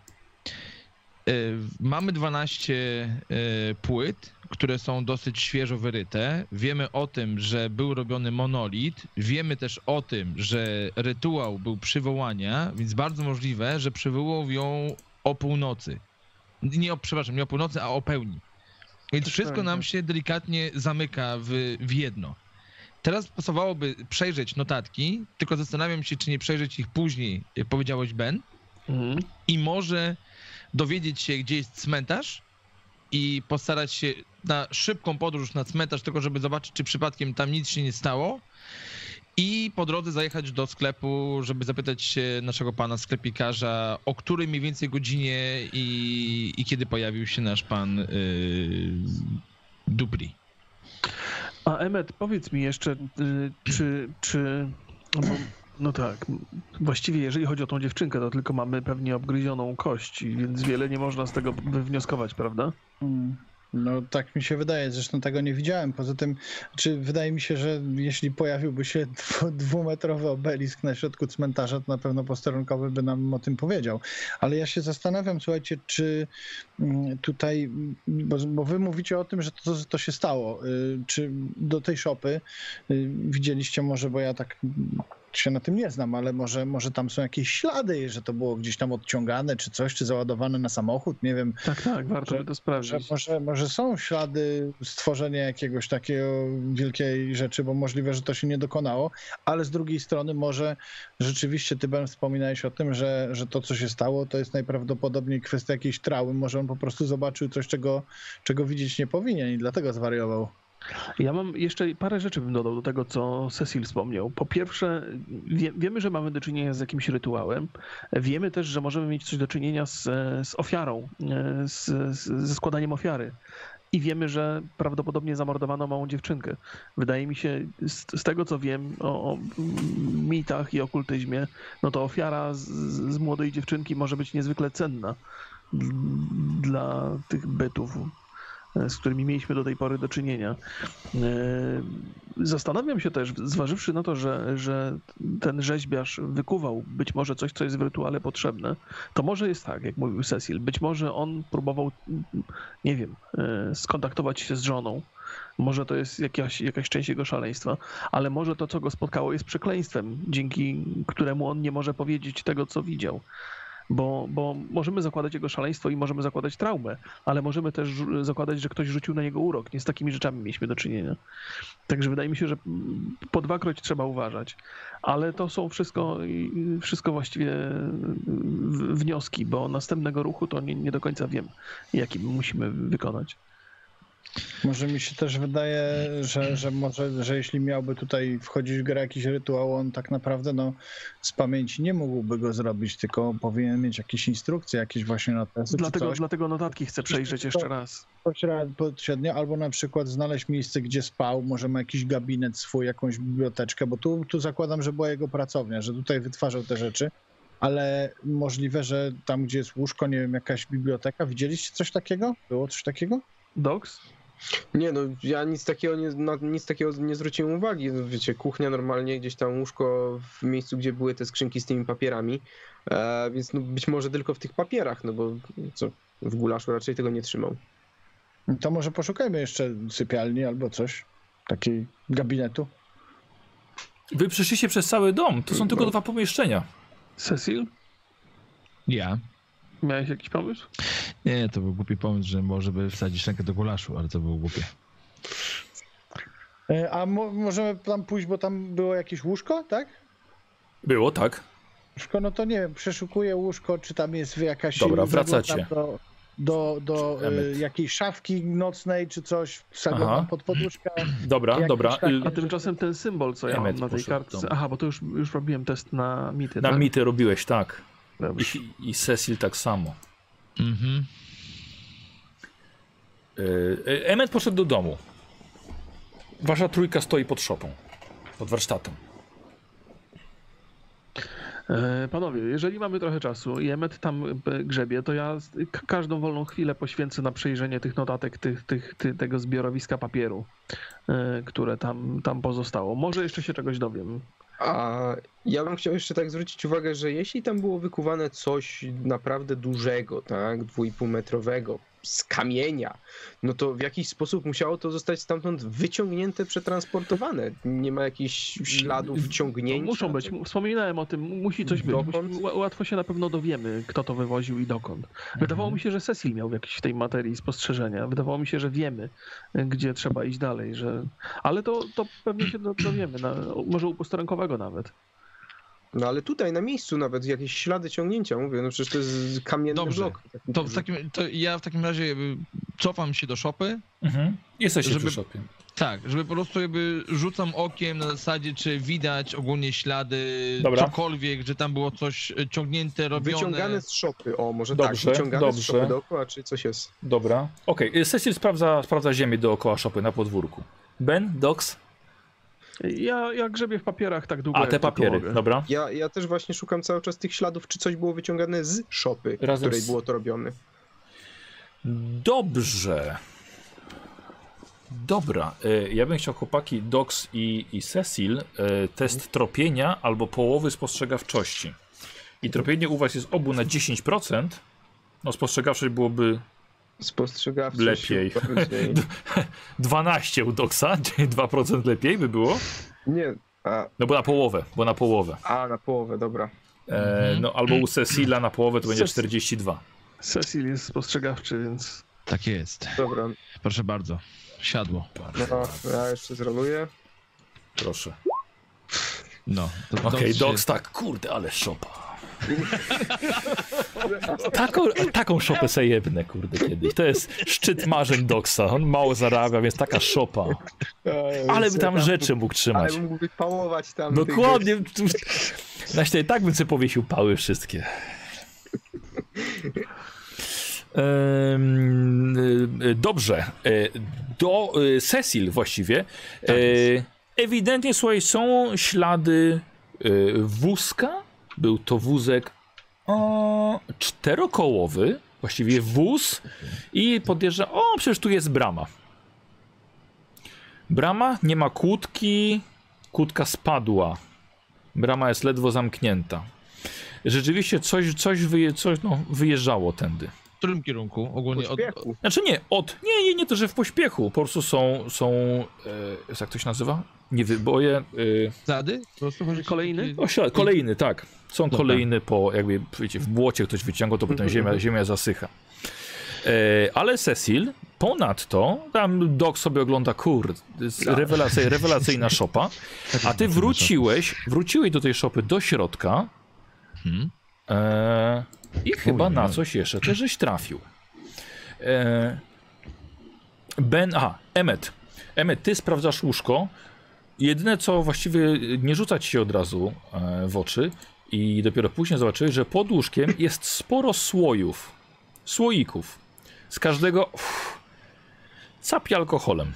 Mamy 12 y, płyt, które są dosyć świeżo wyryte. Wiemy o tym, że był robiony monolit. Wiemy też o tym, że rytuał był przywołania, więc bardzo możliwe, że przywołał ją o północy. Nie o, przepraszam, nie o północy, a o pełni. Więc wszystko nam się delikatnie zamyka w, w jedno. Teraz pasowałoby przejrzeć notatki, tylko zastanawiam się, czy nie przejrzeć ich później, jak powiedziałeś Ben, Mhm. i może dowiedzieć się, gdzie jest cmentarz i postarać się na szybką podróż na cmentarz, tylko żeby zobaczyć, czy przypadkiem tam nic się nie stało. I po drodze zajechać do sklepu, żeby zapytać się naszego pana sklepikarza, o której mniej więcej godzinie i, i kiedy pojawił się nasz pan yy, Dupri. A Emmet, powiedz mi jeszcze, y, czy, czy no, bo, no tak, właściwie jeżeli chodzi o tą dziewczynkę, to tylko mamy pewnie obgryzioną kość, więc wiele nie można z tego wywnioskować, prawda? Mm, No tak mi się wydaje, zresztą tego nie widziałem. Poza tym, czy wydaje mi się, że jeśli pojawiłby się dwu- dwumetrowy obelisk na środku cmentarza, to na pewno posterunkowy by nam o tym powiedział. Ale ja się zastanawiam, słuchajcie, czy mm, tutaj, mm, bo, bo wy mówicie o tym, że to, to się stało. Y, Czy do tej szopy y, widzieliście może, bo ja tak się na tym nie znam, ale może, może tam są jakieś ślady, że to było gdzieś tam odciągane, czy coś, czy załadowane na samochód, nie wiem. Tak, tak, warto by to sprawdzić. może, może są ślady stworzenia jakiegoś takiego wielkiej rzeczy, bo możliwe, że to się nie dokonało, ale z drugiej strony może rzeczywiście ty Ben wspominałeś o tym, że, że to co się stało to jest najprawdopodobniej kwestia jakiejś traumy, może on po prostu zobaczył coś, czego, czego widzieć nie powinien i dlatego zwariował. Ja mam jeszcze parę rzeczy bym dodał do tego, co Cecil wspomniał. Po pierwsze, wie, wiemy, że mamy do czynienia z jakimś rytuałem. Wiemy też, że możemy mieć coś do czynienia z, z ofiarą, e, z, z, ze składaniem ofiary. I wiemy, że prawdopodobnie zamordowano małą dziewczynkę. Wydaje mi się, z, z tego co wiem o, o mitach i okultyzmie, no to ofiara z, z młodej dziewczynki może być niezwykle cenna dla tych bytów, z którymi mieliśmy do tej pory do czynienia. E, Zastanawiam się też, zważywszy na to, że, że ten rzeźbiarz wykuwał być może coś, co jest w rytuale potrzebne, to może jest tak, jak mówił Cecil, być może on próbował, nie wiem, e, skontaktować się z żoną, może to jest jakaś, jakaś część jego szaleństwa, ale może to, co go spotkało, jest przekleństwem, dzięki któremu on nie może powiedzieć tego, co widział. Bo, bo możemy zakładać jego szaleństwo i możemy zakładać traumę, ale możemy też zakładać, że ktoś rzucił na niego urok. Nie z takimi rzeczami mieliśmy do czynienia. Także wydaje mi się, że po dwakroć trzeba uważać. Ale to są wszystko, wszystko właściwie wnioski, bo następnego ruchu to nie, nie do końca wiem, jaki musimy wykonać. Może mi się też wydaje, że, że może, że jeśli miałby tutaj wchodzić w grę jakiś rytuał, on tak naprawdę no, z pamięci nie mógłby go zrobić, tylko powinien mieć jakieś instrukcje, jakieś właśnie notesy czy Dlatego, dlatego notatki chcę przejrzeć jeszcze raz. Pośrednio, albo na przykład znaleźć miejsce, gdzie spał, może ma jakiś gabinet swój, jakąś biblioteczkę, bo tu, tu zakładam, że była jego pracownia, że tutaj wytwarzał te rzeczy. ale możliwe, że tam, gdzie jest łóżko, nie wiem, jakaś biblioteka, widzieliście coś takiego? Było coś takiego? Docs? Nie no, ja nic takiego nie, na nic takiego nie zwróciłem uwagi. No, wiecie, kuchnia normalnie, gdzieś tam łóżko w miejscu, gdzie były te skrzynki z tymi papierami, e, więc no, być może tylko w tych papierach, no bo co, w gulaszu raczej tego nie trzymał. To może poszukajmy jeszcze sypialni albo coś, takiej gabinetu. Wy przyszliście przez cały dom, to są tylko dwa pomieszczenia. Cecil? Ja? Miałeś jakiś pomysł? Nie, to był głupi pomysł, że może by wsadzić rękę do gulaszu, ale to było głupie. E, A mo możemy tam pójść, bo tam było jakieś łóżko, tak? Było, tak? Łóżko, no to nie wiem, przeszukuję łóżko, czy tam jest jakaś... Dobra, wracacie. Do, do, do Emmet. jakiejś szafki nocnej, czy coś, Aha. pod poduszkę. Dobra, Jakieś dobra. takie- Y, A tymczasem ten symbol, co ja Emmet mam na tej kartce. Aha, bo to już, już robiłem test na mity. Na tak? mity robiłeś, tak. Dobrze. I, I Cecil tak samo. Mhm. Y, y, Emmet poszedł do domu. Wasza trójka stoi pod szopą. Pod warsztatem. E, Panowie, jeżeli mamy trochę czasu i Emmet tam e, grzebie, to ja każdą wolną chwilę poświęcę na przejrzenie tych notatek, tych, tych, ty, tego zbiorowiska papieru, e, które tam, tam pozostało. Może jeszcze się czegoś dowiem. A ja bym chciał jeszcze tak zwrócić uwagę, że jeśli tam było wykuwane coś naprawdę dużego, tak, dwuipółmetrowego, z kamienia, no to w jakiś sposób musiało to zostać stamtąd wyciągnięte, przetransportowane. Nie ma jakichś śladów wciągnięcia. muszą być, wspominałem o tym, musi coś być. Musi, łatwo się na pewno dowiemy, kto to wywoził i dokąd. Wydawało mi się, że Cecil miał jakieś w tej materii spostrzeżenia. Wydawało mi się, że wiemy, e, gdzie trzeba iść dalej, że... ale to, to pewnie się do- dowiemy, na, może u posterunkowego nawet. No ale tutaj na miejscu nawet jakieś ślady ciągnięcia, mówię, no przecież to jest kamienny Dobrze. blok. To, w takim, to ja w takim razie cofam się do szopy. Mhm. Jesteście Żeby- przy szopie. Tak, żeby po prostu jakby rzucam okiem na zasadzie, czy widać ogólnie ślady, Dobra. cokolwiek, że tam było coś y, ciągnięte, robione. Wyciągane z szopy, o może Dobrze, tak, wyciągane dobrze. z szopy dookoła, czy coś jest. Dobra. Okej, okay. Cecil sprawdza, sprawdza ziemię dookoła szopy na podwórku. Ben, Docs? Ja, ja grzebię w papierach tak długo, A, te papiery. mogę. Dobra. Ja, ja też właśnie szukam cały czas tych śladów, czy coś było wyciągane z szopy, w Razem której z- było to robione. Dobrze. Dobra, e, ja bym chciał chłopaki Dox i, i Cecil e, test tropienia albo połowy spostrzegawczości. I tropienie u was jest obu na 10%. No spostrzegawczość byłoby Spostrzegawczość. Lepiej. bardziej. 12 [LAUGHS] u Doxa, czyli 2% lepiej by było. Nie, a, No bo na połowę, bo na połowę. a na połowę, dobra. E, no albo u Cecila na połowę to będzie Cecil. 42. Cecil jest spostrzegawczy, więc Tak jest. Dobra, Proszę bardzo. Siadło. no ja jeszcze zroluję. Proszę. No. to Okej, dobrze. Dox tak, kurde, ale szopa. Taką, taką szopę sobie jebnę, kurde, kiedyś. To jest szczyt marzeń Doxa. On mało zarabia, więc taka szopa. Ale by tam rzeczy mógł trzymać. Ale mógłby wypałować tam. Dokładnie. Na i tak bym sobie powiesił pały wszystkie. Em, y, Dobrze. E, Do y, Cecil właściwie. Tak E. Ewidentnie, słuchaj, są ślady y, wózka. Był to wózek o, czterokołowy, właściwie wóz. I podjeżdża. O, przecież tu jest brama. Brama, nie ma kłódki. Kłódka spadła. Brama jest ledwo zamknięta. Rzeczywiście coś, coś, wyje, coś no, wyjeżdżało tędy. W którym kierunku? Ogólnie od, Pośpiechu. Znaczy nie, od. Nie, nie, nie to, że w pośpiechu. Po prostu są. są e, jak to się nazywa? Nie wyboje. E, zady? Po prostu chodzi Kolejny? o, ślad- kolejny, tak. Są Dobra. kolejny po, jakby, wiecie, w błocie ktoś wyciągał, to potem ziemia, [LAUGHS] ziemia zasycha. E, ale Cecil, ponadto, tam Doc sobie ogląda, kurde, jest rewelacyj, rewelacyjna [LAUGHS] szopa, a ty wróciłeś, wróciłeś do tej szopy do środka Hmm? e, i chyba na oj. coś jeszcze też żeś trafił. [LAUGHS] E, ben, aha, Emmet. Emmet, ty sprawdzasz łóżko. Jedyne co właściwie nie rzucać się od razu e, w oczy i dopiero później zobaczyłeś, że pod łóżkiem jest sporo słojów, słoików. Z każdego uff, capi alkoholem.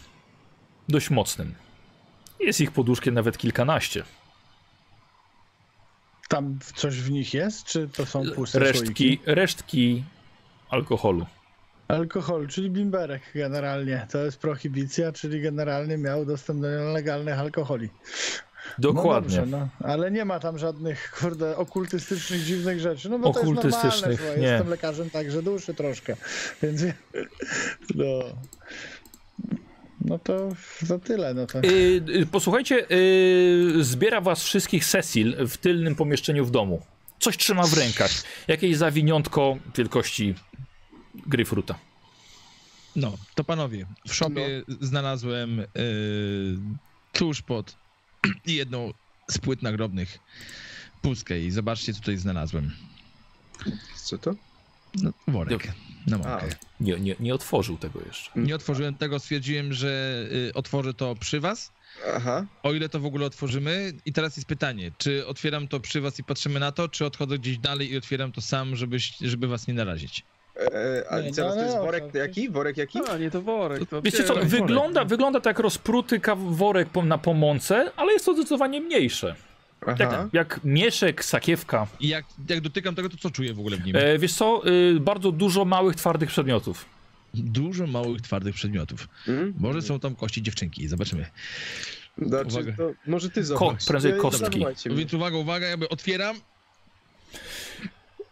Dość mocnym. Jest ich pod łóżkiem nawet kilkanaście. Tam coś w nich jest, czy to są puste Resztki, słoiki? resztki alkoholu. Alkohol, czyli bimberek generalnie. To jest prohibicja, czyli generalnie miał dostęp do nielegalnych alkoholi. Dokładnie. No dobrze, no, ale nie ma tam żadnych, kurde, okultystycznych, dziwnych rzeczy. No bo to jest normalne, Okultystycznych, nie. jestem lekarzem także duszy troszkę, więc no. No to za tyle, no to... Y, y, posłuchajcie, y, zbiera was wszystkich Cecil w tylnym pomieszczeniu w domu. Coś trzyma w rękach. Jakieś zawiniątko wielkości gryfruta. No, to panowie, w szopie znalazłem y, tuż pod [CLEARS THROAT] jedną z płyt nagrobnych pustkę i zobaczcie, co tutaj znalazłem. Co to? No, worek mąkę. Nie, nie, nie otworzył tego jeszcze. Nie otworzyłem tego, stwierdziłem, że y, otworzę to przy was, aha. o ile to w ogóle otworzymy. I teraz jest pytanie, czy otwieram to przy was i patrzymy na to, czy odchodzę gdzieś dalej i otwieram to sam, żebyś, żeby was nie narazić. E, a Nie, zaraz no, to jest no, worek to- jaki? Worek jaki? A, nie to worek. To Wiecie co, worek. wygląda, wygląda tak rozpruty worek na pomące, ale jest to zdecydowanie mniejsze. Jak, jak mieszek, sakiewka. I jak, jak dotykam tego, to co czuję w ogóle w nim? E, wiesz co, y, bardzo dużo małych, twardych przedmiotów. Dużo małych, twardych przedmiotów. Mm? Może są tam kości dziewczynki, zobaczymy. Znaczy, Uwaga. to może ty zobacz. prędzej Nie kostki. mnie. Więc uwaga, uwaga, jakby otwieram.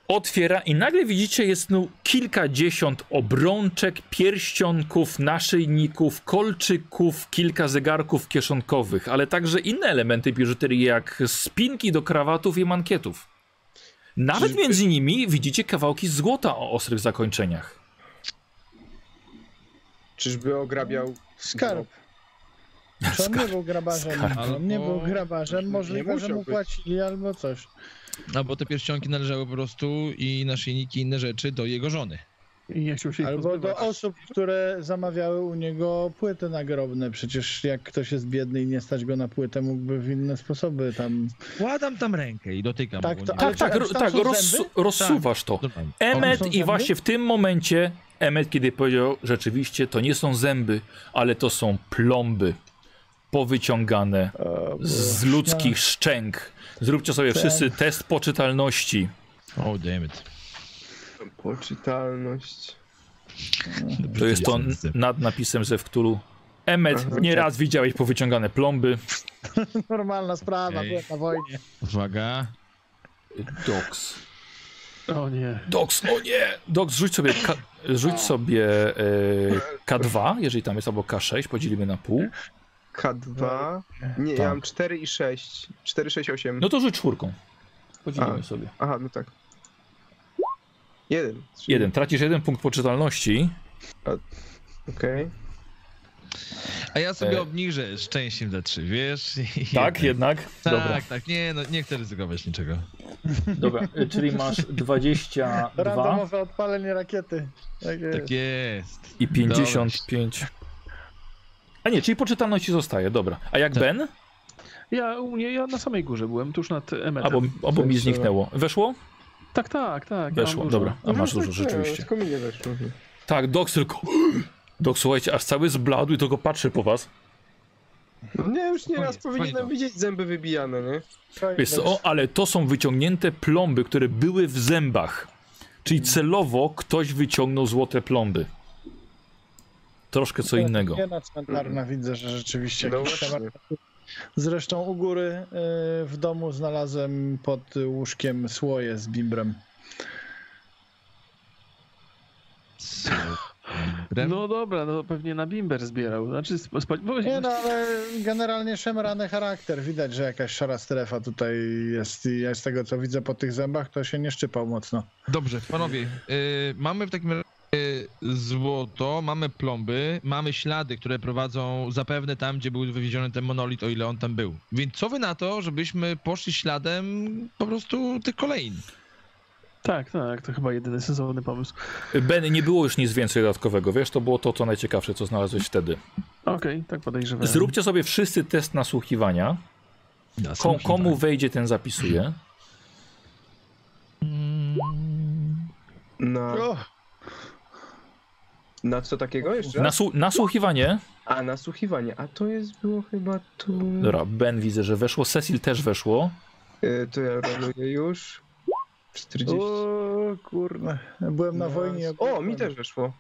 Otwiera i nagle widzicie jest no kilkadziesiąt obrączek, pierścionków, naszyjników, kolczyków, kilka zegarków kieszonkowych, ale także inne elementy biżuterii jak spinki do krawatów i mankietów. Nawet Czyżby- między nimi widzicie kawałki złota o ostrych zakończeniach. Czyżby ograbiał Skarb. Czy on nie był grabarzem? Skarb. On nie był grabarzem, możliwe, że mu płacili albo coś. Albo te pierścionki należały po prostu i naszyjniki i inne rzeczy do jego żony. I nie chciał się ich Albo do osób, które zamawiały u niego płyty nagrobne. Przecież jak ktoś jest biedny i nie stać go na płytę, mógłby w inne sposoby tam... Wkładam tam rękę i dotykam. Tak, bo to- Tak, tak, czy- ro, tak rozsu rozsuwasz to. Normalnie. Emmet i właśnie w tym momencie, Emmet kiedy powiedział rzeczywiście, to nie są zęby, ale to są plomby powyciągane z ludzkich szczęk. Zróbcie sobie Tak. wszyscy test poczytalności. O, damn it. poczytalność? To jest to nad napisem ze wktulu. Emmet, nieraz widziałeś powyciągane plomby. [LAUGHS] Normalna sprawa, Okej. byłem na wojnie. Uwaga. Doks. O nie. Doks, o nie! Doks, rzuć sobie, K, rzuć sobie e, K2, jeżeli tam jest, albo K6, podzielimy na pół. K2? Nie, Tak. ja mam 4 i 6. 4, 6, 8. No to rzuć czwórką. Podzielimy A. sobie. Aha, no tak. Jeden. Trzy. Jeden, tracisz jeden punkt poczytalności. Okej. A ja sobie E. obniżę szczęściem za trzy, wiesz? [LAUGHS] Tak, jednak. Tak, Dobra. tak, nie, no nie chcę ryzykować niczego. Dobra, y, czyli masz [LAUGHS] 22 Randomowe odpalenie rakiety. Tak jest. Tak jest. i 55. A nie, czyli poczytalności zostaje, dobra. A jak Tak. Ben? Ja, u mnie, ja na samej górze byłem, tuż nad emetem. Albo, albo mi zniknęło. Weszło? Tak, tak, tak. ja Weszło, dużo. dobra. A masz dużo rzeczywiście. Tylko mi nie weszło. Tak, Doks tylko... [GASPS] Dok, słuchajcie, aż cały zbladł i tylko patrzy po was. No nie, już nie raz Spokojnie, powinienem widzieć zęby wybijane, nie? Wiesz co, o, ale to są wyciągnięte plomby, które były w zębach. Czyli celowo ktoś wyciągnął złote plomby. Troszkę co innego. Higiena cmentarna widzę, że rzeczywiście No jakiś właśnie. temat. Zresztą u góry y, w domu znalazłem pod łóżkiem słoje z bimbrem. Co? No dobra, no pewnie na bimber zbierał. Znaczy, sp- spo... bo- Nie no, ale generalnie szemrany charakter. Widać, że jakaś szara strefa tutaj jest i ja z tego co widzę po tych zębach, to się nie szczypał mocno. Dobrze, panowie, y, mamy w takim razie złoto, mamy plomby, mamy ślady, które prowadzą zapewne tam, gdzie był wywieziony ten monolit, o ile on tam był. Więc co wy na to, żebyśmy poszli śladem po prostu tych kolejn? Tak, tak, to chyba jedyny sensowny pomysł. Ben, nie było już nic więcej dodatkowego, wiesz, to było to, co najciekawsze, co znalazłeś wtedy. Okej, tak podejrzewam. Zróbcie sobie wszyscy test nasłuchiwania. Ko komu wejdzie, ten zapisuje. Na, O, na co takiego jeszcze? Nasu nasłuchiwanie. A, nasłuchiwanie. A to jest było chyba tu... Dobra, Ben widzę, że weszło. Cecil też weszło. Y, To ja roluję już. 40. O kurde, byłem na wojnie. O, mi też weszło.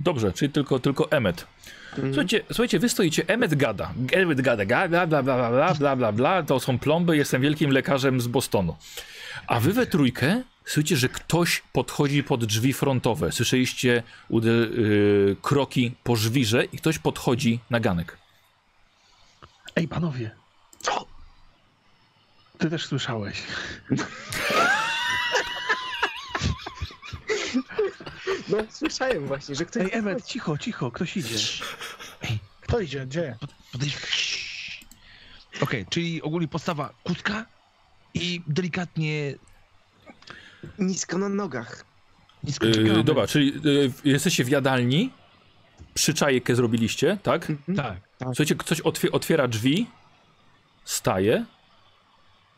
Dobrze, czyli tylko, tylko Emmet. Mhm. Słuchajcie, słuchajcie, wy stoicie, Emmet gada. Emmet gada, gada, bla, bla, bla, bla, bla, bla, bla, to są plomby, jestem wielkim lekarzem z Bostonu. A wy we trójkę słyszycie, że ktoś podchodzi pod drzwi frontowe. Słyszeliście uder- y, kroki po żwirze i ktoś podchodzi na ganek. Ej, panowie. Co? Ty też słyszałeś. [LAUGHS] No, słyszałem właśnie, że ktoś... Ej, Emmet, cicho, cicho, ktoś idzie. To idzie, gdzie? Podejdź. Okej, czyli ogólnie postawa kutka i delikatnie Nisko na nogach. nisko Yy, dobra, czyli y, jesteście w jadalni, przyczajkę zrobiliście, tak? Tak. Słuchajcie, ktoś otwie, otwiera drzwi, staje,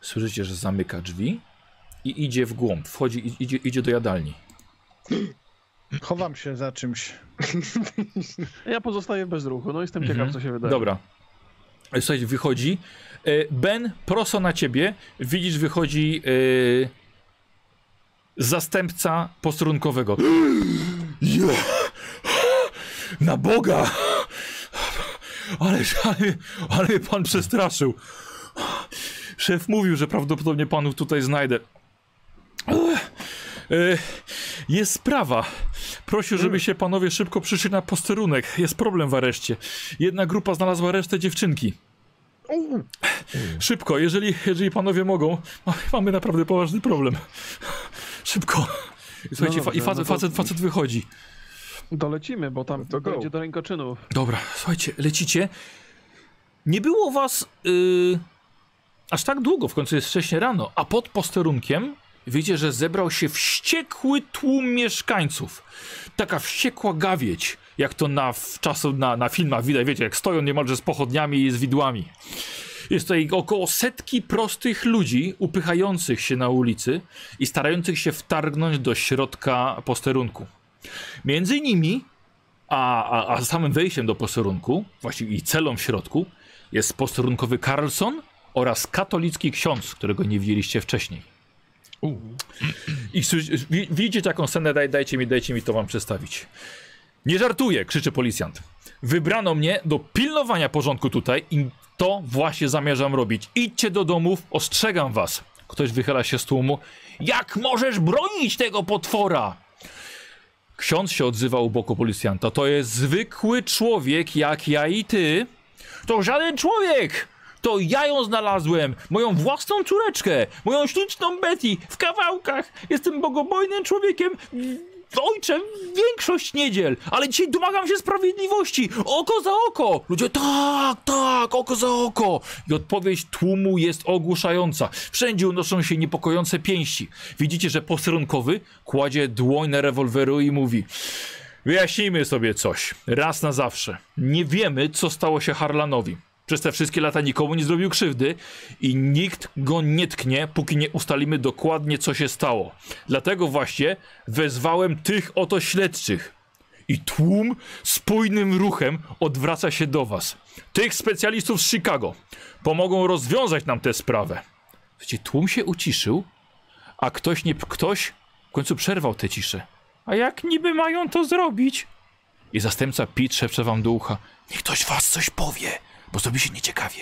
słyszycie, że zamyka drzwi i idzie w głąb, wchodzi, i- idzie, idzie do jadalni. Chowam się za czymś. [LAUGHS] Ja pozostaję bez ruchu, no jestem Mhm. ciekaw, co się wydarzy. Dobra. Słuchajcie, wychodzi. E, Ben, prosto na ciebie. Widzisz, wychodzi e, zastępca posterunkowego. Je! Na Boga! Ale, ale, ale pan przestraszył. Szef mówił, że prawdopodobnie panów tutaj znajdę. E, Jest sprawa. Prosił, żeby się panowie szybko przyszli na posterunek. Jest problem w areszcie. Jedna grupa znalazła resztę dziewczynki. Szybko, jeżeli, jeżeli panowie mogą, ma- mamy naprawdę poważny problem. Szybko. [LAUGHS] I Słuchajcie, dobrze, i facet, no to- facet, facet wychodzi. Dolecimy, bo tam to go. będzie do rękoczynów. Dobra, słuchajcie, lecicie. Nie było was yy, aż tak długo, w końcu jest wcześnie rano, a pod posterunkiem widzicie, że zebrał się wściekły tłum mieszkańców. Taka wściekła gawieć, jak to na, w czasu, na, na filmach widać, wiecie, jak stoją niemalże z pochodniami i z widłami. Jest tutaj około setki prostych ludzi upychających się na ulicy i starających się wtargnąć do środka posterunku. Między nimi a, a, a samym wejściem do posterunku, właściwie i celą w środku, jest posterunkowy Carlson oraz katolicki ksiądz, którego nie widzieliście wcześniej. U. I widzicie taką scenę, daj, dajcie mi, dajcie mi to wam przedstawić. Nie żartuję, krzyczy policjant. Wybrano mnie do pilnowania porządku tutaj i to właśnie zamierzam robić. Idźcie do domów, ostrzegam was. Ktoś wychyla się z tłumu. Jak możesz bronić tego potwora? Ksiądz się odzywa u boku policjanta. To jest zwykły człowiek jak ja i ty. To żaden człowiek! To ja ją znalazłem! Moją własną córeczkę! Moją śliczną Betty! W kawałkach! Jestem bogobojnym człowiekiem! Ojczem większość niedziel! Ale dzisiaj domagam się sprawiedliwości! Oko za oko! Ludzie, tak, tak, oko za oko! I odpowiedź tłumu jest ogłuszająca. Wszędzie unoszą się niepokojące pięści. Widzicie, że posterunkowy kładzie dłoń na rewolweru i mówi Wyjaśnijmy sobie coś. Raz na zawsze. Nie wiemy, co stało się Harlanowi. Przez te wszystkie lata nikomu nie zrobił krzywdy i nikt go nie tknie, póki nie ustalimy dokładnie, co się stało. Dlatego właśnie wezwałem tych oto śledczych. I tłum spójnym ruchem odwraca się do was. Tych specjalistów z Chicago. Pomogą rozwiązać nam tę sprawę. Wiecie, tłum się uciszył, a ktoś nie... Ktoś w końcu przerwał tę ciszę. A jak niby mają to zrobić? I zastępca Pete szepcze wam do ucha. Niech ktoś was coś powie, bo zrobi się nieciekawie.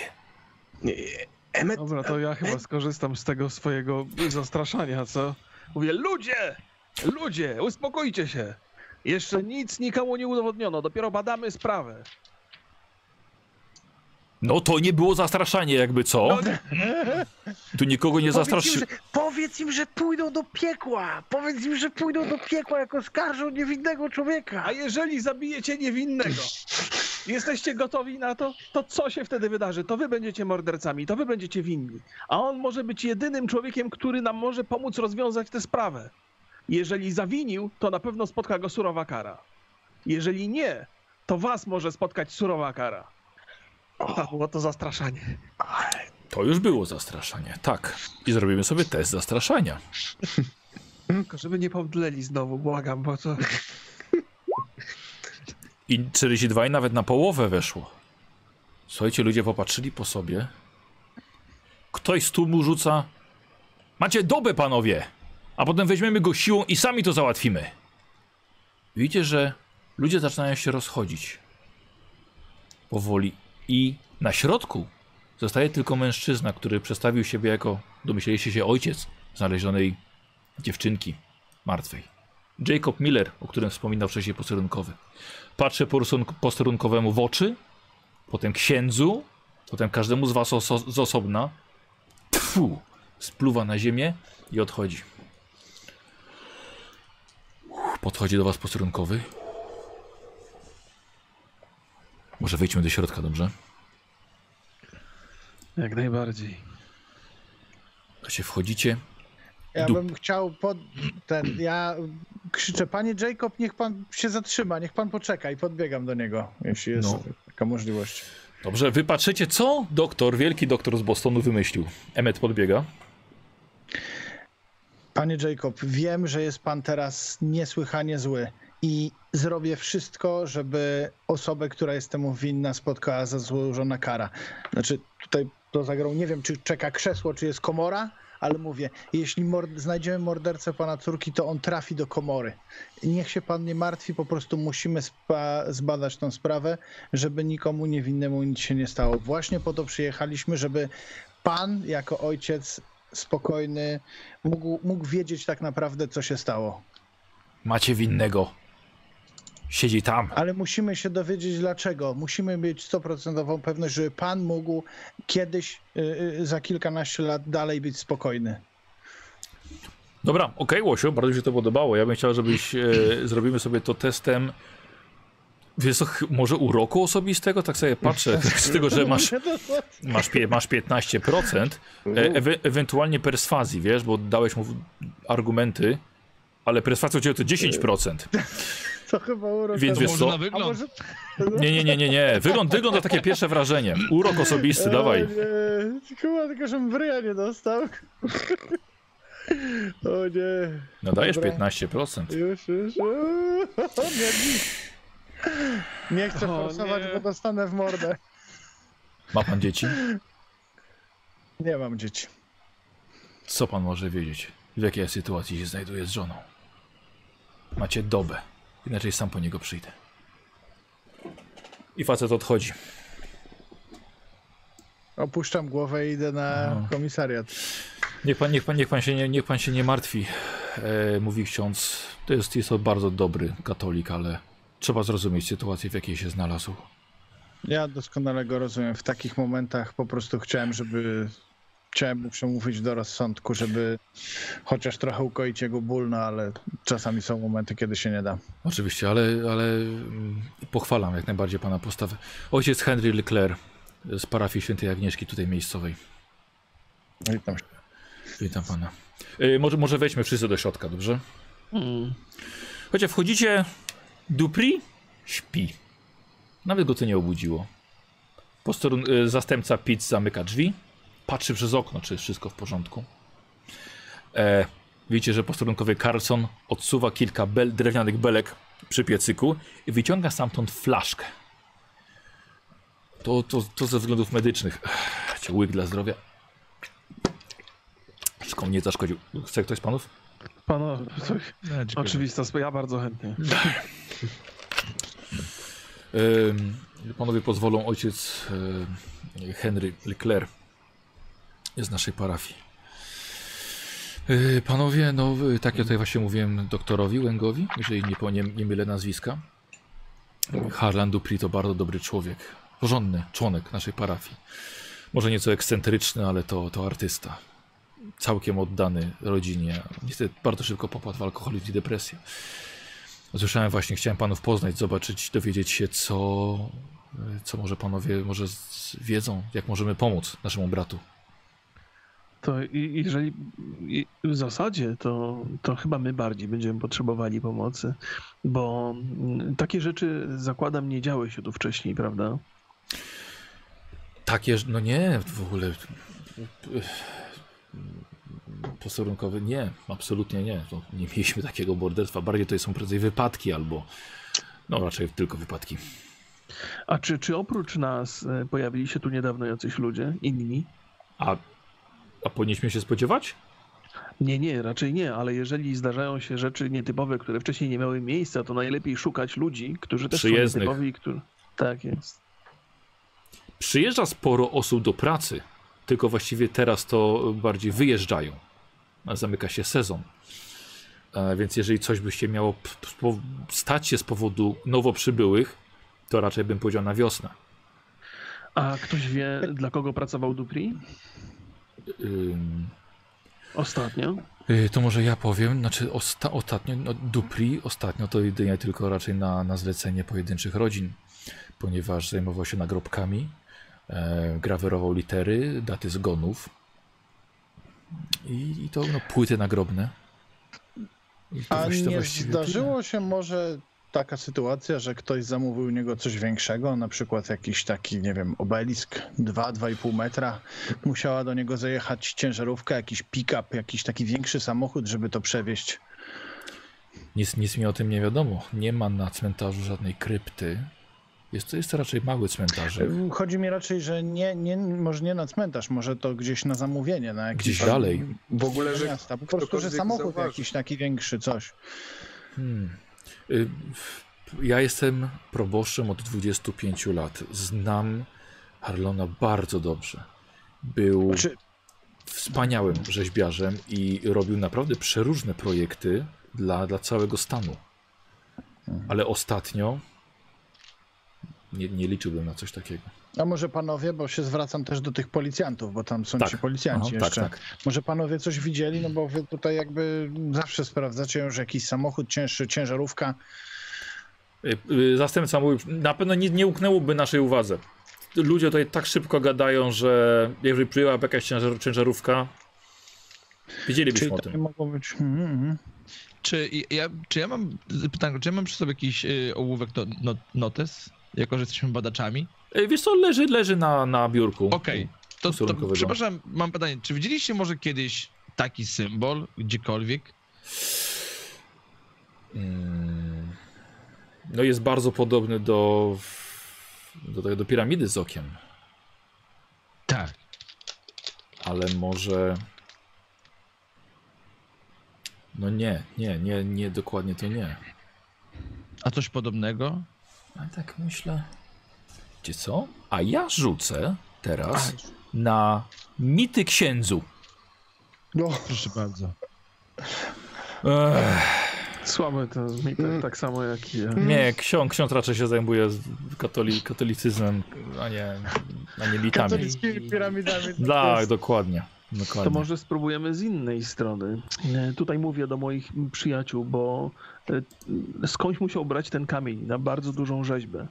Emmet, Dobra, to ja chyba skorzystam z tego swojego zastraszania, co? Mówię, ludzie! Ludzie, uspokójcie się! Jeszcze nic nikomu nie udowodniono, dopiero badamy sprawę. No to nie było zastraszanie jakby co? No, Tu nikogo nie Powiedz im, zastraszy... że, powiedz im, że pójdą do piekła! Powiedz im, że pójdą do piekła, jako skarżą niewinnego człowieka! A jeżeli zabijecie niewinnego, jesteście gotowi na to? To co się wtedy wydarzy? To wy będziecie mordercami, to wy będziecie winni. A on może być jedynym człowiekiem, który nam może pomóc rozwiązać tę sprawę. Jeżeli zawinił, to na pewno spotka go surowa kara. Jeżeli nie, to was może spotkać surowa kara. Było to zastraszanie. To już było zastraszanie, tak. I zrobimy sobie test zastraszania. Tylko żeby nie pomdleli znowu, błagam, bo to... I 42 i nawet na połowę weszło. Słuchajcie, ludzie popatrzyli po sobie. ktoś z tłumu rzuca Macie dobę, panowie! A potem weźmiemy go siłą i sami to załatwimy. Widzicie, że ludzie zaczynają się rozchodzić. Powoli. I na środku zostaje tylko mężczyzna, który przedstawił siebie jako, domyśleliście się, ojciec znalezionej dziewczynki martwej. Jacob Miller, o którym wspominał wcześniej posterunkowy. Patrzę posterun- posterunkowemu w oczy, potem księdzu, potem każdemu z was oso- z osobna. Tfu, spluwa na ziemię i odchodzi. Podchodzi do was posterunkowy. Może wejdźmy do środka, dobrze? Jak najbardziej. Słuchajcie, wchodzicie. Ja Dup. bym chciał pod ten. Ja krzyczę, panie Jacob, niech pan się zatrzyma, niech pan poczeka i podbiegam do niego, jeśli jest No. taka możliwość. Dobrze, wy patrzycie, co doktor, wielki doktor z Bostonu wymyślił. Emmet podbiega. Panie Jacob, wiem, że jest pan teraz niesłychanie zły i zrobię wszystko, żeby osobę, która jest temu winna, spotkała zasłużona kara. Znaczy, tutaj to zagrał, nie wiem, czy czeka krzesło, czy jest komora, ale mówię, jeśli mord- znajdziemy mordercę pana córki, to on trafi do komory. Niech się pan nie martwi, po prostu musimy zbadać tą sprawę, żeby nikomu niewinnemu nic się nie stało. Właśnie po to przyjechaliśmy, żeby pan jako ojciec spokojny mógł, mógł wiedzieć tak naprawdę, co się stało. Macie winnego. Siedzi tam. Ale musimy się dowiedzieć dlaczego. Musimy mieć stoprocentową pewność, żeby pan mógł kiedyś, y, y, za kilkanaście lat dalej być spokojny. Dobra, okej, Łosiu, bardzo mi się to podobało. Ja bym chciał, żebyś e, zrobimy sobie to testem. Wiesz co, może uroku osobistego? Tak sobie patrzę, [LAUGHS] z tego, że masz, masz, pie, masz 15%, e, ewe, ewentualnie perswazji, wiesz, bo dałeś mu argumenty, ale perswazja u ciebie to 10%. [LAUGHS] To chyba urok. Więc wiesz może co? na A wygląd. może... [LAUGHS] Nie, nie, nie, nie, nie. Wygląd, wygląd to takie pierwsze wrażenie. Urok osobisty, dawaj. O nie, chyba tylko, żebym w ryja nie dostał. [LAUGHS] O nie, No dajesz Dobra. 15%. już, już. Nie, nie chcę forsować, bo dostanę w mordę. Ma pan dzieci? Nie mam dzieci. Co pan może wiedzieć? W jakiej sytuacji się znajduje z żoną? Macie dobę. Inaczej sam po niego przyjdę. I facet odchodzi. Opuszczam głowę i idę na No. komisariat. Niech pan, niech pan, niech pan, się, nie, niech pan się nie martwi, e, mówi ksiądz. To jest, jest to bardzo dobry katolik, ale trzeba zrozumieć sytuację, w jakiej się znalazł. Ja doskonale go rozumiem. W takich momentach po prostu chciałem, żeby. Chciałem mu przemówić do rozsądku, żeby chociaż trochę ukoić jego ból, no ale czasami są momenty, kiedy się nie da. Oczywiście, ale, ale mm, pochwalam jak najbardziej pana postawę. Ojciec Henry Leclerc z parafii świętej Agnieszki tutaj miejscowej. Witam się. Witam pana. E, może, może wejdźmy wszyscy do środka, dobrze? Hmm. Chociaż wchodzicie, Dupri śpi. Nawet go to nie obudziło. Posterun, y, zastępca Pitt zamyka drzwi, patrzy przez okno, czy jest wszystko w porządku. E, widzicie, że posterunkowy Carlson odsuwa kilka bel, drewnianych belek przy piecyku i wyciąga stamtąd flaszkę. To, to, to ze względów medycznych. Ech, łyk dla zdrowia. Wszystko mnie zaszkodził. Chce ktoś z panów? Pano, to No, oczywista sprawa, ja bardzo chętnie. Panowie pozwolą, ojciec Henry Leclerc z naszej parafii. Y, Panowie, no y, tak ja tutaj właśnie mówiłem doktorowi Łęgowi, jeżeli nie, nie, nie mylę nazwiska. Harlan Dupri to bardzo dobry człowiek, porządny członek naszej parafii. Może nieco ekscentryczny, ale to, to artysta. Całkiem oddany rodzinie. Niestety bardzo szybko popadł w alkoholizm i depresję. Słyszałem właśnie, chciałem panów poznać, zobaczyć, dowiedzieć się, co, co może panowie może wiedzą, jak możemy pomóc naszemu bratu. To jeżeli w zasadzie to, to chyba my bardziej będziemy potrzebowali pomocy, bo takie rzeczy zakładam nie działy się tu wcześniej, prawda? Takie, no nie, w ogóle posterunkowy, nie, absolutnie nie. To nie mieliśmy takiego morderstwa, bardziej to są prędzej wypadki albo, no raczej tylko wypadki. A czy, czy oprócz nas e, pojawili się tu niedawno jacyś ludzie, inni? A A powinniśmy się spodziewać? Nie, nie, raczej nie, ale jeżeli zdarzają się rzeczy nietypowe, które wcześniej nie miały miejsca, to najlepiej szukać ludzi, którzy też są nietypowi, którzy... Tak jest. Przyjeżdża sporo osób do pracy, tylko właściwie teraz to bardziej wyjeżdżają. Zamyka się sezon. E, Więc jeżeli coś byście miało stać się z powodu nowo przybyłych, to raczej bym powiedział na wiosnę. A ktoś wie, dla kogo pracował Dupri ostatnio? y, To może ja powiem, znaczy osta ostatnio, no, Dupri ostatnio to jedynie tylko raczej na, na zlecenie pojedynczych rodzin, ponieważ zajmował się nagrobkami, e, grawerował litery, daty zgonów i, i to no, płyty nagrobne. I to A nie zdarzyło się może taka sytuacja, że ktoś zamówił u niego coś większego, na przykład jakiś taki, nie wiem, obelisk 2-2,5 metra. Musiała do niego zajechać ciężarówka, jakiś pick-up, jakiś taki większy samochód, żeby to przewieźć. Nic, nic mi o tym nie wiadomo. Nie ma na cmentarzu żadnej krypty. Jest to, jest to raczej mały cmentarz. Chodzi mi raczej, że nie, nie, może nie na cmentarz, może to gdzieś na zamówienie, na jakiś Gdzieś dalej. W ogóle, że miasta. Po prostu, że samochód zauważy. jakiś taki większy, coś. Hmm. Y, Ja jestem proboszczem od 25 lat. Znam Harlona bardzo dobrze. Był Znaczy, wspaniałym rzeźbiarzem i robił naprawdę przeróżne projekty dla, dla całego stanu. Ale ostatnio nie, nie liczyłbym na coś takiego. A może panowie, bo się zwracam też do tych policjantów, bo tam są Tak. ci policjanci Aha, tak, jeszcze. tak. Może panowie coś widzieli, no bo wy tutaj jakby zawsze sprawdzacie, że jakiś samochód cięższy, ciężarówka. Y, y, Zastępca mówił, na pewno nie, nie uknęłoby naszej uwadze. Ludzie tutaj tak szybko gadają, że jeżeli przyjęłaby jakaś ciężar, ciężarówka, wiedzielibyśmy Czyli o to tym. nie mogło być. Mhm, mhm. Czy ja, czy ja mam, pytanko, czy ja mam przy sobie jakiś y, ołówek no, no, notes, jako że jesteśmy badaczami? Ej, Wiesz co, leży, leży na, na biurku. Okej, to, to Posterunkowego. przepraszam, mam pytanie, czy widzieliście może kiedyś taki symbol gdziekolwiek? Mm. No jest bardzo podobny do, do, tego- do piramidy z okiem, Tak. ale może... No nie, nie, nie, nie, dokładnie to nie. A coś podobnego? A tak myślę... Wiecie co? A ja rzucę teraz na mity księdzu. No, Proszę bardzo. Ech, Słabe to mi tak, tak samo jak i ja. nie, ksiądz, ksiądz raczej się zajmuje z- katoli, katolicyzmem, a nie, a nie litami. katolickimi piramidami. Tak, jest- dokładnie. To dokładnie. może spróbujemy z innej strony. E, Tutaj mówię do moich przyjaciół, bo e, skądś musiał brać ten kamień na bardzo dużą rzeźbę.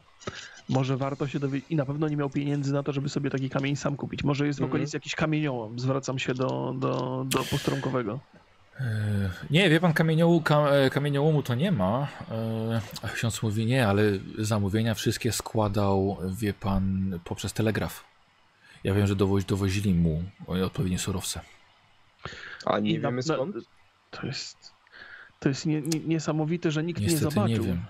Może warto się dowiedzieć i na pewno nie miał pieniędzy na to, żeby sobie taki kamień sam kupić. Może jest w Mhm. okolicy jakiś kamieniołom. Zwracam się do, do, do posterunkowego. E, Nie, wie pan, kamieniołu, ka, kamieniołomu to nie ma. Ksiądz mówi nie, ale zamówienia wszystkie składał, wie pan, poprzez telegraf. Ja wiem, że dowozi, dowozili mu odpowiednie surowce. A nie wiemy na- skąd? To jest, to jest nie, nie, niesamowite, że nikt nie Niestety zobaczył. nie wiem.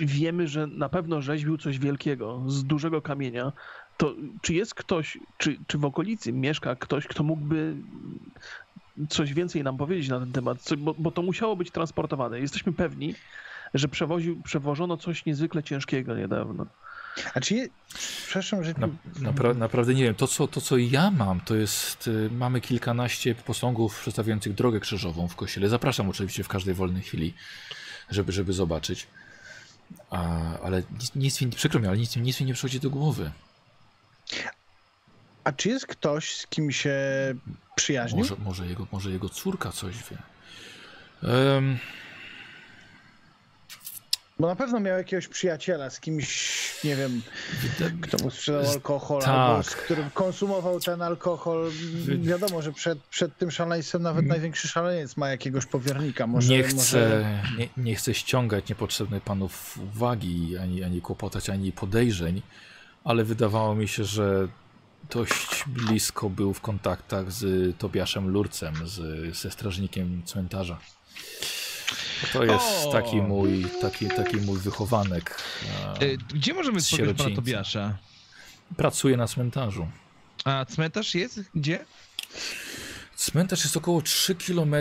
Wiemy, że na pewno rzeźbił coś wielkiego z dużego kamienia. To czy jest ktoś, czy, czy w okolicy mieszka ktoś, kto mógłby coś więcej nam powiedzieć na ten temat? Co, bo, bo to musiało być transportowane. Jesteśmy pewni, że przewoził, przewożono coś niezwykle ciężkiego niedawno. A czy je... Przepraszam, że... Na, napra naprawdę nie wiem. To co, to, co ja mam, to jest. y, Mamy kilkanaście posągów przedstawiających drogę krzyżową w kościele. Zapraszam oczywiście w każdej wolnej chwili, żeby, żeby zobaczyć. A, ale nic, nic mi, przykro mi, ale nic, nic mi nie przychodzi do głowy. A czy jest ktoś, z kim się przyjaźnił? Może, może, jego, może jego córka coś wie. Em, Bo na pewno miał jakiegoś przyjaciela, z kimś, nie wiem, kto mu sprzedał alkohol, tak. albo z którym konsumował ten alkohol. Wiadomo, że przed, przed tym szaleństwem nawet największy szaleniec ma jakiegoś powiernika. Może, nie, może... chcę, nie, nie chcę ściągać niepotrzebnej panów uwagi, ani, ani kłopotać, ani podejrzeń, ale wydawało mi się, że dość blisko był w kontaktach z Tobiaszem Lurcem, z, ze strażnikiem cmentarza. To jest O! taki mój, taki, taki mój wychowanek. e, Y, Gdzie możemy spotkać pana. Tobiasza? Pracuje na cmentarzu. A cmentarz jest? Gdzie? Cmentarz jest około 3 km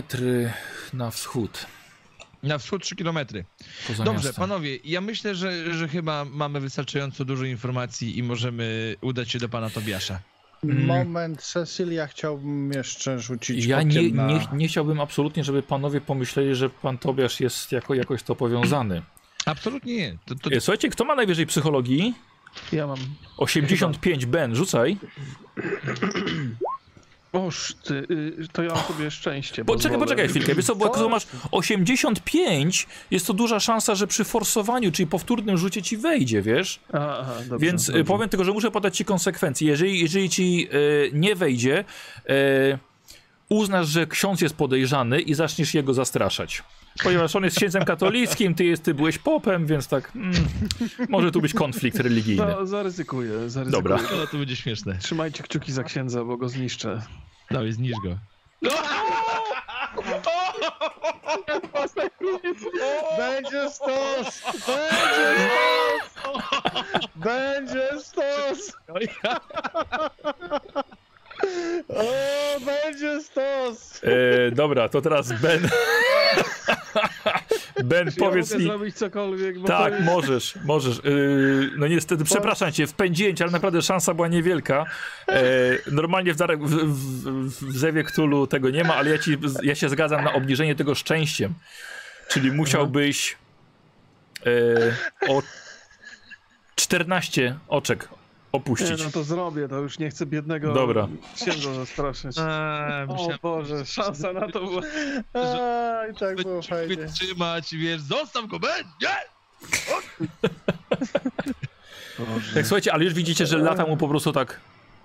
na wschód. Na wschód 3 kilometry. Poza Dobrze, miastem. panowie, ja myślę, że, że chyba mamy wystarczająco dużo informacji i możemy udać się do pana Tobiasza. Mm. Moment, Cecilia, chciałbym jeszcze rzucić Ja nie, na... nie, nie chciałbym absolutnie, żeby panowie pomyśleli, że pan Tobiasz jest jako, jakoś to powiązany. Absolutnie nie. To, to, E, Słuchajcie, kto ma najwyżej psychologii? Ja mam. 85 Ben, rzucaj. Oż ty, y, to ja mam sobie szczęście. Poczekaj, pozwolę. poczekaj chwilkę. Wiesz co, bo jak to masz 85, jest to duża szansa, że przy forsowaniu, czyli powtórnym rzucie ci wejdzie, wiesz? Aha, dobrze, Więc y, dobrze. powiem tylko, że muszę podać ci konsekwencje. Jeżeli, jeżeli ci y, nie wejdzie, y, uznasz, że ksiądz jest podejrzany i zaczniesz jego zastraszać. Ponieważ on jest księdzem katolickim, ty, jest, ty byłeś popem, więc tak mm, może tu być konflikt religijny. No, zaryzykuję, zaryzykuję. Dobra. no, to będzie śmieszne. Trzymajcie kciuki za księdza, bo go zniszczę. Dawaj, zniż go. Będzie stos! Będzie stos! Będzie stos! O, będzie stos! E, dobra, to teraz Ben. ben, Czy ja powiedz mogę mi. zrobić cokolwiek, bo Tak, możesz, możesz. Yy, no niestety, przepraszam cię, wpędziłem cię, ale naprawdę szansa była niewielka. E, normalnie w, Darek, w, w, w Zewie Ktulu tego nie ma, ale ja, ci, ja się zgadzam na obniżenie tego szczęściem. Czyli musiałbyś e, o 14 oczek Nie, opuścić. no to zrobię, to już nie chcę biednego Dobra. księdza zastraszyć. A, [LAUGHS] O Boże, szansa na to była... A, i tak było fajnie. wytrzymać, wiesz, zostaw go, Ben! Nie! [LAUGHS] Tak, słuchajcie, ale już widzicie, że lata mu po prostu tak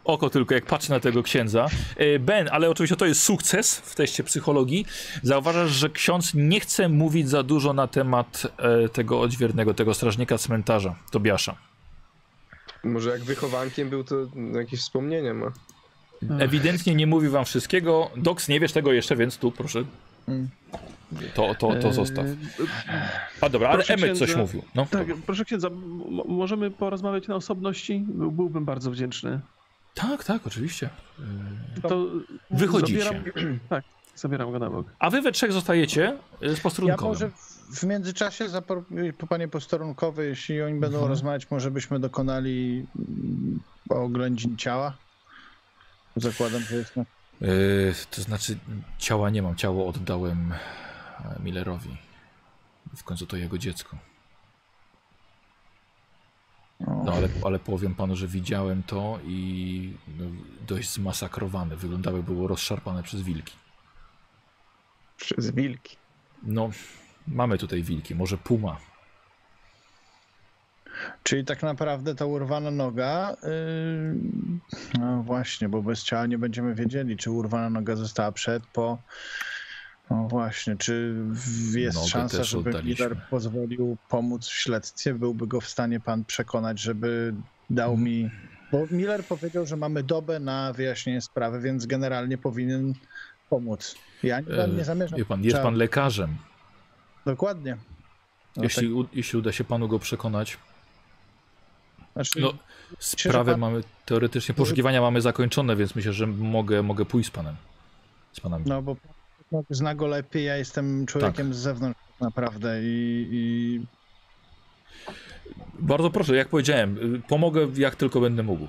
oko tylko, jak patrzy na tego księdza. E, Ben, ale oczywiście to jest sukces w teście psychologii. Zauważasz, że ksiądz nie chce mówić za dużo na temat e, tego odźwiernego, tego strażnika cmentarza, Tobiasza. Może jak wychowankiem był, to jakieś wspomnienia ma. Ewidentnie nie mówi wam wszystkiego. Doks, nie wiesz tego jeszcze, więc tu proszę. Mm. To, to, to zostaw. A dobra, ale proszę Emmet coś mówił. No, Tak, proszę księdza, możemy porozmawiać na osobności? Był- Byłbym bardzo wdzięczny. tak, tak, oczywiście. To Wychodzicie. Zabieram, [CLEARS THROAT] tak, zabieram go na bok. A wy we trzech zostajecie e, z Ja posterunkowym. może w- międzyczasie, po panie posterunkowy, jeśli oni będą Mhm. rozmawiać, może byśmy dokonali mm, oględzin ciała. Zakładam, że jest na... Yy, to znaczy, ciała nie mam. Ciało oddałem e, Millerowi. W końcu to jego dziecko. No ale, ale powiem panu, że widziałem to i no, dość zmasakrowane. Wyglądały, było rozszarpane przez wilki. Przez wilki. No, mamy tutaj wilki, może puma. Czyli tak naprawdę ta urwana noga. Yy... No właśnie, bo bez ciała nie będziemy wiedzieli, czy urwana noga została przed, po. No właśnie, czy jest Nogę szansa, żeby oddaliśmy. Pozwolił pomóc w śledztwie? Byłby go w stanie pan przekonać, żeby dał Mhm. mi. Bo Miller powiedział, że mamy dobę na wyjaśnienie sprawy, więc generalnie powinien pomóc. Ja nie, nie zamierzam. Wie pan, jest pan lekarzem. Dokładnie. No jeśli, tak, u, jeśli uda się panu go przekonać. znaczy, No, sprawę pan- mamy teoretycznie, poszukiwania mamy zakończone, więc myślę, że mogę, mogę pójść z panem. Z panami. No bo zna go lepiej, ja jestem człowiekiem Tak. z zewnątrz tak naprawdę i, i Bardzo proszę, jak powiedziałem, pomogę jak tylko będę mógł.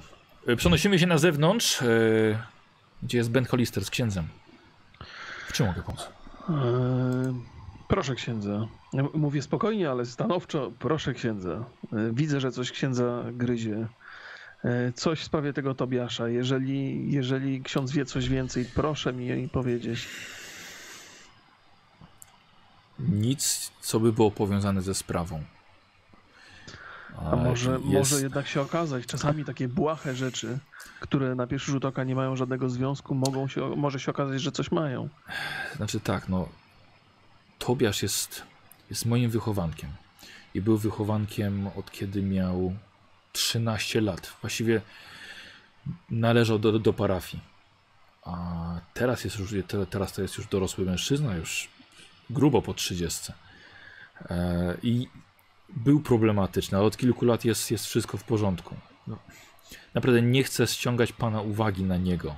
Przenosimy się na zewnątrz, y, gdzie jest Ben Hollister z księdzem. W czym mogę pomóc? Eee, proszę księdza. Mówię spokojnie, ale stanowczo. Proszę księdza. Widzę, że coś księdza gryzie. Eee, Coś w sprawie tego Tobiasza. Jeżeli, jeżeli ksiądz wie coś więcej, proszę mi powiedzieć. Nic, co by było powiązane ze sprawą. A może, jest- może jednak się okazać, czasami takie błahe rzeczy, które na pierwszy rzut oka nie mają żadnego związku, mogą się, może się okazać, że coś mają. Znaczy tak, no. Tobiasz jest, jest moim wychowankiem. I był wychowankiem od kiedy miał 13 lat. Właściwie należał do, do parafii. A teraz jest już, te- teraz to jest już dorosły mężczyzna, już grubo po 30. E, I był problematyczny, ale od kilku lat jest, jest wszystko w porządku. No, naprawdę nie chcę ściągać pana uwagi na niego.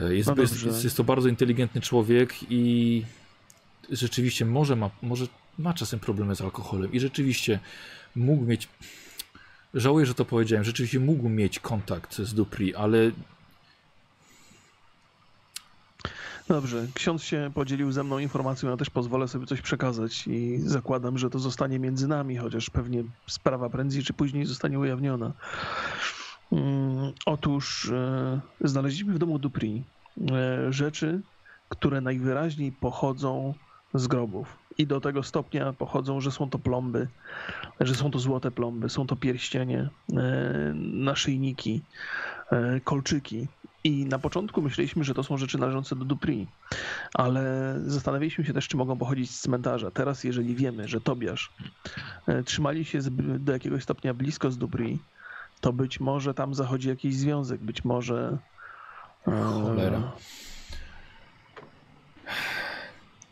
E, Jest, No jest, jest to bardzo inteligentny człowiek i rzeczywiście może ma, może ma czasem problemy z alkoholem i rzeczywiście mógł mieć. Żałuję, że to powiedziałem. Rzeczywiście mógł mieć kontakt z Dupri, ale Dobrze, ksiądz się podzielił ze mną informacją, ja też pozwolę sobie coś przekazać i zakładam, że to zostanie między nami, chociaż pewnie sprawa prędzej czy później zostanie ujawniona. Mm, Otóż e, znaleźliśmy w domu Dupri e, rzeczy, które najwyraźniej pochodzą z grobów. I do tego stopnia pochodzą, że są to plomby, że są to złote plomby, są to pierścienie, e, naszyjniki, kolczyki. I na początku myśleliśmy, że to są rzeczy należące do Dupri, ale zastanawialiśmy się też, czy mogą pochodzić z cmentarza. Teraz, jeżeli wiemy, że Tobiasz trzymali się do jakiegoś stopnia blisko z Dupri, to być może tam zachodzi jakiś związek, być może... e, Cholera.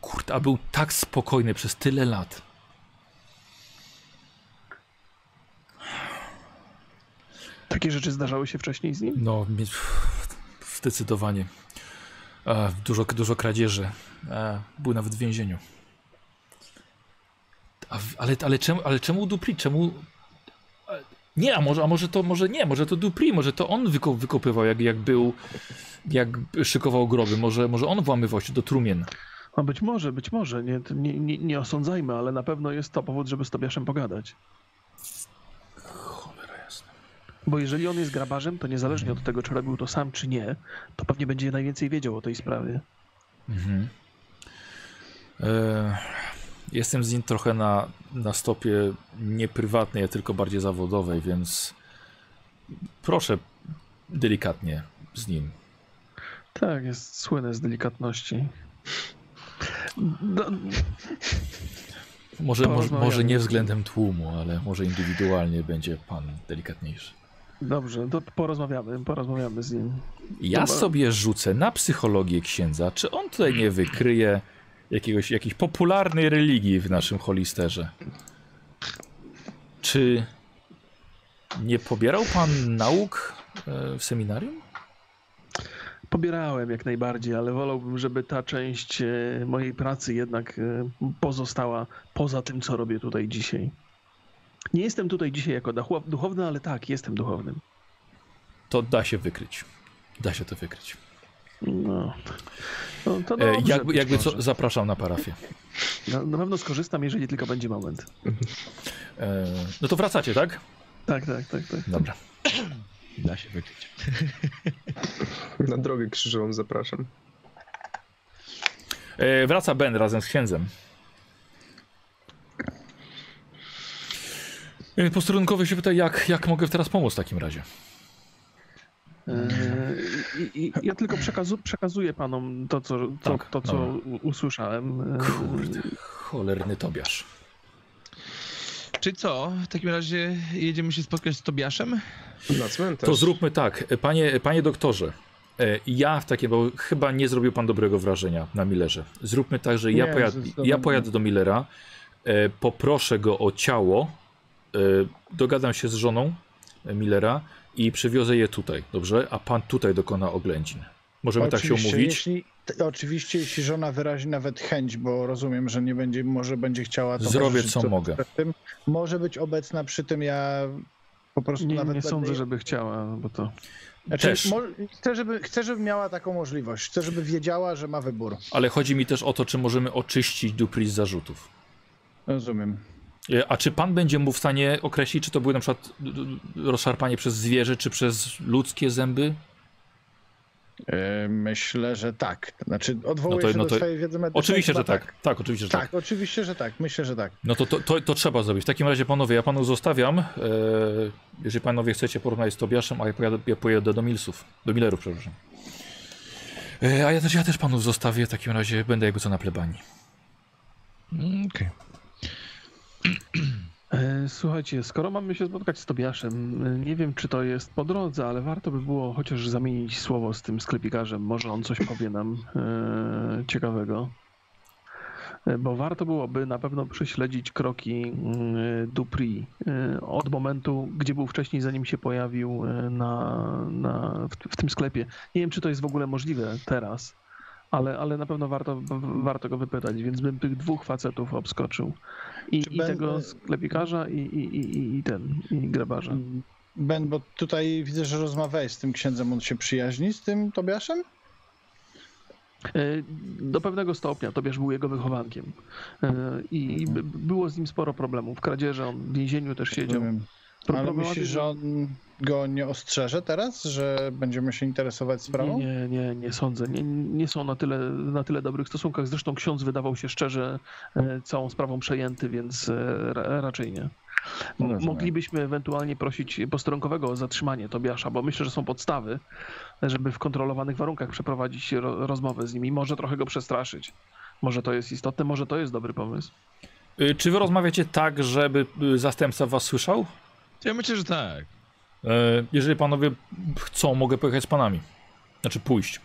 kurde, a był tak spokojny przez tyle lat. Takie rzeczy zdarzały się wcześniej z nim? No, zdecydowanie. E, dużo, dużo kradzieży. E, był nawet w więzieniu. Ale, ale, czemu, ale czemu Dupri? Czemu. Nie, a może, a może to może nie, może to Dupri, może to on wyko, wykopywał, jak, jak był, jak szykował groby, może, może on włamywał się do trumien. No być może, być może. Nie, nie, nie, nie osądzajmy, ale na pewno jest to powód, żeby z Tobiaszem pogadać. Cholera jasna. Bo jeżeli on jest grabarzem, to niezależnie od tego, czy robił to sam, czy nie, to pewnie będzie najwięcej wiedział o tej sprawie. Mhm. E, jestem z nim trochę na, na stopie nie prywatnej, a tylko bardziej zawodowej, więc proszę delikatnie z nim. Tak, jest słynny z delikatności. No, Może, może, może nie względem tłumu, ale może indywidualnie będzie pan delikatniejszy. dobrze, to porozmawiamy, porozmawiamy z nim. Ja Dobra. sobie rzucę na psychologię księdza, czy on tutaj nie wykryje jakiegoś, jakiejś popularnej religii w naszym holisterze. Czy nie pobierał pan nauk e, w seminarium? Pobierałem jak najbardziej, ale wolałbym, żeby ta część e, mojej pracy jednak e, pozostała poza tym, co robię tutaj dzisiaj. Nie jestem tutaj dzisiaj jako duchowny, ale tak, jestem duchownym. To da się wykryć. Da się to wykryć. No, no to E, dobrze, jakby, jakby co, zapraszam na parafię. Na, na pewno skorzystam, jeżeli tylko będzie moment. E, no to wracacie, tak? Tak, tak, tak, tak. Dobra. Da się wykryć. [LAUGHS] Na drogę krzyżową zapraszam. E, wraca Ben razem z księdzem. E, Posterunkowy się pyta, jak, jak mogę teraz pomóc w takim razie? I, i, ja tylko przekazu, przekazuję panom to, co, to, Tak, to, co usłyszałem. Kurde, cholerny Tobiasz. Czy co? W takim razie jedziemy się spotkać z Tobiaszem? Na cmentarz. To zróbmy tak, panie, panie doktorze. e, Ja w takim, bo chyba nie zrobił pan dobrego wrażenia na Millerze. Zróbmy tak, że ja, Nie, pojad, zdecydowanie ja pojadę do Millera, e, poproszę go o ciało, e, dogadam się z żoną Millera i przywiozę je tutaj, dobrze? A pan tutaj dokona oględzin. Możemy tak się Oczywiście, umówić? Jeśli, t- oczywiście, jeśli żona wyrazi nawet chęć, bo rozumiem, że nie będzie, może będzie chciała to Zrobię, co sobie mogę. Tym, może być obecna przy tym, ja po prostu nie, nawet nie będę- sądzę, żeby chciała, bo to. Znaczy, Też. mo- chcę, żeby, chcę, żeby miała taką możliwość. Chcę, żeby wiedziała, że ma wybór. Ale chodzi mi też o to, czy możemy oczyścić Dupri z zarzutów. Rozumiem. E, A czy pan będzie mu w stanie określić, czy to były na przykład rozszarpanie przez zwierzę, czy przez ludzkie zęby? E, Myślę, że tak. Znaczy, odwołuję No to- się no do to- swojej wiedzy medycznej. Oczywiście, że tak. tak. oczywiście, że tak. Tak, oczywiście, że tak. Myślę, że tak. No to, to, to, to trzeba zrobić. W takim razie, panowie, ja panu zostawiam. E, jeżeli panowie chcecie porozmawiać z Tobiaszem, a ja pojadę, ja pojadę do Milsów. Do Millerów, przepraszam. A ja też, ja też panów zostawię. W takim razie będę jakby co na plebanii. Mm, Okej. E, Słuchajcie, skoro mamy się spotkać z Tobiaszem, e, nie wiem czy to jest po drodze, ale warto by było chociaż zamienić słowo z tym sklepikarzem. Może on coś powie nam e, ciekawego. e, bo warto byłoby na pewno prześledzić kroki Dupri e, od momentu, gdzie był wcześniej, zanim się pojawił e, na, na, w, w tym sklepie. Nie wiem, czy to jest w ogóle możliwe teraz, ale, ale na pewno warto, warto go wypytać, więc bym tych dwóch facetów obskoczył. I, i ben- tego sklepikarza, i, i, i, i- ten, i grabarza. Ben, bo tutaj widzę, że rozmawiałeś z tym księdzem, on się przyjaźni z tym Tobiaszem? E, Do pewnego stopnia Tobiasz był jego wychowankiem E, i by- było z nim sporo problemów. Kradzieże, on w więzieniu też siedział. Rozumiem. Ale myślisz, że on go nie ostrzeże teraz, że będziemy się interesować sprawą? Nie, nie, nie, nie sądzę. Nie, nie są na tyle, na tyle dobrych stosunkach. Zresztą ksiądz wydawał się szczerze e, całą sprawą przejęty, więc e, ra, raczej nie. M- Rozumiem. Moglibyśmy ewentualnie prosić posterunkowego o zatrzymanie Tobiasza, bo myślę, że są podstawy, żeby w kontrolowanych warunkach przeprowadzić ro, rozmowę z nim i może trochę go przestraszyć. Może to jest istotne, może to jest dobry pomysł. Y, Czy wy rozmawiacie tak, żeby y, zastępca was słyszał? Ja myślę, że tak. E, Jeżeli panowie chcą, mogę pojechać z panami. Znaczy pójść.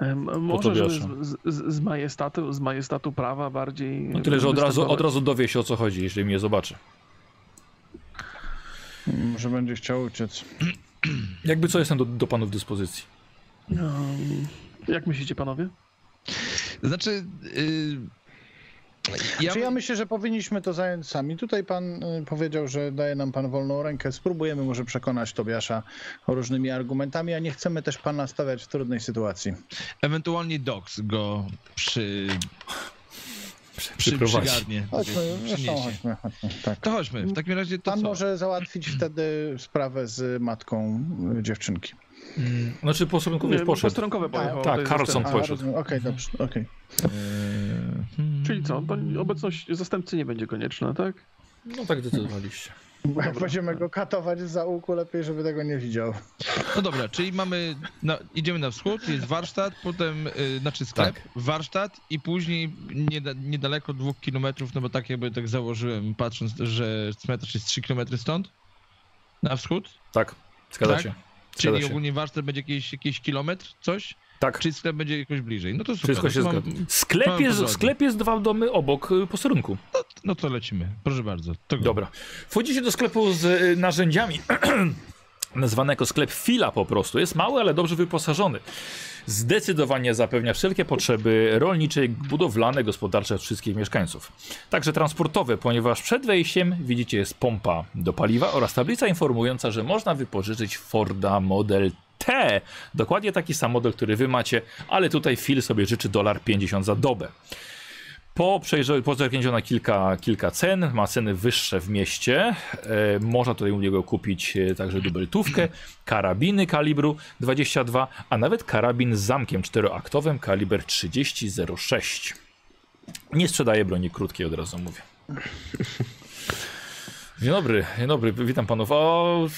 Em, Może, żeby z, z, z, majestatu, z majestatu prawa bardziej. No tyle, że od razu, od razu dowie się o co chodzi, jeżeli mnie zobaczy. Może będzie chciał uciec. Jakby co jestem do, do panów dyspozycji. Um, jak myślicie, panowie? Znaczy, yy, ja, Czy ja myślę, że powinniśmy to zająć sami. Tutaj pan y, powiedział, że daje nam pan wolną rękę. Spróbujemy może przekonać Tobiasza różnymi argumentami, a nie chcemy też pana stawiać w trudnej sytuacji. ewentualnie Dox go przy, przy, Przyprowadzi. przygarnie. Chodźmy, zresztą chodźmy, chodźmy. Tak. To chodźmy, w takim razie to Pan co? może załatwić wtedy sprawę z matką y, dziewczynki. Znaczy posterunkowy już Nie, poszedł. Posterunkowy pojechał. tak, jest Carlson poszedł. Okej, dobrze, okej. Eee, hmm. Czyli co, to obecność zastępcy nie będzie konieczna, tak? No tak decydowaliście. [LAUGHS] Jak będziemy go katować z zaułku, lepiej, żeby tego nie widział. No dobra, czyli mamy, na, idziemy na wschód, jest warsztat, potem, y, znaczy sklep, Tak. warsztat i później nieda, niedaleko dwóch kilometrów, no bo tak jakby tak założyłem, patrząc, że cmentarz jest 3 kilometry stąd, na wschód, Tak, zgadza Tak? się. Czyli się. ogólnie warsztat będzie jakiś, jakiś kilometr, coś, Tak, czy sklep będzie jakoś bliżej. No to super. wszystko się no, zgadza. Sklep mam jest, sklep jest dwa domy obok y, posterunku. No to lecimy, proszę bardzo. To. Dobra. Wchodzicie do sklepu z y, narzędziami. [CLEARS THROAT] Nazwany jako sklep Fila po prostu. Jest mały, ale dobrze wyposażony. Zdecydowanie zapewnia wszelkie potrzeby rolnicze, budowlane, gospodarcze wszystkich mieszkańców. Także transportowe, ponieważ przed wejściem widzicie jest pompa do paliwa oraz tablica informująca, że można wypożyczyć Forda Model T. Dokładnie taki sam model, który wy macie, ale tutaj Phil sobie życzy dolar 50 za dobę. Po, przejrze- po zerknięciu na kilka, kilka cen, ma ceny wyższe w mieście. E, można tutaj u niego kupić e, także dubeltówkę, [CLEARS THROAT] karabiny kalibru 22, a nawet karabin z zamkiem czteroaktowym kaliber 30.06. Nie sprzedaje broni krótkiej, od razu mówię. [LAUGHS] Dzień dobry, dzień dobry, witam panów. O,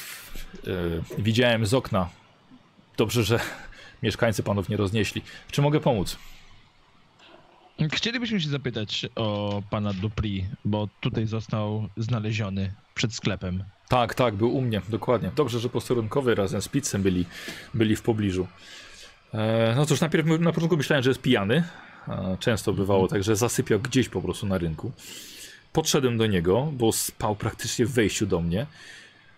e, widziałem z okna. Dobrze, że mieszkańcy panów nie roznieśli. Czy mogę pomóc? Chcielibyśmy się zapytać o pana Dupri, bo tutaj został znaleziony przed sklepem. Tak, tak, był u mnie, dokładnie. Dobrze, że posterunkowy razem z pizzem byli, byli w pobliżu. E, no cóż, najpierw na początku myślałem, że jest pijany. E, często bywało tak, że zasypiał gdzieś po prostu na rynku. Podszedłem do niego, bo spał praktycznie w wejściu do mnie.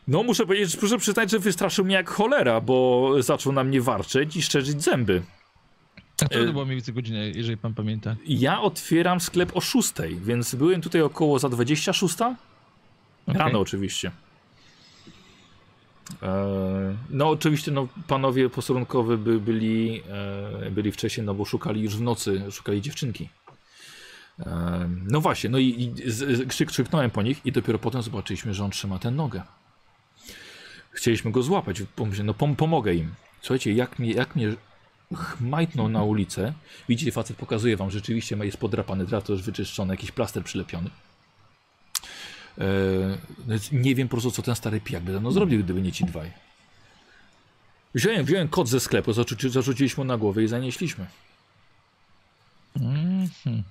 No muszę powiedzieć, muszę przyznać, że wystraszył mnie jak cholera, bo zaczął na mnie warczeć i szczerzyć zęby. A co Y- to była mniej więcej godzina, jeżeli pan pamięta? Ja otwieram sklep o 6, więc byłem tutaj około za 26. Rano Okej. oczywiście. E, no oczywiście no, panowie posterunkowi by, byli, e, byli wcześniej, no bo szukali już w nocy, szukali dziewczynki. E, no właśnie, no i, i z, krzyk, krzyknąłem po nich i dopiero potem zobaczyliśmy, że on trzyma tę nogę. Chcieliśmy go złapać, pomyślałem, no pom pomogę im. Słuchajcie, jak mnie, jak mnie chmajtnął na ulicę, widzicie, facet pokazuje wam, rzeczywiście jest podrapany drato, już wyczyszczony, jakiś plaster przylepiony. Eee, więc nie wiem po prostu, co ten stary pijak by no zrobił, gdyby nie ci dwaj. Wziąłem, wziąłem kot ze sklepu, zarzuci, zarzuciliśmy na głowę i zanieśliśmy. Mhm.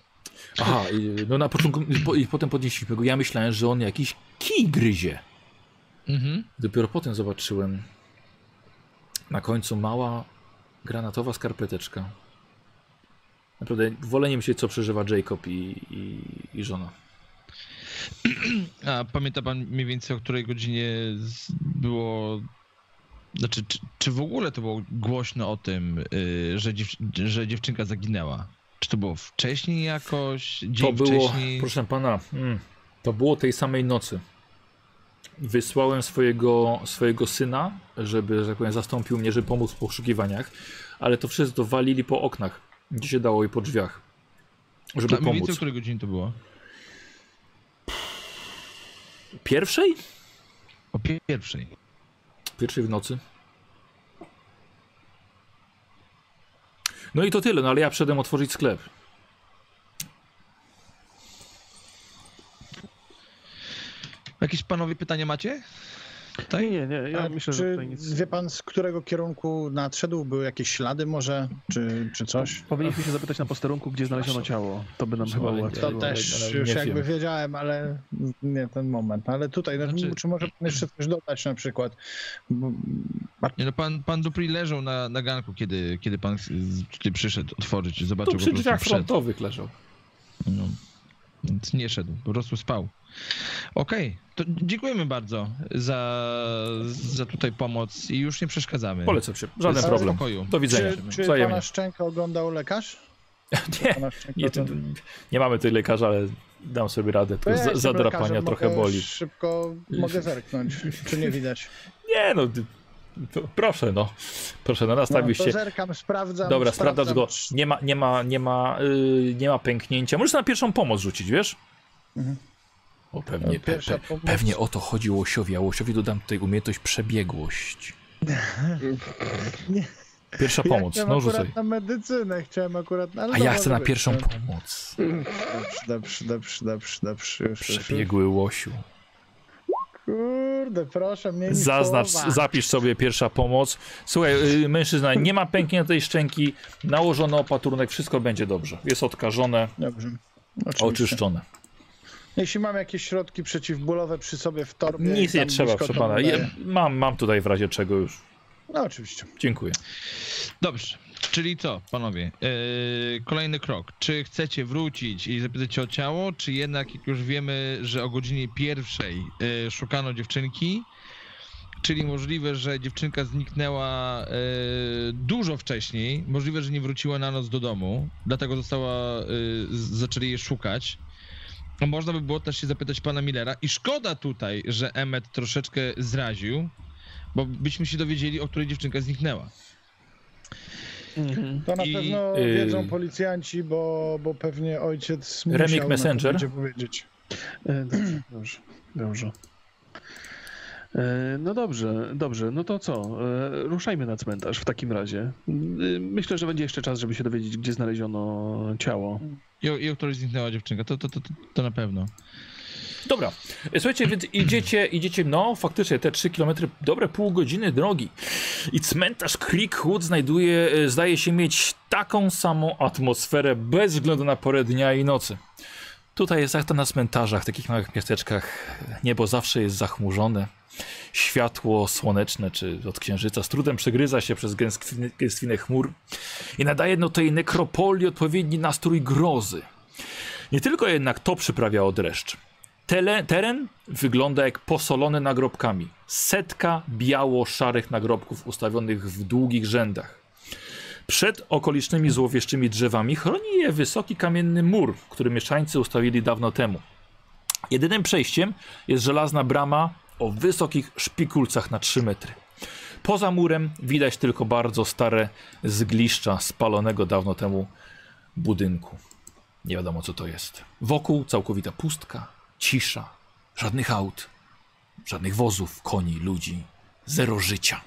Aha, no na początku, i, po, i potem podnieśliśmy go. Ja myślałem, że on jakiś kij gryzie. Mhm. Dopiero potem zobaczyłem na końcu mała granatowa skarpeteczka. Naprawdę wolę nie myśleć, co przeżywa Jacob i, i, i żona. A pamięta pan mniej więcej o której godzinie było. Znaczy, czy, czy w ogóle to było głośno o tym, y, że, dziew, że dziewczynka zaginęła? Czy to było wcześniej jakoś? Dzień To było, wcześniej? proszę pana, mm, to było tej samej nocy. Wysłałem swojego, swojego syna, żeby, że tak powiem, zastąpił mnie, żeby pomóc w poszukiwaniach, ale to wszystko walili po oknach, gdzie się dało i po drzwiach, żeby A mniej więcej o pomóc. której godzinie to było? Pierwszej? O pierwszej. Pierwszej w nocy. No i to tyle, no ale ja wszedłem otworzyć sklep. Jakieś panowie pytania macie? Nie, nie, nie. Ja A myślę, że czy tutaj nic. wie pan, z którego kierunku nadszedł? Były jakieś ślady może, czy, czy coś? Powinniśmy się zapytać na posterunku, gdzie znaleziono ciało. To by nam chyba ułatwiło. To też już nie jakby wiem. wiedziałem, ale nie ten moment. Ale tutaj, no, Znaczy- czy może pan jeszcze coś dodać na przykład? Bo- Nie, no pan, pan Dupri leżał na, na ganku, kiedy, kiedy pan tutaj przyszedł otworzyć, zobaczył Tu go przy drzwiach frontowych leżał. No. Więc nie szedł, po prostu spał. Okej, to dziękujemy bardzo za, za tutaj pomoc i już nie przeszkadzamy. Polecam się, żaden Ale- problem. Spokoju. Do widzenia. Czy, czy Wzajemnie. pana szczękę oglądał lekarz? [LAUGHS] Nie, nie, to, nie mamy tutaj lekarza, ale dam sobie radę. To ja zadrapania lekarzem, trochę boli. Szybko mogę zerknąć, czy nie widać. [LAUGHS] Nie no, proszę no. Proszę, no No, nastawił to się. zerkam, sprawdzam. Dobra, sprawdzasz go. Nie ma, nie ma, nie ma, yy, nie ma pęknięcia. Możesz na pierwszą pomoc rzucić, wiesz? Mhm. O, pewnie, pe, pe, pewnie o to chodzi Łosiowi, a Łosiowi dodam tutaj umiejętność przebiegłość. [LAUGHS] Pierwsza Ja pomoc, chciałem no rzucaj. na medycynę, chciałem akurat... Ale A no, ja chcę na być, pierwszą no. pomoc. Dobrze, dobrze, dobrze, dobrze. Już, już. Przebiegły Łosiu. Kurde, proszę mnie nie Zaznacz, słowa. zapisz sobie pierwsza pomoc. Słuchaj, y, mężczyzna, nie ma pękniętej szczęki, nałożono opatrunek, wszystko będzie dobrze. Jest odkażone, Dobrze. Oczywiście. oczyszczone. Jeśli mam jakieś środki przeciwbólowe przy sobie w torbie... Nic nie trzeba, proszę pana. Ja, mam, mam tutaj w razie czego już. No oczywiście. Dziękuję. Dobrze, czyli co, panowie? Yy, kolejny krok. Czy chcecie wrócić i zapytać o ciało, czy jednak, jak już wiemy, że o godzinie pierwszej yy, szukano dziewczynki, czyli możliwe, że dziewczynka zniknęła yy, dużo wcześniej, możliwe, że nie wróciła na noc do domu, dlatego została, yy, zaczęli jej szukać. A Można by było też się zapytać pana Millera i szkoda tutaj, że Emmet troszeczkę zraził, bo byśmy się dowiedzieli, o której dziewczynka zniknęła. Mhm. To na I, pewno y- wiedzą policjanci, bo, bo pewnie ojciec Remik musiał Messenger? będzie powiedzieć. E, Dobrze, dobrze, dobrze. E, No dobrze, dobrze. No to co? E, Ruszajmy na cmentarz w takim razie. E, Myślę, że będzie jeszcze czas, żeby się dowiedzieć, gdzie znaleziono ciało. I, o- i o której zniknęła dziewczynka, to, to, to, to, to na pewno. Dobra, słuchajcie, więc idziecie, idziecie, no faktycznie te 3 km, dobre pół godziny drogi. I cmentarz Creekwood znajduje, e, zdaje się mieć taką samą atmosferę bez względu na porę dnia i nocy. Tutaj jest jak to na cmentarzach, takich małych miasteczkach, niebo zawsze jest zachmurzone. Światło słoneczne czy od księżyca z trudem przegryza się przez gęstwinę, gęstwinę chmur i nadaje no tej nekropolii odpowiedni nastrój grozy. Nie tylko jednak to przyprawiało dreszcz. Tele, teren wygląda jak posolony nagrobkami. Setka biało-szarych nagrobków ustawionych w długich rzędach. Przed okolicznymi złowieszczymi drzewami chroni je wysoki kamienny mur, który mieszkańcy ustawili dawno temu. Jedynym przejściem jest żelazna brama o wysokich szpikulcach na 3 metry. Poza murem widać tylko bardzo stare zgliszcza spalonego dawno temu budynku. Nie wiadomo co to jest. Wokół całkowita pustka, cisza, żadnych aut, żadnych wozów, koni, ludzi, zero życia.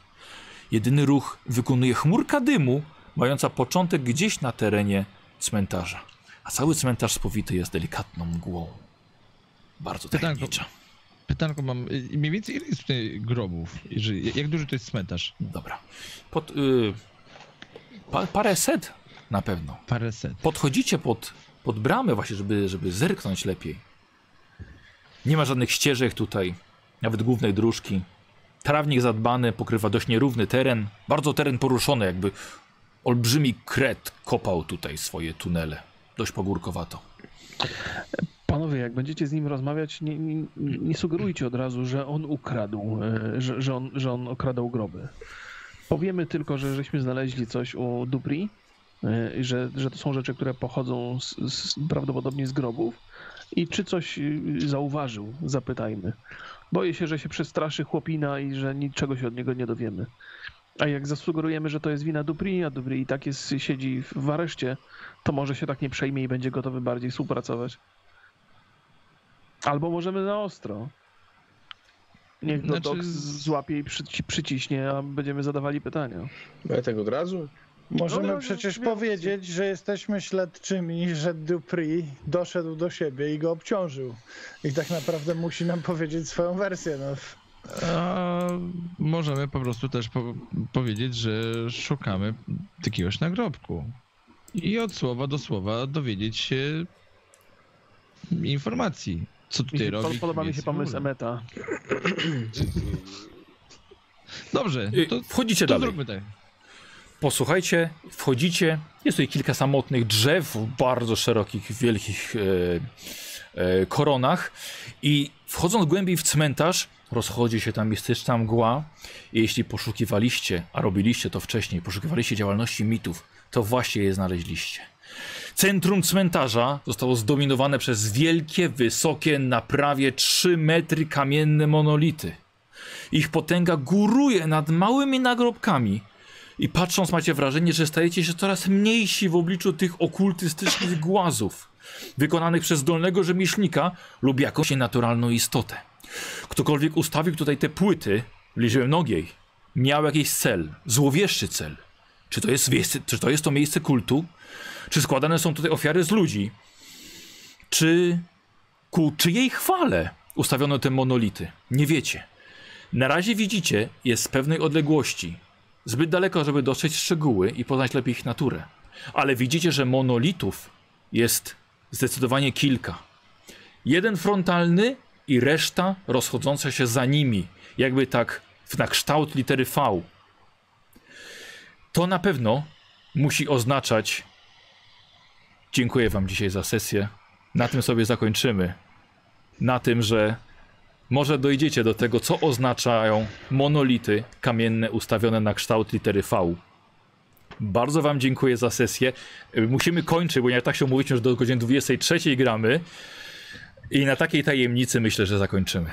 Jedyny ruch wykonuje chmurka dymu, mająca początek gdzieś na terenie cmentarza. A cały cmentarz spowity jest delikatną mgłą. Bardzo tajemnicza. Pytanko mam, mniej więcej ile jest tutaj grobów? Jak duży to jest cmentarz? Dobra. Pod, y, pa, parę set na pewno. Paręset. podchodzicie pod, pod bramę właśnie, żeby, żeby zerknąć lepiej. Nie ma żadnych ścieżek tutaj, nawet głównej dróżki. Trawnik zadbany pokrywa dość nierówny teren, bardzo teren poruszony, jakby olbrzymi kret kopał tutaj swoje tunele. Dość pogórkowato. Panowie, jak będziecie z nim rozmawiać, nie, nie, nie sugerujcie od razu, że on ukradł, e, że, że, on, że on okradał groby. Powiemy tylko, że żeśmy znaleźli coś u Dupri, e, że, że to są rzeczy, które pochodzą z, z, prawdopodobnie z grobów. I czy coś y, zauważył, zapytajmy. Boję się, że się przestraszy chłopina i że niczego się od niego nie dowiemy. A jak zasugerujemy, że to jest wina Dupri, a Dupri i tak jest, siedzi w- areszcie, to może się tak nie przejmie i będzie gotowy bardziej współpracować. Albo możemy na ostro. Niech go Znaczy- Doc złapie i przyci- przyciśnie, a będziemy zadawali pytania. Ale tak od razu? Możemy No, no, przecież powiedzieć, że jesteśmy śledczymi, że Dupri doszedł do siebie i go obciążył. I tak naprawdę musi nam powiedzieć swoją wersję. No. A możemy po prostu też po powiedzieć, że szukamy jakiegoś nagrobku. I od słowa do słowa dowiedzieć się informacji, co tutaj się, robi. podoba mi się i pomysł. Emeta. Dobrze, Y, to, Wchodzicie to dalej. zróbmy tak. Posłuchajcie, wchodzicie. Jest tutaj kilka samotnych drzew w bardzo szerokich, wielkich e, e, koronach. I wchodząc głębiej w cmentarz, rozchodzi się tam mistyczna mgła. I jeśli poszukiwaliście, a robiliście to wcześniej, poszukiwaliście działalności mitów, to właśnie je znaleźliście. Centrum cmentarza zostało zdominowane przez wielkie, wysokie, na prawie 3 metry kamienne monolity. Ich potęga góruje nad małymi nagrobkami, i patrząc macie wrażenie, że stajecie się coraz mniejsi w obliczu tych okultystycznych głazów, wykonanych przez dolnego rzemieślnika lub jakąś nienaturalną istotę. Ktokolwiek ustawił tutaj te płyty, liczyłem nogiej, miał jakiś cel, złowieszczy cel. Czy to, jest czy to jest to miejsce kultu? Czy składane są tutaj ofiary z ludzi? Czy ku czyjej chwale ustawiono te monolity? Nie wiecie. Na razie widzicie je z pewnej odległości, Zbyt daleko, żeby dostrzec szczegóły i poznać lepiej ich naturę. Ale widzicie, że monolitów jest zdecydowanie kilka. Jeden frontalny i reszta rozchodząca się za nimi, jakby tak na kształt litery V. To na pewno musi oznaczać. Dziękuję Wam dzisiaj za sesję. Na tym sobie zakończymy. Na tym, że może dojdziecie do tego, co oznaczają monolity kamienne ustawione na kształt litery V. Bardzo Wam dziękuję za sesję. Musimy kończyć, bo ja tak się umówiliśmy, że do godziny 23 gramy. I na takiej tajemnicy myślę, że zakończymy.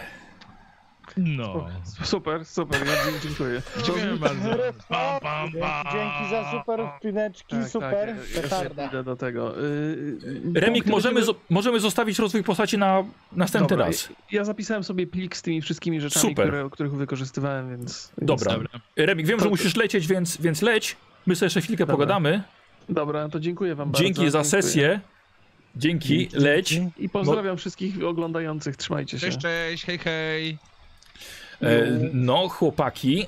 No. Super, super, ja dziękuję. Dziękuję bardzo. Pam, pam, Dzięki, pam. dzięki za super wpineczki, Tak, super, tak, jeszcze petarda. idę do tego. Y, y, Remik, punkty możemy, będziemy- możemy zostawić rozwój postaci na następny Dobra, raz. Ja zapisałem sobie plik z tymi wszystkimi rzeczami, Super. które, których wykorzystywałem, więc... Dobra. Dobra. Remik, wiem, że To- musisz lecieć, więc, więc leć. My sobie jeszcze chwilkę Dobra. pogadamy. Dobra, to dziękuję wam bardzo. Dzięki za dziękuję. sesję. Dzięki, leć. I pozdrawiam wszystkich oglądających, trzymajcie się. Cześć, cześć, hej, hej. E, no, chłopaki. [CLEARS THROAT]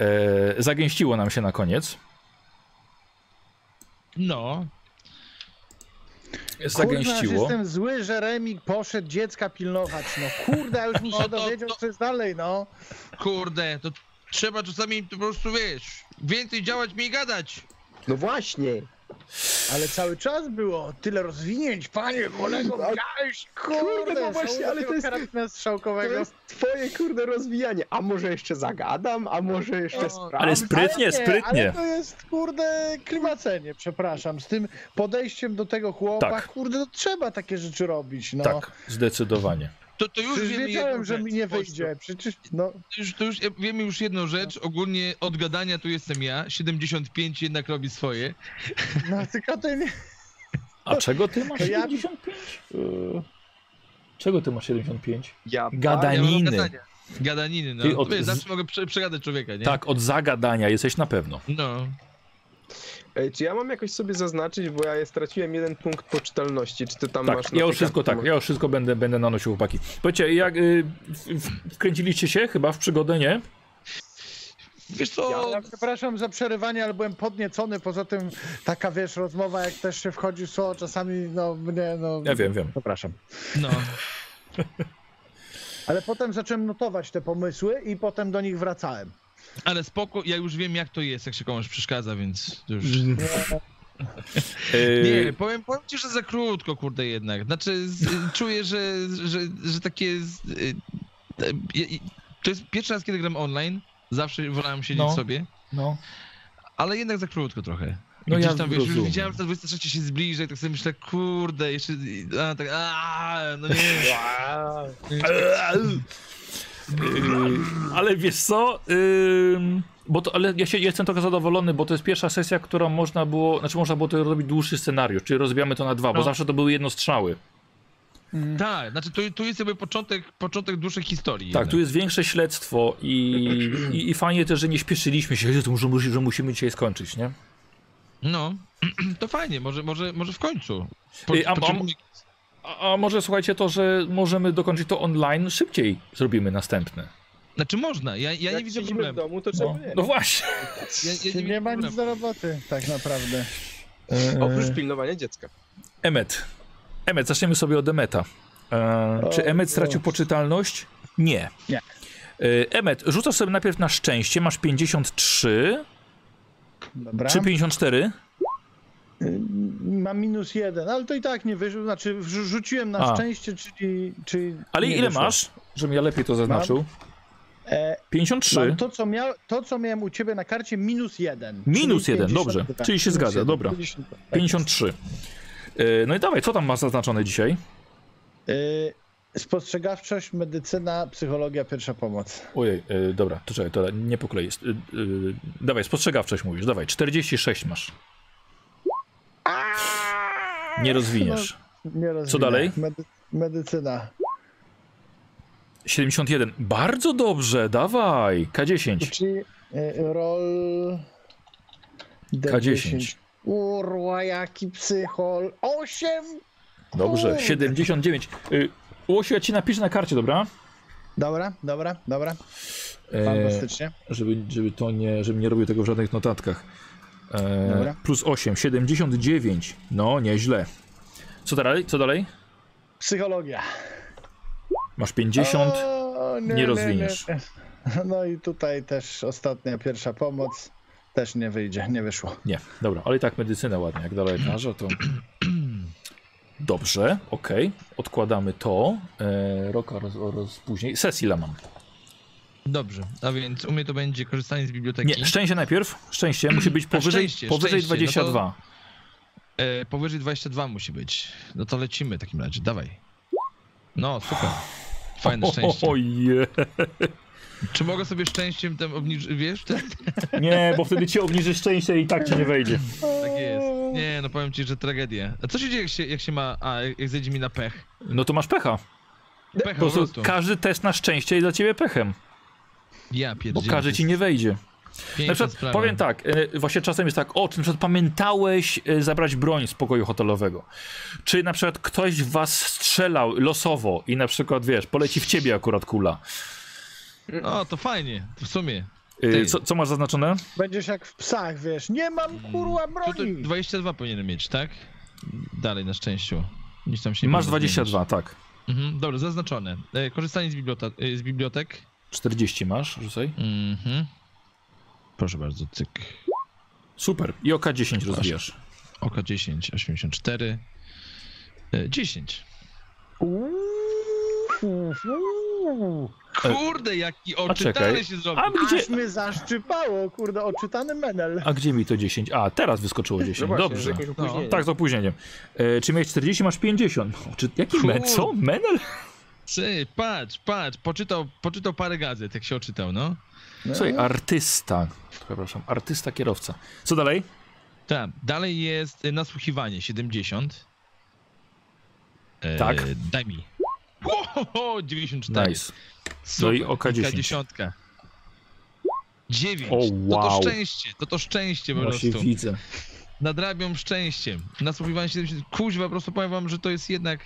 E, zagęściło nam się na koniec. No, Kurwa, aż Zagęściło. jestem zły, że Remik poszedł dziecka pilnować. No kurde, już mi No się to- dowiedział, to- co jest dalej, no. kurde, to trzeba czasami po prostu, wiesz, więcej działać, mniej gadać. No właśnie. Ale cały czas było tyle rozwinięć, panie kolego, widziałeś, kurde, Kurde, no właśnie, ale to jest- To jest twoje kurde rozwijanie. A może jeszcze zagadam, a może jeszcze No, sprawdzę. Ale sprytnie, Ale nie, sprytnie. Ale to jest, kurde, klimacenie, przepraszam. Z tym podejściem do tego chłopa, Tak. kurde, to trzeba takie rzeczy robić, no. Tak, zdecydowanie. To, to już Przecież wiemy wiedziałem, że rzecz, mi nie wyjdzie, przecież, no. To już, to już wiemy już jedną rzecz, ogólnie od gadania tu jestem ja, 75 jednak robi swoje. No tylko ty nie... A czego ty masz To ja- 75? Czego ty masz 75? Ja Ja mam Gadaniny. gadania. Gadaniny, no. Ty od- Wiesz, zawsze mogę prze, przegadać człowieka, nie? Tak, od zagadania jesteś na pewno. No. Ej, czy ja mam jakoś sobie zaznaczyć, bo ja straciłem jeden punkt poczytalności. Czy ty tam Tak, masz na ja już wszystko tak, ja już wszystko będę, będę nanosił chłopaki. Powiedzcie, jak y, w, w, wkręciliście się chyba w przygodę, nie? Wiesz co, Ja przepraszam za przerywanie, ale byłem podniecony. Poza tym taka, wiesz, rozmowa, jak też się wchodzi w słowo, czasami, no, mnie, no... Ja wiem, wiem. Przepraszam. no. Ale potem zacząłem notować te pomysły i potem do nich wracałem. Ale spoko, ja już wiem jak to jest, jak się komuś przeszkadza, więc już... E, Nie, powiem, powiem ci, że za krótko, kurde, jednak. Znaczy, z, czuję, że, że, że takie... z- y, y, y, To jest pierwszy raz, kiedy gram online. Zawsze wolałem siedzieć No. sobie, No. ale jednak za krótko trochę. No Gdzieś ja tam, wiesz, już widziałem, że ta 23 się zbliża i tak sobie myślę, kurde, jeszcze... A, tak, a, no nie. [LAUGHS] Yy, ale wiesz co? Ym, bo to, ale ja, się, ja jestem trochę zadowolony, bo to jest pierwsza sesja, którą można było, znaczy można było to robić dłuższy scenariusz, czyli rozbijamy to na dwa, bo No. zawsze to były jednostrzały. Tak, znaczy tu, tu jest jakby początek, początek dłuższej historii. Tak, jednak. tu jest większe śledztwo i, i, i fajnie też, że nie śpieszyliśmy się, że, to musi- że musimy dzisiaj skończyć, nie? No, [CLEARS THROAT] to fajnie, może, może, może w końcu. Po, Ej, a- a- A, a może słuchajcie to, że możemy dokończyć to online, szybciej zrobimy następne. Znaczy można, ja, ja nie widzę siedzimy w problemu. domu, to No, czemu nie? no właśnie. Ja, ja Nie, widzę ma nic problemu. do roboty, tak naprawdę. Oprócz pilnowania dziecka. Emmet. Emmet, zaczniemy sobie od Emeta. E, czy O, Emmet stracił o. poczytalność? Nie. Nie. E, Emmet, rzucasz sobie najpierw na szczęście, masz 53 Dobra. czy 54? Y, Mam minus jeden, ale to i tak nie wyszło. Znaczy, rzuciłem na A. szczęście, czyli. czyli Ale ile wyszło. masz? Żebym ja lepiej to zaznaczył. E, 53. mam to, co miał, to, co miałem u ciebie na karcie, minus jeden. Minus czyli jeden, dobrze. 52. Czyli się zgadza, jeden, dobra. 52. Tak 53. E, no i dawaj, co tam masz zaznaczone dzisiaj? Y, Spostrzegawczość, medycyna, psychologia, pierwsza pomoc. Ojej, e, dobra, to czekaj, to nie po kolei. jest. E, e, dawaj, spostrzegawczość mówisz, dawaj, 46 masz. Nie rozwiniesz. Nie rozwinę. dalej? Medy medycyna. 71. Bardzo dobrze, dawaj. K10. Czyli y, roll. K10. Urła, jaki psychol. 8! Dobrze, Kurde. 79. Y, Łosiu, ja ci napiszę na karcie, dobra? Dobra, dobra, dobra. E, Fantastycznie. żeby, żeby to nie, żebym nie robił tego w żadnych notatkach. E, plus 8, 79. No, nieźle. Co dalej? Co dalej? Psychologia. Masz 50. O, nie rozwiniesz. nie. No i tutaj też ostatnia pierwsza pomoc. Też nie wyjdzie, nie wyszło. Nie, dobra, ale i tak medycynę ładnie, jak do lekarza, to... Dobrze, okej, odkładamy to. E, rok oraz, oraz później. Ile mam? Dobrze, a więc u mnie to będzie korzystanie z biblioteki. Nie, szczęście najpierw. Szczęście musi być [CLEARS THROAT] powyżej, szczęście, powyżej szczęście, no to- 22. E, powyżej 22 musi być. No to lecimy w takim razie, dawaj. No, super. Fajne szczęście. Oje. Czy mogę sobie szczęściem tam obniżyć, wiesz? [LAUGHS] Nie, bo wtedy ci obniży szczęście i tak ci nie wejdzie. Tak jest. Nie, no powiem ci, że tragedia. A co się dzieje, jak się, jak się ma... A, jak zejdzie mi na pech? No to masz pecha. Pecha Po prostu. każdy test na szczęście jest dla ciebie pechem, Ja bo każdy ci nie wejdzie. Na przykład sprawa. powiem tak, e, właśnie czasem jest tak, o, czy na przykład pamiętałeś e, zabrać broń z pokoju hotelowego, czy na przykład ktoś w was strzelał losowo i na przykład, wiesz, poleci w ciebie akurat kula. O, to fajnie, w sumie. E, Ty. Co, co masz zaznaczone? Będziesz jak w psach, wiesz. Nie mam kurwa Tutaj broni. 22 powinienem mieć, tak? Dalej na szczęściu. Nic tam się nie Masz powinno 22, tak. zmienić. Mhm, dobra, zaznaczone. Korzystanie z, z bibliotek. 40 masz, rzucaj. Mhm. Proszę bardzo, cyk. Super. I oka 10 rozwijasz. Oka 10, 84. E, 10. Kurde, jaki oczytany się zrobił. A gdzie, Aż mnie zaszczypało, kurde, oczytany menel. a gdzie mi to 10? A, teraz wyskoczyło 10. No właśnie, z Dobrze. opóźnieniem. Tak, z opóźnieniem. E, czy miałeś 40, masz 50. O, czy, jaki men? Co? Menel? Patrz, patrz, poczytał, poczytał parę gazet, jak się oczytał, no. Słuchaj, artysta. Przepraszam, artysta kierowca. Co dalej? Tak, dalej jest e, nasłuchiwanie, 70. E, Tak. Daj mi. Ohoho, 94. Nice. Super. No i oka I 10. dziesiątka. 9. O, To to wow. szczęście, to to szczęście po Właśnie prostu. widzę. Nadrabiam szczęściem. Nasłuchiwanie 70. Kuźwa, po prostu powiem wam, że to jest jednak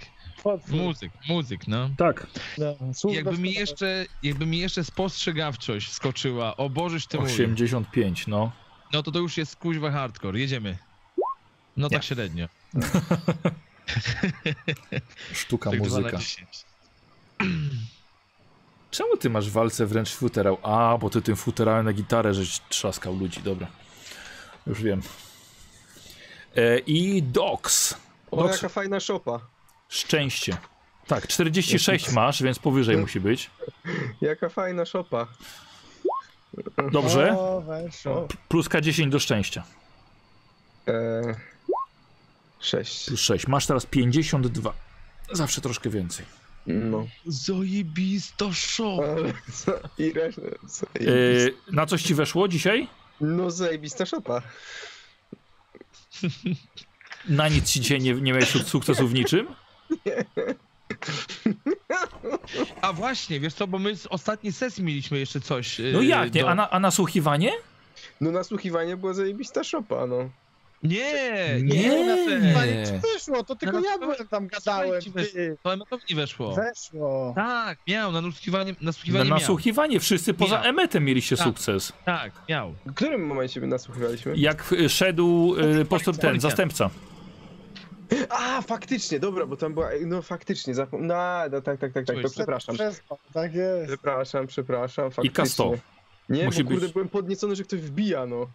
muzyk, muzyk, no. Tak. No, Jakby mi jeszcze, jakby mi jeszcze spostrzegawczość wskoczyła, o Bożyś ty mój, 85, no. no to to już jest kuźwa hardcore, jedziemy. No tak Nie. średnio. [LAUGHS] Sztuka Tak muzyka. 10. [CLEARS THROAT] Czemu ty masz w walce wręcz futerał? A, bo ty tym futerałem na gitarę, żeś trzaskał ludzi, dobra. Już wiem. E, I Dox. O, jaka fajna szopa. Szczęście. Tak, 46 masz, więc powyżej musi być. Jaka fajna szopa. Dobrze. O, weszło. Plus K10 do szczęścia. Eee, sześć. Plus 6. Masz teraz 52. Zawsze troszkę więcej. No. Zojebisto co? I resztę. E, na coś ci weszło dzisiaj? No zajebista szopa. Na nic ci dzisiaj nie, nie miałeś sukcesu w niczym? A właśnie, wiesz co, bo my z ostatniej sesji mieliśmy jeszcze coś. No yy, jak, nie? do- A, na, a nasłuchiwanie? No nasłuchiwanie była zajebista szopa, no. Nie, Nie. nie, na ci weszło, to tylko No, ja byłem tam gadałem. To na nie weszło. Weszło. Tak, miał, na nasłuchiwanie, Na nasłuchiwanie miał. nasłuchiwanie. Wszyscy poza Miał. emetem mieliście Tak. sukces. Tak, miał. W którym momencie my nasłuchiwaliśmy? Jak y, szedł y, ten zastępca. A, faktycznie, dobra, bo tam była, no faktycznie, zapom... no, no tak, tak, tak, tak, to przepraszam. Przespał, tak jest. Przepraszam, przepraszam, faktycznie. K100. Nie, Musi bo kurde, być- byłem podniecony, że ktoś wbija, no.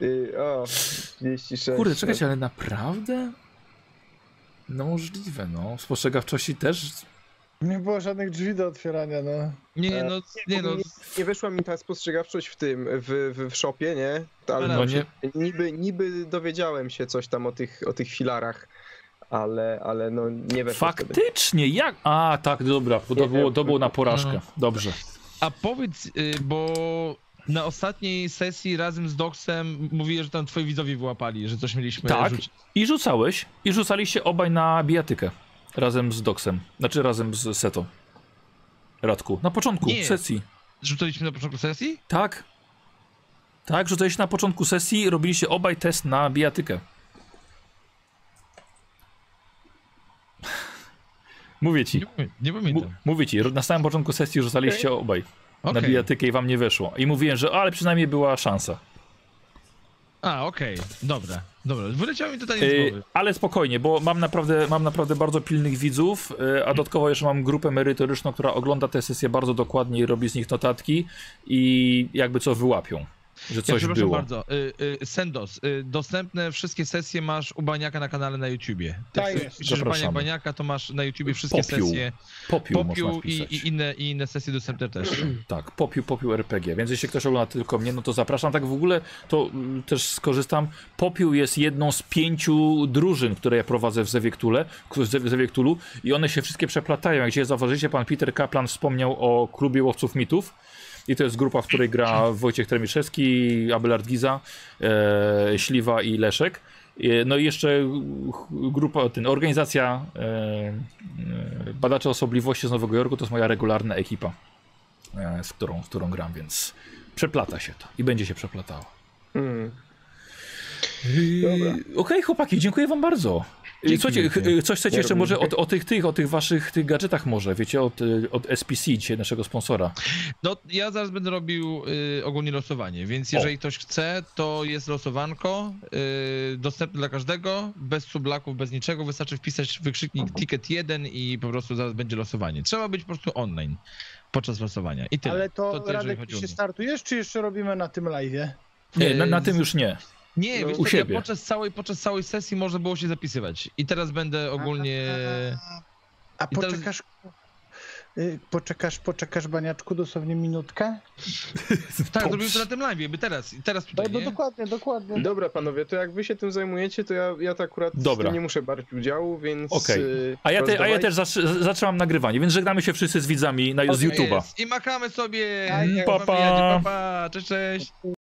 Yy, o, 36. Kurde, czekajcie, ale naprawdę? No możliwe, no. Spostrzegawczości też. Nie było żadnych drzwi do otwierania, no. Nie, no, nie, no. nie, nie weszła mi ta spostrzegawczość w tym, w, w, w shopie, nie? Ale No nie. niby, niby dowiedziałem się coś tam o tych, o tych filarach, ale, ale no nie weszło wtedy. Faktycznie, jak? A, tak, dobra, bo to było, wiem. to było na porażkę. No. Dobrze. A powiedz, y, bo na ostatniej sesji razem z Doxem mówiłeś, że tam twoi widzowie wyłapali, że coś mieliśmy Tak. rzucić. I rzucałeś, i rzucaliście obaj na bijatykę. Razem z Doksem. Znaczy razem z Seto. Radku. Na początku Nie. sesji. Rzucaliśmy na początku sesji? Tak. Tak, rzucaliście na początku sesji, robiliście obaj test na bijatykę. [LAUGHS] Mówię ci. Nie, nie pamiętam. mówię ci, na samym początku sesji rzucaliście obaj na Okej. bijatykę i wam nie weszło. I mówiłem, że ale przynajmniej była szansa. A, okej, dobra, dobra. Wyleciało mi tutaj z Yy, głowy. ale spokojnie, bo mam naprawdę, mam naprawdę bardzo pilnych widzów, yy, a dodatkowo jeszcze mam grupę merytoryczną, która ogląda te sesje bardzo dokładnie i robi z nich notatki i jakby co wyłapią, że Ja coś przepraszam było. bardzo. Y, y, Sendos, y, dostępne wszystkie sesje masz u Baniaka na kanale na YouTubie. Tak Jak jest. piszesz Baniak. Baniaka, to masz na YouTubie wszystkie Popiół. sesje. Popiół, Popiół można i, i, inne, i inne sesje dostępne też. [CLEARS THROAT] Tak, popiół, popiół RPG, więc jeśli ktoś ogląda tylko mnie, no to zapraszam. Tak w ogóle to mm, też skorzystam. Popiół jest jedną z pięciu drużyn, które ja prowadzę w Zewiektule, w Zew- Zewiektulu i one się wszystkie przeplatają. Jak dzisiaj zauważycie, pan Peter Kaplan wspomniał o klubie łowców mitów. I to jest grupa, w której gra Wojciech Tremiszewski, Abelard Giza, e, Śliwa i Leszek. E, No i jeszcze grupa, ten, organizacja e, e, Badacze Osobliwości z Nowego Jorku to jest moja regularna ekipa e, z którą, z którą gram, więc przeplata się to i będzie się przeplatało. Mm. Dobra. Okej, chłopaki, dziękuję wam bardzo. Dzięki Słuchajcie, wielkie. coś chcecie Ja jeszcze może o, o tych, tych, o tych waszych tych gadżetach może, wiecie, od, od SPC dzisiaj, naszego sponsora. No, ja zaraz będę robił y, ogólnie losowanie, więc O. jeżeli ktoś chce, to jest losowanko y, dostępne dla każdego, bez sublaków, bez niczego. Wystarczy wpisać wykrzyknik ticket 1 i po prostu zaraz będzie losowanie. Trzeba być po prostu online podczas losowania. I tyle. Ale to, To- Radek, o ty się startujesz, czy jeszcze robimy na tym live'ie? Nie, na, na Y, tym już nie. Nie, No, wiesz u co, ja siebie. podczas całej, podczas całej sesji można było się zapisywać. I teraz będę ogólnie... A I teraz- poczekasz... y, Poczekasz, poczekasz, Baniaczku, dosłownie minutkę? [LAUGHS] Tak, zrobimy to na tym live, by teraz, teraz tutaj, No, no nie? dokładnie, dokładnie. Dobra, panowie, to jak wy się tym zajmujecie, to ja, ja to akurat Dobra. nie muszę brać udziału, więc... Okej. y, A ja, te, a ja też zac- zaczynam nagrywanie, więc żegnamy się wszyscy z widzami na, z Tak YouTube'a. jest. I makamy sobie! Tak jest. Pa, pa. Pa, pa. Cześć, cześć!